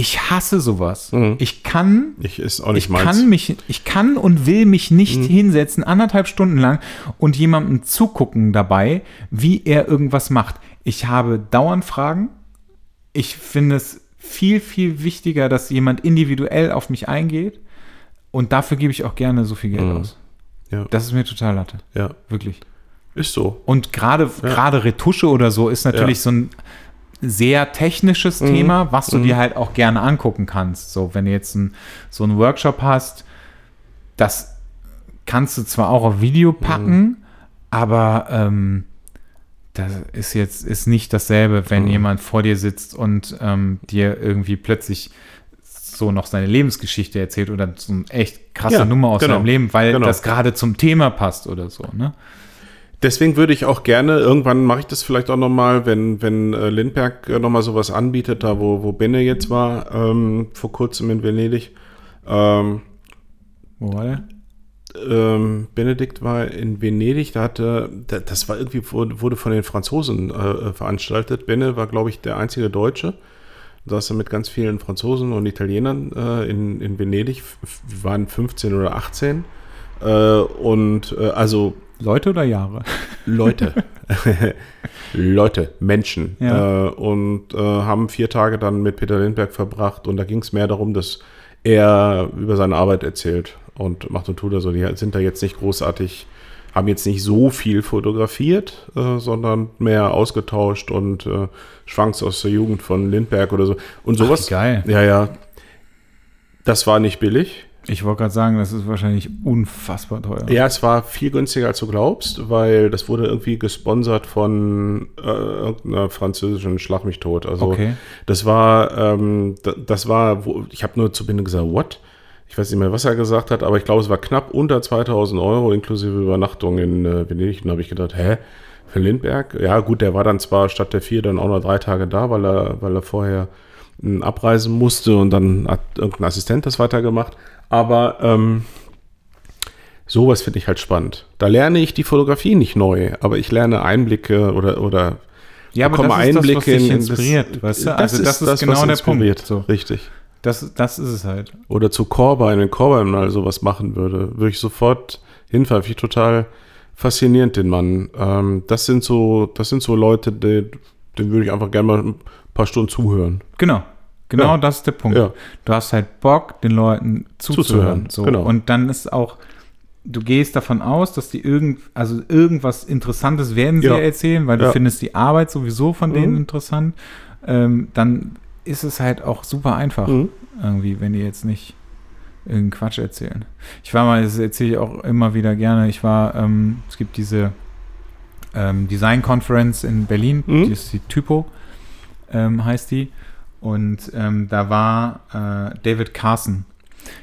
ich hasse sowas. Mhm. Ich kann Ich ist auch nicht ich meins. kann mich, ich kann und will mich nicht Mhm. hinsetzen, anderthalb Stunden lang und jemandem zugucken dabei, wie er irgendwas macht. Ich habe dauernd Fragen. Ich finde es viel, viel wichtiger, dass jemand individuell auf mich eingeht. Und dafür gebe ich auch gerne so viel Geld Mhm. aus. ja. Das ist mir total latte. ja, Wirklich. ist so. Und gerade gerade Retusche oder so ist natürlich Ja. so ein sehr technisches Mhm. Thema, was du dir halt auch gerne angucken kannst. So, wenn du jetzt ein, so einen Workshop hast, das kannst du zwar auch auf Video packen, Mhm. aber ähm, das ist jetzt ist nicht dasselbe, wenn Mhm. jemand vor dir sitzt und ähm, dir irgendwie plötzlich so noch seine Lebensgeschichte erzählt oder so eine echt krasse Ja, Nummer aus genau. seinem Leben, weil Genau. das gerade zum Thema passt oder so, ne? Deswegen würde ich auch gerne, irgendwann mache ich das vielleicht auch nochmal, wenn, wenn äh, Lindberg äh, nochmal sowas anbietet, da wo, wo Benne jetzt war, ähm, vor kurzem in Venedig. Ähm, Wo war der? ähm, Benedikt war in Venedig, da hatte, da, das war irgendwie, wurde, von den Franzosen äh, veranstaltet. Benne war, glaube ich, der einzige Deutsche. Da ist er mit ganz vielen Franzosen und Italienern äh, in, in Venedig. Waren 15 oder 18. Äh, und äh, also Leute oder Jahre? Leute. [laughs] Leute, Menschen. Ja. Äh, und äh, haben vier Tage dann mit Peter Lindbergh verbracht. Und da ging es mehr darum, dass er über seine Arbeit erzählt und macht und tut. Also die sind da jetzt nicht großartig, haben jetzt nicht so viel fotografiert, äh, sondern mehr ausgetauscht und äh, Schwanks aus der Jugend von Lindbergh oder so. Und sowas. wie geil. Ja, ja. Das war nicht billig. Ich wollte gerade sagen, das ist wahrscheinlich unfassbar teuer. Ja, es war viel günstiger, als du glaubst, weil das wurde irgendwie gesponsert von äh, irgendeiner französischen Schlag mich tot. Also Okay. das war, ähm, da- das war, wo, ich habe nur zu Binde gesagt, what? Ich weiß nicht mehr, was er gesagt hat, aber ich glaube, es war knapp unter 2000 Euro inklusive Übernachtung in äh, Venedig. Und da habe ich gedacht, hä? Für Lindbergh? Ja, gut, der war dann zwar statt der vier dann auch noch drei Tage da, weil er, weil er vorher m, abreisen musste und dann hat irgendein Assistent das weitergemacht. Aber ähm, sowas finde ich halt spannend. Da lerne ich die Fotografie nicht neu, aber ich lerne Einblicke oder, oder Ja, aber bekomme das ist das, was Einblicke dich in das- inspiriert, weißt du? Also das ist was genau der Punkt, inspiriert. so. Richtig. Das, das ist es halt. Oder zu Corbijn, wenn Corbijn mal sowas machen würde, würde ich sofort hinfahren. Finde ich total faszinierend, den Mann. Ähm, das sind so, das sind so Leute, die, denen würde ich einfach gerne mal ein paar Stunden zuhören. Genau. Genau Ja. das ist der Punkt. Ja. Du hast halt Bock, den Leuten zuzuhören. Zuzuhören, so. genau. Und dann ist auch, du gehst davon aus, dass die irgend, also irgendwas Interessantes werden sie Ja. erzählen, weil du findest die Arbeit sowieso von denen Mhm. interessant. Ähm, dann ist es halt auch super einfach, Mhm. irgendwie, wenn die jetzt nicht irgendeinen Quatsch erzählen. Ich war mal, das erzähle ich auch immer wieder gerne, ich war, ähm, es gibt diese ähm, Design Conference in Berlin, Mhm. die ist die Typo, ähm, heißt die. Und ähm, da war äh, David Carson.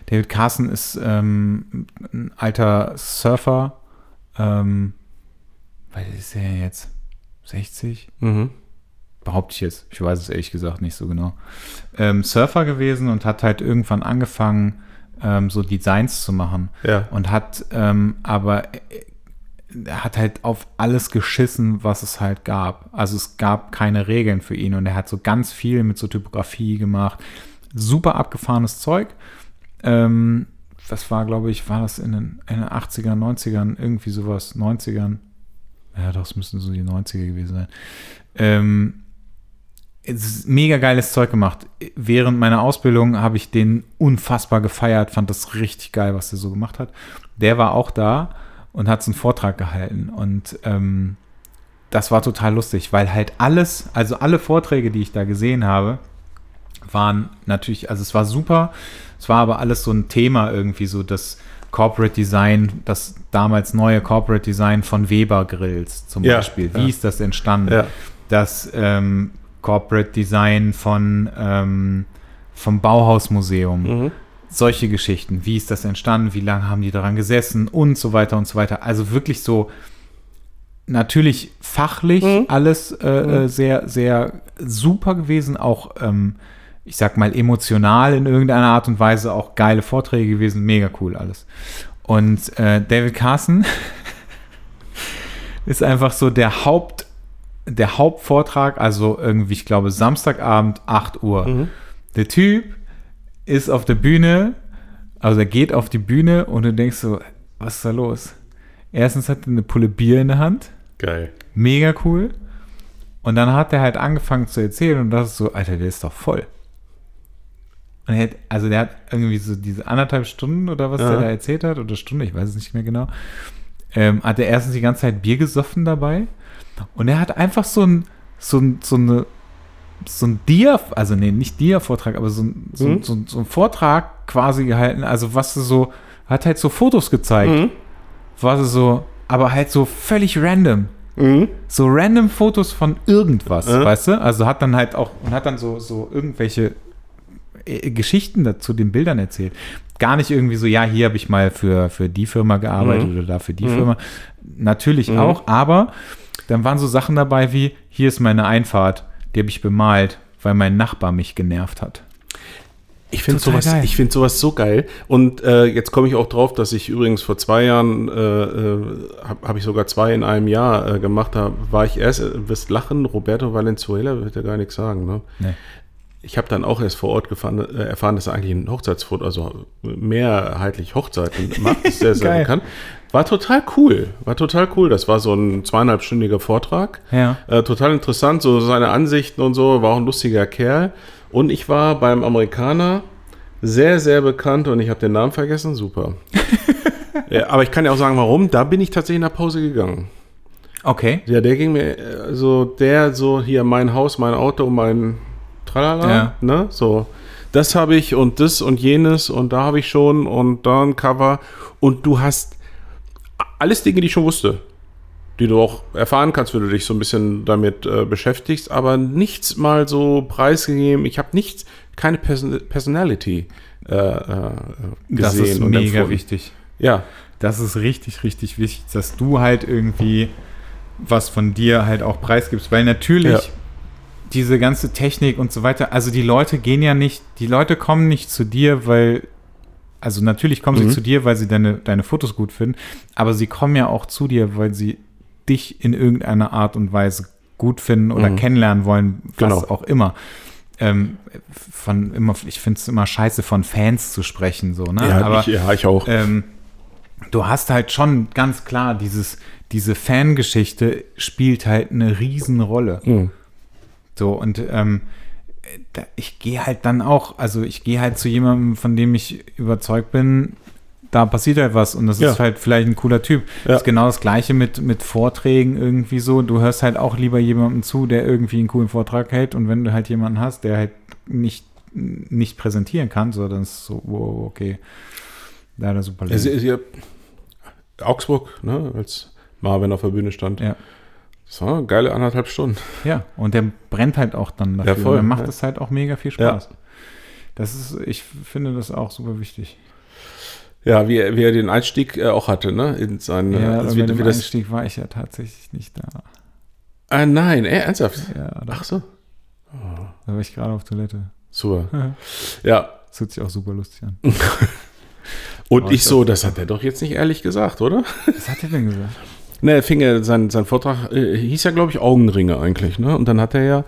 David Carson ist ähm, ein alter Surfer. Ähm, was ist er jetzt? 60? Mhm. behaupte ich jetzt. Ich weiß es ehrlich gesagt nicht so genau. Ähm, Surfer gewesen und hat halt irgendwann angefangen, ähm, so Designs zu machen. Ja. Und hat ähm, aber er hat halt auf alles geschissen, was es halt gab. Also es gab keine Regeln für ihn und er hat so ganz viel mit so Typografie gemacht. Super abgefahrenes Zeug. Ähm, das war, glaube ich, war das in den, in den 80ern, 90ern, irgendwie sowas, 90ern. Ja, doch, es müssen so die 90er gewesen sein. Ähm, mega geiles Zeug gemacht. Während meiner Ausbildung habe ich den unfassbar gefeiert, fand das richtig geil, was der so gemacht hat. Der war auch da und hat so einen Vortrag gehalten und ähm, das war total lustig, weil halt alles, also alle Vorträge, die ich da gesehen habe, waren natürlich, also es war super, es war aber alles so ein Thema irgendwie, so das Corporate Design, das damals neue Corporate Design von Weber Grills zum Ja, Beispiel. Wie ja. ist das entstanden? Ja. Das ähm, Corporate Design von ähm, vom Bauhausmuseum. Mhm. Solche Geschichten. Wie ist das entstanden? Wie lange haben die daran gesessen? Und so weiter und so weiter. Also wirklich so natürlich fachlich Mhm. alles äh, äh, sehr, sehr super gewesen. Auch, ähm, ich sag mal, emotional in irgendeiner Art und Weise. Auch geile Vorträge gewesen. Mega cool alles. Und äh, David Carson [laughs] ist einfach so der Haupt, der Hauptvortrag, also irgendwie, ich glaube, Samstagabend, 8 Uhr. Mhm. Der Typ ist auf der Bühne, also er geht auf die Bühne und du denkst so, was ist da los? Erstens hat er eine Pulle Bier in der Hand, Geil. mega cool. Und dann hat er halt angefangen zu erzählen und das ist so, Alter, der ist doch voll. Und er hat, also der hat irgendwie so diese anderthalb Stunden oder was Ja. der da erzählt hat, oder Stunde, ich weiß es nicht mehr genau, ähm, hat er erstens die ganze Zeit Bier gesoffen dabei und er hat einfach so ein, so ein, so eine, so ein Dia, also nee, nicht Dia-Vortrag, aber so ein, so, Mhm. so, so ein Vortrag quasi gehalten, also was so, hat halt so Fotos gezeigt, Mhm. was so, aber halt so völlig random Mhm. so random Fotos von irgendwas, Äh? weißt du? Also hat dann halt auch und hat dann so, so irgendwelche äh, Geschichten dazu den Bildern erzählt. Gar nicht irgendwie so, ja, hier habe ich mal für, für die Firma gearbeitet Mhm. oder da für die Mhm. Firma. Natürlich Mhm. auch, aber dann waren so Sachen dabei wie, hier ist meine Einfahrt, die habe ich bemalt, weil mein Nachbar mich genervt hat. Ich finde sowas, geil. ich sowas so geil. Und äh, jetzt komme ich auch drauf, dass ich übrigens vor zwei Jahren, äh, äh, habe hab ich sogar zwei in einem Jahr äh, gemacht, da war ich erst, äh, wirst lachen, Roberto Valenzuela, wird ja gar nichts sagen. Ne? Nee. Ich habe dann auch erst vor Ort gefahren, äh, erfahren, dass er eigentlich ein Hochzeitsfoto, also mehrheitlich Hochzeiten macht, ist sehr, sehr [laughs] bekannt. War total cool, war total cool. Das war so ein zweieinhalbstündiger Vortrag. Ja. Äh, total interessant, so seine Ansichten und so, war auch ein lustiger Kerl. Und ich war beim Amerikaner sehr, sehr bekannt und ich habe den Namen vergessen, super. [laughs] ja, aber ich kann ja auch sagen, warum. Da bin ich tatsächlich in der Pause gegangen. Okay. Ja, der ging mir, äh, so der, so hier mein Haus, mein Auto, mein Tralala, Ja. ne, so. Das habe ich und das und jenes und da habe ich schon und da ein Cover und du hast alles Dinge, die ich schon wusste, die du auch erfahren kannst, wenn du dich so ein bisschen damit äh, beschäftigst, aber nichts mal so preisgegeben. Ich habe nichts, keine Person Personality äh, äh, gesehen. Das ist mega empfunden. wichtig. Ja, Das ist richtig, richtig wichtig, dass du halt irgendwie was von dir halt auch preisgibst, weil natürlich Ja. diese ganze Technik und so weiter, also die Leute gehen ja nicht, die Leute kommen nicht zu dir, weil, also natürlich kommen Mhm. sie zu dir, weil sie deine, deine Fotos gut finden, aber sie kommen ja auch zu dir, weil sie dich in irgendeiner Art und Weise gut finden oder Mhm. kennenlernen wollen, was Genau. auch immer. Ähm, von immer, ich finde es immer scheiße, von Fans zu sprechen, so, ne? ja, aber ich, ja, ich auch. ähm, du hast halt schon ganz klar dieses, diese Fangeschichte spielt halt eine Riesenrolle. Mhm. So, und ähm, ich gehe halt dann auch, also ich gehe halt zu jemandem, von dem ich überzeugt bin, da passiert halt was und das Ja. ist halt vielleicht ein cooler Typ. Ja. Das ist genau das gleiche mit, mit Vorträgen irgendwie so. Du hörst halt auch lieber jemandem zu, der irgendwie einen coolen Vortrag hält und wenn du halt jemanden hast, der halt nicht, nicht präsentieren kann, so dann ist es so, wow, okay. Leider super Es ist ja Augsburg, ne, als Marvin auf der Bühne stand. Ja. Das war eine geile anderthalb Stunden. Ja, und der brennt halt auch dann dafür. Ja, voll, und macht ja. es halt auch mega viel Spaß. Das ist, ich finde das auch super wichtig. Ja, wie, er- wie er den Einstieg äh, auch hatte, ne? In seinen, Ja, also wie, dem wie das, Einstieg war ich ja tatsächlich nicht da. Ah, nein, äh, ernsthaft. Ja, Ach so. da war ich gerade auf Toilette. Super. [laughs] Ja. Das hört sich auch super lustig an. [laughs] Und ich ich so, das hat er doch jetzt nicht ehrlich gesagt, oder? Was hat er denn gesagt? Ne, er fing ja, sein, sein Vortrag äh, hieß ja, glaube ich, Augenringe eigentlich, ne? Und dann hat er ja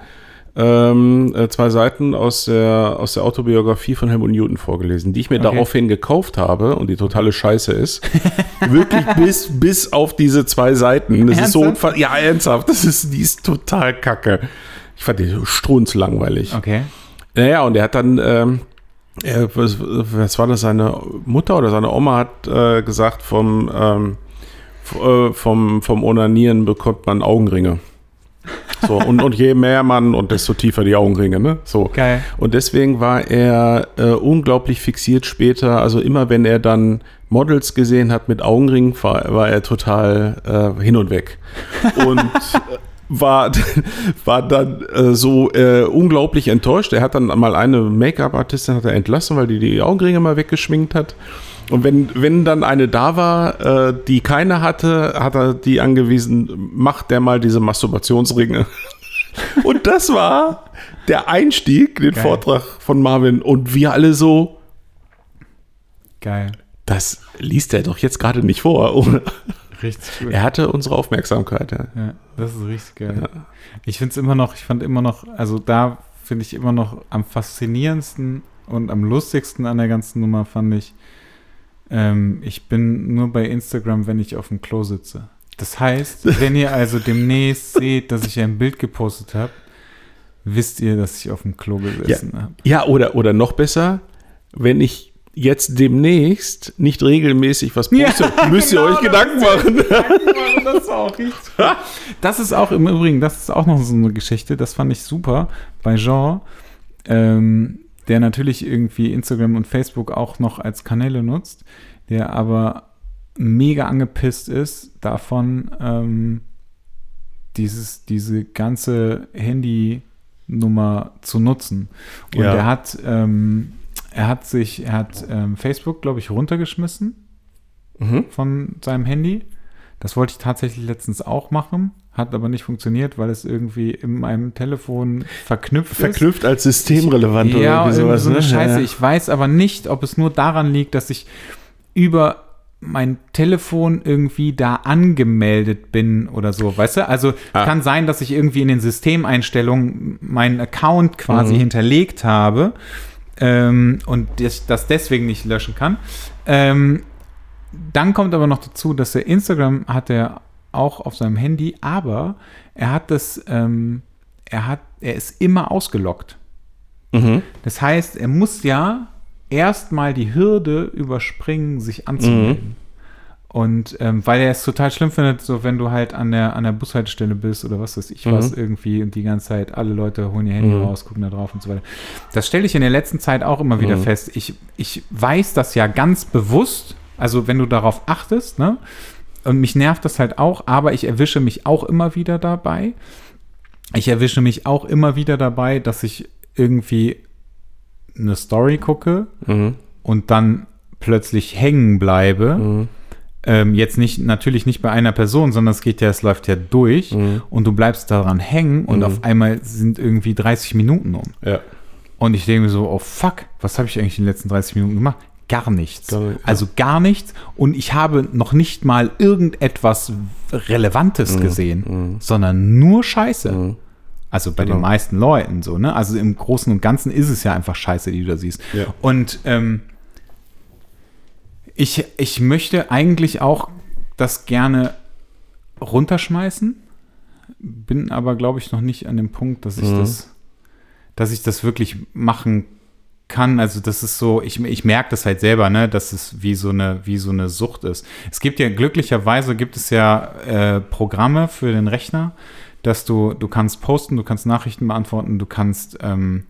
ähm, äh, zwei Seiten aus der, aus der Autobiografie von Helmut Newton vorgelesen, die ich mir Okay. daraufhin gekauft habe und die totale Scheiße ist. [laughs] Wirklich bis, bis auf diese zwei Seiten. Das ist so Ernsthaft? Ja, ernsthaft. Das ist, die ist total kacke. Ich fand die so strunzlangweilig. Okay. Naja, und er hat dann, ähm, er, was, was war das, seine Mutter oder seine Oma hat äh, gesagt, vom, ähm, äh, vom, vom Onanieren bekommt man Augenringe. So, und, und je mehr man, und desto tiefer die Augenringe, ne? So. Geil. Und deswegen war er äh, unglaublich fixiert später. Also immer wenn er dann Models gesehen hat mit Augenringen, war, war er total äh, hin und weg. Und äh, war, [laughs] war dann äh, so äh, unglaublich enttäuscht. Er hat dann mal eine Make-up-Artistin hat er entlassen, weil die die Augenringe mal weggeschminkt hat. Und wenn, wenn dann eine da war, äh, die keine hatte, hat er die angewiesen, macht der mal diese Masturbationsringe. [laughs] Und das war der Einstieg, den Geil. Vortrag von Marvin. Und wir alle so, Geil. das liest er doch jetzt gerade nicht vor. [laughs] Oder? Richtig cool. Er hatte unsere Aufmerksamkeit. Ja. Ja, das ist richtig geil. Ich finde es immer noch, ich fand immer noch, also da finde ich immer noch am faszinierendsten und am lustigsten an der ganzen Nummer fand ich, ähm, ich bin nur bei Instagram, wenn ich auf dem Klo sitze. Das heißt, wenn ihr also demnächst [laughs] seht, dass ich ein Bild gepostet habe, wisst ihr, dass ich auf dem Klo gesessen habe. ja, oder, oder noch besser, wenn ich jetzt demnächst nicht regelmäßig was poste, [laughs] müsst ihr genau, euch Gedanken machen. Das ist auch richtig. [laughs] Das ist auch im Übrigen, das ist auch noch so eine Geschichte, das fand ich super bei Jean, ähm, der natürlich irgendwie Instagram und Facebook auch noch als Kanäle nutzt, der aber mega angepisst ist davon, ähm, dieses, diese ganze Handy Nummer zu nutzen. Und Ja. er hat, ähm, er hat sich, er hat ähm, Facebook, glaube ich, runtergeschmissen Mhm. von seinem Handy. Das wollte ich tatsächlich letztens auch machen, hat aber nicht funktioniert, weil es irgendwie in meinem Telefon verknüpft ist. Verknüpft als systemrelevant Ja, oder irgendwie sowas. so eine ne? Scheiße. Ja. Ich weiß aber nicht, ob es nur daran liegt, dass ich über mein Telefon irgendwie da angemeldet bin oder so, weißt du? Also Ah. kann sein, dass ich irgendwie in den Systemeinstellungen meinen Account quasi Mhm. hinterlegt habe ähm, und das, das deswegen nicht löschen kann. Ähm, dann kommt aber noch dazu, dass er Instagram hat er auch auf seinem Handy, aber er hat das, ähm, er hat, er ist immer ausgelockt. Mhm. Das heißt, er muss ja erstmal die Hürde überspringen, sich anzumelden. Und ähm, weil er es total schlimm findet, so wenn du halt an der, an der Bushaltestelle bist oder was weiß ich was irgendwie und die ganze Zeit alle Leute holen ihr Handy Mhm. raus, gucken da drauf und so weiter. Das stelle ich in der letzten Zeit auch immer wieder Mhm. fest. Ich, ich weiß das ja ganz bewusst, also wenn du darauf achtest, ne? Und mich nervt das halt auch, aber ich erwische mich auch immer wieder dabei. Ich erwische mich auch immer wieder dabei, dass ich irgendwie eine Story gucke Mhm. und dann plötzlich hängen bleibe. Mhm. Ähm, jetzt nicht, natürlich nicht bei einer Person, sondern es geht ja, es läuft ja durch Mhm. und du bleibst daran hängen und Mhm. auf einmal sind irgendwie 30 Minuten um. Ja. Und ich denke mir so, oh fuck, was habe ich eigentlich in den letzten 30 Minuten gemacht? Gar nichts. Gar nicht, ja. Also gar nichts. Und ich habe noch nicht mal irgendetwas Relevantes gesehen, mhm. sondern nur Scheiße. Mhm. Also bei Genau. den meisten Leuten so, ne? Also im Großen und Ganzen ist es ja einfach Scheiße, die du da siehst. Ja. Und ähm, ich, ich möchte eigentlich auch das gerne runterschmeißen, bin aber, glaube ich, noch nicht an dem Punkt, dass ich Mhm. das, dass ich das wirklich machen kann. Also das ist so, ich, ich merke das halt selber, ne, dass es wie so eine, wie so eine Sucht ist. Es gibt ja glücklicherweise gibt es ja äh, Programme für den Rechner, dass du, du kannst posten, du kannst Nachrichten beantworten, du kannst ähm,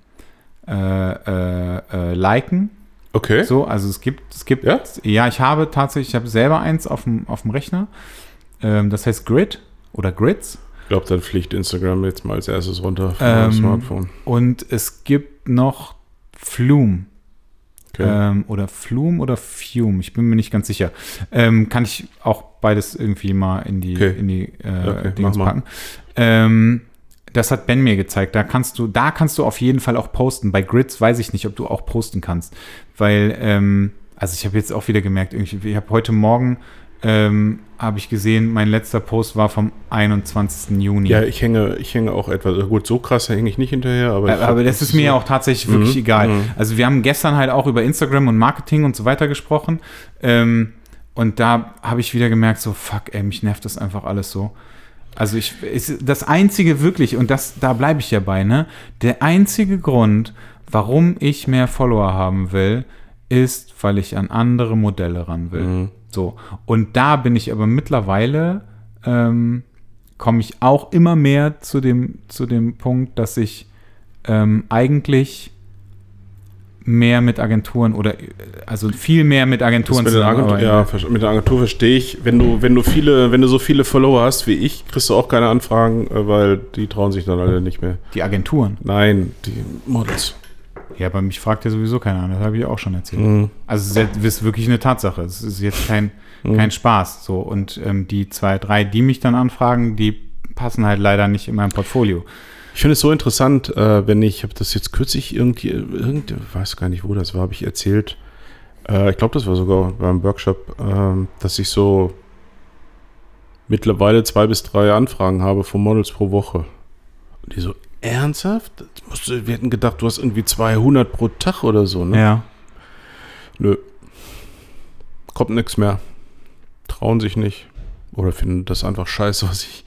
äh, äh, äh, liken. Okay. So, also es gibt, es gibt, Ja? ja, ich habe tatsächlich, ich habe selber eins auf dem, auf dem Rechner. Ähm, das heißt Grid oder Grids. Ich glaube, dann fliegt Instagram jetzt mal als erstes runter von Ähm, Smartphone. Und es gibt noch Flume. Okay. Ähm, oder Flume oder Fume, ich bin mir nicht ganz sicher. Ähm, kann ich auch beides irgendwie mal in die, Okay. in die äh, Okay, Dings packen. Ähm, das hat Ben mir gezeigt. Da kannst du, da kannst du auf jeden Fall auch posten. Bei Grids weiß ich nicht, ob du auch posten kannst. Weil, ähm, also ich habe jetzt auch wieder gemerkt, irgendwie, ich habe heute Morgen ähm, habe ich gesehen, mein letzter Post war vom 21. Juni. ja, ich hänge, ich hänge auch etwas. also Gut, so krass hänge ich nicht hinterher, aber. ich Aber, aber das ist mir so- auch tatsächlich wirklich Mhm, egal. mhm. Also wir haben gestern halt auch über Instagram und Marketing und so weiter gesprochen. Ähm, und da habe ich wieder gemerkt, so fuck, ey, mich nervt das einfach alles so. Also ich, ist das einzige wirklich, und das, da bleibe ich ja bei, ne? Der einzige Grund, warum ich mehr Follower haben will, ist, weil ich an andere Modelle ran will. Mhm. So. Und da bin ich aber mittlerweile, ähm, komme ich auch immer mehr zu dem, zu dem Punkt, dass ich ähm, eigentlich mehr mit Agenturen oder also viel mehr mit Agenturen mit, Agentur, ja, mit der Agentur verstehe ich. Wenn du, wenn du viele, wenn du so viele Follower hast wie ich, kriegst du auch keine Anfragen, äh, weil die trauen sich dann alle nicht mehr. Die Agenturen. Nein, die Models. Ja, aber mich fragt ja sowieso keiner an, das habe ich auch schon erzählt. Mhm. Also es ist, wirklich eine Tatsache. Es ist jetzt kein, Mhm. kein Spaß. So. Und ähm, die zwei, drei, die mich dann anfragen, die passen halt leider nicht in mein Portfolio. Ich finde es so interessant, äh, wenn ich, ich habe das jetzt kürzlich irgendwie, irgend, weiß gar nicht, wo das war, habe ich erzählt. Äh, ich glaube, das war sogar beim Workshop, ähm, dass ich so mittlerweile zwei bis drei Anfragen habe von Models pro Woche. Und die so, ernsthaft? Du, wir hätten gedacht, du hast irgendwie 200 pro Tag oder so, ne? Ja. Nö. Kommt nichts mehr. Trauen sich nicht. Oder finden das einfach scheiße, was ich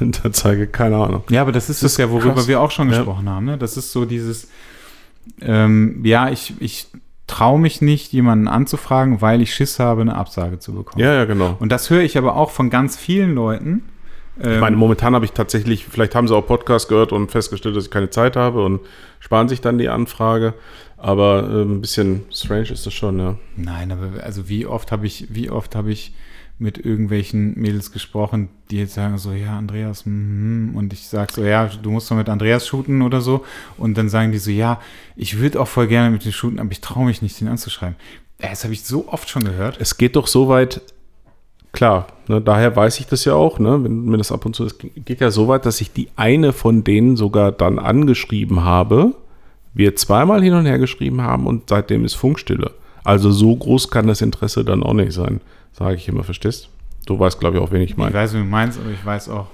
[laughs] da zeige. Keine Ahnung. Ja, aber das ist Das es ja, worüber krass. wir auch schon Ja. gesprochen haben. Ne? Das ist so dieses, ähm, ja, ich, ich traue mich nicht, jemanden anzufragen, weil ich Schiss habe, eine Absage zu bekommen. Ja, ja, genau. Und das höre ich aber auch von ganz vielen Leuten. Ähm, Ich meine, momentan habe ich tatsächlich, vielleicht haben sie auch Podcast gehört und festgestellt, dass ich keine Zeit habe und sparen sich dann die Anfrage. Aber äh, ein bisschen strange ist das schon, ja. Nein, aber also wie oft habe ich, wie oft habe ich mit irgendwelchen Mädels gesprochen, die jetzt sagen so, ja, Andreas, mm, und ich sag so, ja, du musst doch mit Andreas shooten oder so. Und dann sagen die so, ja, ich würde auch voll gerne mit dem shooten, aber ich traue mich nicht, den anzuschreiben. Das habe ich so oft schon gehört. Es geht doch so weit, klar, ne, daher weiß ich das ja auch, ne, wenn mir das ab und zu, es geht ja so weit, dass ich die eine von denen sogar dann angeschrieben habe, wir zweimal hin und her geschrieben haben und seitdem ist Funkstille. Also so groß kann das Interesse dann auch nicht sein, sage ich immer, verstehst? Du weißt, glaube ich, auch, wen ich Ich meine. weiß, wie du meinst, aber ich weiß auch,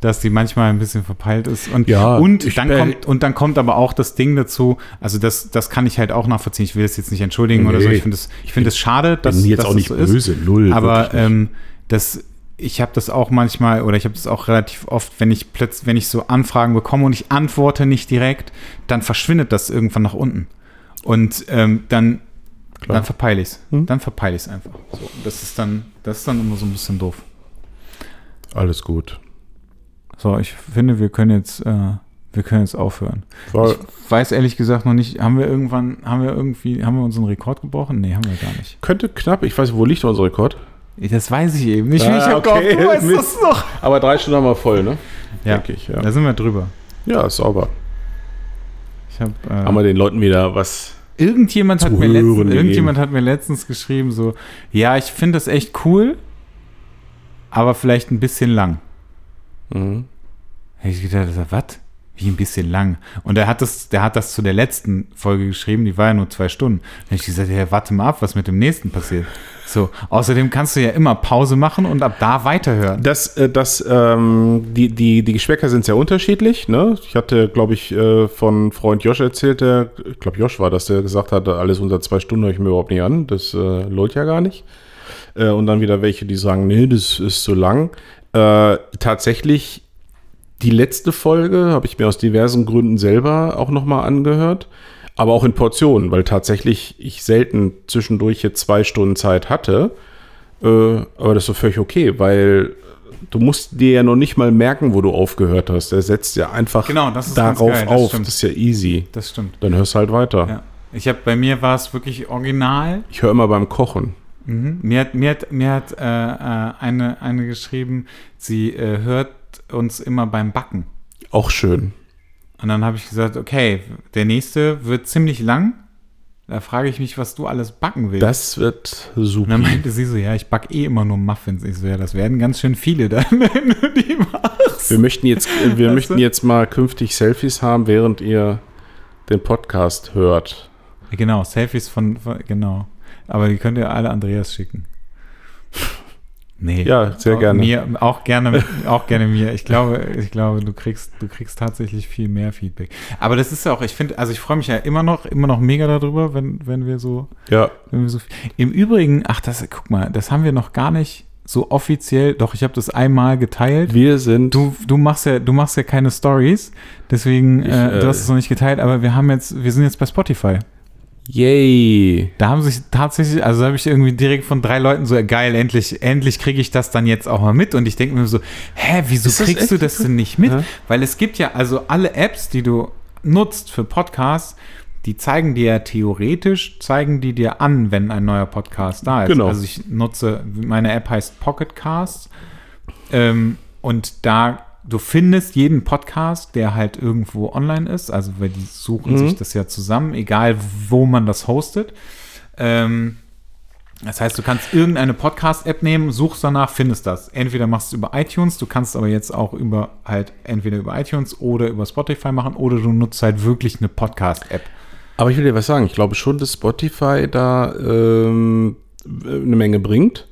dass die manchmal ein bisschen verpeilt ist. Und, Ja, und, dann kommt, und dann kommt aber auch das Ding dazu, also das, das kann ich halt auch nachvollziehen. Ich will es jetzt nicht entschuldigen oder so. Nee. Ich finde es ich finde es schade, dass bin jetzt dass auch nicht so ist. böse, null. Aber ähm, das, ich habe das auch manchmal oder ich habe das auch relativ oft, wenn ich plötzlich, wenn ich so Anfragen bekomme und ich antworte nicht direkt, dann verschwindet das irgendwann nach unten. Und ähm, dann, Klar. dann verpeile ich es. Hm. Dann verpeile ich es einfach. So, das ist dann, das ist dann immer so ein bisschen doof. Alles gut. So, ich finde, wir können jetzt, äh, wir können jetzt aufhören. War, Ich weiß ehrlich gesagt noch nicht, haben wir irgendwann, haben wir irgendwie, haben wir unseren Rekord gebrochen? Nee, haben wir gar nicht. könnte knapp, ich weiß, wo liegt unser Rekord? Das weiß ich eben nicht. Ah, ich hab okay. gehofft, du weißt das noch. Aber drei Stunden haben wir voll, ne? Ja, Denke ich, ja. da sind wir drüber. Ja, ist sauber. Ich hab, äh, Haben wir den Leuten wieder was. irgendjemand, hat mir letztens, irgendjemand hat mir letztens geschrieben, so, ja, ich finde das echt cool, aber vielleicht ein bisschen lang. Mhm. Ich gedacht, was? Wie ein bisschen lang. Und er hat das, der hat das zu der letzten Folge geschrieben, die war ja nur zwei Stunden. Habe ich gesagt, ja, warte mal ab, was mit dem nächsten passiert. So, außerdem kannst du ja immer Pause machen und ab da weiterhören. Das, äh, das, ähm, die, die, die Geschmäcker sind sehr unterschiedlich. Ne? Ich hatte, glaube ich, äh, von Freund Josh erzählt, der, ich glaube, Josh war das, der gesagt hat, alles unter zwei Stunden höre ich mir überhaupt nicht an. Das äh, lohnt ja gar nicht. Äh, und dann wieder welche, die sagen, nee, das ist zu lang. Äh, tatsächlich, die letzte Folge habe ich mir aus diversen Gründen selber auch nochmal angehört. Aber auch in Portionen, weil tatsächlich ich selten zwischendurch jetzt zwei Stunden Zeit hatte. Äh, aber das ist doch völlig okay, weil du musst dir ja noch nicht mal merken, wo du aufgehört hast. Er setzt ja einfach Genau, das ist ganz darauf geil, das auf. stimmt. Das ist ja easy. Das stimmt. Dann hörst du halt weiter. Ja. Ich habe bei mir war es wirklich original. Ich höre immer beim Kochen. Mhm. Mir hat, mir hat, mir hat äh, äh, eine, eine geschrieben, sie äh, hört uns immer beim Backen. Auch schön. Und dann habe ich gesagt, okay, der nächste wird ziemlich lang. Da frage ich mich, was du alles backen willst. Das wird und super. dann meinte sie so, ja, ich backe eh immer nur Muffins. Ich so, ja, das werden ganz schön viele dann, [laughs] wenn du die machst. Wir möchten jetzt, äh, wir Weißt möchten du? jetzt mal künftig Selfies haben, während ihr den Podcast hört. Genau, Selfies von, von, genau. Aber die könnt ihr alle Andreas schicken. Nee. Ja, sehr Auch gerne. Mir, auch gerne, auch gerne mir. Ich glaube, ich glaube, du kriegst, du kriegst tatsächlich viel mehr Feedback. Aber das ist ja auch, ich finde, also ich freue mich ja immer noch, immer noch mega darüber, wenn, wenn wir so, Ja, wenn wir so. Im Übrigen, ach, das, guck mal, das haben wir noch gar nicht so offiziell. Doch, ich habe das einmal geteilt. wir sind. Du, du machst ja, du machst ja keine Stories, deswegen, Ich, äh, äh, du hast es noch nicht geteilt, aber wir haben jetzt, wir sind jetzt bei Spotify. Yay. Da haben sich tatsächlich, also da habe ich irgendwie direkt von drei Leuten so, geil, endlich, endlich kriege ich das dann jetzt auch mal mit. Und ich denke mir so, hä, wieso das kriegst du echt das so? denn nicht mit? Ja. Weil es gibt ja, also alle Apps, die du nutzt für Podcasts, die zeigen dir ja theoretisch, zeigen die dir an, wenn ein neuer Podcast da ist. Genau. Also ich nutze, meine App heißt Pocket Cast. Ähm, und da, du findest jeden Podcast, der halt irgendwo online ist. Also, weil die suchen Mhm. sich das ja zusammen, egal wo man das hostet. Ähm, das heißt, du kannst irgendeine Podcast-App nehmen, suchst danach, findest das. Entweder machst du es über iTunes, du kannst aber jetzt auch über halt entweder über iTunes oder über Spotify machen oder du nutzt halt wirklich eine Podcast-App. Aber ich will dir was sagen. Ich glaube schon, dass Spotify da ähm, eine Menge bringt.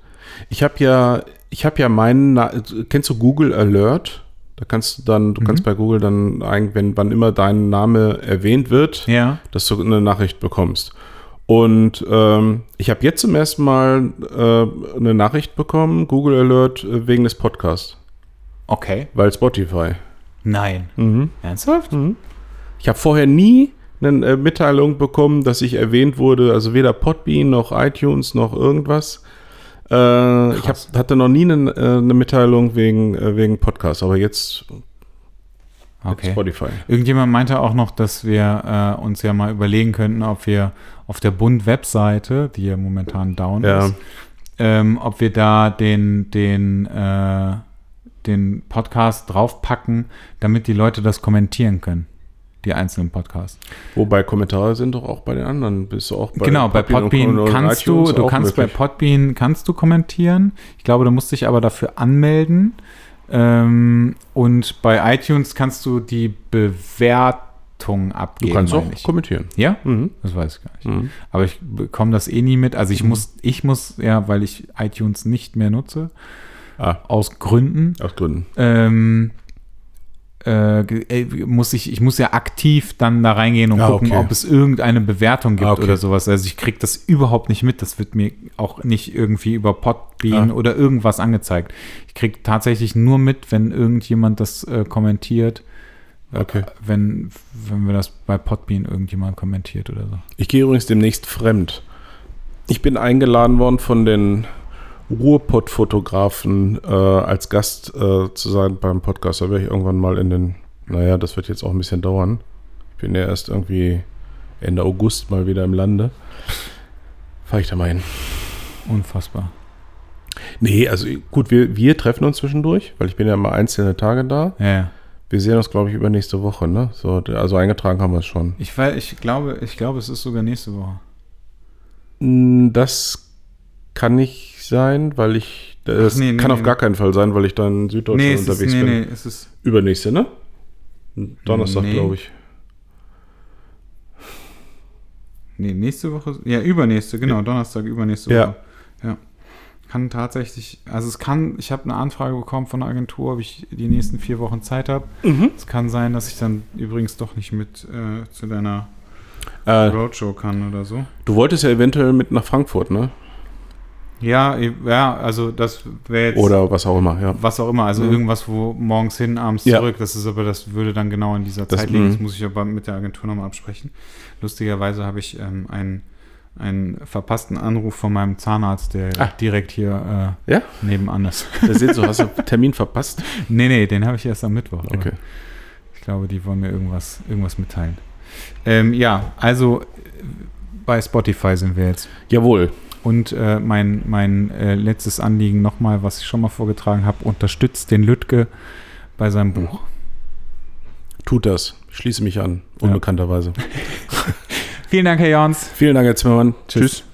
Ich habe ja, ich habe ja meinen, kennst du Google Alert? Da kannst du dann, du kannst bei Google dann, wenn wann immer dein Name erwähnt wird, Ja. dass du eine Nachricht bekommst. Und ähm, ich habe jetzt zum ersten Mal äh, eine Nachricht bekommen, Google Alert, äh, wegen des Podcasts, Okay. weil Spotify. Nein. Mhm. Ernsthaft? Ich habe vorher nie eine äh, Mitteilung bekommen, dass ich erwähnt wurde, also weder Podbean noch iTunes noch irgendwas. Äh, ich hab, hatte noch nie eine, äh, eine Mitteilung wegen, äh, wegen Podcast, aber jetzt, jetzt Okay. Spotify. Irgendjemand meinte auch noch, dass wir äh, uns ja mal überlegen könnten, ob wir auf der Bund-Webseite, die ja momentan down Ja. ist, ähm, ob wir da den, den, äh, den Podcast draufpacken, damit die Leute das kommentieren können. Die einzelnen Podcasts. Wobei Kommentare sind doch auch bei den anderen. Bist du auch bei genau, bei Podbean und kannst du, du kannst möglich? bei Podbean kannst du kommentieren. Ich glaube, du musst dich aber dafür anmelden. Ähm, und bei iTunes kannst du die Bewertung Du abgeben. kannst auch ich. kommentieren. Ja? Mhm. Das weiß ich gar nicht. Mhm. Aber ich bekomme das eh nie mit. Also ich muss, ich muss, ja, weil ich iTunes nicht mehr nutze, Ah, aus Gründen, aus Gründen. ähm, äh, äh, muss ich, ich muss ja aktiv dann da reingehen und Ah, gucken, okay. ob es irgendeine Bewertung gibt Ah, okay. oder sowas. Also ich kriege das überhaupt nicht mit. Das wird mir auch nicht irgendwie über Podbean Ah. oder irgendwas angezeigt. Ich kriege tatsächlich nur mit, wenn irgendjemand das äh, kommentiert. Okay. Wenn, wenn wir das bei Podbean irgendjemand kommentiert oder so. Ich gehe übrigens demnächst fremd. Ich bin eingeladen worden von den Ruhrpott-Fotografen äh, als Gast äh, zu sein beim Podcast. Da werde ich irgendwann mal in den, naja, das wird jetzt auch ein bisschen dauern. Ich bin ja erst irgendwie Ende August mal wieder im Lande. Fahre ich da mal hin. Unfassbar. Nee, also gut, wir, wir treffen uns zwischendurch, weil ich bin ja mal einzelne Tage da. Ja. Wir sehen uns, glaube ich, übernächste Woche, ne? So, also eingetragen haben wir es schon. Ich, weiß, ich, glaube, ich glaube, es ist sogar nächste Woche. Das kann nicht sein, weil ich. Das nee, nee, kann auf nee. gar keinen Fall sein, weil ich da in Süddeutschland es ist, unterwegs nee, bin. nee, es ist. Übernächste, ne? Donnerstag, glaube ich. Nee, nächste Woche. Ja, übernächste, genau, Donnerstag, übernächste Ja. Woche. Ja. Kann tatsächlich, also es kann, ich habe eine Anfrage bekommen von der Agentur, ob ich die nächsten vier Wochen Zeit habe. Mhm. Es kann sein, dass ich dann übrigens doch nicht mit äh, zu deiner Äh, Roadshow kann oder so. du wolltest ja eventuell mit nach Frankfurt, ne? Ja, ja, also das wäre jetzt. Oder was auch immer, ja. was auch immer, also Mhm. irgendwas, wo morgens hin, abends Ja. zurück. Das ist aber, das würde dann genau in dieser Das- Zeit liegen. Das mhm. muss ich aber mit der Agentur nochmal absprechen. Lustigerweise habe ich ähm, einen, einen verpassten Anruf von meinem Zahnarzt, der Ah. direkt hier äh, Ja? nebenan ist. Da seht du, hast du [laughs] Termin verpasst. nee, nee, den habe ich erst am Mittwoch. Okay. Ich glaube, die wollen mir irgendwas, irgendwas mitteilen. Ähm, ja, also äh, bei Spotify sind wir jetzt. Jawohl. Und äh, mein, mein äh, letztes Anliegen nochmal, was ich schon mal vorgetragen habe, unterstützt den Lütke bei seinem Buch. Tut das. Ich schließe mich an. Unbekannterweise. [laughs] Vielen Dank, Herr Jans. Vielen Dank, Herr Zimmermann. Tschüss. Tschüss.